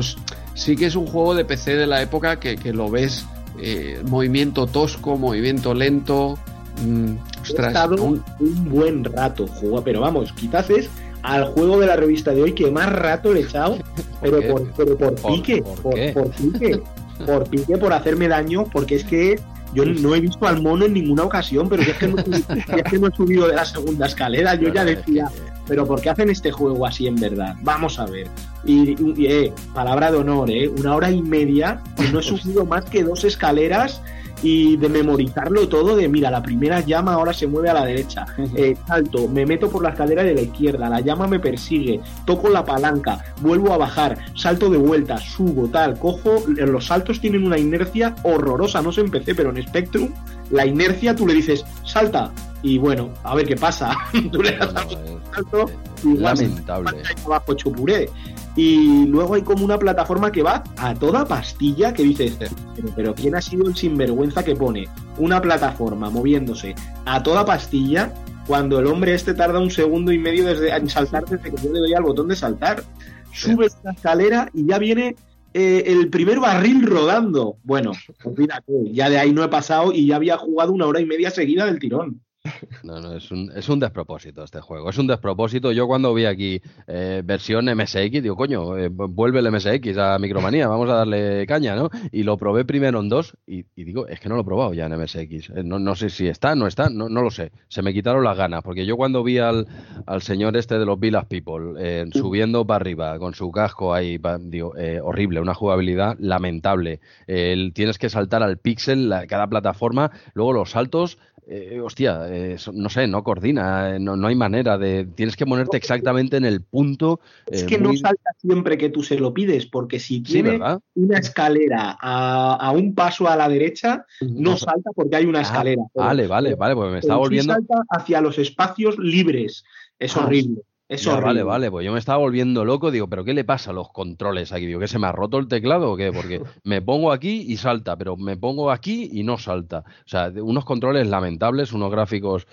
sí que es un juego de PC de la época que, que lo ves eh, movimiento tosco, movimiento lento. Mm, He estado un... buen rato juego, pero vamos, quizás es al juego de la revista de hoy que más rato le he echado, pero, por, pero por, pique, por, pique, por pique, por hacerme daño, porque es que yo no he visto al mono en ninguna ocasión, pero es que no, es que no he subido de la segunda escalera, yo ya decía, pero ¿por qué hacen este juego así en verdad? Vamos a ver. Y, eh, palabra de honor, ¿eh? Una hora y media y no he subido más que dos escaleras y de memorizarlo todo de mira la primera llama ahora se mueve a la derecha eh, salto me meto por la escalera de la izquierda la llama me persigue toco la palanca vuelvo a bajar salto de vuelta subo tal cojo los saltos tienen una inercia horrorosa no se empecé pero en Spectrum la inercia tú le dices salta y bueno, a ver qué pasa. Tú le das salto y lamentable. abajo chupuré. Y luego hay como una plataforma que va a toda pastilla que dices, pero, pero ¿quién ha sido el sinvergüenza que pone una plataforma moviéndose a toda pastilla cuando el hombre este tarda un segundo y medio desde, en saltar desde que yo le doy al botón de saltar? Subes la escalera y ya viene eh, el primer barril rodando. Bueno, olvídate, ya de ahí no he pasado y ya había jugado una hora y media seguida del tirón. No, no, es un, es un despropósito este juego. Es un despropósito. Yo cuando vi aquí eh, versión MSX, digo, coño, eh, vuelve el MSX a Micromanía, vamos a darle caña, ¿no? Y lo probé primero en dos y, digo, es que no lo he probado ya en MSX. Eh, no, no sé si está, no está, no, no lo sé. Se me quitaron las ganas, porque yo cuando vi al, al señor este de los Village People subiendo para arriba con su casco ahí, digo, horrible, una jugabilidad lamentable. tienes que saltar al píxel cada plataforma, luego los saltos eh, hostia, eh, no sé, no coordina, no, no, hay manera de. Tienes que ponerte exactamente en el punto. Es que no salta siempre que tú se lo pides, porque si tiene una escalera a, un paso a la derecha, no, salta porque hay una ah, escalera. Vale, vale, vale, pues me está volviendo. salta hacia los espacios libres. Es ah, horrible. Eso vale, vale, pues yo me estaba volviendo loco, digo, pero ¿qué le pasa a los controles aquí? Digo, ¿que se me ha roto el teclado o qué? Porque me pongo aquí y salta, pero me pongo aquí y no salta. O sea, unos controles lamentables, unos gráficos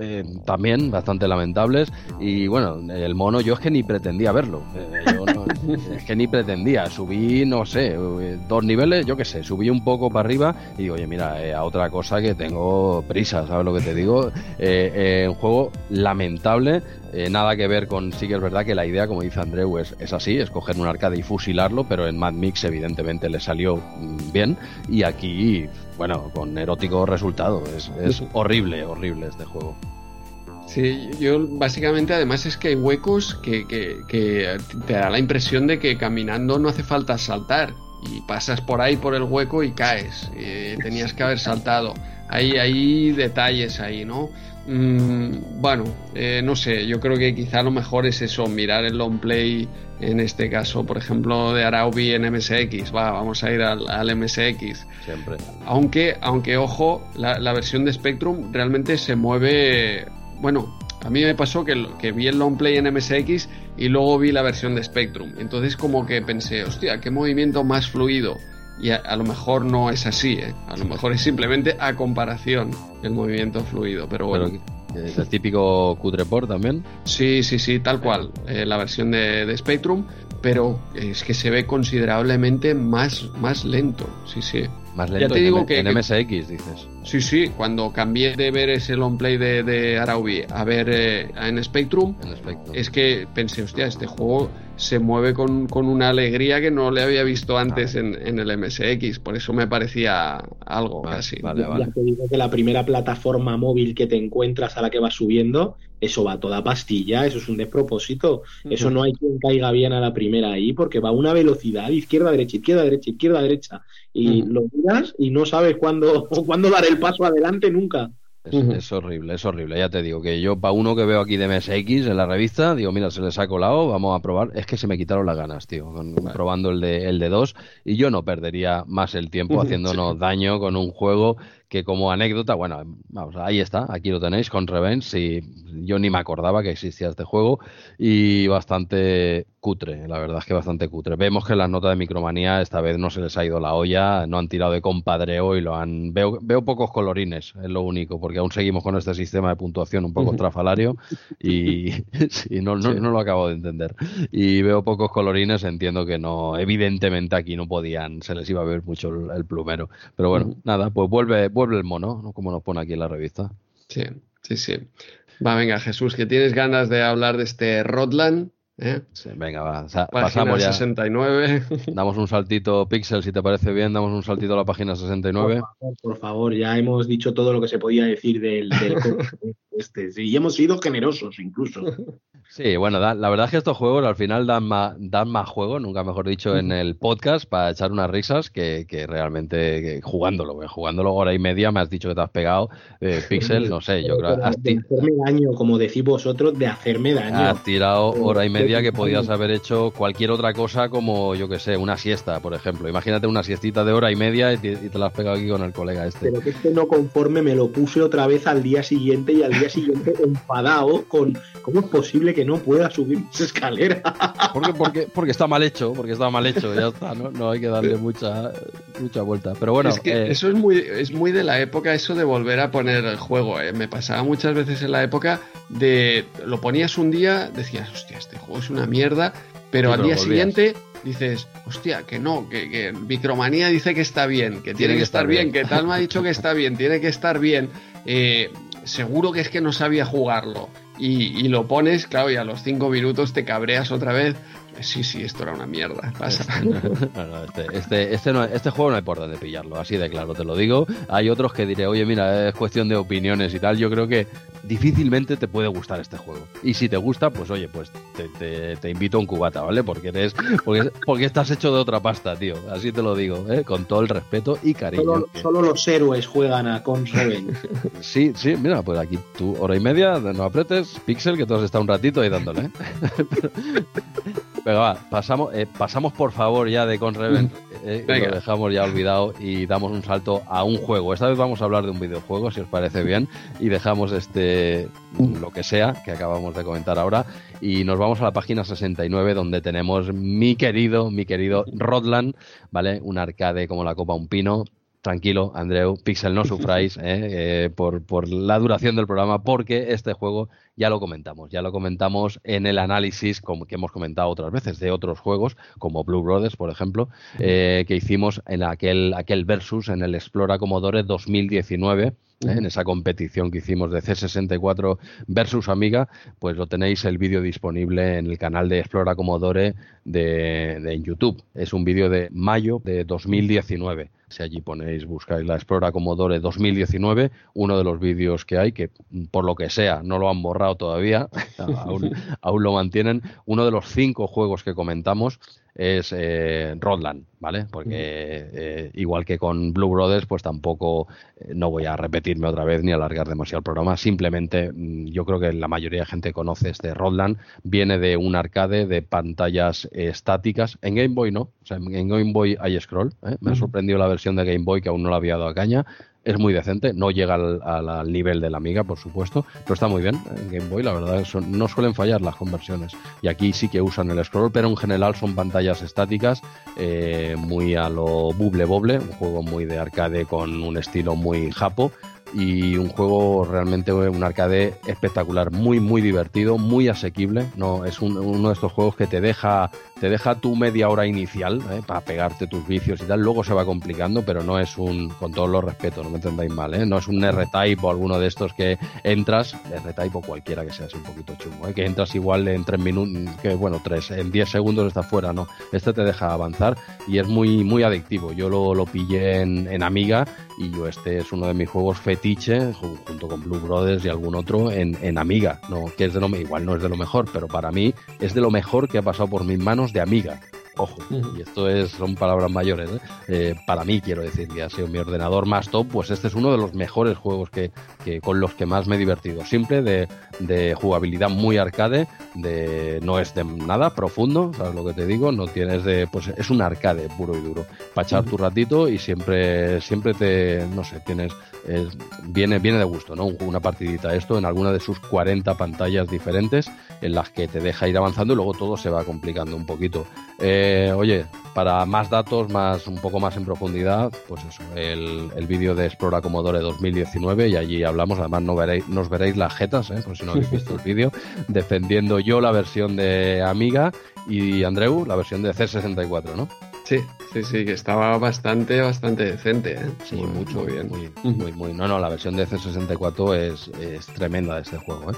eh, también bastante lamentables. Y bueno, el mono yo es que ni pretendía verlo. Eh, es que ni pretendía. Subí, no sé, dos niveles, yo qué sé, subí un poco para arriba y digo, oye, mira, eh, a otra cosa que tengo prisa, ¿sabes lo que te digo? un juego lamentable, nada que ver con sí que es verdad que la idea, como dice Andreu, es, es así, es coger un arcade y fusilarlo, pero en Mad Mix evidentemente le salió mm, bien y aquí, bueno, con erótico resultado. Es, es horrible, horrible este juego. Sí, yo básicamente además es que hay huecos que, que, que, te da la impresión de que caminando no hace falta saltar y pasas por ahí por el hueco y caes. Y tenías que haber saltado. Hay, hay detalles ahí, ¿no? Mm, bueno, eh, no sé, yo creo que quizá lo mejor es eso, mirar el long play, en este caso, por ejemplo, de Araubi en MSX. Va, vamos a ir al, MSX. Siempre. Aunque, aunque ojo, la, versión de Spectrum realmente se mueve. Bueno, a mí me pasó que, que vi el long play en MSX y luego vi la versión de Spectrum. Entonces, como que pensé, hostia, qué movimiento más fluido y a, lo mejor no es así, ¿eh? a lo mejor es simplemente a comparación el movimiento fluido, pero bueno. ¿Es el típico cutreport también? Sí, sí, sí, tal cual, eh, la versión de, de, Spectrum, pero es que se ve considerablemente más, más lento, sí, sí. Más lento ya te digo que, en MSX, dices. Sí, sí, cuando cambié de ver ese long play de, de Araubi a ver eh, en, Spectrum, es que pensé, hostia, este juego se mueve con, una alegría que no le había visto antes en, el MSX, por eso me parecía algo casi. Vale, Ya te digo que la primera plataforma móvil que te encuentras a la que vas subiendo, eso va toda pastilla, eso es un despropósito, eso no hay quien caiga bien a la primera ahí porque va a una velocidad izquierda, derecha, izquierda, derecha, izquierda, derecha, y lo miras y no sabes cuándo, cuándo dar el paso adelante nunca. Es, horrible, es horrible. Ya te digo que yo, para uno que veo aquí de MSX en la revista, digo, mira, se les ha colado, vamos a probar. Es que se me quitaron las ganas, tío, probando el de, el de 2. Y yo no perdería más el tiempo haciéndonos daño con un juego que como anécdota, bueno, vamos, ahí está, aquí lo tenéis con Revenge y yo ni me acordaba que existía este juego y bastante cutre, la verdad es que bastante cutre. Vemos que las notas de Micromanía esta vez no se les ha ido la olla, no han tirado de compadreo y lo han... Veo, veo pocos colorines, es lo único, porque aún seguimos con este sistema de puntuación un poco trafalario y no, no, lo acabo de entender. Y veo pocos colorines, entiendo que no, evidentemente aquí no podían, se les iba a ver mucho el, plumero. Pero bueno, nada, pues vuelve vuelve el mono, ¿no? Como nos pone aquí en la revista. Sí, sí, sí. Va, venga, Jesús, que tienes ganas de hablar de este Rodland. ¿eh? venga, va. pasamos ya. 69. Damos un saltito, Pixel, si te parece bien, damos un saltito a la página 69. Por favor, por favor ya hemos dicho todo lo que se podía decir del, del este. y hemos sido generosos incluso. Sí, bueno, la verdad es que estos juegos al final dan más, dan más juego, nunca mejor dicho, en el podcast para echar unas risas que, que realmente jugándolo. Jugándolo hora y media me has dicho que te has pegado eh, Pixel, no sé, yo creo. de hacerme daño, como decís vosotros, de hacerme daño. Has tirado hora y media que podías haber hecho cualquier otra cosa como, yo que sé, una siesta, por ejemplo. Imagínate una siestita de hora y media y te, la has pegado aquí con el colega este. Pero que este no conforme me lo puse otra vez al día siguiente y al día siguiente enfadado con cómo es posible que no pueda subir esa escalera. Porque, porque, porque está mal hecho, porque está mal hecho, ya está, ¿no? No hay que darle mucha, mucha vuelta. Pero bueno. Es que eh, eso es muy, es muy de la época, eso de volver a poner el juego. ¿eh? Me pasaba muchas veces en la época de. Lo ponías un día, decías, hostia, este juego es una mierda, pero al día siguiente dices, hostia, que no, que, que Micromanía dice que está bien, que tiene, que estar bien, que tal me ha dicho que está bien, tiene que estar bien. Eh, seguro que es que no sabía jugarlo y, lo pones, claro, y a los cinco minutos te cabreas otra vez. Sí, sí, esto era una mierda. Pasa. Este, este, este, este, juego no hay por dónde pillarlo, así de claro, te lo digo. Hay otros que diré, oye, mira, es cuestión de opiniones y tal. Yo creo que difícilmente te puede gustar este juego. Y si te gusta, pues oye, pues te, invito a un cubata, ¿vale? Porque eres, porque, porque, estás hecho de otra pasta, tío. Así te lo digo, ¿eh? con todo el respeto y cariño. Solo, los héroes juegan a Con sí, sí, mira, pues aquí tú, hora y media, no apretes, Pixel, que tú has estado un ratito ahí dándole. ¿eh? Pero va, pasamos, eh, pasamos por favor ya de Conreven, eh, lo dejamos ya olvidado y damos un salto a un juego. Esta vez vamos a hablar de un videojuego, si os parece bien, y dejamos este lo que sea que acabamos de comentar ahora y nos vamos a la página 69 donde tenemos mi querido, mi querido Rodland, ¿vale? Un arcade como la copa un pino, tranquilo, Andreu, Pixel, no sufráis eh, por, por, la duración del programa, porque este juego ya lo comentamos, ya lo comentamos en el análisis como que hemos comentado otras veces de otros juegos, como Blue Brothers, por ejemplo, eh, que hicimos en aquel, aquel versus en el Explora Commodore 2019 ¿eh? en esa competición que hicimos de C64 versus Amiga, pues lo tenéis el vídeo disponible en el canal de Explora Commodore de, de YouTube. Es un vídeo de mayo de 2019. Si allí ponéis, buscáis la Explora Commodore 2019, uno de los vídeos que hay, que por lo que sea no lo han borrado todavía, aún, aún, lo mantienen, uno de los cinco juegos que comentamos es eh, Rodland, ¿vale? Porque eh, igual que con Blue Brothers, pues tampoco eh, no voy a repetirme otra vez ni alargar demasiado el programa. Simplemente mm, yo creo que la mayoría de gente conoce este Rodland. Viene de un arcade de pantallas estáticas. En Game Boy no. O sea, en Game Boy hay scroll. Me ha sorprendido la versión de Game Boy que aún no la había dado a caña es muy decente, no llega al, nivel de la Amiga, por supuesto, pero está muy bien en Game Boy, la verdad, no suelen fallar las conversiones. Y aquí sí que usan el scroll, pero en general son pantallas estáticas, eh, muy a lo buble boble, un juego muy de arcade con un estilo muy japo y un juego realmente un arcade espectacular, muy muy divertido, muy asequible. No es uno de estos juegos que te deja te deja tu media hora inicial ¿eh? para pegarte tus vicios y tal. Luego se va complicando, pero no es un con todos los respetos, no me entendáis mal, ¿eh? no es un R-Type o alguno de estos que entras R-Type o cualquiera que sea así un poquito chungo, ¿eh? que entras igual en tres minutos, que bueno tres en 10 segundos está fuera, no. Este te deja avanzar y es muy muy adictivo. Yo lo, lo pillé en, en Amiga y yo este es uno de mis juegos fetiche junto con Blue Brothers y algún otro en, en Amiga, no que es de lo igual no es de lo mejor, pero para mí es de lo mejor que ha pasado por mis manos de Amiga. Ojo, y esto es, son palabras mayores. ¿eh? Eh, para mí, quiero decir, que ha sido mi ordenador más top, pues este es uno de los mejores juegos que, con los que más me he divertido. Simple, de, de, jugabilidad muy arcade, de no es de nada profundo, ¿sabes lo que te digo? No tienes de. Pues es un arcade puro y duro. Para echar tu ratito y siempre, siempre te. No sé, tienes. viene, viene de gusto, ¿no? Una partidita esto en alguna de sus 40 pantallas diferentes en las que te deja ir avanzando y luego todo se va complicando un poquito. Eh, oye, para más datos, más un poco más en profundidad, pues eso, el, el vídeo de Explora Commodore 2019 y allí hablamos, además no veréis, nos veréis las jetas, ¿eh? por si no habéis visto el vídeo, defendiendo yo la versión de Amiga y Andreu la versión de C64, ¿no? Sí, sí, sí, que estaba bastante, bastante decente, ¿eh? Sí, mucho, bien. Muy, muy, muy, No, no, la versión de C64 es, es tremenda de este juego, ¿eh?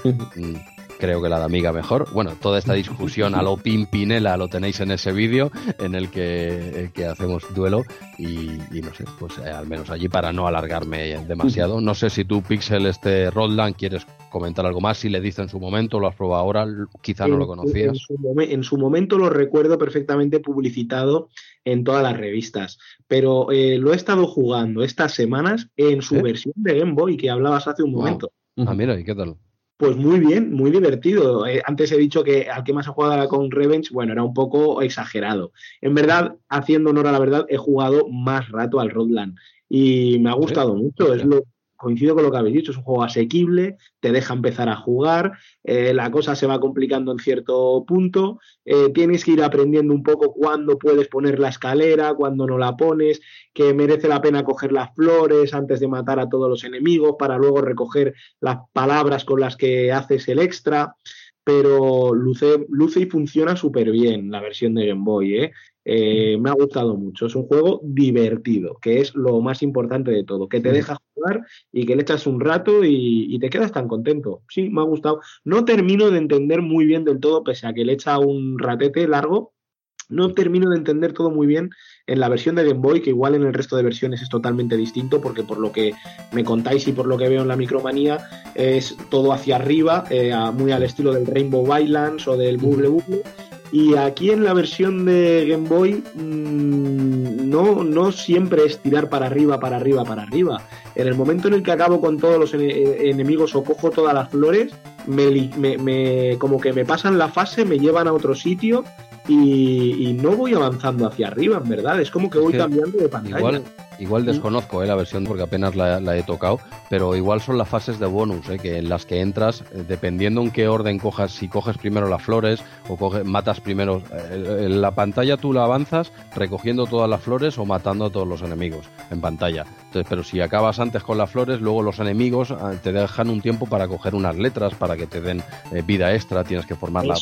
Creo que la de Amiga mejor. Bueno, toda esta discusión a lo Pimpinela lo tenéis en ese vídeo en el que, que hacemos duelo y, no sé, pues eh, al menos allí para no alargarme demasiado. No sé si tú, Pixel, este Rodland, quieres comentar algo más, si le dice en su momento, lo has probado ahora, quizá no lo conocías. En su, momento lo recuerdo perfectamente publicitado en todas las revistas, pero eh, lo he estado jugando estas semanas en su ¿Eh? versión de Game Boy que hablabas hace un momento. Ah, mira, ¿y qué tal? Pues muy bien, muy divertido. Eh, antes he dicho que al que más he jugado era con Revenge, bueno, era un poco exagerado. En verdad, haciendo honor a la verdad, he jugado más rato al Rodland y me ha gustado mucho. Es lo, coincido con lo que habéis dicho, es un juego asequible, te deja empezar a jugar, eh, la cosa se va complicando en cierto punto, eh, tienes que ir aprendiendo un poco cuándo puedes poner la escalera, cuándo no la pones, que merece la pena coger las flores antes de matar a todos los enemigos para luego recoger las palabras con las que haces el extra pero luce, luce y funciona súper bien la versión de Game Boy. ¿eh? ¿eh? me ha gustado mucho. Es un juego divertido, que es lo más importante de todo, que te deja jugar jugar y que le echas un rato y, te quedas tan contento. Sí, me ha gustado. No termino de entender muy bien del todo, pese a que le echa un ratete largo, no termino de entender todo muy bien en la versión de Game Boy, que igual en el resto de versiones es totalmente distinto, porque por lo que me contáis y por lo que veo en la micromanía, es todo hacia arriba, eh, muy al estilo del Rainbow Islands o del Bubble Bubble. Y aquí en la versión de Game Boy mm, no, no siempre es tirar para arriba, para arriba, para arriba. En el momento en el que acabo con todos los eh, enemigos o cojo todas las flores, me, me, como que me pasan la fase, me llevan a otro sitio y, no voy avanzando hacia arriba, en verdad. Es como que voy cambiando de pantalla. Igual, igual mm. desconozco eh, la versión porque apenas la, he tocado, pero igual son las fases de bonus, eh, que en las que entras, eh, dependiendo en qué orden cojas, si coges primero las flores o matas primero. en la pantalla tú la avanzas recogiendo todas las flores o matando a todos los enemigos en pantalla. Entonces, pero si acabas antes con las flores, luego los enemigos ah, te dejan un tiempo para coger unas letras para que te den vida extra, tienes que formar la,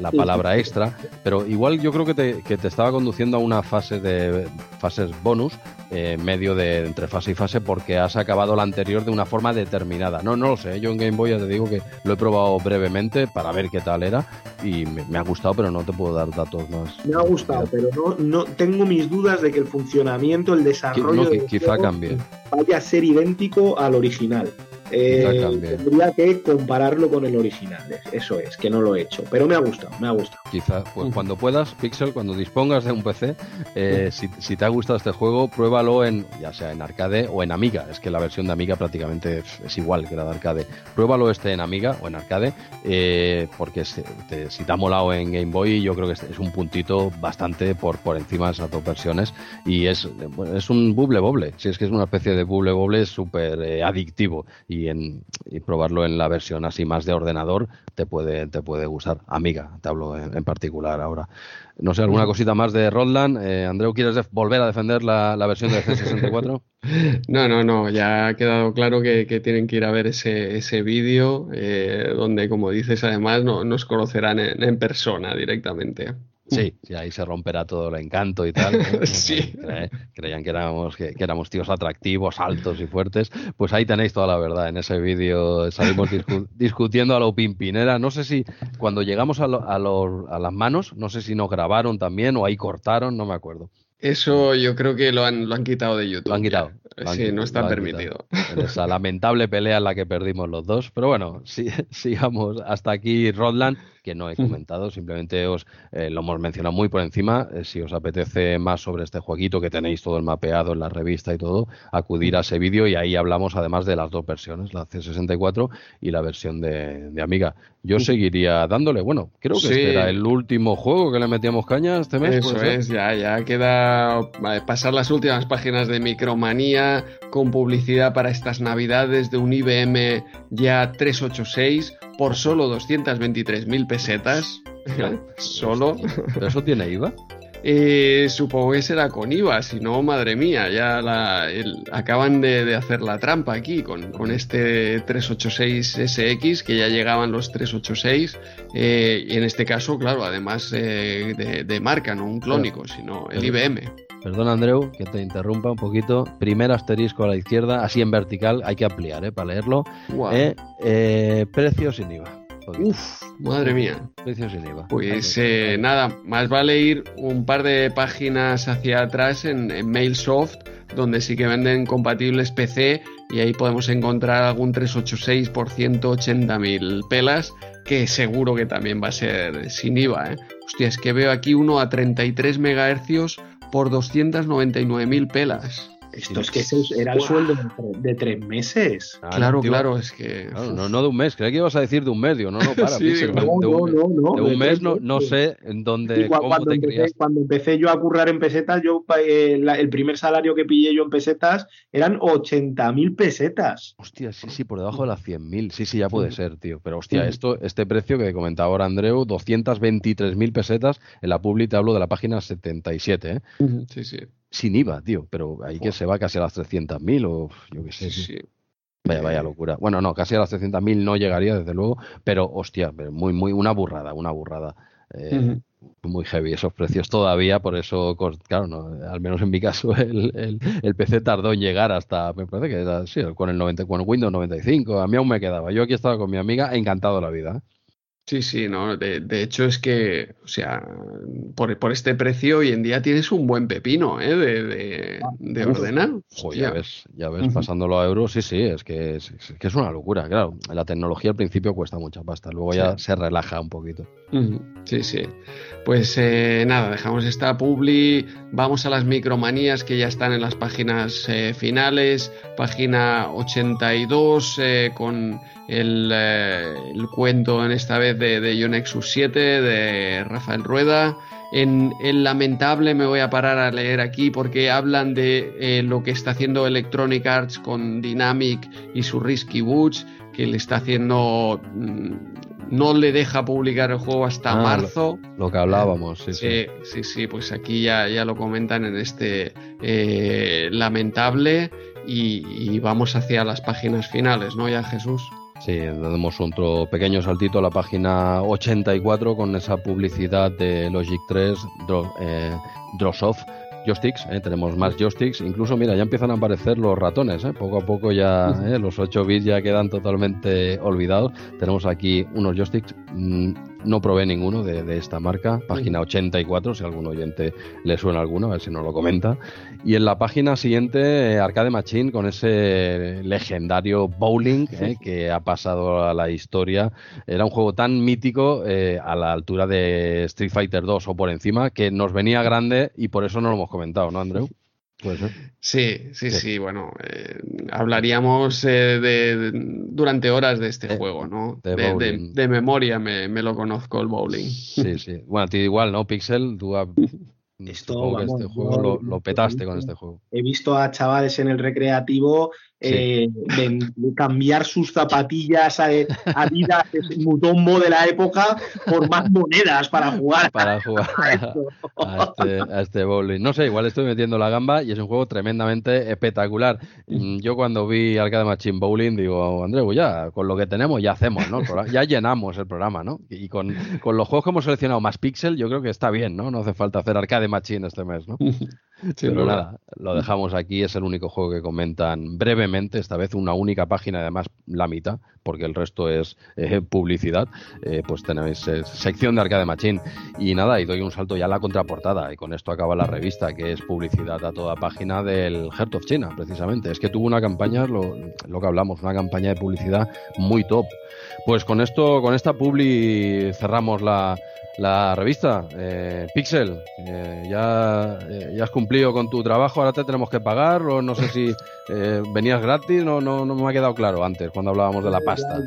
la palabra extra, pero igual yo creo que te, que te estaba conduciendo a una fase de fases bonus eh, medio de entre fase y fase porque has acabado la anterior de una forma determinada. No, no lo sé. Yo en Game Boy ya te digo que lo he probado brevemente para ver qué tal era y me, ha gustado, pero no te puedo dar datos más. Me ha gustado, pero no, no tengo mis dudas de que el funcionamiento, el desarrollo, quizá cambie. vaya a ser idéntico al original. Eh, tendría que compararlo con el original. Eso es, que no lo he hecho. Pero me ha gustado, me ha gustado. Quizás, pues cuando puedas, Pixel, cuando dispongas de un PC, eh, si, te ha gustado este juego, pruébalo en, ya sea en arcade o en Amiga. Es que la versión de Amiga prácticamente es, igual que la de arcade. Pruébalo este en Amiga o en arcade, eh, porque si te, ha molado en Game Boy, yo creo que es, un puntito bastante por, por encima de esas dos versiones. Y es, es un buble boble. Si es que es una especie de buble boble súper adictivo. Y y, probarlo en la versión así más de ordenador te puede, te puede gustar. Amiga, te hablo en, particular ahora. No sé, ¿alguna cosita más de Rodland? Eh, Andreu, ¿quieres volver a defender la, versión de C64? No, no, no, ya ha quedado claro que, tienen que ir a ver ese, ese vídeo eh, donde, como dices, además no, nos conocerán en persona directamente. Sí, sí, ahí se romperá todo el encanto y tal. sí. creían que éramos, que, éramos tíos atractivos, altos y fuertes. Pues ahí tenéis toda la verdad. En ese vídeo salimos discutiendo a lo pimpinera. No sé si cuando llegamos a, a, a las manos, no sé si nos grabaron también o ahí cortaron, no me acuerdo. Eso yo creo que lo han, lo han quitado de YouTube. Lo han quitado. sí, no está permitido. esa lamentable pelea en la que perdimos los dos. Pero bueno, sí, sigamos hasta aquí Rodland que no he comentado, simplemente os eh, lo hemos mencionado muy por encima. Eh, si os apetece más sobre este jueguito que tenéis todo el mapeado en la revista y todo, acudir a ese vídeo y ahí hablamos además de las dos versiones, la C64 y la versión de, Amiga. Yo seguiría dándole, bueno, creo que este era el último juego que le metíamos caña este mes. Eso es, ya, ya queda pasar las últimas páginas de Micromanía con publicidad para estas navidades de un IBM ya 386 por solo 223.000 pesetas. solo. ¿Pero eso tiene IVA? Eh, supongo que será con IVA, si no, madre mía, ya la, acaban de, hacer la trampa aquí con, este 386SX, que ya llegaban los 386, eh, y en este caso, claro, además eh, de, marca, no un clónico, sino el IBM. Perdona, Andreu, que te interrumpa un poquito. Primer asterisco a la izquierda, así en vertical, hay que ampliar, ¿eh? Para leerlo. precio sin IVA. Uf, madre mía. Pues eh, nada, más vale ir un par de páginas hacia atrás en, Mailsoft, donde sí que venden compatibles PC y ahí podemos encontrar algún 386 por 180.000 pelas, que seguro que también va a ser sin IVA. ¿eh? Hostia, es que veo aquí uno a 33 MHz por 299.000 pelas. Esto es que era el sueldo de, tres meses. claro, claro, es que. no, no de un mes, creía que ibas a decir de un medio, no, no, para. sí, no, de, un, no, no, de un mes no, no sé en dónde. cuando, te empecé, cuando empecé yo a currar en pesetas, yo eh, el primer salario que pillé yo en pesetas eran 80.000 pesetas. Hostia, sí, sí, por debajo de las 100.000. Sí, sí, ya puede ser, tío. Pero hostia, esto, este precio que comentaba ahora Andreu, 223.000 pesetas, en la publi te hablo de la página 77, ¿eh? Sí, sí sin IVA, tío, pero ahí que se va casi a las 300.000 o yo qué sé. Sí, Vaya, vaya locura. Bueno, no, casi a las 300.000 no llegaría, desde luego, pero hostia, pero muy, muy, una burrada, una burrada. Eh, muy heavy esos precios todavía, por eso, claro, no, al menos en mi caso, el, el, PC tardó en llegar hasta, me parece que era, sí, con el, 90, con el Windows 95, a mí aún me quedaba. Yo aquí estaba con mi amiga, encantado de la vida. ¿eh? Sí, sí, no. De, de, hecho es que, o sea, por, por, este precio hoy en día tienes un buen pepino, ¿eh? De, de, ah, de ordenar. ya ves, ya ves, pasándolo a euros, sí, sí, es que es, que es una locura. Claro, la tecnología al principio cuesta mucha pasta, luego ya se relaja un poquito. Sí, sí. Pues eh, nada, dejamos esta publi, vamos a las micromanías que ya están en las páginas eh, finales, página 82 eh, con el, el, cuento en esta vez de, de Nexus 7 de Rafael Rueda. En el lamentable me voy a parar a leer aquí porque hablan de lo que está haciendo Electronic Arts con Dynamic y su Risky Boots, que le está haciendo mm, no le deja publicar el juego hasta ah, marzo. Lo, que hablábamos, sí, sí. sí, sí, pues aquí ya, ya lo comentan en este eh, lamentable y, vamos hacia las páginas finales, ¿no? Ya Jesús. Sí, damos otro pequeño saltito a la página 84 con esa publicidad de Logic 3, eh, Drosoft joysticks, ¿eh? tenemos más joysticks, incluso mira, ya empiezan a aparecer los ratones, ¿eh? poco a poco ya ¿eh? los 8 bits ya quedan totalmente olvidados, tenemos aquí unos joysticks mm, no probé ninguno de, esta marca, página 84, si algún oyente le suena alguno, a ver si nos lo comenta. Y en la página siguiente, eh, Arcade Machine, con ese legendario bowling eh, que ha pasado a la historia. Era un juego tan mítico eh, a la altura de Street Fighter 2 o por encima, que nos venía grande y por eso no lo hemos comentado, ¿no, Andreu? Sí, sí, sí, bueno, eh, hablaríamos eh, de, durante horas de este juego, ¿no? De, memoria me, lo conozco el bowling. Sí, sí. Bueno, a ti igual, ¿no? Pixel, tú Esto, este juego lo, petaste con este juego. He visto a chavales en el recreativo eh, cambiar sus zapatillas a, a vida mutombo de la época por más monedas para jugar. Para jugar a, este, a, este, bowling. No sé, igual estoy metiendo la gamba y es un juego tremendamente espectacular. Mm, yo cuando vi Arcade Machine Bowling digo, André, pues ya con lo que tenemos ya hacemos, ¿no? Ya llenamos el programa, ¿no? Y con, con los juegos que hemos seleccionado más Pixel, yo creo que está bien, ¿no? No hace falta hacer Arcade Machine este mes, ¿no? Pero nada, lo dejamos aquí, es el único juego que comentan brevemente, esta vez una única página, además la mitad, porque el resto es eh, publicidad, eh, pues tenéis eh, sección de Arcade Machine. Y nada, y doy un salto ya a la contraportada, y con esto acaba la revista, que es publicidad a toda página del Heart of China, precisamente. Es que tuvo una campaña, lo, lo que hablamos, una campaña de publicidad muy top. Pues con esto, con esta publi cerramos la, la revista. Eh, Pixel, eh, ya, eh, ya has cumplido con tu trabajo, ahora te tenemos que pagar, o no sé si venías gratis, no, no, no me ha quedado claro antes cuando hablábamos de la pasta.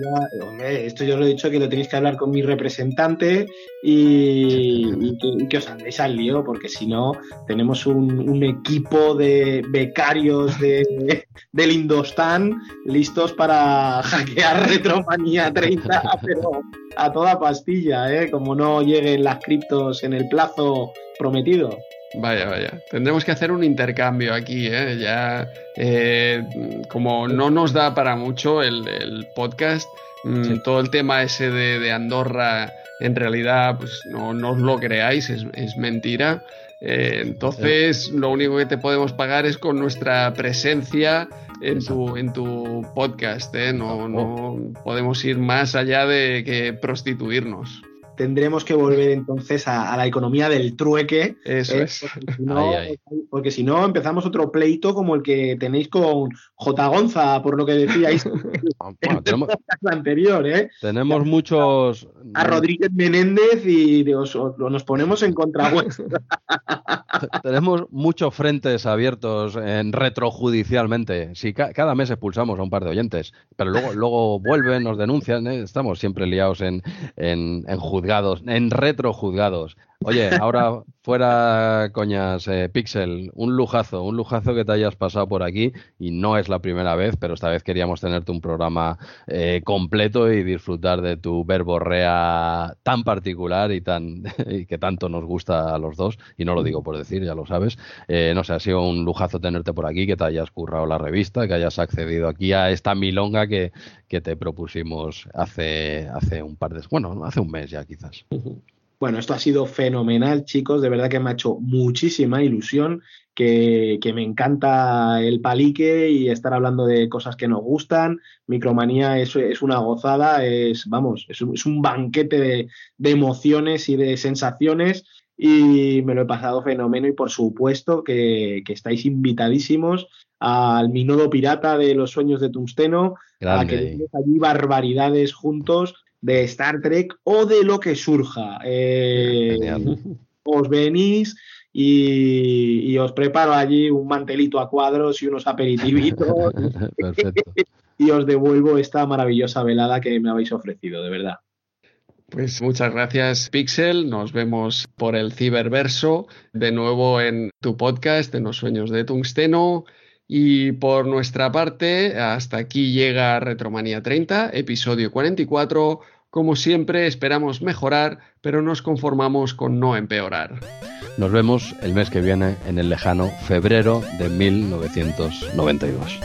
esto yo lo he dicho que lo tenéis que hablar con mi representante y, que, os andéis al lío, porque si no, tenemos un, equipo de becarios de, del Indostan listos para hackear Retromanía 30, pero a toda pastilla, ¿eh? Como no lleguen las criptos en el plazo prometido. Vaya, vaya. Tendremos que hacer un intercambio aquí, ¿eh? Ya, eh, como no nos da para mucho el, podcast, mm, todo el tema ese de, Andorra, en realidad, pues no, os lo creáis, es, es mentira. Eh, entonces, lo único que te podemos pagar es con nuestra presencia en tu, en tu podcast. ¿eh? No, no podemos ir más allá de que prostituirnos tendremos que volver entonces a, la economía del trueque. Eso ¿eh? es. Porque si, no, empezamos otro pleito como el que tenéis con J. Gonza, por lo que decíais en el anterior. ¿eh? Tenemos muchos. A Rodríguez Menéndez y nos ponemos en contra tenemos muchos frentes abiertos en retrojudicialmente. Si cada mes expulsamos a un par de oyentes, pero luego, luego vuelven, nos denuncian. ¿eh? Estamos siempre liados en, en, en juzgados, en retrojuzgados. Oye, ahora fuera coñas, eh, Pixel, un lujazo, un lujazo que te hayas pasado por aquí y no es la primera vez, pero esta vez queríamos tenerte un programa eh, completo y disfrutar de tu verborrea tan particular y tan y que tanto nos gusta a los dos y no lo digo por decir, ya lo sabes. Eh, no sé, ha sido un lujazo tenerte por aquí, que te hayas currado la revista, que hayas accedido aquí a esta milonga que, que te propusimos hace hace un par de, bueno, hace un mes ya quizás. Bueno, esto ha sido fenomenal, chicos. De verdad que me ha hecho muchísima ilusión. Que, me encanta el palique y estar hablando de cosas que nos gustan. Micromanía es, es una gozada, es, vamos, es un, banquete de, emociones y de sensaciones y me lo he pasado fenómeno y por supuesto que, que estáis invitadísimos al Minodo Pirata de los Sueños de Tungsteno, a que allí barbaridades juntos de Star Trek o de lo que surja. Eh, os venís y, os preparo allí un mantelito a cuadros y unos aperitivitos. y os devuelvo esta maravillosa velada que me habéis ofrecido, de verdad. Pues muchas gracias, Pixel. Nos vemos por el ciberverso de nuevo en tu podcast en los sueños de Tungsteno. Y por nuestra parte, hasta aquí llega Retromanía 30, episodio 44. Como siempre, esperamos mejorar, pero nos conformamos con no empeorar. Nos vemos el mes que viene en el lejano febrero de 1992.